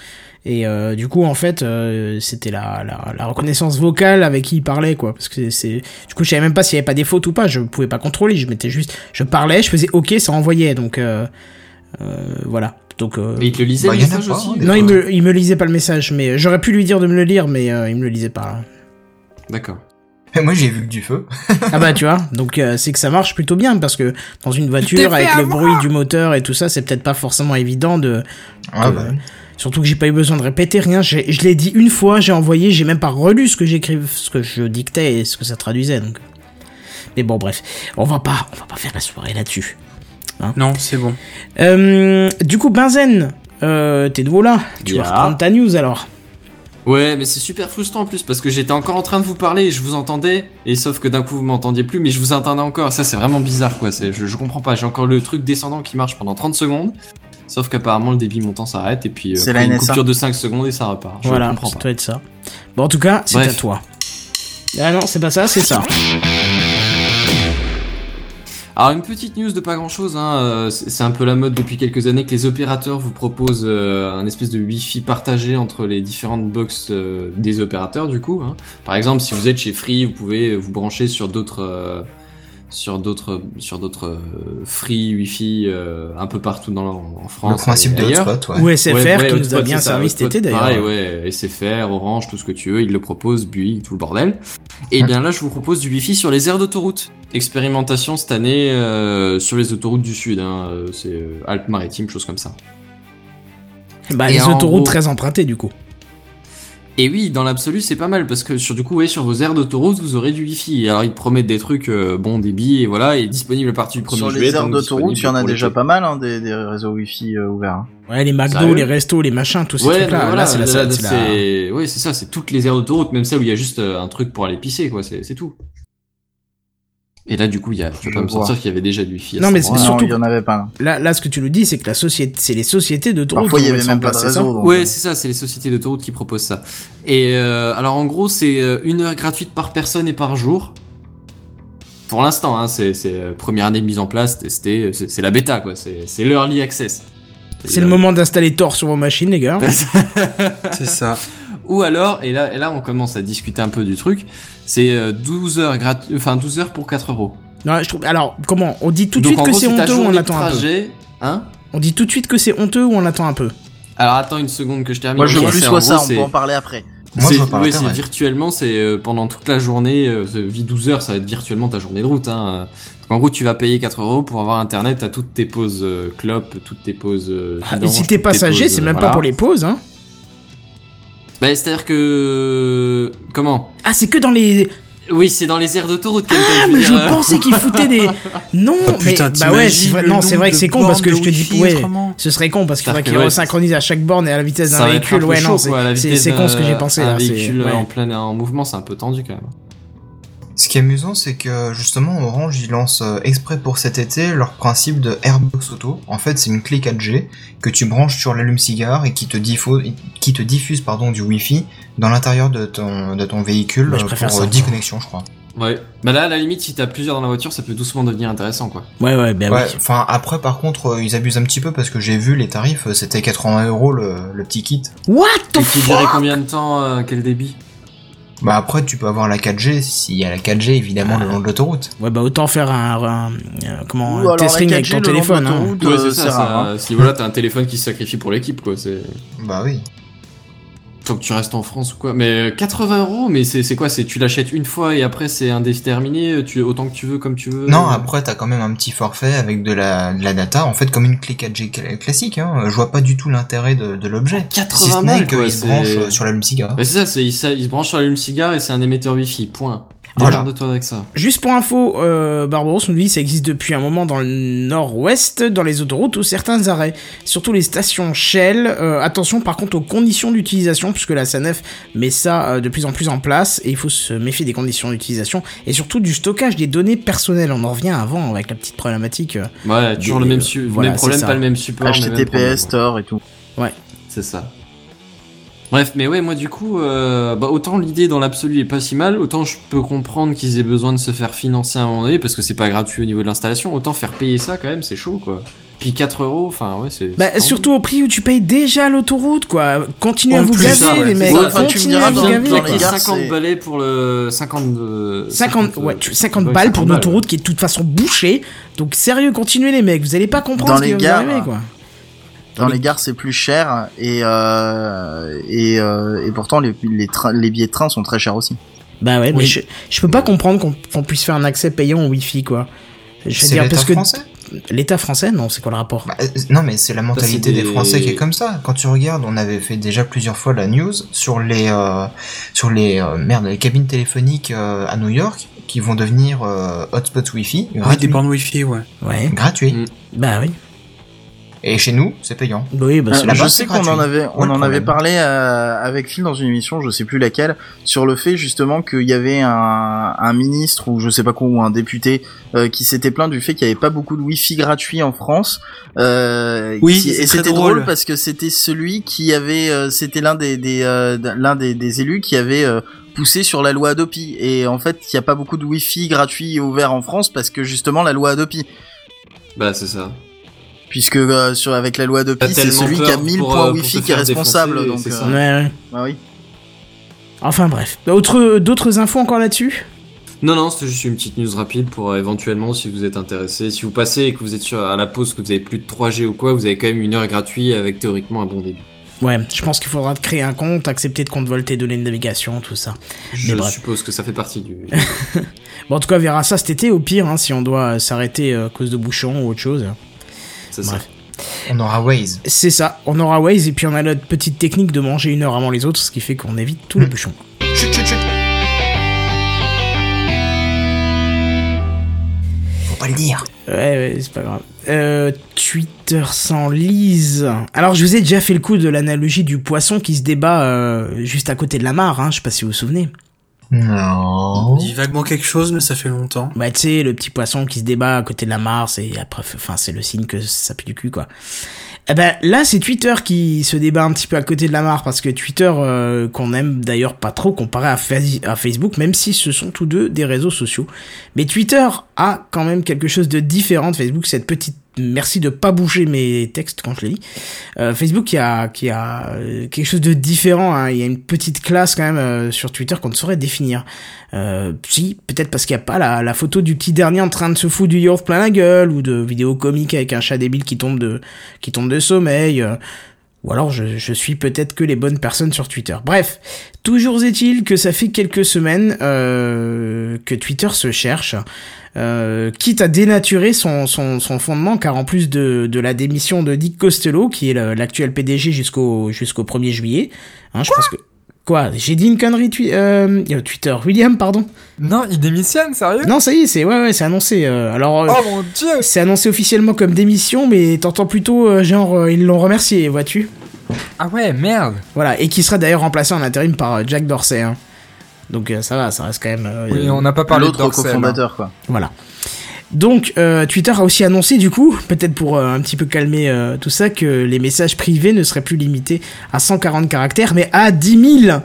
Et euh, du coup, en fait, euh, c'était la, la, la reconnaissance vocale avec qui il parlait, quoi. Parce que c'est, du coup, je savais même pas s'il y avait pas des fautes ou pas. Je pouvais pas contrôler. Je mettais juste, je parlais, je faisais OK, ça envoyait. Donc euh, euh, voilà. Donc euh, Mais il te le lisait Bah, le message pas, aussi hein, non, il me, il me lisait pas le message, mais j'aurais pu lui dire de me le lire, mais euh, il me le lisait pas. D'accord. Moi, j'ai vu que du feu. Ah bah tu vois, donc euh, c'est que ça marche plutôt bien parce que dans une voiture avec le bruit du moteur et tout ça, c'est peut-être pas forcément évident de. Ah, bah. Surtout que j'ai pas eu besoin de répéter rien. Je l'ai dit une fois, j'ai envoyé, j'ai même pas relu ce que j'écrivais, ce que je dictais et ce que ça traduisait. Donc. Mais bon, bref, on va pas, on va pas faire la soirée là-dessus. Non, c'est bon. Euh, du coup, Benzen, euh, t'es nouveau là. Tu vas reprendre ta news alors. Ouais, mais c'est super frustrant en plus parce que j'étais encore en train de vous parler et je vous entendais et sauf que d'un coup vous m'entendiez plus mais je vous entendais encore. Ça c'est vraiment bizarre quoi. C'est je, je comprends pas. J'ai encore le truc descendant qui marche pendant 30 secondes. Sauf qu'apparemment le débit montant s'arrête et puis euh, après, une coupure de 5 secondes et ça repart. Je voilà, comprends ça pas. doit être ça. Bon, en tout cas, c'est à toi. Ah non, c'est pas ça, c'est ça. Alors une petite news de pas grand chose, hein, euh, c'est c'est un peu la mode depuis quelques années que les opérateurs vous proposent euh, un espèce de wifi partagé entre les différentes box euh, des opérateurs du coup. Hein. Par exemple, si vous êtes chez Free, vous pouvez vous brancher sur d'autres euh, sur d'autres sur d'autres euh, Free Wi-Fi euh, un peu partout dans en France. Le principe de hotspot, ouais. Ou SFR Ouais, ouais, qui nous a bien servi cet été d'ailleurs. Pareil, ouais, SFR, Orange, tout ce que tu veux, ils le proposent, Bouygues, tout le bordel. Et bien là, je vous propose du Wi-Fi sur les aires d'autoroute. Expérimentation cette année euh, sur les autoroutes du Sud, hein, c'est euh, Alpes-Maritimes, choses comme ça. Bah, Et les autoroutes gros- très empruntées du coup. Et oui, dans l'absolu, c'est pas mal parce que sur du coup, ouais, sur vos aires d'autoroute, vous aurez du Wi-Fi. Alors ils te promettent des trucs euh, bon débit et voilà, et disponible à partir du 1er Sur les aires d'autoroute, il y en a déjà pas mal, hein, des, des réseaux Wi-Fi euh, ouverts. hein. Ouais, les McDo, les restos, les machins, tous ces Ouais, trucs-là. Là, voilà, c'est la, c'est la- c'est ouais, c'est ça, c'est toutes les aires d'autoroute, même celles où il y a juste euh, un truc pour aller pisser, quoi, c'est tout. Et là, du coup, il y a, tu Je peux pas me sortir qu'il y avait déjà du Wi-Fi. à Non, mais surtout- il y en avait pas. là. Là, ce que tu nous dis, c'est que la société, c'est les sociétés d'autoroute. Parfois, il y qui avait même pas en de place, c'est ça réseau. donc, Ouais, euh, c'est ça, c'est les sociétés d'autoroute qui proposent ça. Et euh, alors en gros, c'est euh, une heure gratuite par personne et par jour. Pour l'instant, hein, c'est c'est, première année de mise en place, testé, euh, c'est c'est la bêta quoi, c'est c'est l'early access. C'est le moment d'installer Tor sur vos machines, les gars. C'est ça. Ou alors, et là, et là on commence à discuter un peu du truc, c'est euh, 12 heures gratuit, enfin 12 heures pour 4 euros. Non, je trouve. Alors, comment On dit tout de suite que c'est honteux ou on attend un peu hein On dit tout de suite que c'est honteux ou on attend un peu Alors attends une seconde que je termine. Moi, je veux plus soit ça, on peut en parler après. Moi, l'intérêt. c'est virtuellement, c'est euh, pendant toute la journée, euh, vie 12 heures, ça va être virtuellement ta journée de route. Hein. Donc, en gros, tu vas payer 4 euros pour avoir internet à toutes tes pauses euh, clopes, toutes tes pauses. euh, Ah, Et si t'es passager, c'est euh, même voilà. pas pour les pauses, hein Bah, c'est-à-dire que comment Ah, c'est que dans les. Oui, c'est dans les aires d'autoroute. Ah, mais je euh. pensais qu'ils foutaient des. Non, mais. Putain, Bah ouais, c'est vrai... non, c'est vrai que c'est con parce que je te dis. Ouais, ce serait con parce qu'il faudrait qu'ils ouais, resynchronisent à chaque borne et à la vitesse d'un véhicule. Ouais, non, c'est con ce que j'ai pensé Un véhicule en plein en mouvement, c'est un peu tendu quand même. Ce qui est amusant, c'est que justement Orange ils lancent euh, exprès pour cet été leur principe de Airbox Auto. En fait, c'est une clé 4G que tu branches sur l'allume-cigare et qui te, diffo- qui te diffuse pardon, du Wi-Fi dans l'intérieur de ton, de ton véhicule je euh, pour ça, euh, moi. 10 connexions, je crois. Ouais. Bah là, à la limite, si t'as plusieurs dans la voiture, ça peut doucement devenir intéressant, quoi. Ouais, ouais, bah Ouais, oui. enfin après par contre euh, ils abusent un petit peu parce que j'ai vu les tarifs, c'était 80 euros le, le petit kit. What the Et qui dirait fuck combien de temps, euh, quel débit? Bah après tu peux avoir la 4G s'il y a la 4G évidemment le long de l'autoroute. Ouais, bah autant faire un. un- euh, comment Ou Un testing avec 4G, ton le long de téléphone. hein. Ouais, euh, c'est ça. c'est ça, rare. hein. À ce niveau-là, t'as un téléphone qui se sacrifie pour l'équipe, quoi. C'est Bah oui. Faut que tu restes en France ou quoi. Mais 80 euros, mais c'est c'est quoi? C'est tu l'achètes une fois et après c'est indéterminé. Tu autant que tu veux, comme tu veux. Non, après t'as quand même un petit forfait avec de la, de la data, en fait comme une clé 4G cla- classique. Hein. Je vois pas du tout l'intérêt de, de l'objet. 80 Si ce balles, quoi, qu'il se branche euh, sur l'allume-cigare. Bah, c'est ça, c'est il, se- il se branche sur l'allume-cigare et c'est un émetteur Wi-Fi. Point. Voilà. de toi avec ça. Juste pour info, euh, Barbaros nous dit ça existe depuis un moment dans le nord-ouest, dans les autoroutes ou certains arrêts. Surtout les stations Shell. Euh, attention par contre aux conditions d'utilisation, puisque la SANEF met ça euh, de plus en plus en place, et il faut se méfier des conditions d'utilisation, et surtout du stockage des données personnelles. On en revient avant avec la petite problématique. euh, Ouais, toujours Des- le même, su- voilà, même problème, pas le même support. HTTPS. Tor et tout. C'est ça. Bref, mais ouais, moi du coup, euh, bah, autant l'idée dans l'absolu est pas si mal, autant je peux comprendre qu'ils aient besoin de se faire financer à un moment donné, parce que c'est pas gratuit au niveau de l'installation, autant faire payer ça quand même, c'est chaud quoi. Puis 4 euros, enfin ouais, c'est. Bah, surtout au prix où tu payes déjà l'autoroute, quoi. Continuez En à vous gaver, ça, ouais, les mecs. ça. Enfin, Continuez à vous gaver, dans les gares, 50 c'est- balais pour le 50 de 50, ouais, euh, tu- 50 ouais, balles pour une autoroute qui est de toute façon bouchée. Donc sérieux, continuez les mecs, vous allez pas comprendre Dans ce qui les va vous arriver, quoi. Dans les gares, c'est plus cher et euh, et, euh, et pourtant les les, billets de train sont très chers aussi. Bah ouais, mais Oui. je, je peux pas comprendre qu'on qu'on puisse faire un accès payant au Wi-Fi, quoi. Je veux C'est dire, l'État parce que français l'État français, non, c'est quoi le rapport? Bah, euh, Non mais c'est la mentalité des- des Français qui est comme ça. Quand tu regardes, on avait fait déjà plusieurs fois la news sur les euh, sur les euh, merde les cabines téléphoniques euh, à New York qui vont devenir euh, hotspot Wi-Fi Ouais, des gratuit. bornes Wi-Fi, ouais. Ouais, gratuit. Mm. bah oui. Et chez nous, c'est payant. Oui, bah, Euh, c'est là-bas, je sais qu'on en avait, on en avait parlé euh, avec Phil dans une émission, je sais plus laquelle, sur le fait justement qu'il y avait un, un ministre ou je sais pas quoi ou un député euh, qui s'était plaint du fait qu'il y avait pas beaucoup de Wi-Fi gratuit en France. Euh, Oui, qui- et c'était drôle. drôle parce que c'était celui qui avait, euh, c'était l'un des, des euh, l'un des, des élus qui avait euh, poussé sur la loi Adopi. Et en fait, il y a pas beaucoup de Wi-Fi gratuit et ouvert en France parce que justement la loi Adopi. Bah, c'est ça. Puisque euh, sur avec la loi Adopi, T'as c'est celui qui a peur 1000 pour, points euh, Wi-Fi qui est responsable. Donc, c'est euh, ça. Ouais, ouais. bah oui. Enfin bref. Autre, d'autres infos encore là-dessus? Non, non, c'était juste une petite news rapide pour euh, éventuellement, si vous êtes intéressé, si vous passez et que vous êtes sur, à la pause, que vous avez plus de 3G ou quoi, vous avez quand même une heure gratuite avec théoriquement un bon débit. Ouais, je pense qu'il faudra te créer un compte, accepter de compte voler tes données de navigation, tout ça. Je suppose que ça fait partie du. Bon, en tout cas, on verra ça cet été, au pire, hein, si on doit s'arrêter à cause de bouchons ou autre chose. C'est ça. Bref. On aura Waze. C'est ça, on aura Waze et puis on a notre petite technique de manger une heure avant les autres, ce qui fait qu'on évite tous les bouchons. Chut, chut, chut. Faut pas le dire. Ouais, ouais, c'est pas grave. Euh, Twitter s'enlise. Alors, je vous ai déjà fait le coup de l'analogie du poisson qui se débat euh, juste à côté de la mare, hein, je sais pas si vous vous souvenez. Non. On dit vaguement quelque chose, mais ça fait longtemps. Bah, tu sais, le petit poisson qui se débat à côté de la mare, c'est après, enfin, c'est le signe que ça pue du cul, quoi. Eh ben, là, c'est Twitter qui se débat un petit peu à côté de la mare, parce que Twitter, euh, qu'on aime d'ailleurs pas trop comparé à, Fa- à Facebook, même si ce sont tous deux des réseaux sociaux. Mais Twitter a quand même quelque chose de différent de Facebook, cette petite merci de pas bouger mes textes quand je les lis. Euh, Facebook qui a a euh, quelque chose de différent. hein. Il y a une petite classe quand même euh, sur Twitter qu'on ne saurait définir. Si peut-être parce qu'il n'y a pas la, la photo du petit dernier en train de se foutre du yaourt plein la gueule ou de vidéos comiques avec un chat débile qui tombe de qui tombe de sommeil. Ou alors je, je suis peut-être que les bonnes personnes sur Twitter. Bref, toujours est-il que ça fait quelques semaines euh, que Twitter se cherche, euh, quitte à dénaturer son, son, son fondement, car en plus de, de la démission de Dick Costello, qui est l'actuel PDG jusqu'au jusqu'au 1er juillet, hein, je pense que... Quoi J'ai dit une connerie twi- euh, euh, Twitter. William, pardon Non, il démissionne, sérieux? Non, ça y est, c'est ouais, ouais, c'est annoncé. euh, alors, euh, Oh mon dieu c'est annoncé officiellement comme démission, mais t'entends plutôt euh, genre euh, ils l'ont remercié, vois-tu? Ah ouais, merde Voilà, et qui sera d'ailleurs remplacé en intérim par euh, Jack Dorsey. hein. Donc euh, ça va, ça reste quand même. euh, Oui, on n'a pas parlé de L'autre cofondateur, quoi. Voilà. Donc euh, Twitter a aussi annoncé du coup, peut-être pour euh, un petit peu calmer euh, tout ça, que les messages privés ne seraient plus limités à 140 caractères, mais à 10 000.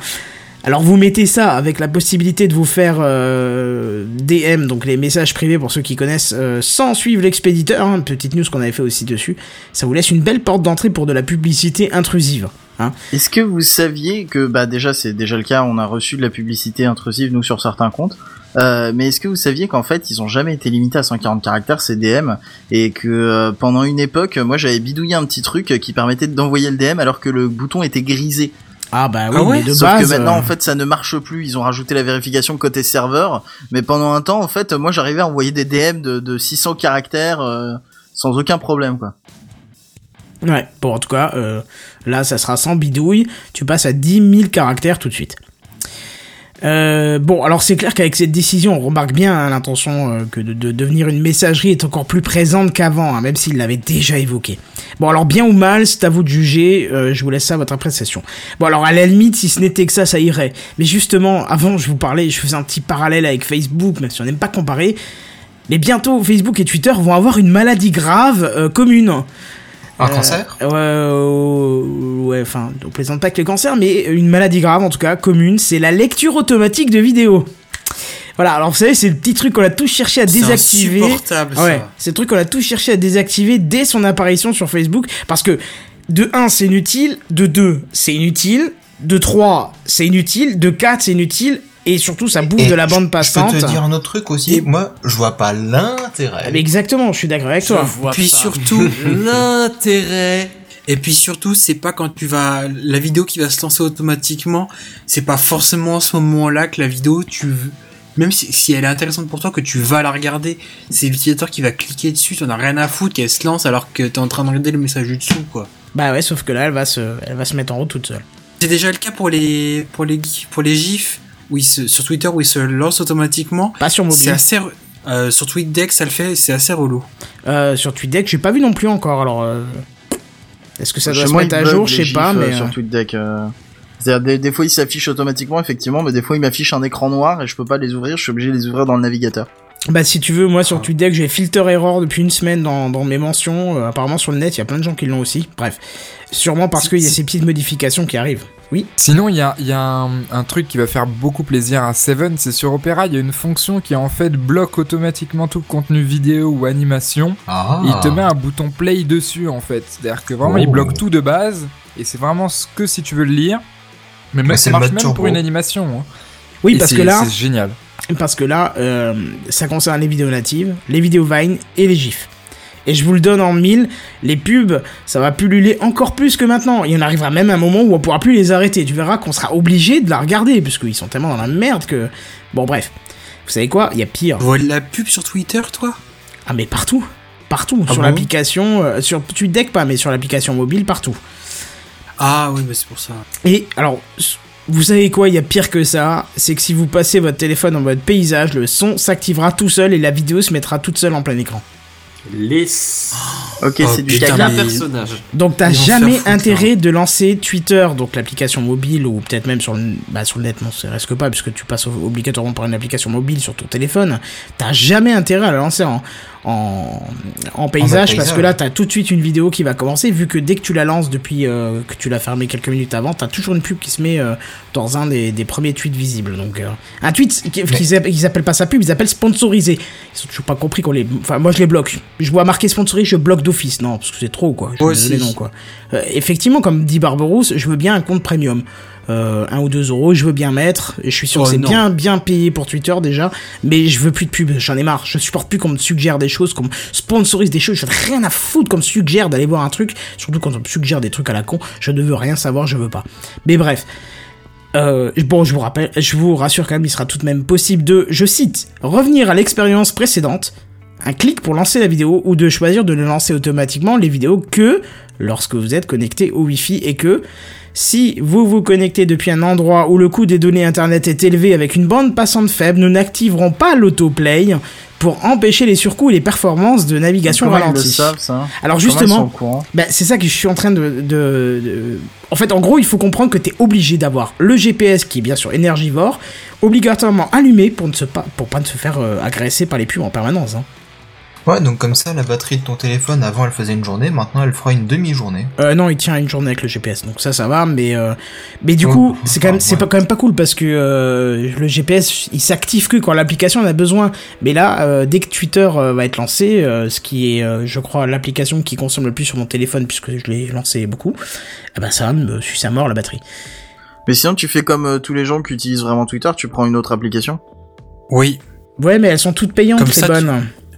Alors vous mettez ça avec la possibilité de vous faire DM, donc les messages privés pour ceux qui connaissent, sans suivre l'expéditeur, hein, petite news qu'on avait fait aussi dessus, ça vous laisse une belle porte d'entrée pour de la publicité intrusive. Hein. Est-ce que vous saviez que, bah déjà c'est déjà le cas, on a reçu de la publicité intrusive nous sur certains comptes, euh, mais est-ce que vous saviez qu'en fait ils ont jamais été limités à 140 caractères ces DM et que euh, pendant une époque, moi j'avais bidouillé un petit truc qui permettait d'envoyer le DM alors que le bouton était grisé. Ah bah oui, Ah ouais mais de Sauf base. que maintenant euh, en fait ça ne marche plus, ils ont rajouté la vérification côté serveur, mais pendant un temps en fait moi j'arrivais à envoyer des DM de, de 600 caractères euh, sans aucun problème quoi. Ouais, bon, en tout cas, euh, là, ça sera sans bidouille. Tu passes à 10 000 caractères tout de suite. Euh, bon, alors c'est clair qu'avec cette décision, on remarque bien hein, l'intention euh, que de, de devenir une messagerie est encore plus présente qu'avant, hein, même s'il l'avait déjà évoqué. Bon, alors bien ou mal, c'est à vous de juger, euh, je vous laisse ça à votre appréciation. Bon, alors à la limite, si ce n'était que ça, ça irait. Mais justement, avant, je vous parlais, je faisais un petit parallèle avec Facebook, même si on n'aime pas comparer. Mais bientôt, Facebook et Twitter vont avoir une maladie grave euh, commune. Un Euh, cancer Ouais, euh, ouais, enfin, on plaisante pas que le cancer, mais une maladie grave en tout cas, commune, c'est la lecture automatique de vidéos. Voilà, alors vous savez, c'est le petit truc qu'on a tous cherché à C'est désactiver. insupportable, Ouais, ça. c'est le truc qu'on a tous cherché à désactiver dès son apparition sur Facebook, parce que de 1 c'est inutile, de 2 c'est inutile, de 3 c'est inutile, de 4 c'est inutile, et surtout ça bouffe Et de la bande Je passante. peux te dire un autre truc aussi. Et- Moi, je vois pas l'intérêt. Mais exactement, je suis d'accord avec toi. Puis surtout, L'intérêt. et puis surtout, c'est pas quand tu vas, la vidéo qui va se lancer automatiquement, c'est pas forcément à ce moment-là que la vidéo, tu, même si, si elle est intéressante pour toi, que tu vas la regarder, c'est l'utilisateur qui va cliquer dessus, t'en as rien à foutre qu'elle se lance alors que t'es en train de regarder le message du dessous, quoi. Bah ouais, sauf que là, elle va se, elle va se mettre en route toute seule. C'est déjà le cas pour les, pour les, gif- pour les gifs, où ils se, sur Twitter, où ils se lancent automatiquement. Pas sur C'est mobile. assez, re- euh, sur TweetDeck, ça le fait, et c'est assez relou. Euh, sur TweetDeck, j'ai pas vu non plus encore, alors... euh, Est-ce que ça doit Chez se moi, mettre il à jour? Je sais pas, mais sur TweetDeck. euh. C'est-à-dire des, des fois, ils s'affichent automatiquement, effectivement, mais des fois, ils m'affichent un écran noir et je peux pas les ouvrir. Je suis obligé de les ouvrir dans le navigateur. Bah si tu veux, moi sur TweetDeck, j'ai filter error depuis une semaine dans, dans mes mentions. Euh, apparemment sur le net, il y a plein de gens qui l'ont aussi. Bref, sûrement parce qu'il y a ces petites modifications qui arrivent. Oui. Sinon, il y a, il y a un, un truc qui va faire beaucoup plaisir à Seven, c'est sur Opera, il y a une fonction qui en fait bloque automatiquement tout le contenu vidéo ou animation. Ah. Et il te met un bouton play dessus en fait. C'est-à-dire que vraiment il Oh. bloque tout de base et c'est vraiment ce que si tu veux le lire. Mais ça marche même turbo. pour une animation. hein. Oui, Et parce que là, c'est génial. Parce que là, euh, ça concerne les vidéos natives, les vidéos Vine et les GIFs. Et je vous le donne en mille, les pubs, ça va pulluler encore plus que maintenant. Il y en arrivera même un moment où on pourra plus les arrêter. Tu verras qu'on sera obligé de la regarder, puisqu'ils sont tellement dans la merde que... Bon bref. Vous savez quoi? Il y a pire. Tu vois de la pub sur Twitter, toi? Ah mais partout. Partout. Ah sur bon? l'application, euh, sur TweetDeck pas, mais sur l'application mobile, partout. Ah oui, mais c'est pour ça. Et alors, vous savez quoi, il y a pire que ça, c'est que si vous passez votre téléphone en mode paysage, le son s'activera tout seul et la vidéo se mettra toute seule en plein écran. Les Ok, Oh, c'est du putain, mais- personnage. Donc t'as jamais foutre, intérêt de lancer Twitter, donc l'application mobile, ou peut-être même sur le, bah, sur le net, non, c'est risque pas, puisque tu passes obligatoirement par une application mobile sur ton téléphone. T'as jamais intérêt à la lancer en, en, en paysage, parce que là t'as tout de suite une vidéo qui va commencer, vu que dès que tu la lances depuis euh, que tu l'as fermé quelques minutes avant, t'as toujours une pub qui se met euh, dans un des, des premiers tweets visibles. Donc euh, un tweet qui- qu'ils appellent, qu'ils appellent pas sa pub, ils appellent sponsorisé. Ils ont toujours pas compris qu'on les, enfin moi je les bloque. Je vois marqué sponsorisé, je bloque d'office, non, parce que c'est trop quoi. Je quoi. Euh, effectivement, comme dit Barberousse, je veux bien un compte premium. Euh, un ou deux euros, je veux bien mettre. Et je suis sûr Oh, que c'est bien bien payé pour Twitter déjà, mais je veux plus de pub. J'en ai marre. Je supporte plus qu'on me suggère des choses, qu'on me sponsorise des choses. Je ai rien à foutre qu'on me suggère d'aller voir un truc. Surtout quand on me suggère des trucs à la con. Je ne veux rien savoir, je veux pas. Mais bref. Euh, bon, je vous rappelle, je vous rassure quand même, il sera tout de même possible de, je cite, revenir à l'expérience précédente, un clic pour lancer la vidéo ou de choisir de ne lancer automatiquement les vidéos que lorsque vous êtes connecté au Wi-Fi et que si vous vous connectez depuis un endroit où le coût des données internet est élevé avec une bande passante faible, nous n'activerons pas l'autoplay pour empêcher les surcoûts et les performances de navigation savent, ça? Alors justement, bah, c'est ça que je suis en train de, de- de- En fait, en gros, il faut comprendre que tu es obligé d'avoir le GPS qui est bien sûr énergivore, obligatoirement allumé pour ne se pas, pour pas se faire euh, agresser par les pubs en permanence. hein. Ouais, donc comme ça, la batterie de ton téléphone, avant elle faisait une journée, maintenant elle fera une demi-journée. Euh, non, il tient une journée avec le GPS, donc ça, ça va. Mais euh, mais du Oh, coup, c'est quand même, c'est ouais. pas quand même pas cool parce que euh, le GPS, il s'active que quand l'application en a besoin. Mais là, euh, dès que Twitter euh, va être lancé, euh, ce qui est, euh, je crois, l'application qui consomme le plus sur mon téléphone puisque je l'ai lancé beaucoup, eh ben ça va me sucer à mort la batterie. Mais sinon, tu fais comme euh, tous les gens qui utilisent vraiment Twitter, tu prends une autre application? Oui. Ouais, mais elles sont toutes payantes, ça, tu-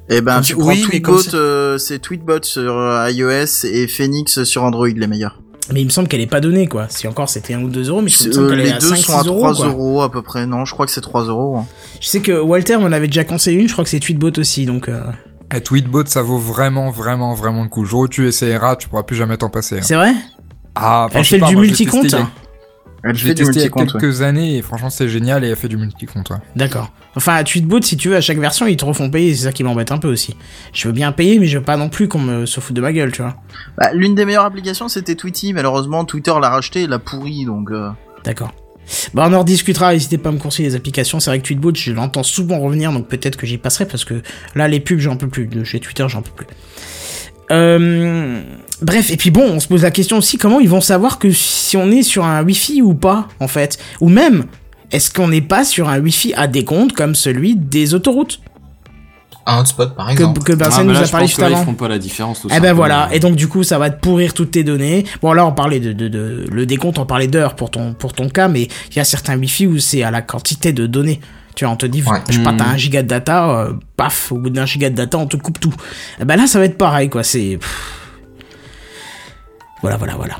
Et ben, tu prends oui, Tweetbot, euh, c'est Tweetbot sur euh, iOS et Phoenix sur Android les meilleurs. Mais il me semble qu'elle est pas donnée, quoi. Si encore c'était 1 ou 2 euros, mais je me euh, est les à deux 5, sont 6 à euros, 3 quoi. euros à peu près. Non, je crois que c'est 3 euros. hein. Je sais que Walter m'en avait déjà conseillé une, je crois que c'est Tweetbot aussi, donc euh, Et Tweetbot, ça vaut vraiment, vraiment, vraiment le coup. Le jour où tu essayeras, tu pourras plus jamais t'en passer. hein. c'est vrai? Ah, enfin, Elle fait pas, du multi-compte Elle Je fait l'ai du testé il y a ouais. quelques années et franchement c'est génial et elle fait du multi-compte. ouais. D'accord. Enfin, à Tweetbot, si tu veux, à chaque version, ils te refont payer, c'est ça qui m'embête un peu aussi. Je veux bien payer, mais je veux pas non plus qu'on me se foute de ma gueule, tu vois. Bah, L'une des meilleures applications, c'était Tweety. Malheureusement, Twitter l'a racheté et l'a pourri, donc. euh, D'accord. Bon, on en rediscutera, n'hésitez pas à me conseiller les applications. C'est vrai que Tweetbot, je l'entends souvent revenir, donc peut-être que j'y passerai, parce que là, les pubs, j'en peux plus. De chez Twitter, j'en peux plus. Euh, bref, et puis bon, on se pose la question aussi, comment ils vont savoir que si on est sur un Wi-Fi ou pas, en fait? Ou même, est-ce qu'on n'est pas sur un Wi-Fi à décompte comme celui des autoroutes? Un hotspot par que, exemple. que Vincent Ah, nous là, a je parlé pense juste que là, avant Ils font pas la différence. tout Eh ben voilà, et donc du coup ça va te pourrir toutes tes données. Bon là on parlait de, de, de le décompte, on parlait d'heures pour ton, pour ton cas, mais il y a certains wifi où c'est à la quantité de données. Tu vois, on te dit, Ouais. je sais pas, t'as Mhm. un giga de data, euh, paf, au bout d'un giga de data, on te coupe tout. Eh ben là ça va être pareil quoi, c'est... Voilà, voilà, voilà.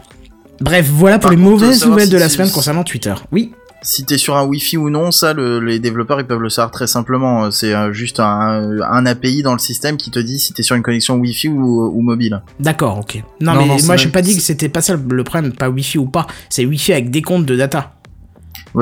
Bref, voilà pour Par les contre, mauvaises nouvelles si de la semaine concernant Twitter. Oui, Si t'es sur un Wi-Fi ou non, ça, le- les développeurs ils peuvent le savoir très simplement. C'est euh, juste un, un API dans le système qui te dit si t'es sur une connexion Wi-Fi ou, ou mobile. d'accord, ok. Non, Non, mais non, moi j'ai pas dit que c'était pas ça le problème, pas wifi ou pas, c'est wifi avec décompte de data.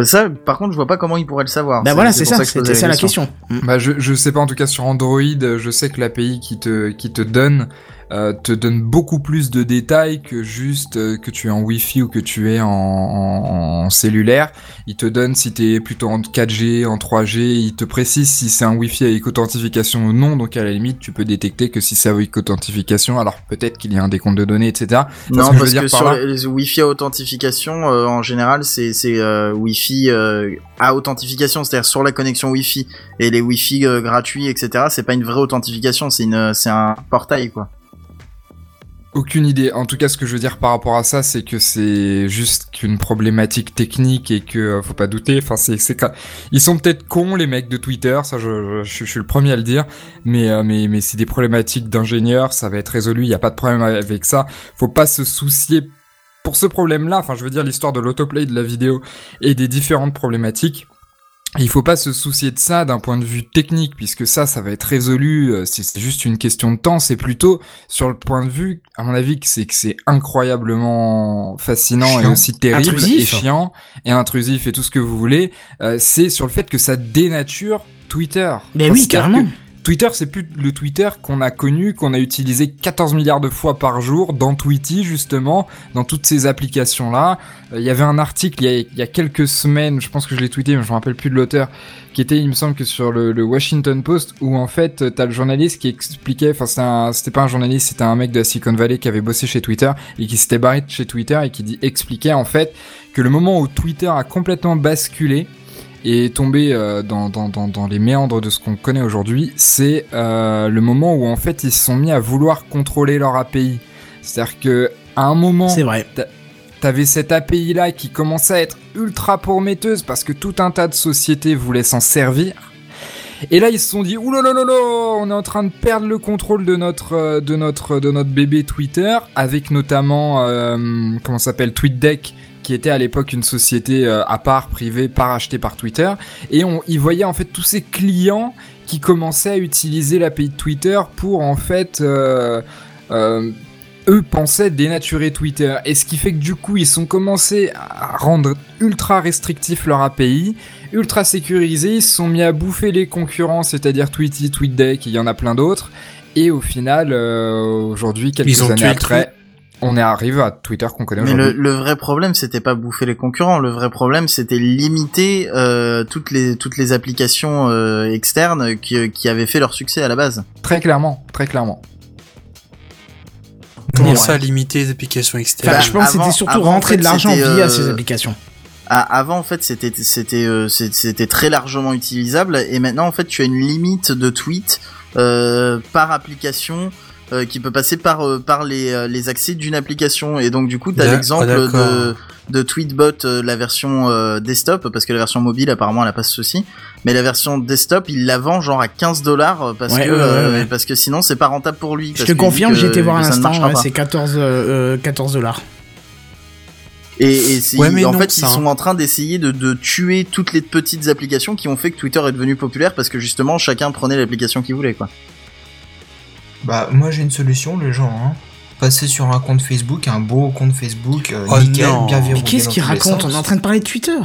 Ça, par contre, je vois pas comment ils pourraient le savoir. Bah voilà, c'est ça, c'était ça la question. Mm. Bah je, je sais pas en tout cas sur Android, je sais que l'API qui te, qui te donne euh, te donne beaucoup plus de détails que juste euh, que tu es en Wi-Fi ou que tu es en, en, en cellulaire. Il te donne si tu es plutôt en 4G, en 3G, il te précise si c'est un Wi-Fi avec authentification ou non, donc à la limite tu peux détecter que si c'est avec authentification, alors peut-être qu'il y a un décompte de données, etc. Non, que parce que par sur là. les Wi-Fi à authentification, euh, en général, c'est euh, Wi-Fi euh, à authentification, c'est-à-dire sur la connexion Wi-Fi et les Wi-Fi gratuits, etc. C'est pas une vraie authentification, c'est un portail quoi. Aucune idée. En tout cas, ce que je veux dire par rapport à ça, c'est que c'est juste qu'une problématique technique et que euh, faut pas douter. Enfin, c'est ils sont peut-être cons les mecs de Twitter, ça je, suis le premier à le dire, mais euh, mais c'est des problématiques d'ingénieurs, ça va être résolu. Il y a pas de problème avec ça. Faut pas se soucier pour ce problème-là. Enfin, je veux dire l'histoire de l'autoplay de la vidéo et des différentes problématiques. Il faut pas se soucier de ça d'un point de vue technique, puisque ça, ça va être résolu. euh, C'est juste une question de temps. C'est plutôt sur le point de vue, à mon avis, que c'est que c'est incroyablement fascinant et aussi terrible Intrusif. et chiant et intrusif et tout ce que vous voulez. euh, c'est sur le fait que ça dénature Twitter. Mais oui, carrément. Twitter, c'est plus le Twitter qu'on a connu, qu'on a utilisé 14 milliards de fois par jour dans Tweety, justement, dans toutes ces applications-là. Euh, Il y avait un article il y, a, quelques semaines, je pense que je l'ai tweeté, mais je me rappelle plus de l'auteur, qui était, il me semble sur le, Washington Post, où en fait, euh, t'as le journaliste qui expliquait, enfin, c'était pas un journaliste, c'était un mec de la Silicon Valley qui avait bossé chez Twitter et qui s'était barré de chez Twitter et qui expliquait en fait que le moment où Twitter a complètement basculé, et tombé euh, dans, dans, dans, dans les méandres de ce qu'on connaît aujourd'hui, c'est euh, le moment où en fait ils se sont mis à vouloir contrôler leur API. C'est-à-dire que à un moment, C'est vrai. t'avais cette API là qui commençait à être ultra prometteuse parce que tout un tas de sociétés voulaient s'en servir. Et là, ils se sont dit, là, on est en train de perdre le contrôle de notre, euh, de notre, de notre bébé Twitter, avec notamment, euh, comment ça s'appelle, TweetDeck, qui était à l'époque une société euh, à part, privée, pas rachetée par Twitter. Et on, ils voyaient en fait tous ces clients qui commençaient à utiliser l'API de Twitter pour en fait, euh, euh, eux pensaient dénaturer Twitter. Et ce qui fait que du coup, ils sont commencés à rendre ultra restrictif leur API, ultra sécurisé, ils se sont mis à bouffer les concurrents, c'est-à-dire Tweety, TweetDeck, il y en a plein d'autres. Et au final, euh, aujourd'hui, quelques Ils ont années tué après, on est arrivé à Twitter qu'on connaît Mais le, aujourd'hui. le vrai problème, c'était pas bouffer les concurrents. Le vrai problème, c'était limiter euh, toutes les toutes les applications euh, externes qui, qui avaient fait leur succès à la base. Très clairement, très clairement. Comment Ouais. ça, limiter les applications externes je pense que c'était surtout avant, en rentrer fait, de l'argent via euh, ces applications. Ah, avant, en fait, c'était c'était euh, c'était très largement utilisable et maintenant, en fait, tu as une limite de tweets euh, par application. Euh, qui peut passer par euh, par les euh, les accès d'une application et donc du coup t'as D'ac- l'exemple ah, d'accord. de de Tweetbot euh, la version euh, desktop parce que la version mobile apparemment elle a pas ce souci mais la version desktop il la vend genre à 15 dollars parce Ouais, que ouais, parce que sinon c'est pas rentable pour lui Je parce te confirme, été voir à l'instant, c'est 14 euh, 14 dollars. Et, et Ouais, en non, fait, ça, ils sont hein. en train d'essayer de, de tuer toutes les petites applications qui ont fait que Twitter est devenu populaire parce que justement chacun prenait l'application qu'il voulait, quoi. Bah, moi j'ai une solution, les gens. Hein. Passer sur un compte Facebook, un beau compte Facebook, euh, Oh nickel, non. bien Mais qu'est-ce qu'il raconte. On est en train de parler de Twitter.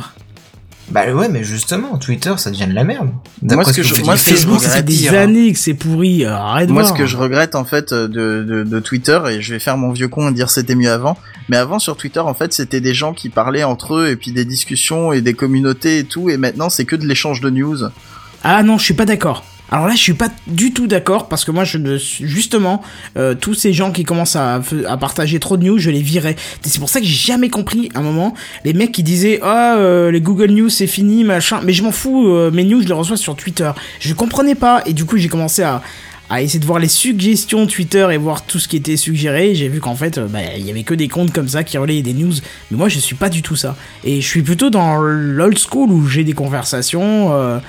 Bah ouais, mais justement, Twitter, ça devient de la merde. Moi, ce que je- moi, Facebook, ça fait regrette des dire, hein. années que c'est pourri. euh, Arrête de Moi, voir. ce que je regrette en fait euh, de, de, de Twitter, et je vais faire mon vieux con et dire c'était mieux avant, mais avant sur Twitter, en fait, c'était des gens qui parlaient entre eux et puis des discussions et des communautés et tout, et maintenant c'est que de l'échange de news. Ah non, je suis pas d'accord. Alors là, je suis pas du tout d'accord parce que moi, je justement, euh, tous ces gens qui commencent à, partager trop de news, je les virais. C'est pour ça que j'ai jamais compris à un moment les mecs qui disaient ah euh, les Google News c'est fini machin. Mais je m'en fous, euh, mes news je les reçois sur Twitter. Je comprenais pas et du coup j'ai commencé à essayer de voir les suggestions Twitter et voir tout ce qui était suggéré. J'ai vu qu'en fait, bah, il y avait que des comptes comme ça qui relayaient des news. Mais moi, je suis pas du tout ça. Et je suis plutôt dans l'old school où j'ai des conversations.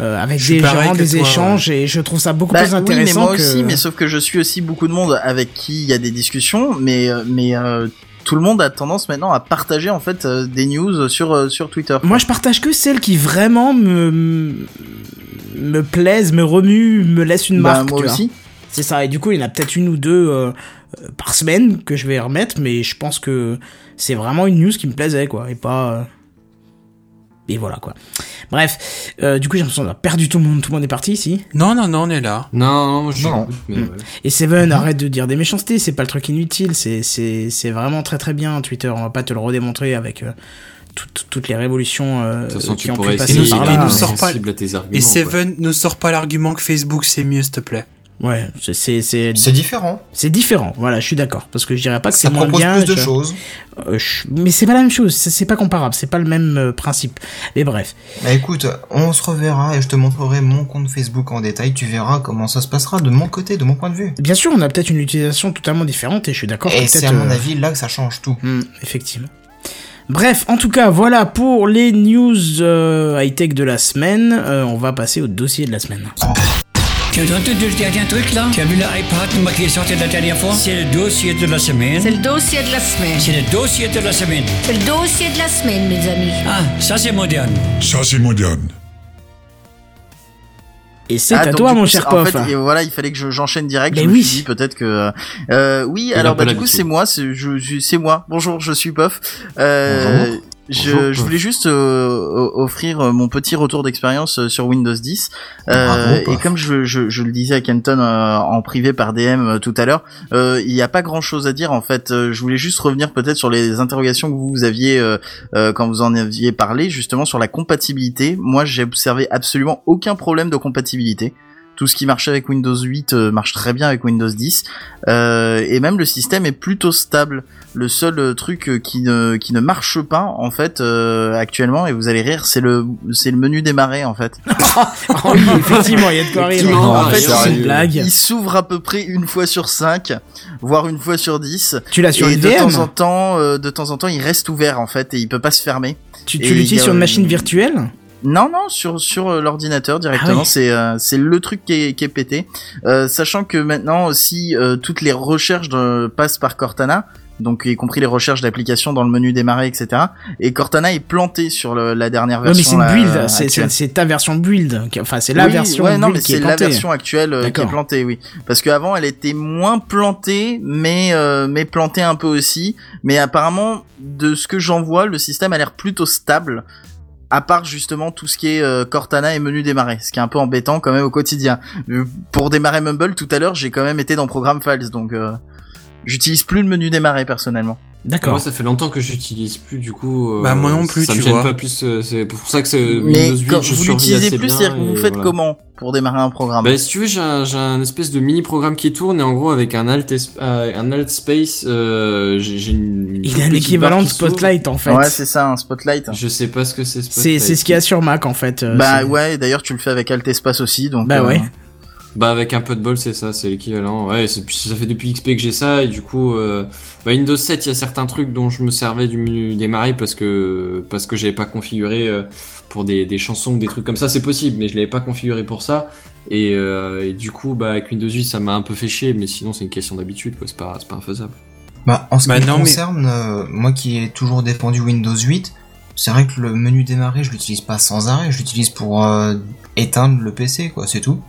Euh, avec Je des gens, des toi, échanges, et je trouve ça beaucoup Bah plus oui, mais intéressant moi que... aussi, mais sauf que je suis aussi beaucoup de monde avec qui il y a des discussions, mais euh, mais euh, tout le monde a tendance maintenant à partager en fait euh, des news sur euh, sur Twitter. Moi, je partage que celles qui vraiment me me plaisent, me remuent, me laissent une Bah, marque. moi tu aussi. C'est ça. Et du coup, il y en a peut-être une ou deux euh, euh, par semaine que je vais remettre, mais je pense que c'est vraiment une news qui me plaisait, quoi, et pas. Et voilà quoi. Bref, euh, du coup j'ai l'impression d'avoir perdu tout le monde, tout le monde est parti ici. Non, non, non, on est là. Non, non, je Non. j'écoute, mais ouais. Et Seven, arrête de dire des méchancetés, c'est pas le truc inutile, c'est c'est c'est vraiment très très bien Twitter. On va pas te le redémontrer avec euh, tout- toutes les révolutions euh, De toute façon, qui tu ont pu passer par et là. nous sort pas- sensible à tes arguments. Et quoi. Seven ne sort pas l'argument que Facebook c'est mieux, s'il te plaît. Ouais, c'est c'est c'est C'est différent. c'est différent. Voilà, je suis d'accord parce que je dirais pas que c'est Ça moins propose bien. plus de je- choses. Euh, je- mais c'est pas la même chose, c'est pas comparable, c'est pas le même euh, principe. Mais bref, Bah écoute, on se reverra et je te montrerai mon compte Facebook en détail. Tu verras comment ça se passera de mon côté, de mon point de vue. bien sûr, on a peut-être une utilisation totalement différente et je suis d'accord. Et c'est à mon euh, avis là que ça change tout. Hmm, effectivement. Bref, en tout cas, voilà pour les news euh, high-tech de la semaine. Euh, on va passer au dossier de la semaine. Tu as entendu le dernier truc là? Tu as vu l'iPad qui est sorti la dernière fois? C'est le dossier de la semaine. C'est le dossier de la semaine. C'est le dossier de la semaine. C'est le dossier de la semaine, mes amis. Ah, ça c'est moderne. Ça, c'est moderne. Et c'est Ah, à donc, toi, mon coup, cher c'est- en Pof. fait, et voilà, il fallait que je- j'enchaîne direct. Mais je me oui. suis dit peut-être que. Euh, oui, alors bah, du coup c'est moi, c'est je, je- c'est moi. Bonjour, je suis Pof. Euh, Bonjour. Je, je voulais juste euh, offrir euh, mon petit retour d'expérience euh, sur Windows 10. Euh, Bravo, et comme je, je, je le disais à Kenton euh, en privé par DM euh, tout à l'heure, euh, il n'y a pas grand chose à dire en fait. Je voulais juste revenir peut-être sur les interrogations que vous aviez euh, euh, quand vous en aviez parlé, justement sur la compatibilité. Moi, j'ai observé absolument aucun problème de compatibilité. Tout ce qui marchait avec Windows 8 euh, marche très bien avec Windows 10. Euh, et même le système est plutôt stable. Le seul euh, truc qui ne, qui ne marche pas en fait euh, actuellement, et vous allez rire, c'est le, c'est le menu démarrer en fait. Oh oui, effectivement, il y a de quoi rire. En fait, une blague. Il s'ouvre à peu près une fois sur cinq, voire une fois sur dix. Tu l'as sur et une de temps en temps, euh, de temps en temps, il reste ouvert en fait et il peut pas se fermer. Tu, l'utilises a, sur une machine virtuelle? Non, non, sur sur euh, l'ordinateur directement. Ah oui. C'est euh, c'est le truc qui est, qui est pété. Euh, sachant que maintenant aussi euh, toutes les recherches de- passent par Cortana, donc y compris les recherches d'applications dans le menu démarrer, etc. Et Cortana est planté sur le- la dernière Ouais, mais version. c'est une build, c'est- actuelle. c'est ta version build. Enfin, c'est la Oui, version ouais, non, build mais qui est c'est la plantée. version actuelle euh, qui est plantée, oui. Parce qu'avant, elle était moins plantée, mais euh, mais plantée un peu aussi. Mais apparemment, de ce que j'en vois, le système a l'air plutôt stable. À part justement tout ce qui est euh, Cortana et menu démarrer, ce qui est un peu embêtant quand même au quotidien. Euh, Pour démarrer Mumble tout à l'heure, j'ai quand même été dans Program Files, donc euh, j'utilise plus le menu démarrer personnellement. D'accord. Moi, ça fait longtemps que j'utilise plus, du coup. euh, Bah, moi non plus, ça tu me gêne vois. pas plus. euh, C'est pour ça que c'est Mais Windows 8, quand je vous survis l'utilisez assez plus, bien c'est-à-dire que vous faites voilà. comment pour démarrer un programme Bah, si tu veux, j'ai un, j'ai un espèce de mini programme qui tourne et en gros avec un alt, es- euh, un alt space, euh, j'ai j'ai une. une Il a un petite équivalent barre de qui s'ouvre. Spotlight en fait. Ouais, c'est ça, un spotlight. Je sais pas ce que c'est. C'est Spotlight. c'est ce qu'il y a sur Mac en fait. euh, Bah c'est- ouais, d'ailleurs tu le fais avec Alt Espace aussi, donc. Bah euh, ouais. Bah avec un peu de bol, c'est ça, c'est l'équivalent. Ouais, ça fait depuis XP que j'ai ça et du coup, euh, bah Windows 7, il y a certains trucs dont je me servais du menu démarrer parce que parce que j'avais pas configuré euh, pour des, des chansons ou des trucs comme ça, c'est possible, mais je l'avais pas configuré pour ça. Et, euh, et du coup, bah avec Windows 8, ça m'a un peu fait chier, mais sinon c'est une question d'habitude, quoi. C'est pas c'est pas infaisable. Bah, en ce Bah qui me non, mais- concerne, euh, moi qui ai toujours défendu Windows 8, c'est vrai que le menu démarrer, je l'utilise pas sans arrêt, je l'utilise pour euh, éteindre le PC, quoi, c'est tout.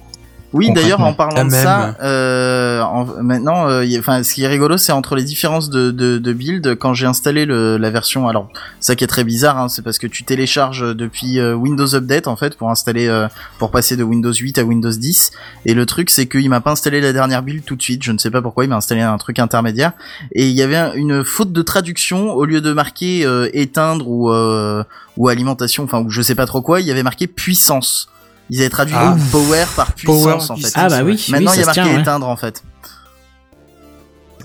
Oui, d'ailleurs, en parlant de ça, euh, en- maintenant, euh, y a- enfin, ce qui est rigolo, c'est entre les différences de, de, de build. Quand j'ai installé le, la version, alors ça qui est très bizarre, hein, c'est parce que tu télécharges depuis euh, Windows Update en fait pour installer, euh, pour passer de Windows 8 à Windows 10. Et le truc, c'est qu'il m'a pas installé la dernière build tout de suite. Je ne sais pas pourquoi, il m'a installé un truc intermédiaire. Et il y avait un- une faute de traduction au lieu de marquer euh, éteindre ou euh, ou alimentation, enfin ou je sais pas trop quoi, il y avait marqué puissance. Ils avaient traduit Ah. power par puissance Power, en fait. puissance. Ah bah oui. Maintenant, oui, il y a marqué tient, ouais. éteindre en fait.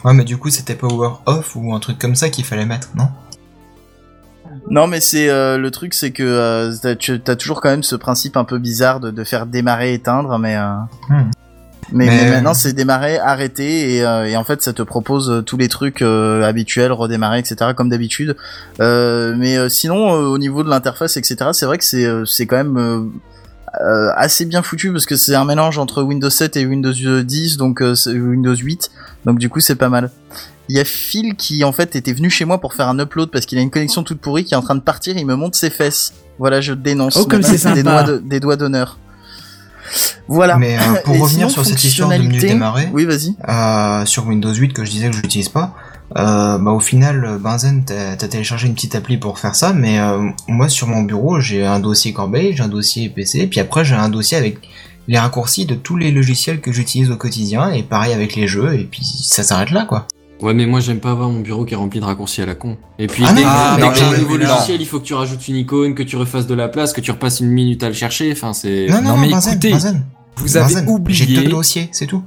Ouais, mais du coup, c'était Power Off ou un truc comme ça qu'il fallait mettre, non? Non, mais c'est euh, le truc, c'est que euh, t'as, tu as toujours quand même ce principe un peu bizarre de, de faire démarrer éteindre, mais euh, Hmm. mais, Mais- mais maintenant c'est démarrer arrêter et, euh, et en fait ça te propose euh, tous les trucs euh, habituels, redémarrer, etc. comme d'habitude. Euh, mais euh, sinon euh, au niveau de l'interface, etc. C'est vrai que c'est euh, c'est quand même euh, euh, assez bien foutu parce que c'est un mélange entre Windows 7 et Windows 10, donc euh, c'est Windows 8, donc du coup c'est pas mal. Il y a Phil qui en fait était venu chez moi pour faire un upload parce qu'il a une connexion toute pourrie qui est en train de partir, il me montre ses fesses. Voilà, je le dénonce. Oh, comme c'est des doigts de- des doigts d'honneur. Voilà. Mais euh, pour Et revenir sinon, sur cette histoire de menu fonctionnalité- démarrer, Oui, vas-y. euh, sur Windows 8 que je disais que je l'utilise pas, Euh, bah au final, Benzen, t'as téléchargé une petite appli pour faire ça, mais euh, moi sur mon bureau, j'ai un dossier Corbeil, j'ai un dossier PC, puis après j'ai un dossier avec les raccourcis de tous les logiciels que j'utilise au quotidien, et pareil avec les jeux, et puis ça s'arrête là, quoi. Ouais, mais moi j'aime pas avoir mon bureau qui est rempli de raccourcis à la con. Et puis Ah dès, non, que non, un nouveau logiciel, il faut que tu rajoutes une icône, que tu refasses de la place, que tu repasses une minute à le chercher. Enfin, c'est. Non, non, Non, non, mais Benzen, écoutez, Benzen, Vous avez Benzen, oublié, J'ai deux dossiers, c'est tout.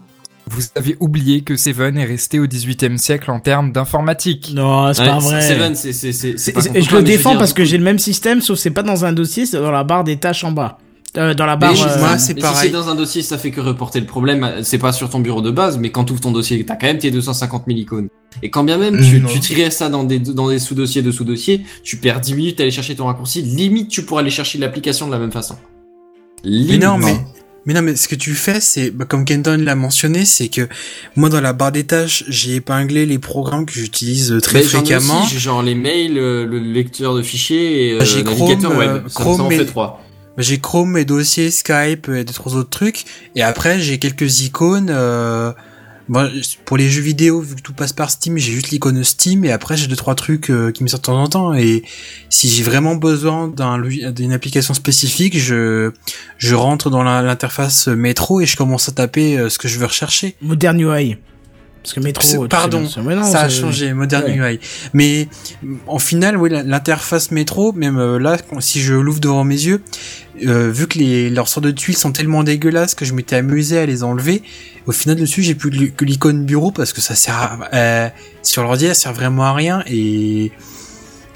Vous avez oublié que Seven est resté au 18e siècle en termes d'informatique. Non, c'est Ouais, pas vrai. Seven, c'est c'est c'est. je le défends dire, parce que j'ai le même système, sauf c'est pas dans un dossier, c'est dans la barre des tâches en bas. Euh, dans la barre. Mais, euh, moi, c'est mais pareil. si c'est dans un dossier, ça fait que reporter le problème. C'est pas sur ton bureau de base, mais quand tu ouvres ton dossier, t'as quand même tes 250 000 icônes. Et quand bien même tu, Non. tu triais ça dans des, dans des sous-dossiers de sous-dossiers, tu perds 10 minutes à aller chercher ton raccourci. Limite, tu pourras aller chercher l'application de la même façon. Mais Limite. non, mais, mais non, mais ce que tu fais, c'est, bah, comme Kenton l'a mentionné, c'est que moi, dans la barre des tâches, j'ai épinglé les programmes que j'utilise euh, très ai fréquemment. aussi, j'ai genre les mails, euh, le lecteur de fichiers et euh, Bah, j'ai le navigateur Chrome, web. euh, ça, Chrome ça en et- fait trois. Bah, J'ai Chrome, mes dossiers, Skype et deux trois autres trucs. Et après, j'ai quelques icônes. Euh... bon, pour les jeux vidéo, vu que tout passe par Steam, j'ai juste l'icône Steam. Et après, j'ai deux trois trucs euh, qui me sortent de temps en temps. Et si j'ai vraiment besoin d'une application spécifique, je rentre dans l'interface métro et je commence à taper euh, ce que je veux rechercher. Modern UI. Parce que métro. Sais Pardon, non, ça a changé, Modern Ouais. UI. Mais en final, oui, l'interface métro, même euh, là, si je l'ouvre devant mes yeux, euh, vu que les, leurs sortes de tuiles sont tellement dégueulasses que je m'étais amusé à les enlever, au final dessus, j'ai plus que l'icône bureau parce que ça sert à, euh, sur l'ordi, elle sert vraiment à rien et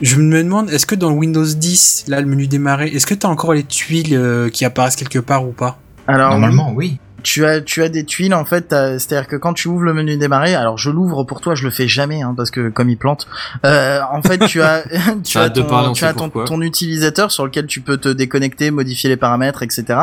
je me demande, est-ce que dans Windows 10, là, le menu démarrer, est-ce que t'as encore les tuiles euh, qui apparaissent quelque part ou pas? Alors, Normalement, oui. Tu as tu as des tuiles en fait c'est-à-dire que quand tu ouvres le menu démarrer alors je l'ouvre pour toi je le fais jamais hein, parce que comme il plante euh, en fait tu as tu as parler, ton, on tu sait as ton, pourquoi. ton utilisateur sur lequel tu peux te déconnecter modifier les paramètres etc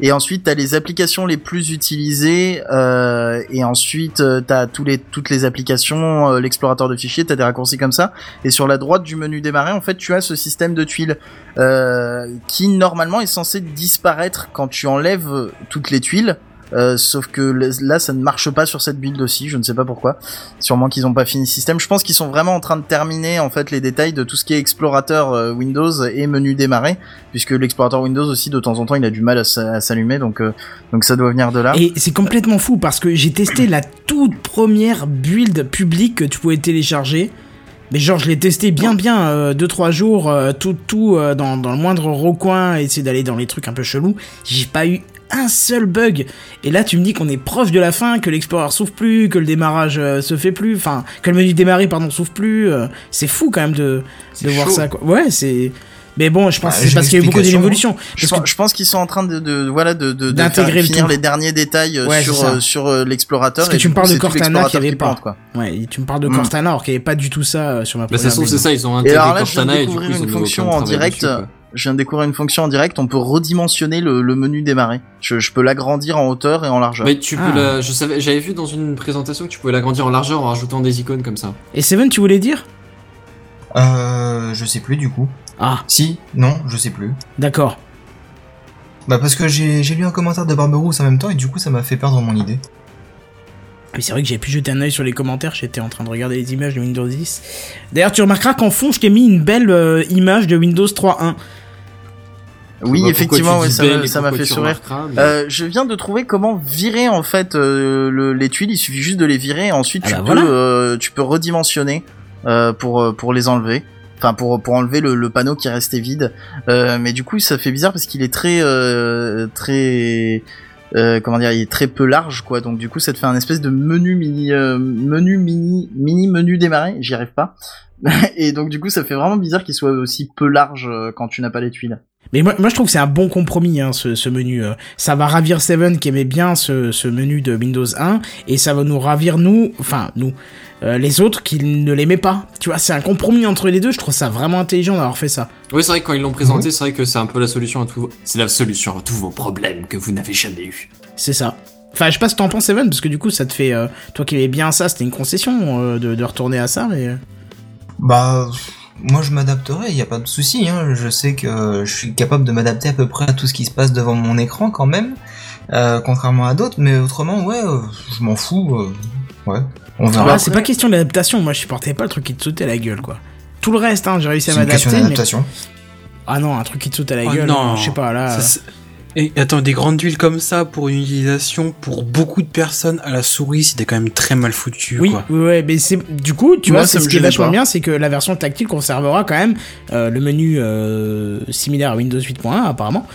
et ensuite tu as les applications les plus utilisées euh, et ensuite tu as tous les toutes les applications euh, l'explorateur de fichiers tu as des raccourcis comme ça et sur la droite du menu démarrer en fait tu as ce système de tuiles euh, qui normalement est censé disparaître quand tu enlèves euh, toutes les tuiles. Euh, sauf que là, ça ne marche pas sur cette build aussi. Je ne sais pas pourquoi. Sûrement qu'ils n'ont pas fini le système. Je pense qu'ils sont vraiment en train de terminer en fait les détails de tout ce qui est explorateur euh, Windows et menu démarrer, puisque l'explorateur Windows aussi de temps en temps il a du mal à s'allumer, donc euh, donc ça doit venir de là. Et c'est complètement fou parce que j'ai testé la toute première build publique que tu pouvais télécharger. Mais genre je l'ai testé bien bien euh, deux trois jours tout tout dans, dans le moindre recoin essayer d'aller dans les trucs un peu chelous. J'ai pas eu un seul bug. Et là tu me dis qu'on est proche de la fin, que l'explorer s'ouvre plus, que le démarrage euh, se fait plus, enfin que le menu démarrer pardon s'ouvre plus. euh, c'est fou quand même de de voir chaud. ça quoi. Ouais c'est. Mais bon, je pense Bah, que c'est parce qu'il y a eu beaucoup d'évolutions. Je pense, je pense qu'ils sont en train de, de voilà de, de, de D'intégrer faire- le finir tout. les derniers détails euh, Ouais, sur euh, sur euh, l'explorateur. Parce que et tu me parles de Cortana qui avait pas. plante. Ouais, et tu me parles de Mm. Cortana alors qu'il n'y avait pas du tout ça euh, sur ma Bah, première ça se trouve, c'est ça, ils ont Et intégré alors là, je viens de Cortana et du coup, ils ont une fonction en direct. dessus. Je viens de découvrir une fonction en direct. On peut redimensionner le, le menu démarrer. Je, je peux l'agrandir en hauteur et en largeur. Mais tu peux Ah. la, je savais, j'avais vu dans une présentation que tu pouvais l'agrandir en largeur en rajoutant des icônes comme ça. Et Seven, tu voulais dire? Euh, je sais plus du coup. Ah, Si, non, je sais plus. d'accord. Bah parce que j'ai j'ai lu un commentaire de Barberousse en même temps et du coup ça m'a fait perdre mon idée. Mais c'est vrai que j'ai pu jeter un œil sur les commentaires, j'étais en train de regarder les images de Windows 10. D'ailleurs, tu remarqueras qu'en fond, je t'ai mis une belle euh, image de Windows 3.1. Oui, pourquoi effectivement, ouais, ça m'a- ça fait sourire. mais- Euh, je viens de trouver comment virer en fait euh, le- les tuiles. Il suffit juste de les virer et ensuite Ah tu bah peux voilà. euh, tu peux redimensionner euh, pour euh, pour les enlever. Enfin pour pour enlever le, le panneau qui restait vide. Euh, mais du coup ça fait bizarre parce qu'il est très euh, très euh, comment dire il est très peu large quoi. Donc du coup ça te fait un espèce de menu mini euh, menu mini mini menu démarrer. J'y arrive pas. et donc du coup ça fait vraiment bizarre qu'il soit aussi peu large quand tu n'as pas les tuiles. Mais moi, moi je trouve que c'est un bon compromis, hein, ce, ce menu. euh. Ça va ravir Seven qui aimait bien ce, ce menu de Windows 1, et ça va nous ravir nous, enfin nous, euh, les autres qui ne l'aimaient pas. Tu vois, c'est un compromis entre les deux, je trouve ça vraiment intelligent d'avoir fait ça. Oui, c'est vrai que quand ils l'ont présenté, c'est vrai que c'est un peu la solution à tout. C'est la solution à tous vos problèmes que vous n'avez jamais eu. C'est ça. Enfin, je sais pas ce que t'en penses, Seven, parce que du coup, ça te fait... euh, toi qui aimais bien ça, c'était une concession euh, de, de retourner à ça, mais... Bah moi je m'adapterai, il y a pas de souci. Hein. Je sais que je suis capable de m'adapter à peu près à tout ce qui se passe devant mon écran quand même, euh, contrairement à d'autres. Mais autrement, ouais, euh, je m'en fous. euh, ouais. On verra. Bah, Ah, c'est pas question d'adaptation, moi je supportais pas le truc qui te sautait à la gueule quoi. Tout le reste, hein, j'ai réussi à C'est une question m'adapter. Mais... d'adaptation. Ah non, un truc qui te saute à la Oh gueule, non. je sais pas là. Ça, Et attends, des grandes villes comme ça pour une utilisation pour beaucoup de personnes à la souris, c'était quand même très mal foutu. Oui, quoi. ouais, mais c'est du coup, tu Moi, vois, c'est ce qui est vachement pas. bien, c'est que la version tactile conservera quand même euh, le menu euh, similaire à Windows 8.1 apparemment.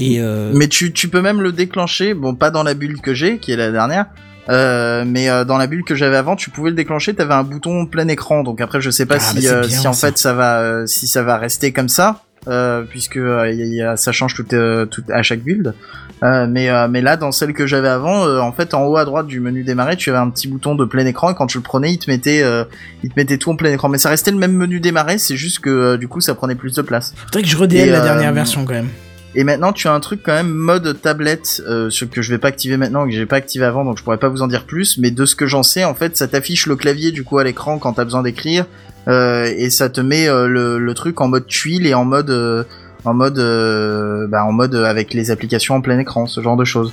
Et euh, Mais tu, tu peux même le déclencher, bon pas dans la bulle que j'ai, qui est la dernière, euh, mais euh, dans la bulle que j'avais avant, tu pouvais le déclencher, t'avais un bouton plein écran, donc après je sais pas Ah, si, bah, euh, bien, si en ça. fait ça va, euh, si ça va rester comme ça, euh, puisque euh, y a- ça change tout, euh, tout à chaque build. Mais mais là dans celle que j'avais avant, en fait en haut à droite du menu démarrer, tu avais un petit bouton de plein écran et quand tu le prenais, il te mettait il te mettait tout en plein écran. Mais ça restait le même menu démarrer, c'est juste que du coup ça prenait plus de place. faudrait que je redéle Et, la dernière version quand même. Et maintenant, tu as un truc quand même mode tablette, euh, ce que je vais pas activer maintenant, que j'ai pas activé avant, donc je pourrais pas vous en dire plus. Mais de ce que j'en sais, en fait, ça t'affiche le clavier du coup à l'écran quand t'as besoin d'écrire, et ça te met euh, le, le truc en mode tuile et en mode, euh, en mode, euh, bah, en mode avec les applications en plein écran, ce genre de choses.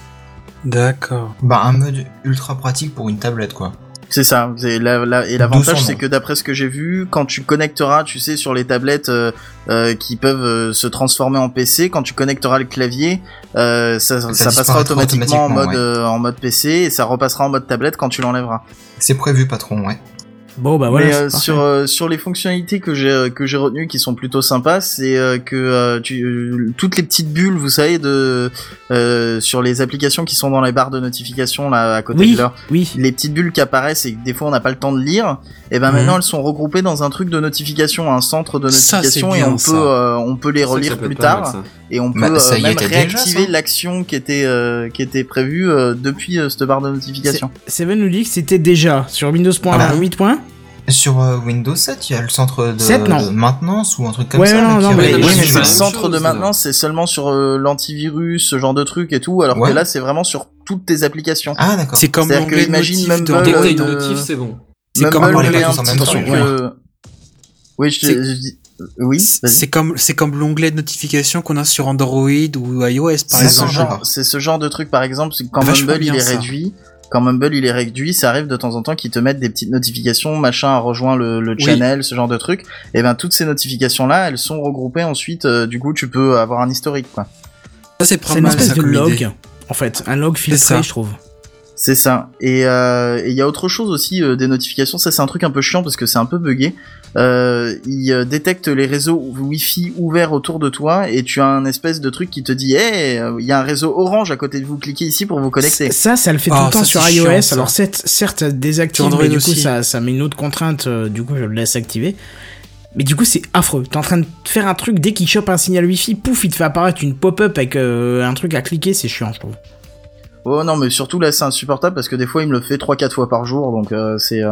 D'accord. Bah, un mode ultra pratique pour une tablette, quoi. C'est ça. c'est la- la- et l'avantage, 200 c'est que d'après ce que j'ai vu, quand tu connecteras, tu sais, sur les tablettes euh, euh, qui peuvent euh, se transformer en PC, quand tu connecteras le clavier, euh, ça, ça, passera automatiquement, en mode ouais. euh, en mode PC et ça repassera en mode tablette quand tu l'enlèveras. C'est prévu, patron, ouais. Bon bah voilà. Mais euh, sur euh, sur les fonctionnalités que j'ai euh, que j'ai retenues qui sont plutôt sympas, c'est euh, que euh, tu, euh, toutes les petites bulles, vous savez, de euh, sur les applications qui sont dans les barres de notification là à côté Oui, de leur oui. les petites bulles qui apparaissent et que des fois on n'a pas le temps de lire, et ben Mhm. maintenant elles sont regroupées dans un truc de notification, un centre de Ça, notification et on ça. peut euh, on peut les relire peut plus mal, tard et on peut Bah, ça euh, y même réactiver l'action qui était euh, qui était prévue euh, depuis euh, cette barre de notification. Seven nous dit que c'était déjà sur Windows.1 Ah bon 8. Sur euh, Windows 7, il y a le centre de, 7, non. de maintenance ou un truc comme Ouais, ça. non, là, non, mais- Oui, mais le centre chose, de maintenance, c'est seulement sur euh, l'antivirus, ce genre de trucs et tout, alors Ouais. que là c'est vraiment sur toutes tes applications. Ah, d'accord. C'est comme l'onglet imagine Mumble, dans une euh, notif, c'est bon. C'est comme on les en même temps, truc. euh, Oui, je, C'est- je dis- Oui. C'est comme c'est comme l'onglet de notification qu'on a sur Android ou iOS par C'est ce exemple. c'est ce genre de truc, par exemple, quand Vachement Mumble il est ça. réduit, quand Mumble il est réduit, ça arrive de temps en temps qu'ils te mettent des petites notifications, machin, a rejoint le, le Oui. channel, ce genre de truc. Et ben toutes ces notifications là, elles sont regroupées ensuite. euh, du coup, tu peux avoir un historique, quoi. Ça c'est une espèce de log. idée. En fait, un log filtré, je trouve. C'est ça. Et euh, et il y a autre chose aussi euh, des notifications. Ça c'est un truc un peu chiant parce que c'est un peu buggé. Euh, il euh, détecte les réseaux Wi-Fi ouverts autour de toi et tu as un espèce de truc qui te dit, hey, euh, il y a un réseau orange à côté de vous. Cliquez ici pour vous connecter. Ça, ça le fait Ah, tout le temps sur iOS. chiant. Alors certes, certes, désactive, mais du coup, aussi. ça, ça met une autre contrainte. euh, du coup, je le laisse activer. Mais du coup, c'est affreux. T'es en train de faire un truc dès qu'il chope un signal Wi-Fi, pouf, il te fait apparaître une pop-up avec euh, un truc à cliquer. C'est chiant, je trouve. Oh non, mais surtout là, c'est insupportable parce que des fois, il me le fait 3-4 fois par jour, donc euh, c'est euh,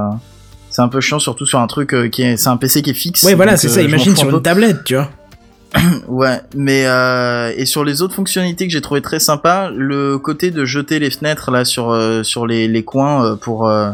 c'est un peu chiant, surtout sur un truc euh, qui est, c'est un PC qui est fixe. Ouais, voilà, c'est euh, ça. Imagine sur un une tablette, tu vois. Ouais, mais euh, et sur les autres fonctionnalités que j'ai trouvé très sympa, le côté de jeter les fenêtres là sur euh, sur les, les coins euh, pour euh,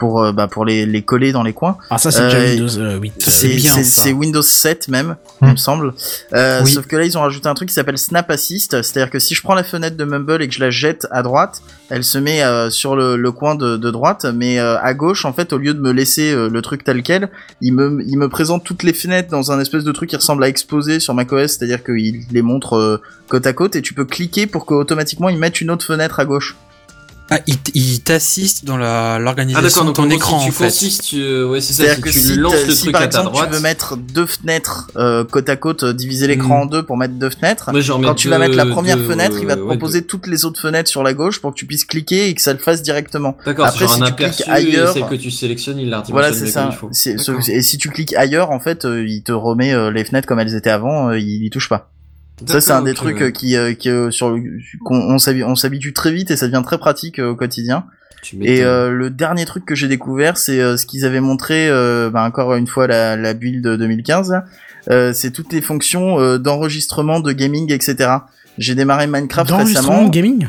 pour euh, bah pour les, les coller dans les coins. Ah, ça, c'est Euh, déjà Windows euh, 8. C'est bien, c'est- Windows 7 même, Hmm. il me semble. Euh, Oui. Sauf que là ils ont rajouté un truc qui s'appelle Snap Assist, c'est-à-dire que si je prends la fenêtre de Mumble et que je la jette à droite, elle se met euh, sur le, le coin de, de droite, mais euh, à gauche en fait au lieu de me laisser euh, le truc tel quel, il me il me présente toutes les fenêtres dans un espèce de truc qui ressemble à exposer sur macOS, c'est-à-dire qu'il les montre euh, côte à côte et tu peux cliquer pour qu'automatiquement il mette une autre fenêtre à gauche. Ah, il, il t'assiste dans la Ah l'organisation d'accord, de donc ton gros, écran si tu en fait. consistes, tu, ouais, c'est ça, C'est-à-dire si que tu si, lances t'as- le si truc par à ta exemple droite. tu veux mettre deux fenêtres euh, côte à côte, euh, diviser l'écran Hmm. en deux pour mettre deux fenêtres, quand tu vas mettre la première deux, fenêtre, il va te ouais, proposer toutes les autres fenêtres sur la gauche pour que tu puisses cliquer et que ça le fasse directement. D'accord, c'est Après, si un tu aperçu, cliques ailleurs- celle que tu sélectionnes, il la Voilà, c'est ça. Et si tu cliques ailleurs, en fait, euh, il te remet euh, les fenêtres comme elles étaient avant, euh, il y touche pas. Ça, c'est un des trucs euh, qui, euh, qui euh, sur qu'on on s'habi- on s'habitue très vite et ça devient très pratique euh, au quotidien. Et euh, le dernier truc que j'ai découvert, c'est euh, ce qu'ils avaient montré, euh, bah, encore une fois la, la build de 2015. là. Euh, c'est toutes les fonctions euh, d'enregistrement, de gaming, etc. J'ai démarré Minecraft récemment. gaming?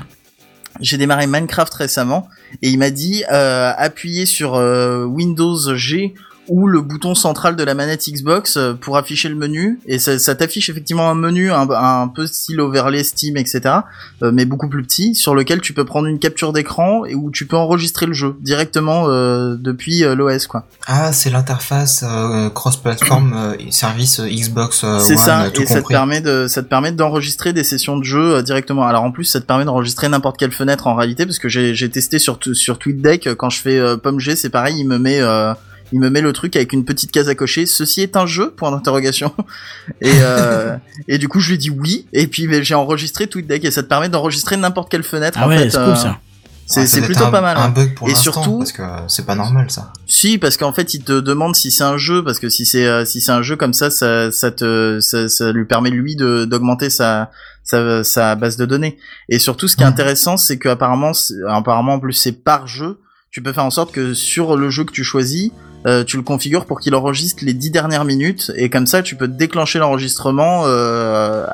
J'ai démarré Minecraft récemment et il m'a dit euh, appuyez sur euh, Windows G ou le bouton central de la manette Xbox euh, pour afficher le menu. Et ça, ça t'affiche effectivement un menu un, un peu style overlay Steam etc euh, mais beaucoup plus petit sur lequel tu peux prendre une capture d'écran et où tu peux enregistrer le jeu directement euh, depuis euh, l'OS quoi. Ah, c'est l'interface euh, cross-platform euh, service Xbox c'est ça tout et ça te permet de ça te permet d'enregistrer des sessions de jeu euh, directement. Alors en plus ça te permet d'enregistrer n'importe quelle fenêtre en réalité parce que j'ai testé sur sur TweetDeck quand je fais euh, pomme G c'est pareil il me met euh, il me met le truc avec une petite case à cocher. Ceci est un jeu? Point d'interrogation. Et euh, et du coup je lui ai dit oui. Et puis j'ai enregistré TweetDeck et ça te permet d'enregistrer n'importe quelle fenêtre. Ah en ouais, fait, c'est euh, cool ça. C'est Ah, ça c'est doit être plutôt un- pas mal. Un hein. bug pour Et surtout- parce que c'est pas normal ça. Si, parce qu'en fait, il te demande si c'est un jeu, parce que si c'est euh, si c'est un jeu comme ça, ça, ça te ça, ça lui permet lui de d'augmenter sa, sa sa base de données. Et surtout, ce qui est intéressant, c'est qu'apparemment, c'est- apparemment en plus c'est par jeu. Tu peux faire en sorte que sur le jeu que tu choisis, euh, tu le configures pour qu'il enregistre les dix dernières minutes, et comme ça, tu peux déclencher l'enregistrement euh,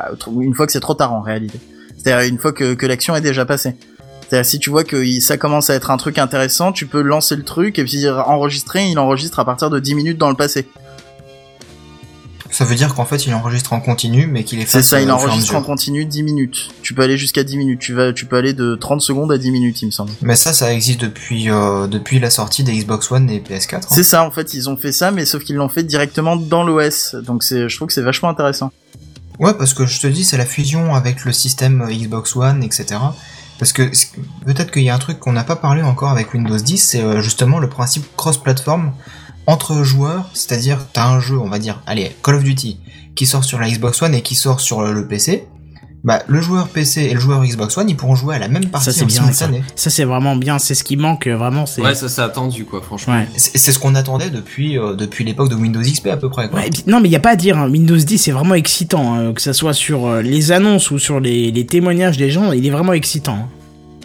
une fois que c'est trop tard en réalité. C'est-à-dire une fois que, l'action est déjà passée. C'est-à-dire si tu vois que ça commence à être un truc intéressant, tu peux lancer le truc et puis enregistrer, il enregistre à partir de 10 minutes dans le passé. Ça veut dire qu'en fait, il enregistre en continu, mais qu'il est C'est ça, il enregistre en continu 10 minutes. Tu peux aller jusqu'à 10 minutes, tu vas tu peux aller de 30 secondes à 10 minutes, il me semble. Mais ça, ça existe depuis euh, depuis la sortie des Xbox One et PS4. hein. C'est ça en fait, ils ont fait ça mais sauf qu'ils l'ont fait directement dans l'OS. Donc c'est je trouve que c'est vachement intéressant. Ouais, parce que je te dis, c'est la fusion avec le système euh, Xbox One, etc. Parce que peut-être qu'il y a un truc qu'on n'a pas parlé encore avec Windows 10, c'est euh, justement le principe cross-platform entre joueurs, c'est-à-dire t'as un jeu, on va dire, allez, Call of Duty, qui sort sur la Xbox One et qui sort sur le, PC. Bah, le joueur PC et le joueur Xbox One, ils pourront jouer à la même partie Ça c'est en bien ça. simultané. Ça c'est vraiment bien, c'est ce qui manque euh, vraiment. C'est Ouais, ça c'est attendu quoi, franchement. Ouais. C'est ce qu'on attendait depuis euh, depuis l'époque de Windows XP à peu près. Quoi. Ouais, et puis- non mais il y a pas à dire, hein. Windows 10 c'est vraiment excitant, hein, que ça soit sur euh, les annonces ou sur les, les témoignages des gens, il est vraiment excitant. hein.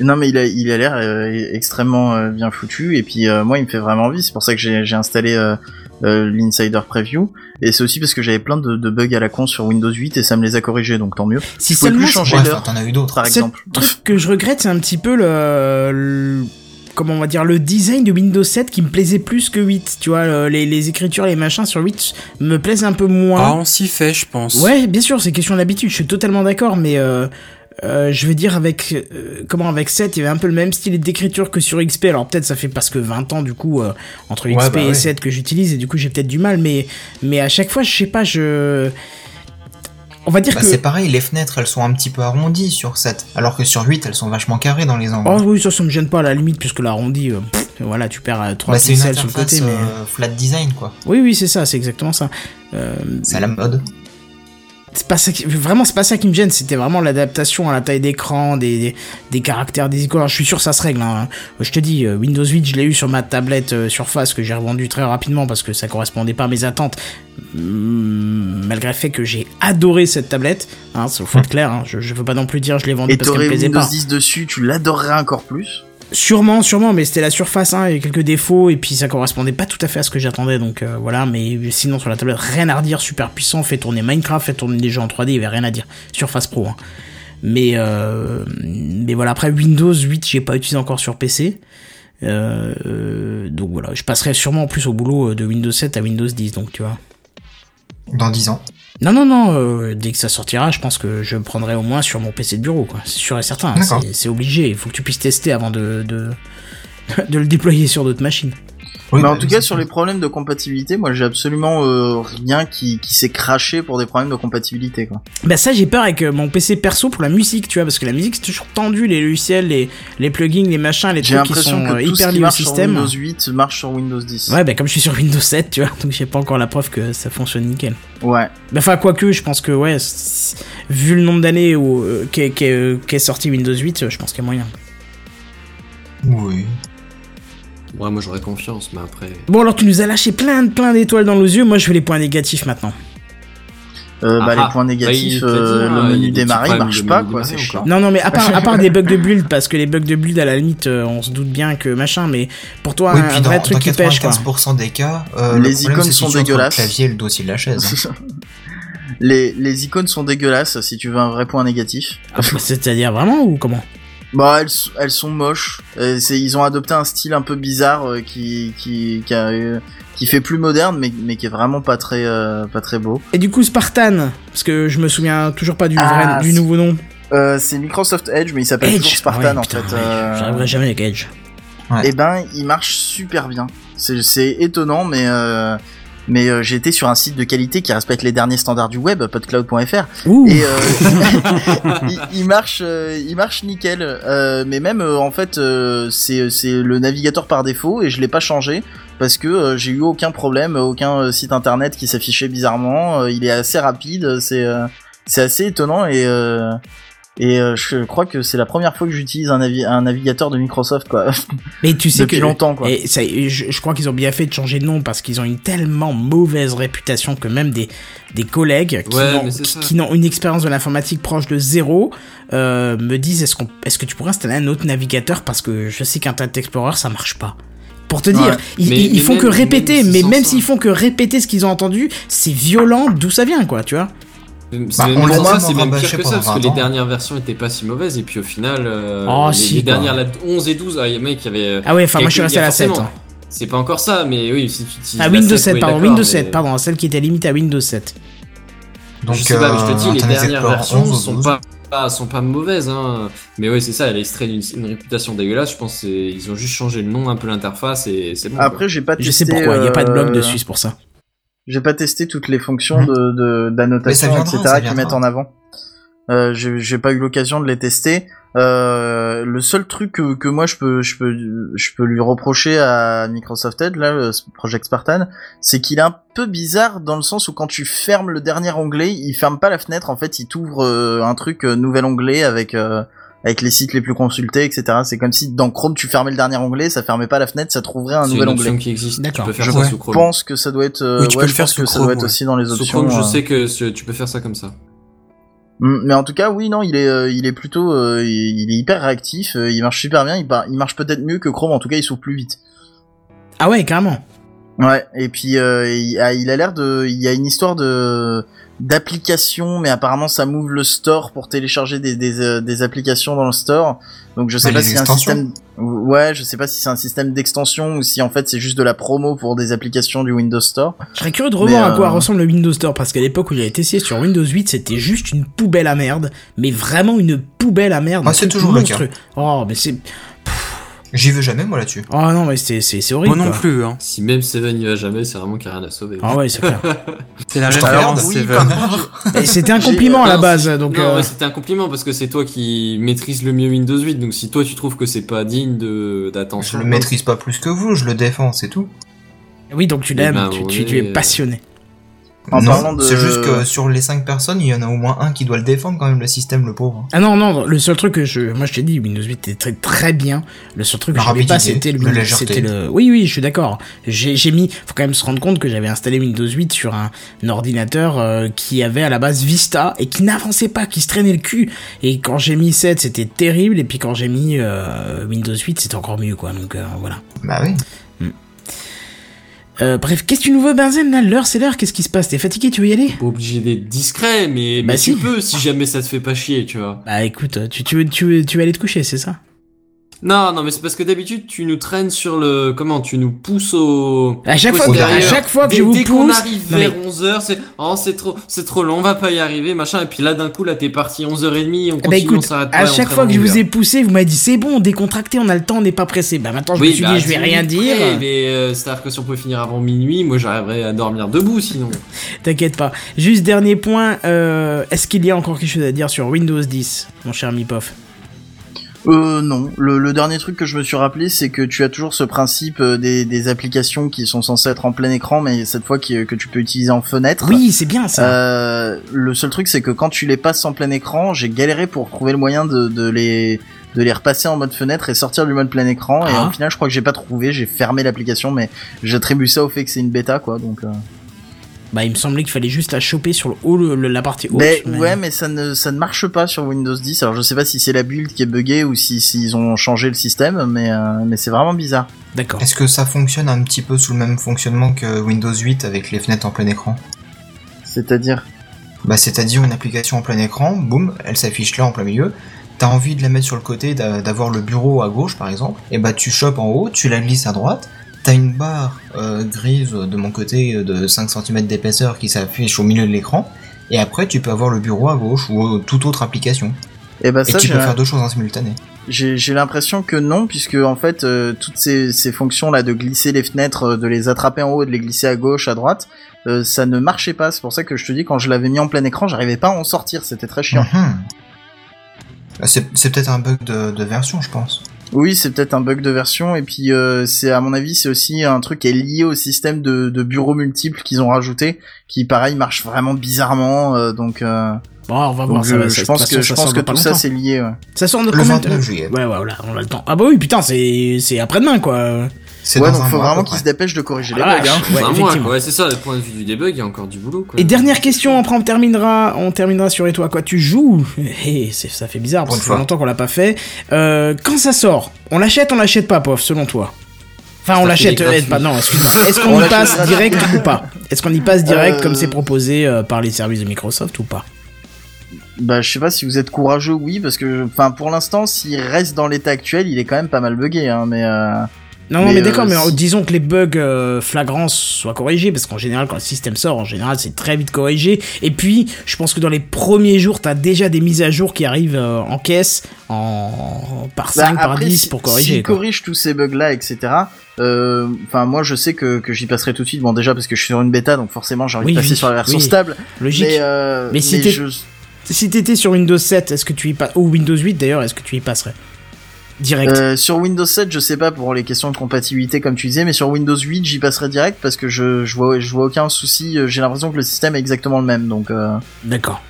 Non mais il a il a l'air euh, extrêmement euh, bien foutu et puis euh, moi il me fait vraiment envie, c'est pour ça que j'ai installé euh, euh, l'insider preview et c'est aussi parce que j'avais plein de, de bugs à la con sur Windows 8 et ça me les a corrigés donc tant mieux. Si Je pouvais seulement plus changer Ouais, l'heure enfin, t'en as eu d'autres. par exemple. le truc que je regrette, c'est un petit peu le, le- comment on va dire le design de Windows 7 qui me plaisait plus que 8. Tu vois, le- les, les écritures, les machins sur 8 me plaisent un peu moins. Ah, on s'y fait, je pense. Ouais, bien sûr, c'est question d'habitude, je suis totalement d'accord, mais euh, euh, je veux dire avec euh, comment avec 7, il y avait un peu le même style d'écriture que sur XP. Alors peut-être ça fait parce que 20 ans du coup euh, entre Ouais, XP bah et ouais. 7 que j'utilise et du coup j'ai peut-être du mal mais mais à chaque fois, je sais pas, je on va dire Bah, que c'est pareil, les fenêtres elles sont un petit peu arrondies sur 7, alors que sur 8 elles sont vachement carrées dans les angles. Oh oui, ça, ça me gêne pas à la limite, puisque l'arrondi, euh, voilà, tu perds euh, 3 bah, pixels sur le côté, mais. euh, flat design quoi. Oui, oui, c'est ça, c'est exactement ça. Euh, C'est à la mode. C'est pas ça qui... Vraiment, c'est pas ça qui me gêne, c'était vraiment l'adaptation à la taille d'écran, des, des, des caractères, des icônes. Alors, je suis sûr, ça se règle. Hein. Je te dis, euh, Windows 8, je l'ai eu sur ma tablette euh, Surface que j'ai revendu très rapidement parce que ça correspondait pas à mes attentes. Mm, Malgré le fait que j'ai adoré cette tablette, hein, faut être clair, hein, je, je veux pas non plus dire je l'ai vendu Et parce qu'elle me plaisait Windows pas. 10 dessus, tu l'adorerais encore plus? Sûrement, sûrement, mais c'était la surface, hein, il y a quelques défauts, et puis ça correspondait pas tout à fait à ce que j'attendais, donc euh, voilà, mais sinon sur la tablette, rien à redire, super puissant, fait tourner Minecraft, fait tourner des jeux en 3D, il y avait rien à dire. Surface Pro, hein. Mais, euh, mais voilà, après Windows 8, j'ai pas utilisé encore sur PC. Euh, euh, donc voilà, je passerai sûrement en plus au boulot de Windows 7 à Windows 10, donc tu vois. Dans 10 ans. Non, non, non, euh, dès que ça sortira, je pense que je prendrai au moins sur mon PC de bureau, quoi. C'est sûr et certain, hein, c'est obligé, il faut que tu puisses tester avant de, de, de le déployer sur d'autres machines. Oui, Mais bah en tout cas, sur les problèmes de compatibilité, moi j'ai absolument euh, rien qui, qui s'est craché pour des problèmes de compatibilité quoi. Bah ça j'ai peur avec euh, mon PC perso pour la musique, tu vois, parce que la musique c'est toujours tendu, les logiciels, les, les plugins, les machins, les trucs qui sont euh, que tout ce hyper liés au système. Windows 8 marche sur Windows 10. Ouais, bah comme je suis sur Windows 7, tu vois, donc j'ai pas encore la preuve que ça fonctionne nickel. Ouais. Bah, Enfin, quoique, je pense que, ouais, vu le nombre d'années euh, qu'est sorti Windows 8, euh, je pense qu'il y a moyen. Oui. Ouais, moi j'aurais confiance, mais après. Bon, alors tu nous as lâché plein, de- plein d'étoiles dans nos yeux, moi je veux les points négatifs maintenant. Euh, bah, Ah, les points bah, il négatifs, dit, euh, le menu démarrer marche pas quoi, c'est chiant. Non, non, mais à part, à part des bugs de build, parce que les bugs de build à la limite, euh, on se doute bien que machin, mais pour toi, oui, un, puis un dans, vrai dans truc qui pêche, quoi. 95% des cas, euh, Les le problème, icônes sont dégueulasses. Le clavier et le dossier de la chaise. les, les icônes sont dégueulasses si tu veux un vrai point négatif. Ah, bah, C'est-à-dire vraiment ou comment? Bah elles, elles sont moches. Euh, c'est ils ont adopté un style un peu bizarre euh, qui qui qui, a, euh, qui fait plus moderne mais mais qui est vraiment pas très euh, pas très beau. Et du coup, Spartan, parce que je me souviens toujours pas du, Ah, vrai, du nouveau nom. Euh, c'est Microsoft Edge mais il s'appelle toujours Spartan Ouais, en fait. ouais, euh, J'arriverai jamais avec Edge. Ouais. Eh ben, il marche super bien. C'est c'est étonnant, mais euh, mais euh, j'ai été sur un site de qualité qui respecte les derniers standards du web, podcloud.fr, Ouh. et euh, il, il marche, euh, il marche nickel. Euh, mais même euh, en fait, euh, c'est c'est le navigateur par défaut et je l'ai pas changé parce que j'ai eu aucun problème, aucun site internet qui s'affichait bizarrement. Il est assez rapide, c'est euh, c'est assez étonnant et euh, et euh, je crois que c'est la première fois que j'utilise un, navi- un navigateur de Microsoft quoi. Mais tu sais Depuis que longtemps, quoi. Et ça, je, je crois qu'ils ont bien fait de changer de nom parce qu'ils ont une tellement mauvaise réputation que même des des collègues qui Ouais, n'ont une expérience de l'informatique proche de zéro euh, me disent est-ce qu'on est-ce que tu pourrais installer un autre navigateur parce que je sais qu'Internet Explorer ça marche pas. Pour te dire, Ouais. ils, Mais- ils- ils mais font même- que répéter, mais même s'ils font que répéter ce qu'ils ont entendu, c'est violent d'où ça vient, quoi, tu vois. C'est Bah, on même c'est même pire que ça, parce que 20 les dernières versions étaient pas si mauvaises, et puis au final, euh, Oh, les, si, les quoi. dernières, la 11 et 12, ah, il y a mec qui avait... Ah ouais, enfin moi je suis resté à la 7. forcément. C'est pas encore ça, mais oui, si tu utilises la Windows 7, 7, oui, pardon, Windows mais- 7, pardon, celle qui était limite à Windows 7. Donc, je sais pas, mais je te dis, euh, les dernières versions 11 ou sont 12. pas, pas- sont pas mauvaises, hein. Mais ouais, c'est ça, elle a extrait une, une réputation dégueulasse. Je pense qu'ils ont juste changé le nom, un peu l'interface, et c'est bon. Après, j'ai pas testé. Je sais pourquoi, il n'y a pas de blog euh, dessus, c'est pour ça. J'ai pas testé toutes les fonctions Mhm. de d'annotation, etc. qu'ils mettent en avant. Euh, j'ai j'ai pas eu l'occasion de les tester. Euh, le seul truc que, que moi je peux je peux je peux lui reprocher à Microsoft Edge là, le Project Spartan, c'est qu'il est un peu bizarre dans le sens où quand tu fermes le dernier onglet, il ferme pas la fenêtre. En fait, il t'ouvre euh, un truc euh, nouvel onglet avec euh, avec les sites les plus consultés, etc. C'est comme si dans Chrome tu fermais le dernier onglet, ça fermait pas la fenêtre, ça t'ouvrait un nouvel une onglet. qui existe. Tu D'accord. peux faire Je ça sous Je Chrome. pense que ça doit être. euh, Oui, tu peux ouais, le je faire pense sous que ça doit être ouais. aussi dans les Sous options. Chrome, je euh. sais que tu peux faire ça comme ça. Mm, Mais en tout cas, oui, non, il est, euh, il est plutôt, euh, il, est hyper réactif, euh, il marche super bien, il, par- il marche peut-être mieux que Chrome, en tout cas, il s'ouvre plus vite. Ah ouais, carrément. Ouais, et puis euh, il a, il a l'air de, il y a une histoire de d'application, mais apparemment ça move le store pour télécharger des des, euh, des applications dans le store. Donc je sais Bah, pas si c'est un système, ouais, je sais pas si c'est un système d'extension ou si en fait c'est juste de la promo pour des applications du Windows Store. Je serais curieux de revoir Mais, à quoi euh, ressemble le Windows Store parce qu'à l'époque où j'avais testé sur Windows 8, c'était juste une poubelle à merde, mais vraiment une poubelle à merde. Ah, c'est toujours le cas. monstrueux. Oh, mais c'est. J'y vais jamais, moi, là-dessus. Oh non, mais c'est c'est c'est horrible. Moi non quoi. plus, hein. Si même Seven y va jamais, c'est vraiment qu'il n'y a rien à sauver. Ah ouais, c'est clair. C'est la référence, oui. Et C'était un compliment à la base, c'est- donc. non, euh, mais c'était un compliment parce que c'est toi qui maîtrise le mieux Windows 8. Donc si toi tu trouves que c'est pas digne de Je d'attention, le maîtrise pas plus que vous, je le défends, c'est tout. Oui, donc tu l'aimes, ben, tu, oui, tu, tu es passionné. En non, parlant de- c'est juste que sur les 5 personnes, il y en a au moins un qui doit le défendre quand même, le système, le pauvre. Ah non, non, le seul truc que je. Moi je t'ai dit, Windows 8 était très très bien. Le seul truc que j'avais pas, c'était le, c'était le. Oui, oui, je suis d'accord. J'ai j'ai mis. Faut quand même se rendre compte que j'avais installé Windows 8 sur un, un ordinateur euh, qui avait à la base Vista et qui n'avançait pas, qui se traînait le cul. Et quand j'ai mis 7, c'était terrible. Et puis quand j'ai mis euh, Windows 8, c'était encore mieux, quoi. Donc euh, voilà. Bah oui. Euh, bref, qu'est-ce que tu nous veux, Benzen là? L'heure, c'est l'heure. Qu'est-ce qui se passe? T'es fatigué Tu veux y aller? Pas obligé d'être discret, mais, Bah mais si. tu peux si jamais ça te fait pas chier, tu vois. Bah écoute, tu, tu, veux, tu, veux, tu veux aller te coucher, c'est ça? Non, non, mais c'est parce que d'habitude tu nous traînes sur le comment tu nous pousses au À chaque fois à chaque fois que dès, je vous dès qu'on pousse- arrive Non, vers mais- 11h, c'est oh c'est trop c'est trop long, on va pas y arriver, machin et puis là d'un coup là t'es parti 11h30, on Bah continue, on écoute, s'arrête pas. à on chaque fois que je vous ai poussé, vous m'avez dit c'est bon, décontracté, on a le temps, on n'est pas pressé. Bah maintenant je me suis bah, dit je vais rien dire. près, mais euh, c'est-à-dire que si on pouvait finir avant minuit, moi j'arriverais à dormir debout sinon. T'inquiète pas. Juste dernier point, euh, est-ce qu'il y a encore quelque chose à dire sur Windows 10, mon cher Mipoff? Euh, non. Le, le dernier truc que je me suis rappelé, c'est que tu as toujours ce principe euh, des, des applications qui sont censées être en plein écran, mais cette fois qui, que tu peux utiliser en fenêtre. Oui, c'est bien ça. Euh, le seul truc, c'est que quand tu les passes en plein écran, j'ai galéré pour trouver le moyen de, de les de les repasser en mode fenêtre et sortir du mode plein écran. Et Ah. au final, je crois que j'ai pas trouvé. J'ai fermé l'application, mais j'attribue ça au fait que c'est une bêta, quoi. Donc. euh. Bah il me semblait qu'il fallait juste la choper sur le haut, le- le- la partie haute. Mais, mais- ouais, mais ça ne ça ne marche pas sur Windows 10. Alors je sais pas si c'est la build qui est buggée ou si s'ils ont changé le système, mais euh, mais c'est vraiment bizarre. D'accord. Est-ce que ça fonctionne un petit peu sous le même fonctionnement que Windows 8 avec les fenêtres en plein écran? C'est-à-dire? Bah c'est-à-dire une application en plein écran, boum, elle s'affiche là en plein milieu. t'as envie de la mettre sur le côté, d'a- d'avoir le bureau à gauche par exemple, et bah tu chopes en haut, tu la glisses à droite, t'as une barre euh, grise de mon côté de 5 cm d'épaisseur qui s'affiche au milieu de l'écran, et après tu peux avoir le bureau à gauche ou euh, toute autre application. Et bah Et ça, tu peux faire deux choses en simultané. j'ai l'impression que non, puisque en fait, euh, toutes ces, ces fonctions là de glisser les fenêtres, de les attraper en haut, et de les glisser à gauche, à droite, ça ne marchait pas. C'est pour ça que je te dis, quand je l'avais mis en plein écran, j'arrivais pas à en sortir. C'était très chiant. Bah, C'est c'est peut-être un bug de, de version, je pense. Oui, c'est peut-être un bug de version et puis euh, c'est à mon avis c'est aussi un truc qui est lié au système de, de bureaux multiples qu'ils ont rajouté, qui pareil marche vraiment bizarrement. euh, donc, euh, Bon, on va donc, voir ça. euh, ça- je pense que je ça pense que tout ça c'est lié. Ouais. Ça sort de Le combien de 29 juillet. Ouais, ouais, voilà, on a le temps. Ah bah oui, putain, c'est c'est après-demain, quoi. C'est Ouais, donc faut mois, vraiment qu'ils se dépêchent de corriger les Ah, bugs. Hein. Ouais, effectivement. Ouais, c'est ça, du point de vue du debug, il y a encore du boulot, quoi. Et dernière question, après on terminera, on terminera sur et toi, à quoi tu joues? Et c'est- ça fait bizarre parce que ça fait longtemps qu'on l'a pas fait. Euh, quand ça sort, on l'achète, on l'achète pas, Pof, selon toi? Enfin, on l'achète, euh, pas, non, excuse-moi. Est-ce On qu'on y passe direct ou pas? Est-ce qu'on y passe direct Euh, comme c'est proposé euh, par les services de Microsoft ou pas? Bah je sais pas si vous êtes courageux, oui, parce que enfin pour l'instant s'il reste dans l'état actuel, il est quand même pas mal buggé. Hein, mais euh, Non, non, Mais, mais, d'accord, mais si- euh, disons que les bugs euh, flagrants soient corrigés, parce qu'en général, quand le système sort, en général, c'est très vite corrigé. Et puis, je pense que dans les premiers jours, t'as déjà des mises à jour qui arrivent euh, en caisse, en par 5, bah, par après, 10 si- pour corriger. Quoi. corrige tous ces bugs là, etc. euh, Enfin moi je sais que, que j'y passerai tout de suite. Bon déjà parce que je suis sur une bêta, donc forcément j'ai envie Oui, de passer oui, sur la version oui. stable. Logique. Mais, euh, Mais si je... Si t'étais sur Windows 7, est-ce que tu y passes, ou Windows 8 d'ailleurs, est-ce que tu y passerais? Direct. Euh, sur Windows 7, je sais pas pour les questions de compatibilité comme tu disais, mais sur Windows 8, j'y passerai direct parce que je, je vois je vois aucun souci. euh, J'ai l'impression que le système est exactement le même, donc. Euh... D'accord.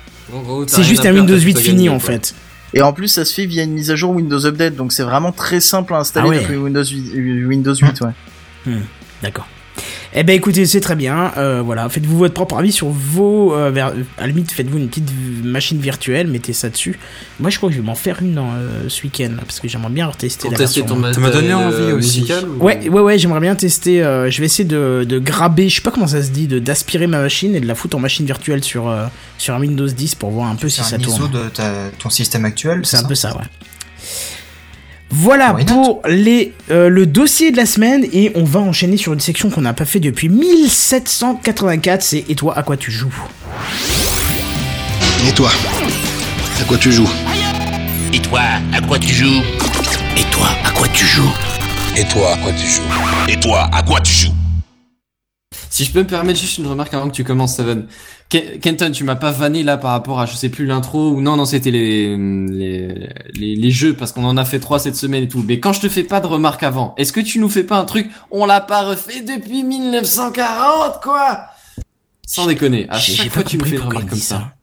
C'est juste un Windows t'as 8 tout à fini gagner, en fait. Et en plus, ça se fait via une mise à jour Windows Update, donc c'est vraiment très simple à installer Ah ouais. depuis Windows 8, euh, Windows 8 ouais. D'accord. Eh ben écoutez, c'est très bien. Euh, voilà, faites-vous votre propre avis sur vos. euh, ver- À la limite, faites-vous une petite machine virtuelle, mettez ça dessus. Moi, je crois que je vais m'en faire une dans, euh, ce week-end parce que j'aimerais bien retester Pour la tester version. ton Ça m'a donné matériel, envie euh, aussi. musical ou- Ouais, ouais, ouais, j'aimerais bien tester. euh, je vais essayer de, de graber, je sais pas comment ça se dit, de d'aspirer ma machine et de la foutre en machine virtuelle sur euh, sur un Windows 10 pour voir un peu si C'est ça un ISO tourne. de ta- ton système actuel. C'est un ça peu ça, ouais. Voilà pour les, euh, le dossier de la semaine et on va enchaîner sur une section qu'on n'a pas fait depuis 1784, c'est Et toi à quoi tu joues? Et toi? À quoi tu joues? Et toi, à quoi tu joues? Et toi, à quoi tu joues? Et toi, à quoi tu joues? Et toi, à quoi tu joues? Si je peux me permettre juste une remarque avant que tu commences, Seven. Ke- Kenton, tu m'as pas vanné là par rapport à, je sais plus, l'intro, ou non, non, c'était les, les, les, les jeux, parce qu'on en a fait trois cette semaine et tout. Mais quand je te fais pas de remarque avant, est-ce que tu nous fais pas un truc, on l'a pas refait depuis 1940, quoi? Sans déconner. À chaque fois, tu me fais une remarque comme ça.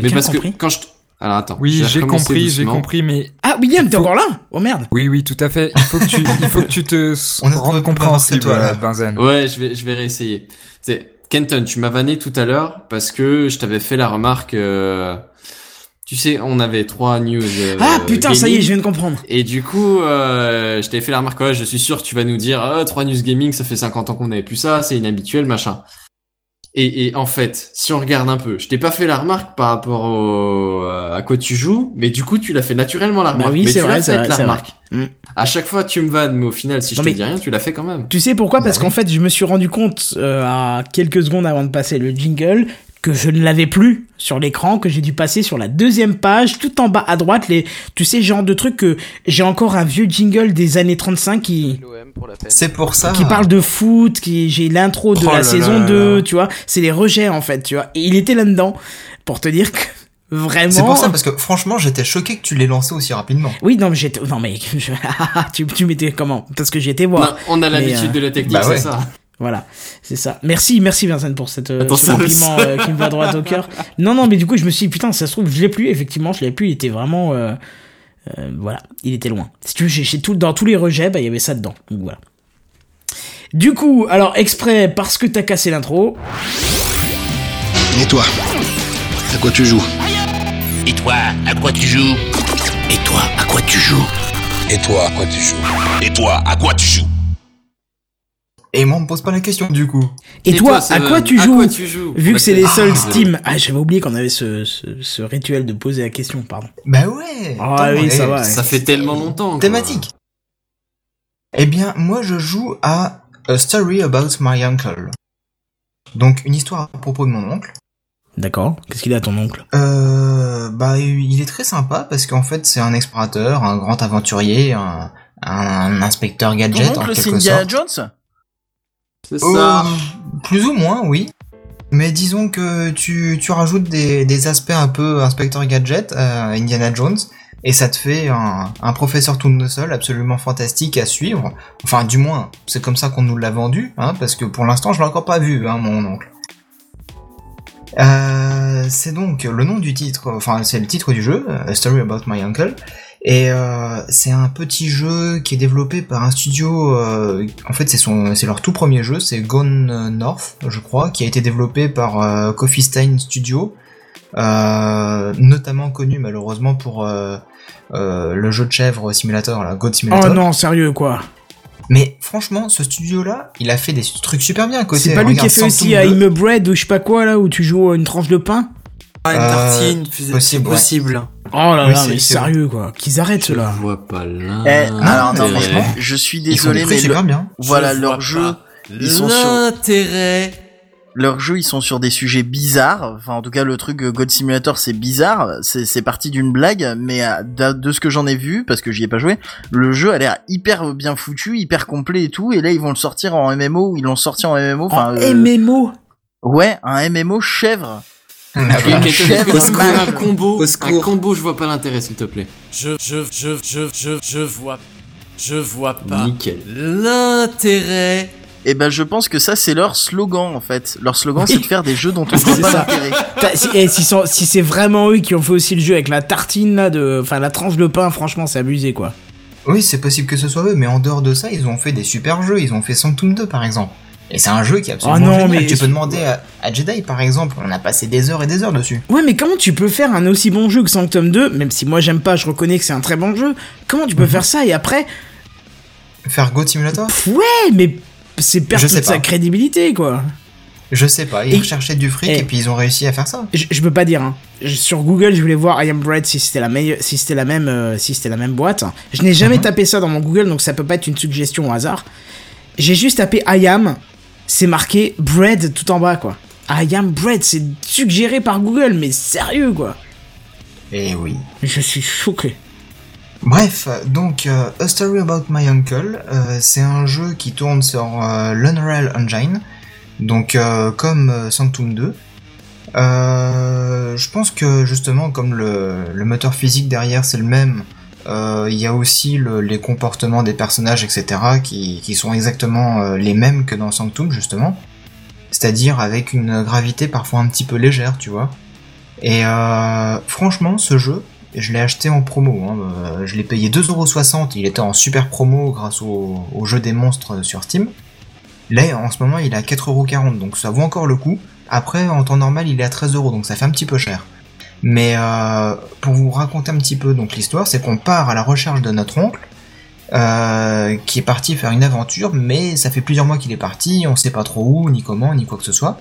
Mais parce que quand je, alors attends. Oui, j'ai compris, j'ai compris, mais Ah, William, t'es encore là? Oh merde oui, oui, tout à fait. Il faut que tu, il faut que tu te rendes compréhensible, toi, là. Benzen. Ouais, je vais, je vais réessayer. C'est Kenton, tu m'as vanné tout à l'heure parce que je t'avais fait la remarque. euh, Tu sais, on avait trois news. euh, Ah putain, ça y est, je viens de comprendre. Et du coup, euh, je t'avais fait la remarque. Ouais, je suis sûr que tu vas nous dire, ah, trois news gaming, ça fait 50 ans qu'on n'avait plus ça, c'est inhabituel, machin. Et, et en fait, si on regarde un peu, je t'ai pas fait la remarque par rapport au, euh, à quoi tu joues, mais du coup, tu l'as fait naturellement la Bah remarque. oui, mais c'est tu vrai, l'as fait la remarque. Mm. À chaque fois, tu me vannes, mais au final, si je Non, te dis rien, tu l'as fait quand même. Tu sais pourquoi? Parce Bah qu'en fait, je me suis rendu compte euh, à quelques secondes avant de passer le jingle que je ne l'avais plus sur l'écran, que j'ai dû passer sur la deuxième page, tout en bas à droite, les, tu sais, genre de trucs que j'ai encore un vieux jingle des années 35 qui, C'est pour ça. qui parle de foot, qui, j'ai l'intro de Oh la là saison là 2, là. tu vois, c'est les rejets en fait, tu vois, et il était là-dedans, pour te dire que vraiment... C'est pour ça parce que franchement, j'étais choqué que tu l'aies lancé aussi rapidement. Oui, non, mais j'étais, non mais, je- tu, tu m'étais comment? Parce que j'étais voir. Non, on a l'habitude euh, de la technique, bah ouais. c'est ça. Voilà, c'est ça. Merci, merci Vincent pour cette, euh, Attends, ce compliment euh, qui me va droit au cœur. Non, non, mais du coup, je me suis dit, putain, ça se trouve, je l'ai plus, effectivement, je l'ai plus, il était vraiment, euh, euh, voilà, il était loin. Si tu veux, j'ai, j'ai tout, dans tous les rejets, bah, il y avait ça dedans. Donc voilà. Du coup, alors, exprès, parce que t'as cassé l'intro, Et toi À quoi tu joues? Et toi, à quoi tu joues? Et toi, à quoi tu joues? Et toi, à quoi tu joues? Et toi, à quoi tu joues? Et moi, on me pose pas la question du coup. Et, Et toi, toi, à quoi tu à joues quoi tu joues? Vu que c'est les ah, soldes ouais. Steam. Ah, j'avais oublié qu'on avait ce, ce, ce rituel de poser la question, pardon. Bah ouais. Ah oui, ça va, ouais. Ça fait tellement longtemps. quoi. Thématique. Eh bien, moi, je joue à A Story About My Uncle. Donc, une histoire à propos de mon oncle. D'accord. Qu'est-ce qu'il a ton oncle? Euh, bah, il est très sympa parce qu'en fait, c'est un explorateur, un grand aventurier, un, un inspecteur gadget Ton oncle, c'est quelque Indiana sorte. Jones? C'est Euh, ça. plus ou moins, oui. Mais disons que tu, tu rajoutes des, des aspects un peu inspecteur gadget à Indiana Jones et ça te fait un, un professeur tournesol absolument fantastique à suivre. Enfin, du moins, c'est comme ça qu'on nous l'a vendu, hein, parce que pour l'instant, je l'ai encore pas vu, hein, mon oncle. Euh, c'est donc le nom du titre, enfin c'est le titre du jeu, A Story About My Uncle, et euh, c'est un petit jeu qui est développé par un studio. euh, en fait, c'est son, c'est leur tout premier jeu, c'est Gone North, je crois, qui a été développé par euh, Coffee Stain Studio, euh, notamment connu malheureusement pour le jeu de chèvre simulator, la God Simulator. Oh non, sérieux, quoi. Mais franchement, ce studio-là, il a fait des trucs super bien. à côté. C'est pas lui qui a fait aussi 2. I'm a Bread ou je sais pas quoi, là, où tu joues une tranche de pain Ah, une Euh, tartine, c'est possible, ouais. possible. Oh là Oui, là, c'est- mais sérieux, quoi. Qu'ils arrêtent, Je ceux-là. vois pas là. Eh, alors non, mais- franchement, je suis désolé, mais super le- bien. voilà, Je leur jeu, ils sont sur, L'intérêt. Leurs jeux, ils sont sur des sujets bizarres. Enfin, en tout cas, le truc euh, God Simulator, c'est bizarre. C'est, c'est parti d'une blague, mais euh, de, de ce que j'en ai vu, parce que j'y ai pas joué, le jeu a l'air hyper bien foutu, hyper complet et tout. Et là, ils vont le sortir en MMO. Ils l'ont sorti en MMO. Enfin, En euh, MMO ouais, un MMO chèvre. Ah, chèvre Au secours, mage. un combo. Au Un combo, je vois pas l'intérêt, s'il te plaît. Je, je, je, je, je, je vois, je vois pas Nickel. l'intérêt. Et ben, je pense que ça, c'est leur slogan en fait. Leur slogan, c'est de faire des jeux dont on C'est voit pas l'intérêt. T'as- Si, eh, si, sont- si c'est vraiment eux qui ont fait aussi le jeu avec la tartine, là, de, enfin, la tranche de pain, franchement, c'est abusé, quoi. Oui, c'est possible que ce soit eux, mais en dehors de ça, ils ont fait des super jeux. Ils ont fait Sanctum 2 par exemple. Et c'est un jeu qui est absolument Oh non, génial. mais- Tu peux demander à, à Jedi par exemple. On a passé des heures et des heures dessus. Ouais, mais comment tu peux faire un aussi bon jeu que Sanctum 2, même si moi j'aime pas, je reconnais que c'est un très bon jeu, comment tu peux Mhm. faire ça et après, Faire God Simulator? Pff, ouais, mais c'est perdre toute sa crédibilité, quoi. Je sais pas. Ils Et- recherchaient du fric et- et puis ils ont réussi à faire ça. Je, je peux pas dire. Hein. Je- sur Google, je voulais voir I Am Bread si c'était la si c'était la même, euh, si c'était la même boîte. Je n'ai jamais Mhm. tapé ça dans mon Google, donc ça peut pas être une suggestion au hasard. J'ai juste tapé I Am, c'est marqué Bread tout en bas, quoi. I Am Bread, c'est suggéré par Google, mais sérieux, quoi. Et oui. Je suis choqué. Bref, donc euh, A Story About My Uncle, euh, c'est un jeu qui tourne sur euh, l'Unreal Engine, donc euh, comme Sanctum 2. Euh, je pense que justement, comme le, moteur physique derrière c'est le même, il y a aussi le- les comportements des personnages, etc., qui, qui sont exactement les mêmes que dans Sanctum justement, c'est-à-dire avec une gravité parfois un petit peu légère, tu vois. Et franchement, ce jeu, je l'ai acheté en promo. Hein, euh, je l'ai payé 2,60€. Il était en super promo grâce au, jeu des monstres sur Steam. Là, en ce moment, il est à 4,40€. Donc ça vaut encore le coup. Après, en temps normal, il est à 13€. Donc ça fait un petit peu cher. Mais euh, pour vous raconter un petit peu donc l'histoire, c'est qu'on part à la recherche de notre oncle. euh, qui est parti faire une aventure, mais ça fait plusieurs mois qu'il est parti, on sait pas trop où, ni comment, ni quoi que ce soit.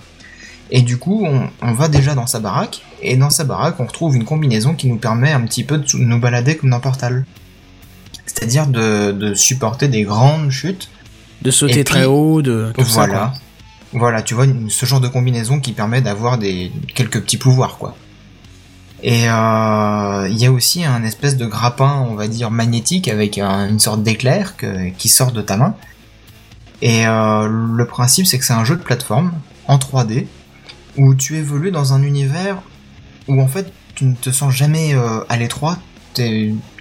Et du coup, on va déjà dans sa baraque, et dans sa baraque, on retrouve une combinaison qui nous permet un petit peu de nous balader comme dans Portal. C'est-à-dire de, de supporter des grandes chutes. De sauter très haut, de tout voilà. Voilà, tu vois, ce genre de combinaison qui permet d'avoir des quelques petits pouvoirs, quoi. Et euh, il y a aussi un espèce de grappin, on va dire, magnétique avec un- une sorte d'éclair qui sort de ta main. Et euh, le principe, c'est que c'est un jeu de plateforme en 3D où tu évolues dans un univers où en fait tu ne te sens jamais euh, à l'étroit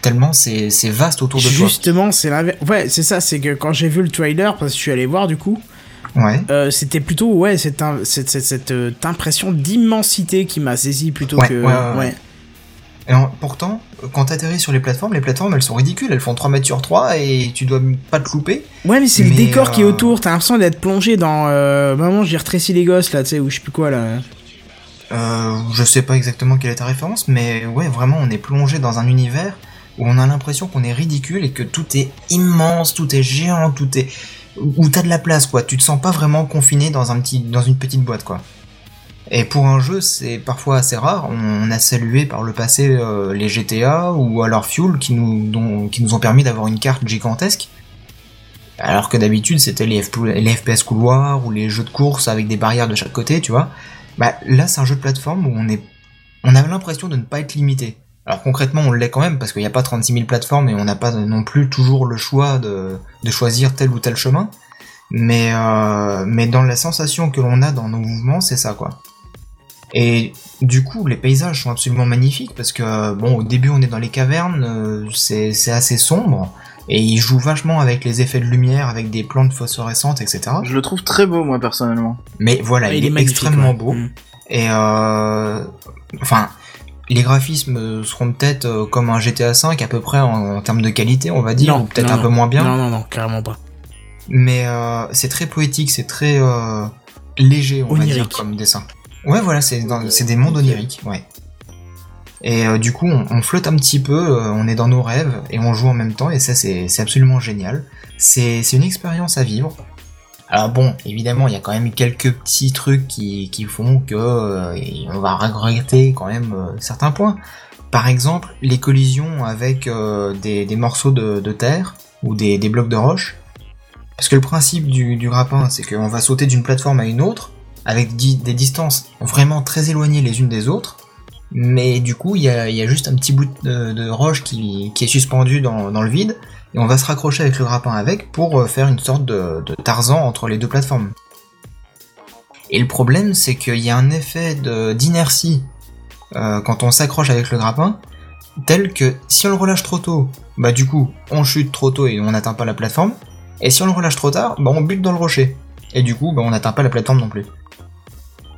tellement c'est vaste autour de toi. Justement, c'est l'inverse. Ouais, c'est ça, c'est que quand j'ai vu le trailer, parce que je suis allé voir du coup, Ouais. euh, c'était plutôt, ouais, cette, cette, cette, cette, euh, impression d'immensité qui m'a saisi plutôt Ouais, que. ouais, ouais, ouais. Et en- pourtant, quand t'atterris sur les plateformes, les plateformes elles sont ridicules, elles font 3 mètres sur 3 et tu dois pas te louper. Ouais, mais c'est le décor qui est autour, t'as l'impression d'être plongé dans. Euh, maman, j'ai rétréci les gosses là, tu sais, ou je sais plus quoi là. Euh, je sais pas exactement quelle est ta référence, mais ouais, vraiment, on est plongé dans un univers où on a l'impression qu'on est ridicule et que tout est immense, tout est géant, tout est. où t'as de la place, quoi. Tu te sens pas vraiment confiné dans un petit, dans une petite boîte, quoi. Et pour un jeu, c'est parfois assez rare. On a salué par le passé euh, les GTA ou alors Fuel qui nous, ont permis d'avoir une carte gigantesque. Alors que d'habitude, c'était les FPS couloirs ou les jeux de course avec des barrières de chaque côté, tu vois. Bah, là, c'est un jeu de plateforme où on est, on avait l'impression de ne pas être limité. Alors concrètement, on l'est quand même parce qu'il n'y a pas 36 000 plateformes et on n'a pas non plus toujours le choix de, de choisir tel ou tel chemin. Mais, euh, mais dans la sensation que l'on a dans nos mouvements, c'est ça, quoi. Et du coup, les paysages sont absolument magnifiques parce que, bon, au début, on est dans les cavernes, euh, c'est assez sombre. Et il joue vachement avec les effets de lumière, avec des plantes phosphorescentes, etc. Je le trouve très beau, moi, personnellement. Mais voilà, Ouais, il, il est extrêmement ouais. beau. Mm. Et euh, enfin, les graphismes seront peut-être euh, comme un GTA V à peu près en, en termes de qualité, on va dire, ou peut-être non, un non. peu moins bien. Non, non, non, carrément pas. Mais euh, c'est très poétique, c'est très euh, léger, on va dire, comme dessin. Ouais, voilà, c'est dans- c'est des mondes oniriques, ouais. Et euh, du coup, on, flotte un petit peu, euh, on est dans nos rêves et on joue en même temps, et ça, c'est absolument génial. C'est une expérience à vivre. Alors bon, évidemment, il y a quand même quelques petits trucs qui, font que euh, on va regretter quand même certains points. Par exemple, les collisions avec des, morceaux de, terre ou des, blocs de roche. Parce que le principe du, du grappin, c'est qu'on va sauter d'une plateforme à une autre, avec des distances vraiment très éloignées les unes des autres, mais du coup, il y a, juste un petit bout de, roche qui, est suspendu dans, le vide, et on va se raccrocher avec le grappin avec pour euh, faire une sorte de, Tarzan entre les deux plateformes. Et le problème, c'est qu'il y a un effet d'inertie euh, quand on s'accroche avec le grappin, tel que si on le relâche trop tôt, bah du coup, on chute trop tôt et on n'atteint pas la plateforme, et si on le relâche trop tard, bah on bute dans le rocher. Et du coup, bah on n'atteint pas la plateforme non plus.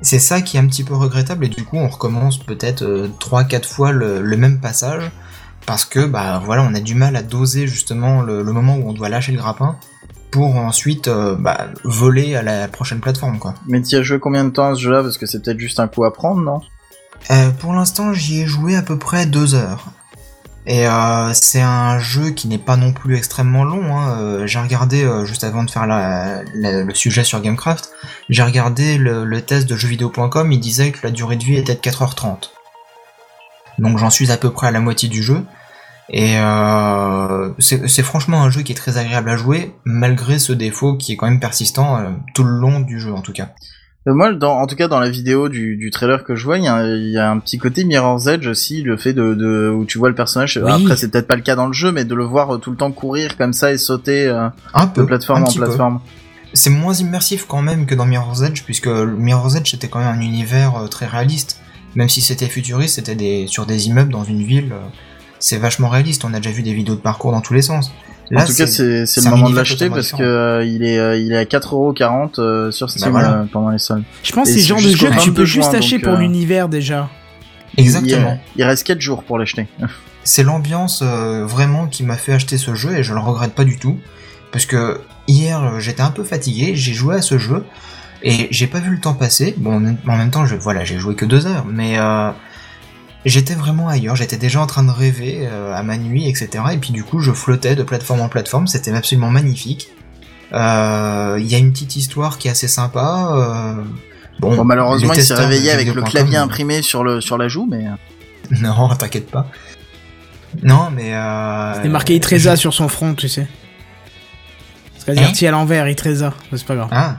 C'est ça qui est un petit peu regrettable et du coup on recommence peut-être 3-4 fois le, le même passage parce que bah voilà on a du mal à doser justement le, le moment où on doit lâcher le grappin pour ensuite euh, bah, voler à la prochaine plateforme quoi. Mais t'y as joué combien de temps à ce jeu-là? Parce que c'est peut-être juste un coup à prendre, non? Euh, pour l'instant, j'y ai joué à peu près deux heures. Et euh, c'est un jeu qui n'est pas non plus extrêmement long. Hein. Euh, j'ai regardé, euh, juste avant de faire le sujet sur Gamecraft, j'ai regardé le, test de jeuxvideo.com, il disait que la durée de vie était de 4h30. Donc j'en suis à peu près à la moitié du jeu. Et euh, c'est franchement un jeu qui est très agréable à jouer, malgré ce défaut qui est quand même persistant tout le long du jeu en tout cas. Euh, Moi, dans, en tout cas, dans la vidéo du, du trailer que je vois, il y, a un- il y a un petit côté Mirror's Edge aussi, le fait de, de où tu vois le personnage. Oui. Après, c'est peut-être pas le cas dans le jeu, mais de le voir euh, tout le temps courir comme ça et sauter euh, Un de plateforme un en peu. plateforme. C'est moins immersif quand même que dans Mirror's Edge, puisque Mirror's Edge c'était quand même un univers très réaliste. Même si c'était futuriste, c'était des, sur des immeubles dans une ville. c'est vachement réaliste, on a déjà vu des vidéos de parcours dans tous les sens. En tout cas, c'est le moment de l'acheter parce que euh, il est euh, il est à 4,40€ euh, sur Steam voilà. euh, pendant les soldes. Je pense que c'est le genre de jeu que tu 22 peux juste acheter donc, pour euh, l'univers déjà. Exactement. Il, il reste 4 jours pour l'acheter. C'est l'ambiance euh, vraiment qui m'a fait acheter ce jeu et je le regrette pas du tout. Parce que hier j'étais un peu fatigué, j'ai joué à ce jeu et j'ai pas vu le temps passer. Bon, en même- temps, je, voilà, j'ai joué que deux heures, mais euh, j'étais vraiment ailleurs. J'étais déjà en train de rêver euh, à ma nuit, etc. Et puis du coup, je flottais de plateforme en plateforme. C'était absolument magnifique. Euh, Il y a une petite histoire qui est assez sympa. euh, bon, Bon, malheureusement, il s'est de réveillé avec le clavier euh, imprimé sur le sur la joue, mais euh, Non, t'inquiète pas. Non, mais euh, C'était marqué Itreza sur son front, tu sais. C'est-à-dire Hein ti à l'envers, Itreza. C'est pas grave. Ah.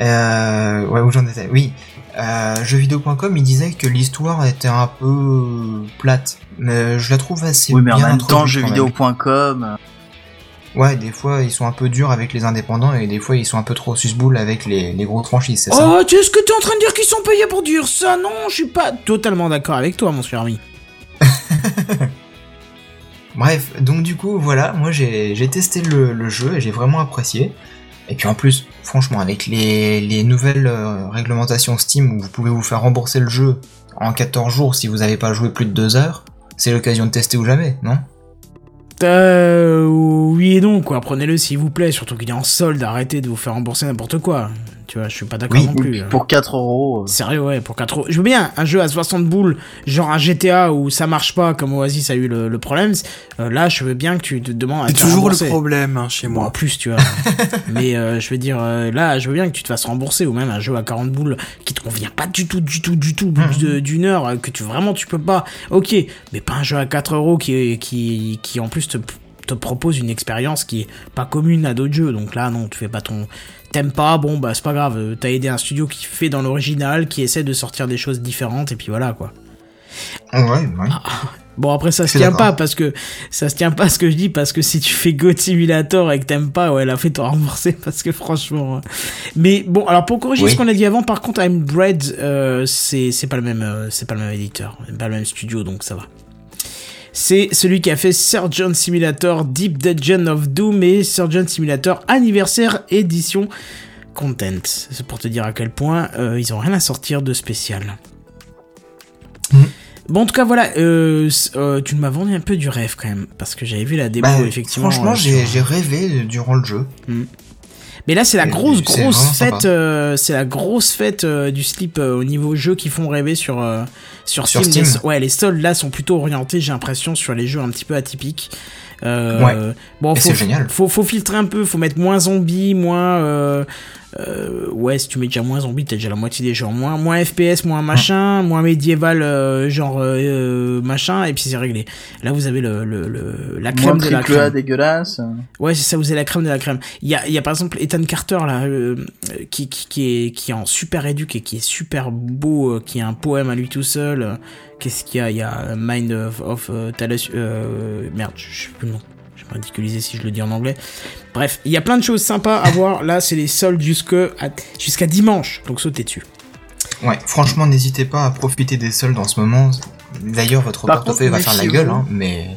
Euh, ouais, où j'en étais Oui. Euh, jeuxvideo.com, il disait que l'histoire était un peu plate. Mais je la trouve assez oui, mais en bien même temps, jeuxvideo.com. euh, Ouais, des fois, ils sont un peu durs avec les indépendants et des fois, ils sont un peu trop susboule avec les, les grosses franchises, c'est ça? Oh, tu est-ce que t'es en train de dire qu'ils sont payés pour dire ça? Non, je suis pas totalement d'accord avec toi, mon cher ami. Bref, donc du coup, voilà, moi j'ai j'ai testé le, le jeu et j'ai vraiment apprécié. Et puis en plus, franchement, avec les, les nouvelles euh, réglementations Steam où vous pouvez vous faire rembourser le jeu en 14 jours si vous n'avez pas joué plus de 2 heures, c'est l'occasion de tester ou jamais, non? Euh, oui et non, quoi. Prenez-le s'il vous plaît. Surtout qu'il est en solde. Arrêtez de vous faire rembourser n'importe quoi. Tu vois, je suis pas d'accord Oui, non plus. hein. pour 4 euros. euh. Sérieux, ouais, pour 4 euros. Je veux bien un jeu à 60 boules, genre un GTA où ça marche pas, comme Oasis a eu le, le problème. Euh, là, je veux bien que tu te demandes à C'est toujours le problème hein, chez Bon, en moi. plus, tu vois. Mais euh, je veux dire, euh, là, je veux bien que tu te fasses rembourser ou même un jeu à 40 boules qui te convient pas du tout, du tout, du tout, bout de- d'une heure, euh, que tu vraiment tu peux pas. Ok, mais pas un jeu à 4 euros qui, qui, qui en plus te, te propose une expérience qui est pas commune à d'autres jeux. Donc là, non, tu fais pas ton. T'aimes pas, bon, bah c'est pas grave. euh, T'as aidé un studio qui fait dans l'original, qui essaie de sortir des choses différentes, et puis voilà quoi. Ouais, ouais. Bon après ça se tient pas parce que ça se tient pas ce que je dis parce que si tu fais God Simulator et que t'aimes pas ouais la fait toi rembourser parce que franchement euh, mais bon alors pour corriger Oui. ce qu'on a dit avant par contre I'm Bread euh, c'est pas le même euh, c'est pas le même éditeur pas le même studio donc ça va c'est celui qui a fait Surgeon Simulator Deep Dungeon of Doom et Surgeon Simulator Anniversaire Edition Content c'est pour te dire à quel point euh, ils ont rien à sortir de spécial Bon, en tout cas, voilà, euh, euh, tu m'as vendu un peu du rêve quand même, parce que j'avais vu la démo, Bah, effectivement. franchement, j'ai rêvé durant le jeu. Mais là, c'est la grosse, grosse fête, euh, c'est la grosse fête euh, du slip euh, au niveau jeux qui font rêver sur, euh, sur, Sur Steam. Ouais, les soldes là sont plutôt orientés, j'ai l'impression, sur les jeux un petit peu atypiques. Euh, Ouais. Bon, faut. Faut, faut filtrer un peu, faut mettre moins zombies, moins. Euh, ouais, si tu mets déjà moins zombies, t'as déjà la moitié des en moins. Moins FPS, moins machin, moins médiéval, euh, genre euh, machin, et puis c'est réglé. Là, vous avez le, le, le- la crème Moins de la A crème. dégueulasse. Ouais, c'est ça, vous avez la crème de la crème. Il y a, y a par exemple Ethan Carter, là, qui, qui, qui, est, qui est en super éduque et qui est super beau, qui a un poème à lui tout seul. Qu'est-ce qu'il y a? Il y a Mind of, of Talos- merde, je sais plus le nom. Je vais me ridiculiser si je le dis en anglais. Bref, il y a plein de choses sympas à voir. Là, c'est les soldes jusqu'à dimanche, donc sautez dessus. Ouais, franchement, n'hésitez pas à profiter des soldes en ce moment. D'ailleurs, votre Par portefeuille contre, va faire la gueule, hein, mais...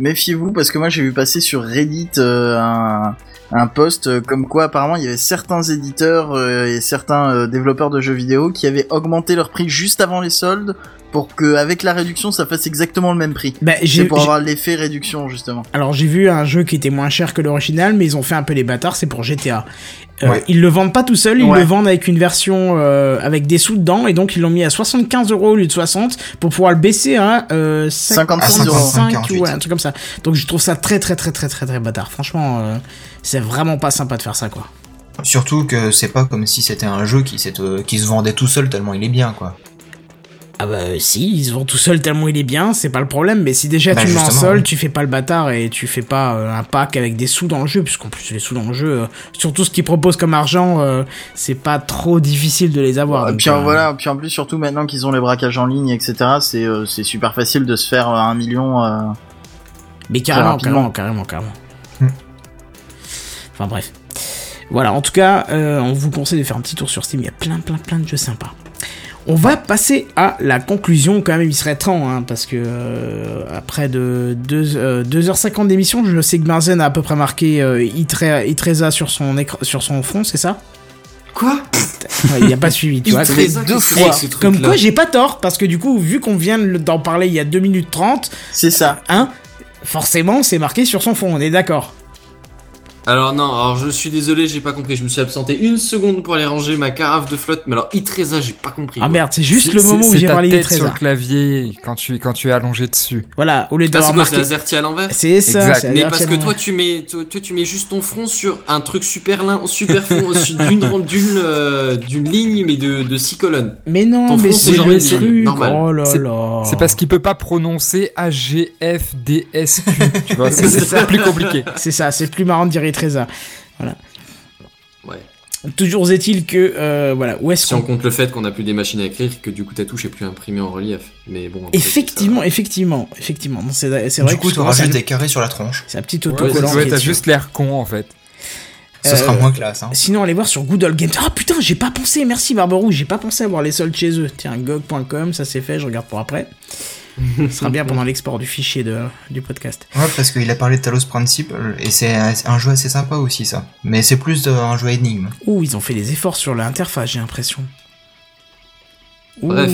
Méfiez-vous parce que moi j'ai vu passer sur Reddit euh, un, un post euh, comme quoi apparemment il y avait certains éditeurs euh, et certains euh, développeurs de jeux vidéo qui avaient augmenté leur prix juste avant les soldes pour que avec la réduction ça fasse exactement le même prix. Bah, c'est pour avoir l'effet réduction justement. Alors j'ai vu un jeu qui était moins cher que l'original, mais ils ont fait un peu les bâtards, c'est pour GTA. Euh, Ouais. Ils le vendent pas tout seul, ils Ouais. le vendent avec une version euh, avec des sous dedans, et donc ils l'ont mis à 75 euros au lieu de 60 pour pouvoir le baisser à euh, 56 euros. 55 ou ouais, un truc comme ça. Donc je trouve ça très très très très très très bâtard. Franchement, euh, c'est vraiment pas sympa de faire ça quoi. Surtout que c'est pas comme si c'était un jeu qui, euh, qui se vendait tout seul tellement il est bien, quoi. Ah bah si, ils se vendent tout seul tellement il est bien, c'est pas le problème, mais si déjà Bah, tu le mets en sol, ouais. tu fais pas le bâtard et tu fais pas euh, un pack avec des sous dans le jeu, puisqu'en plus les sous dans le jeu, euh, surtout ce qu'ils proposent comme argent, euh, c'est pas trop difficile de les avoir. Et donc, puis euh, voilà, puis en plus surtout maintenant qu'ils ont les braquages en ligne etc c'est euh, c'est super facile de se faire euh, un million. euh, Mais carrément, carrément, carrément, carrément. Hmm. Enfin bref. Voilà, en tout cas, euh, on vous conseille de faire un petit tour sur Steam, il y a plein, plein, plein de jeux sympas. On va passer à la conclusion, quand même, il serait temps, hein, parce que euh, après de 2h50 d'émission, je sais que Benzen a à peu près marqué euh, Itre- Itreza sur son, écran, sur son front, c'est ça? Quoi? Il a pas suivi, tu vois. Itreza, deux fois. Comme quoi, j'ai pas tort, parce que du coup, vu qu'on vient de- d'en parler il y a 2 minutes 30, C'est ça. hein, forcément, c'est marqué sur son fond, on est d'accord. Alors non, alors je suis désolé, j'ai pas compris. Je me suis absenté une seconde pour aller ranger ma carafe de flotte, mais alors Itreza, j'ai pas compris. Ah quoi. merde, c'est juste le moment où j'ai parlé tête sur Itreza. le clavier quand tu, quand tu es allongé dessus. Voilà, au lieu Ah, c'est d'avoir quoi, c'est à l'envers? C'est ça, Mais parce que toi tu mets toi, toi, tu mets juste ton front sur un truc super lin, super fond d'une d'une euh, d'une ligne mais de, de six colonnes. Mais non, Ton mais c'est normal. Oh là C'est- là. C'est parce qu'il peut pas prononcer AGFDSQ. tu vois, c'est plus compliqué. C'est ça, c'est plus marrant de dire Itreza. Voilà. Ouais. Toujours est-il que euh, voilà, où est-ce Si on compte le fait qu'on a plus des machines à écrire que du coup ta touche est plus imprimée en relief. Mais bon. après, Effectivement, effectivement, effectivement. Non, C'est vrai Du coup, tu auras juste des carrés sur la tronche. C'est un petit Ouais, autocollant. ouais, est t'as juste l'air con en fait. Ce Euh, sera moins classe, hein. Sinon, allez voir sur Google Games. Ah putain, j'ai pas pensé. Merci Barbarou, j'ai pas pensé à voir les soldes chez eux. Tiens, gog.com, ça c'est fait. Je regarde pour après. Ce sera bien pendant l'export du fichier de, du podcast. Ouais, parce qu'il a parlé de Talos Principle, et c'est un jeu assez sympa aussi, ça. Mais c'est plus de- un jeu énigme. Ouh, ils ont fait des efforts sur l'interface, j'ai l'impression. Ouh, Bref.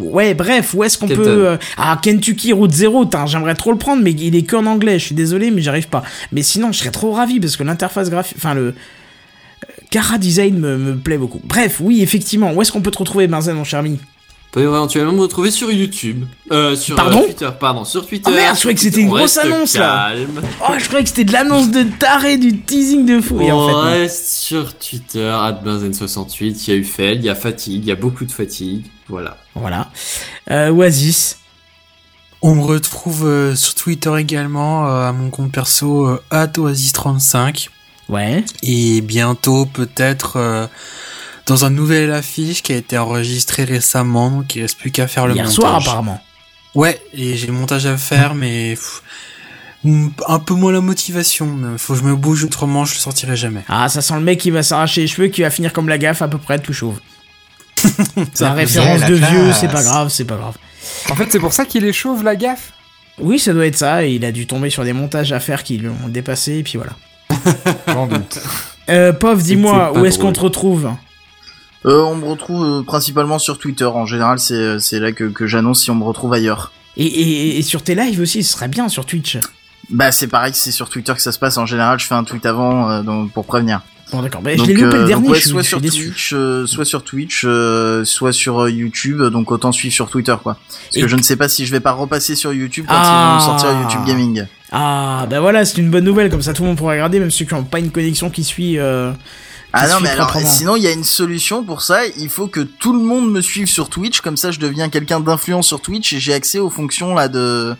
Ouais, bref, où est-ce qu'on peut... euh, Ah, Kentucky Route Zero, tain, j'aimerais trop le prendre, mais il est que en anglais, je suis désolé, mais j'arrive pas. Mais sinon, je serais trop ravi, parce que l'interface graphique... Enfin, le... Cara Design me, me plaît beaucoup. Bref, oui, effectivement, où est-ce qu'on peut te retrouver, Marzen, mon cher ami? Vous pouvez éventuellement me retrouver sur YouTube. Euh, sur euh, Pardon Twitter, pardon, sur Twitter. Oh merde, je croyais que c'était une On grosse annonce, là. calme. Oh, je croyais que c'était de l'annonce de taré, du teasing de fou. Et en On fait, non. reste sur Twitter, @benzen68. Il y a eu Fel, il y a fatigue, il y a beaucoup de fatigue. Voilà. Voilà. Euh, Oasis. On me retrouve euh, sur Twitter également, euh, à mon compte perso, euh, @oasis35. Ouais. Et bientôt, peut-être, euh, dans un nouvel affiche qui a été enregistré récemment, donc il reste plus qu'à faire le Hier montage. soir, apparemment. Ouais, et j'ai le montage à faire, mais pff, un peu moins la motivation. mais Faut que je me bouge autrement, je le sortirai jamais. Ah, ça sent le mec qui va s'arracher les cheveux, qui va finir comme la gaffe à peu près tout chauve. C'est la référence la de classe. vieux, c'est pas grave, c'est pas grave. En fait, c'est pour ça qu'il est chauve, la gaffe? Oui, ça doit être ça, et il a dû tomber sur des montages à faire qui l'ont dépassé, et puis voilà. J'en doute. Euh, Pov, dis-moi, où est-ce qu'on te retrouve? Euh, on me retrouve euh, principalement sur Twitter. En général, c'est euh, là que, que j'annonce si on me retrouve ailleurs. et, et, et sur tes lives aussi, ce serait bien sur Twitch. Bah, c'est pareil, c'est sur Twitter que ça se passe. En général, je fais un tweet avant euh, donc, pour prévenir. Bon, d'accord. Bah, je l'ai loupé le dernier, ouais, je suis- soit je suis sur. Twitch, euh, soit sur Twitch, euh, soit sur YouTube. Donc autant suivre sur Twitter, quoi. Parce Et- que je ne sais pas si je vais pas repasser sur YouTube quand Ah. ils vont sortir YouTube Gaming. Ah, bah voilà, c'est une bonne nouvelle, comme ça tout le monde pourra regarder, même ceux qui n'ont pas une connexion qui suit. Euh, Ah non, mais alors, sinon, il y a une solution pour ça. Il faut que tout le monde me suive sur Twitch. Comme ça, je deviens quelqu'un d'influent sur Twitch et j'ai accès aux fonctions là de.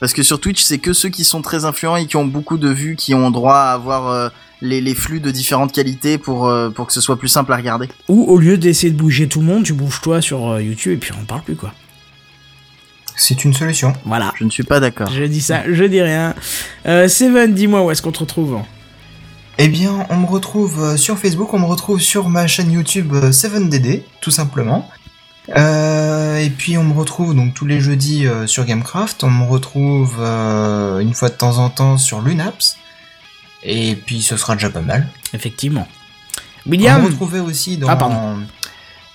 Parce que sur Twitch, c'est que ceux qui sont très influents et qui ont beaucoup de vues qui ont droit à avoir euh, les, les flux de différentes qualités pour, euh, pour que ce soit plus simple à regarder. Ou au lieu d'essayer de bouger tout le monde, tu bouges toi sur euh, YouTube et puis on en parle plus quoi. C'est une solution. Voilà. Je ne suis pas d'accord. Je dis ça, je dis rien. Euh, Seven, dis-moi où est-ce qu'on te retrouve? Eh bien, on me retrouve euh, sur Facebook, on me retrouve sur ma chaîne YouTube euh, 7DD, tout simplement. Euh, et puis on me retrouve donc tous les jeudis euh, sur Gamecraft, on me retrouve euh, une fois de temps en temps sur Lunaps. Et puis ce sera déjà pas mal. Effectivement. On William me retrouvait aussi dans, Ah, pardon.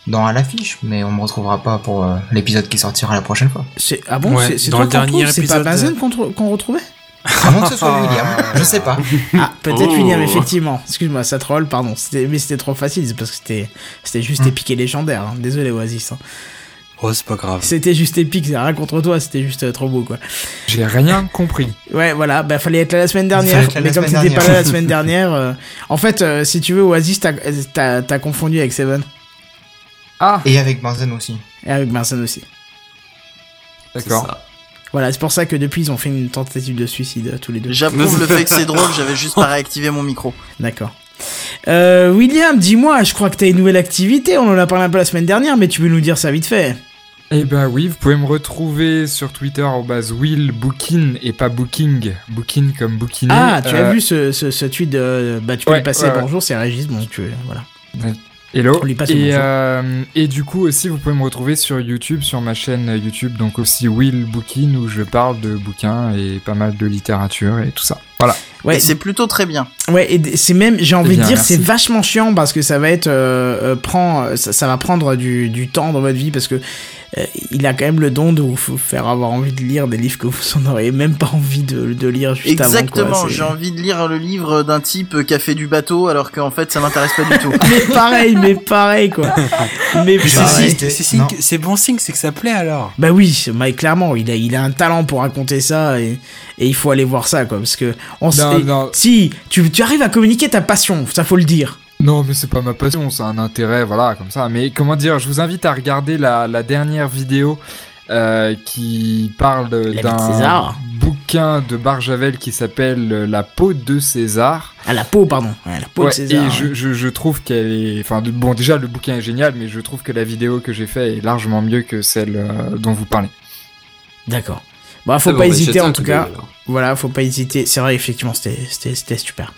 dans à l'affiche, mais on me retrouvera pas pour euh, l'épisode qui sortira la prochaine fois. C'est- Ah bon, Ouais, c'est toi le dernier retrouve C'est pas épisode, euh, qu'on tr- qu'on retrouvait? À moins que ce soit William, je sais pas. Ah, peut-être Oh. William, effectivement. Excuse-moi, ça troll, pardon. C'était- Mais c'était trop facile, c'est parce que c'était c'était juste épique et légendaire. hein. Désolé, Oasis. hein. Oh, c'est pas grave. C'était juste épique, c'est rien contre toi, c'était juste euh, trop beau, quoi. J'ai rien compris. Ouais, voilà, bah fallait être là la semaine dernière, la mais comme t'étais pas là la semaine dernière, euh, en fait, euh, si tu veux, Oasis, t'as- t'as t'as confondu avec Seven Ah, Et avec Benzen aussi. et avec Marcin aussi. d'accord. Voilà, c'est pour ça que depuis ils ont fait une tentative de suicide euh, tous les deux. J'approuve le fait que c'est drôle, j'avais juste pas réactivé mon micro. D'accord. Euh, William, dis-moi, je crois que t'as une nouvelle activité, on en a parlé un peu la semaine dernière, mais tu peux nous dire ça vite fait. Eh ben oui, vous pouvez me retrouver sur Twitter au base Will Bookin et pas Booking. Booking comme Bookiner. Ah, tu as Euh, vu ce, ce, ce tweet de... Bah tu peux ouais, lui passer ouais, ouais. bonjour, c'est Régis, bon tu voilà. Hello. On lui passe le et, euh, et du coup aussi, vous pouvez me retrouver sur YouTube, sur ma chaîne YouTube, donc aussi Will Bookin, où je parle de bouquins et pas mal de littérature et tout ça. Voilà. Ouais, c'est plutôt très bien. Ouais, et c'est même, j'ai envie bien, de dire, c'est vachement chiant parce que ça va être, euh, euh, prend, ça, ça va prendre du, du temps dans votre vie parce que euh, il a quand même le don de vous faire avoir envie de lire des livres que vous en auriez même pas envie de, de lire juste Exactement, avant. c'est- j'ai envie de lire le livre d'un type qui a fait du bateau alors qu'en fait ça m'intéresse pas du tout. Mais pareil, mais pareil quoi. Mais C'est bon signe, c'est que ça plaît alors. Bah oui, Mike clairement, il a, il a un talent pour raconter ça et, et il faut aller voir ça quoi parce que on Non, non. si tu, tu arrives à communiquer ta passion, ça faut le dire. Non, mais c'est pas ma passion, c'est un intérêt, voilà, comme ça. Mais comment dire, je vous invite à regarder la, la dernière vidéo euh, qui parle d'un César. bouquin de Barjavel qui s'appelle euh, La peau de César. À la peau, pardon. Ouais, la peau Ouais, de César. et je, je, je trouve qu'elle est... Enfin, bon, déjà, le bouquin est génial, mais je trouve que la vidéo que j'ai faite est largement mieux que celle euh, dont vous parlez. D'accord. Bah faut pas bon, hésiter en tout cas. Voilà, faut pas hésiter. C'est vrai, effectivement, c'était c'était- c'était super.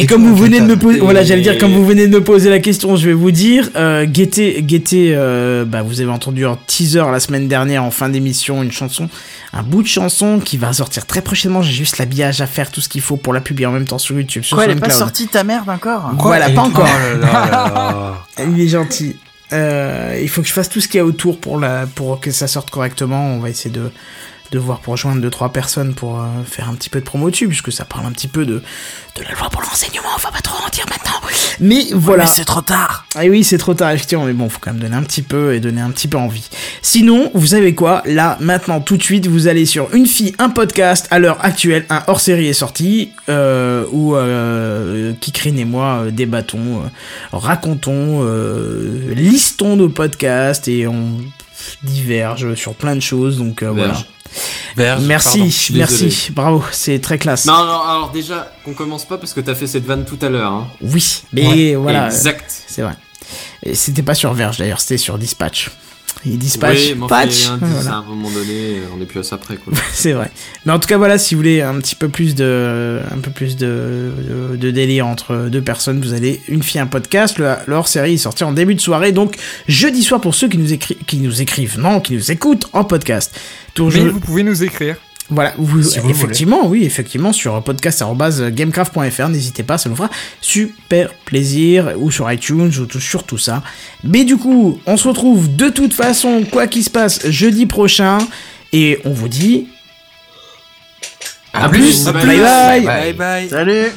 Et, Et comme vous venez de me poser, Et- voilà, j'allais dire, comme vous venez de me poser la question, je vais vous dire, euh, guettez, guettez, euh, bah, vous avez entendu en teaser la semaine dernière, en fin d'émission, une chanson, un bout de chanson qui va sortir très prochainement. J'ai juste l'habillage à faire, tout ce qu'il faut pour la publier en même temps sur YouTube, sur Quoi, elle est pas sortie ta merde encore Voilà, elle pas encore. Oh là là là là. Il est gentil. Euh, il faut que je fasse tout ce qu'il y a autour pour, la, pour que ça sorte correctement. On va essayer de devoir pour rejoindre deux trois personnes pour euh, faire un petit peu de promo dessus, puisque ça parle un petit peu de, de la loi pour l'enseignement, on va pas trop en dire maintenant. Mais voilà. Mais c'est trop tard. Ah oui, c'est trop tard, effectivement, mais bon, faut quand même donner un petit peu et donner un petit peu envie. Sinon, vous savez quoi? Là, maintenant, tout de suite, vous allez sur Une fille, un podcast. À l'heure actuelle, un hors-série est sorti euh, où euh, Kikrine et moi euh, débattons, euh, racontons, euh, listons nos podcasts et on diverge sur plein de choses. Donc euh, voilà. Verge. Merci, pardon, merci, bravo, c'est très classe. Non, alors, alors déjà, qu'on commence pas parce que t'as fait cette vanne tout à l'heure. Hein. Oui, mais Ouais, voilà. exact. C'est vrai. Et c'était pas sur Verge d'ailleurs, c'était sur Dispatch. Et Dispatch, Oui, mais enfin, il y patch. a un indice, voilà. à un moment donné, on est plus à ça près. Quoi. C'est vrai. Mais en tout cas, voilà, si vous voulez un petit peu plus de, un peu plus de, de, de délire entre deux personnes, vous allez une fille un podcast. Le, le hors-série est sorti en début de soirée, donc jeudi soir pour ceux qui nous écrivent, qui nous écrivent, non, qui nous écoutent en podcast. Toujours, Mais vous pouvez nous écrire. Voilà, vous, Si vous le effectivement, oui, effectivement, sur podcast.gamecraft.fr, n'hésitez pas, ça nous fera super plaisir, ou sur iTunes, ou tout, sur tout ça. Mais du coup, on se retrouve de toute façon, quoi qu'il se passe, jeudi prochain, et on vous dit... À plus, plus, bye bye, Bye bye. Salut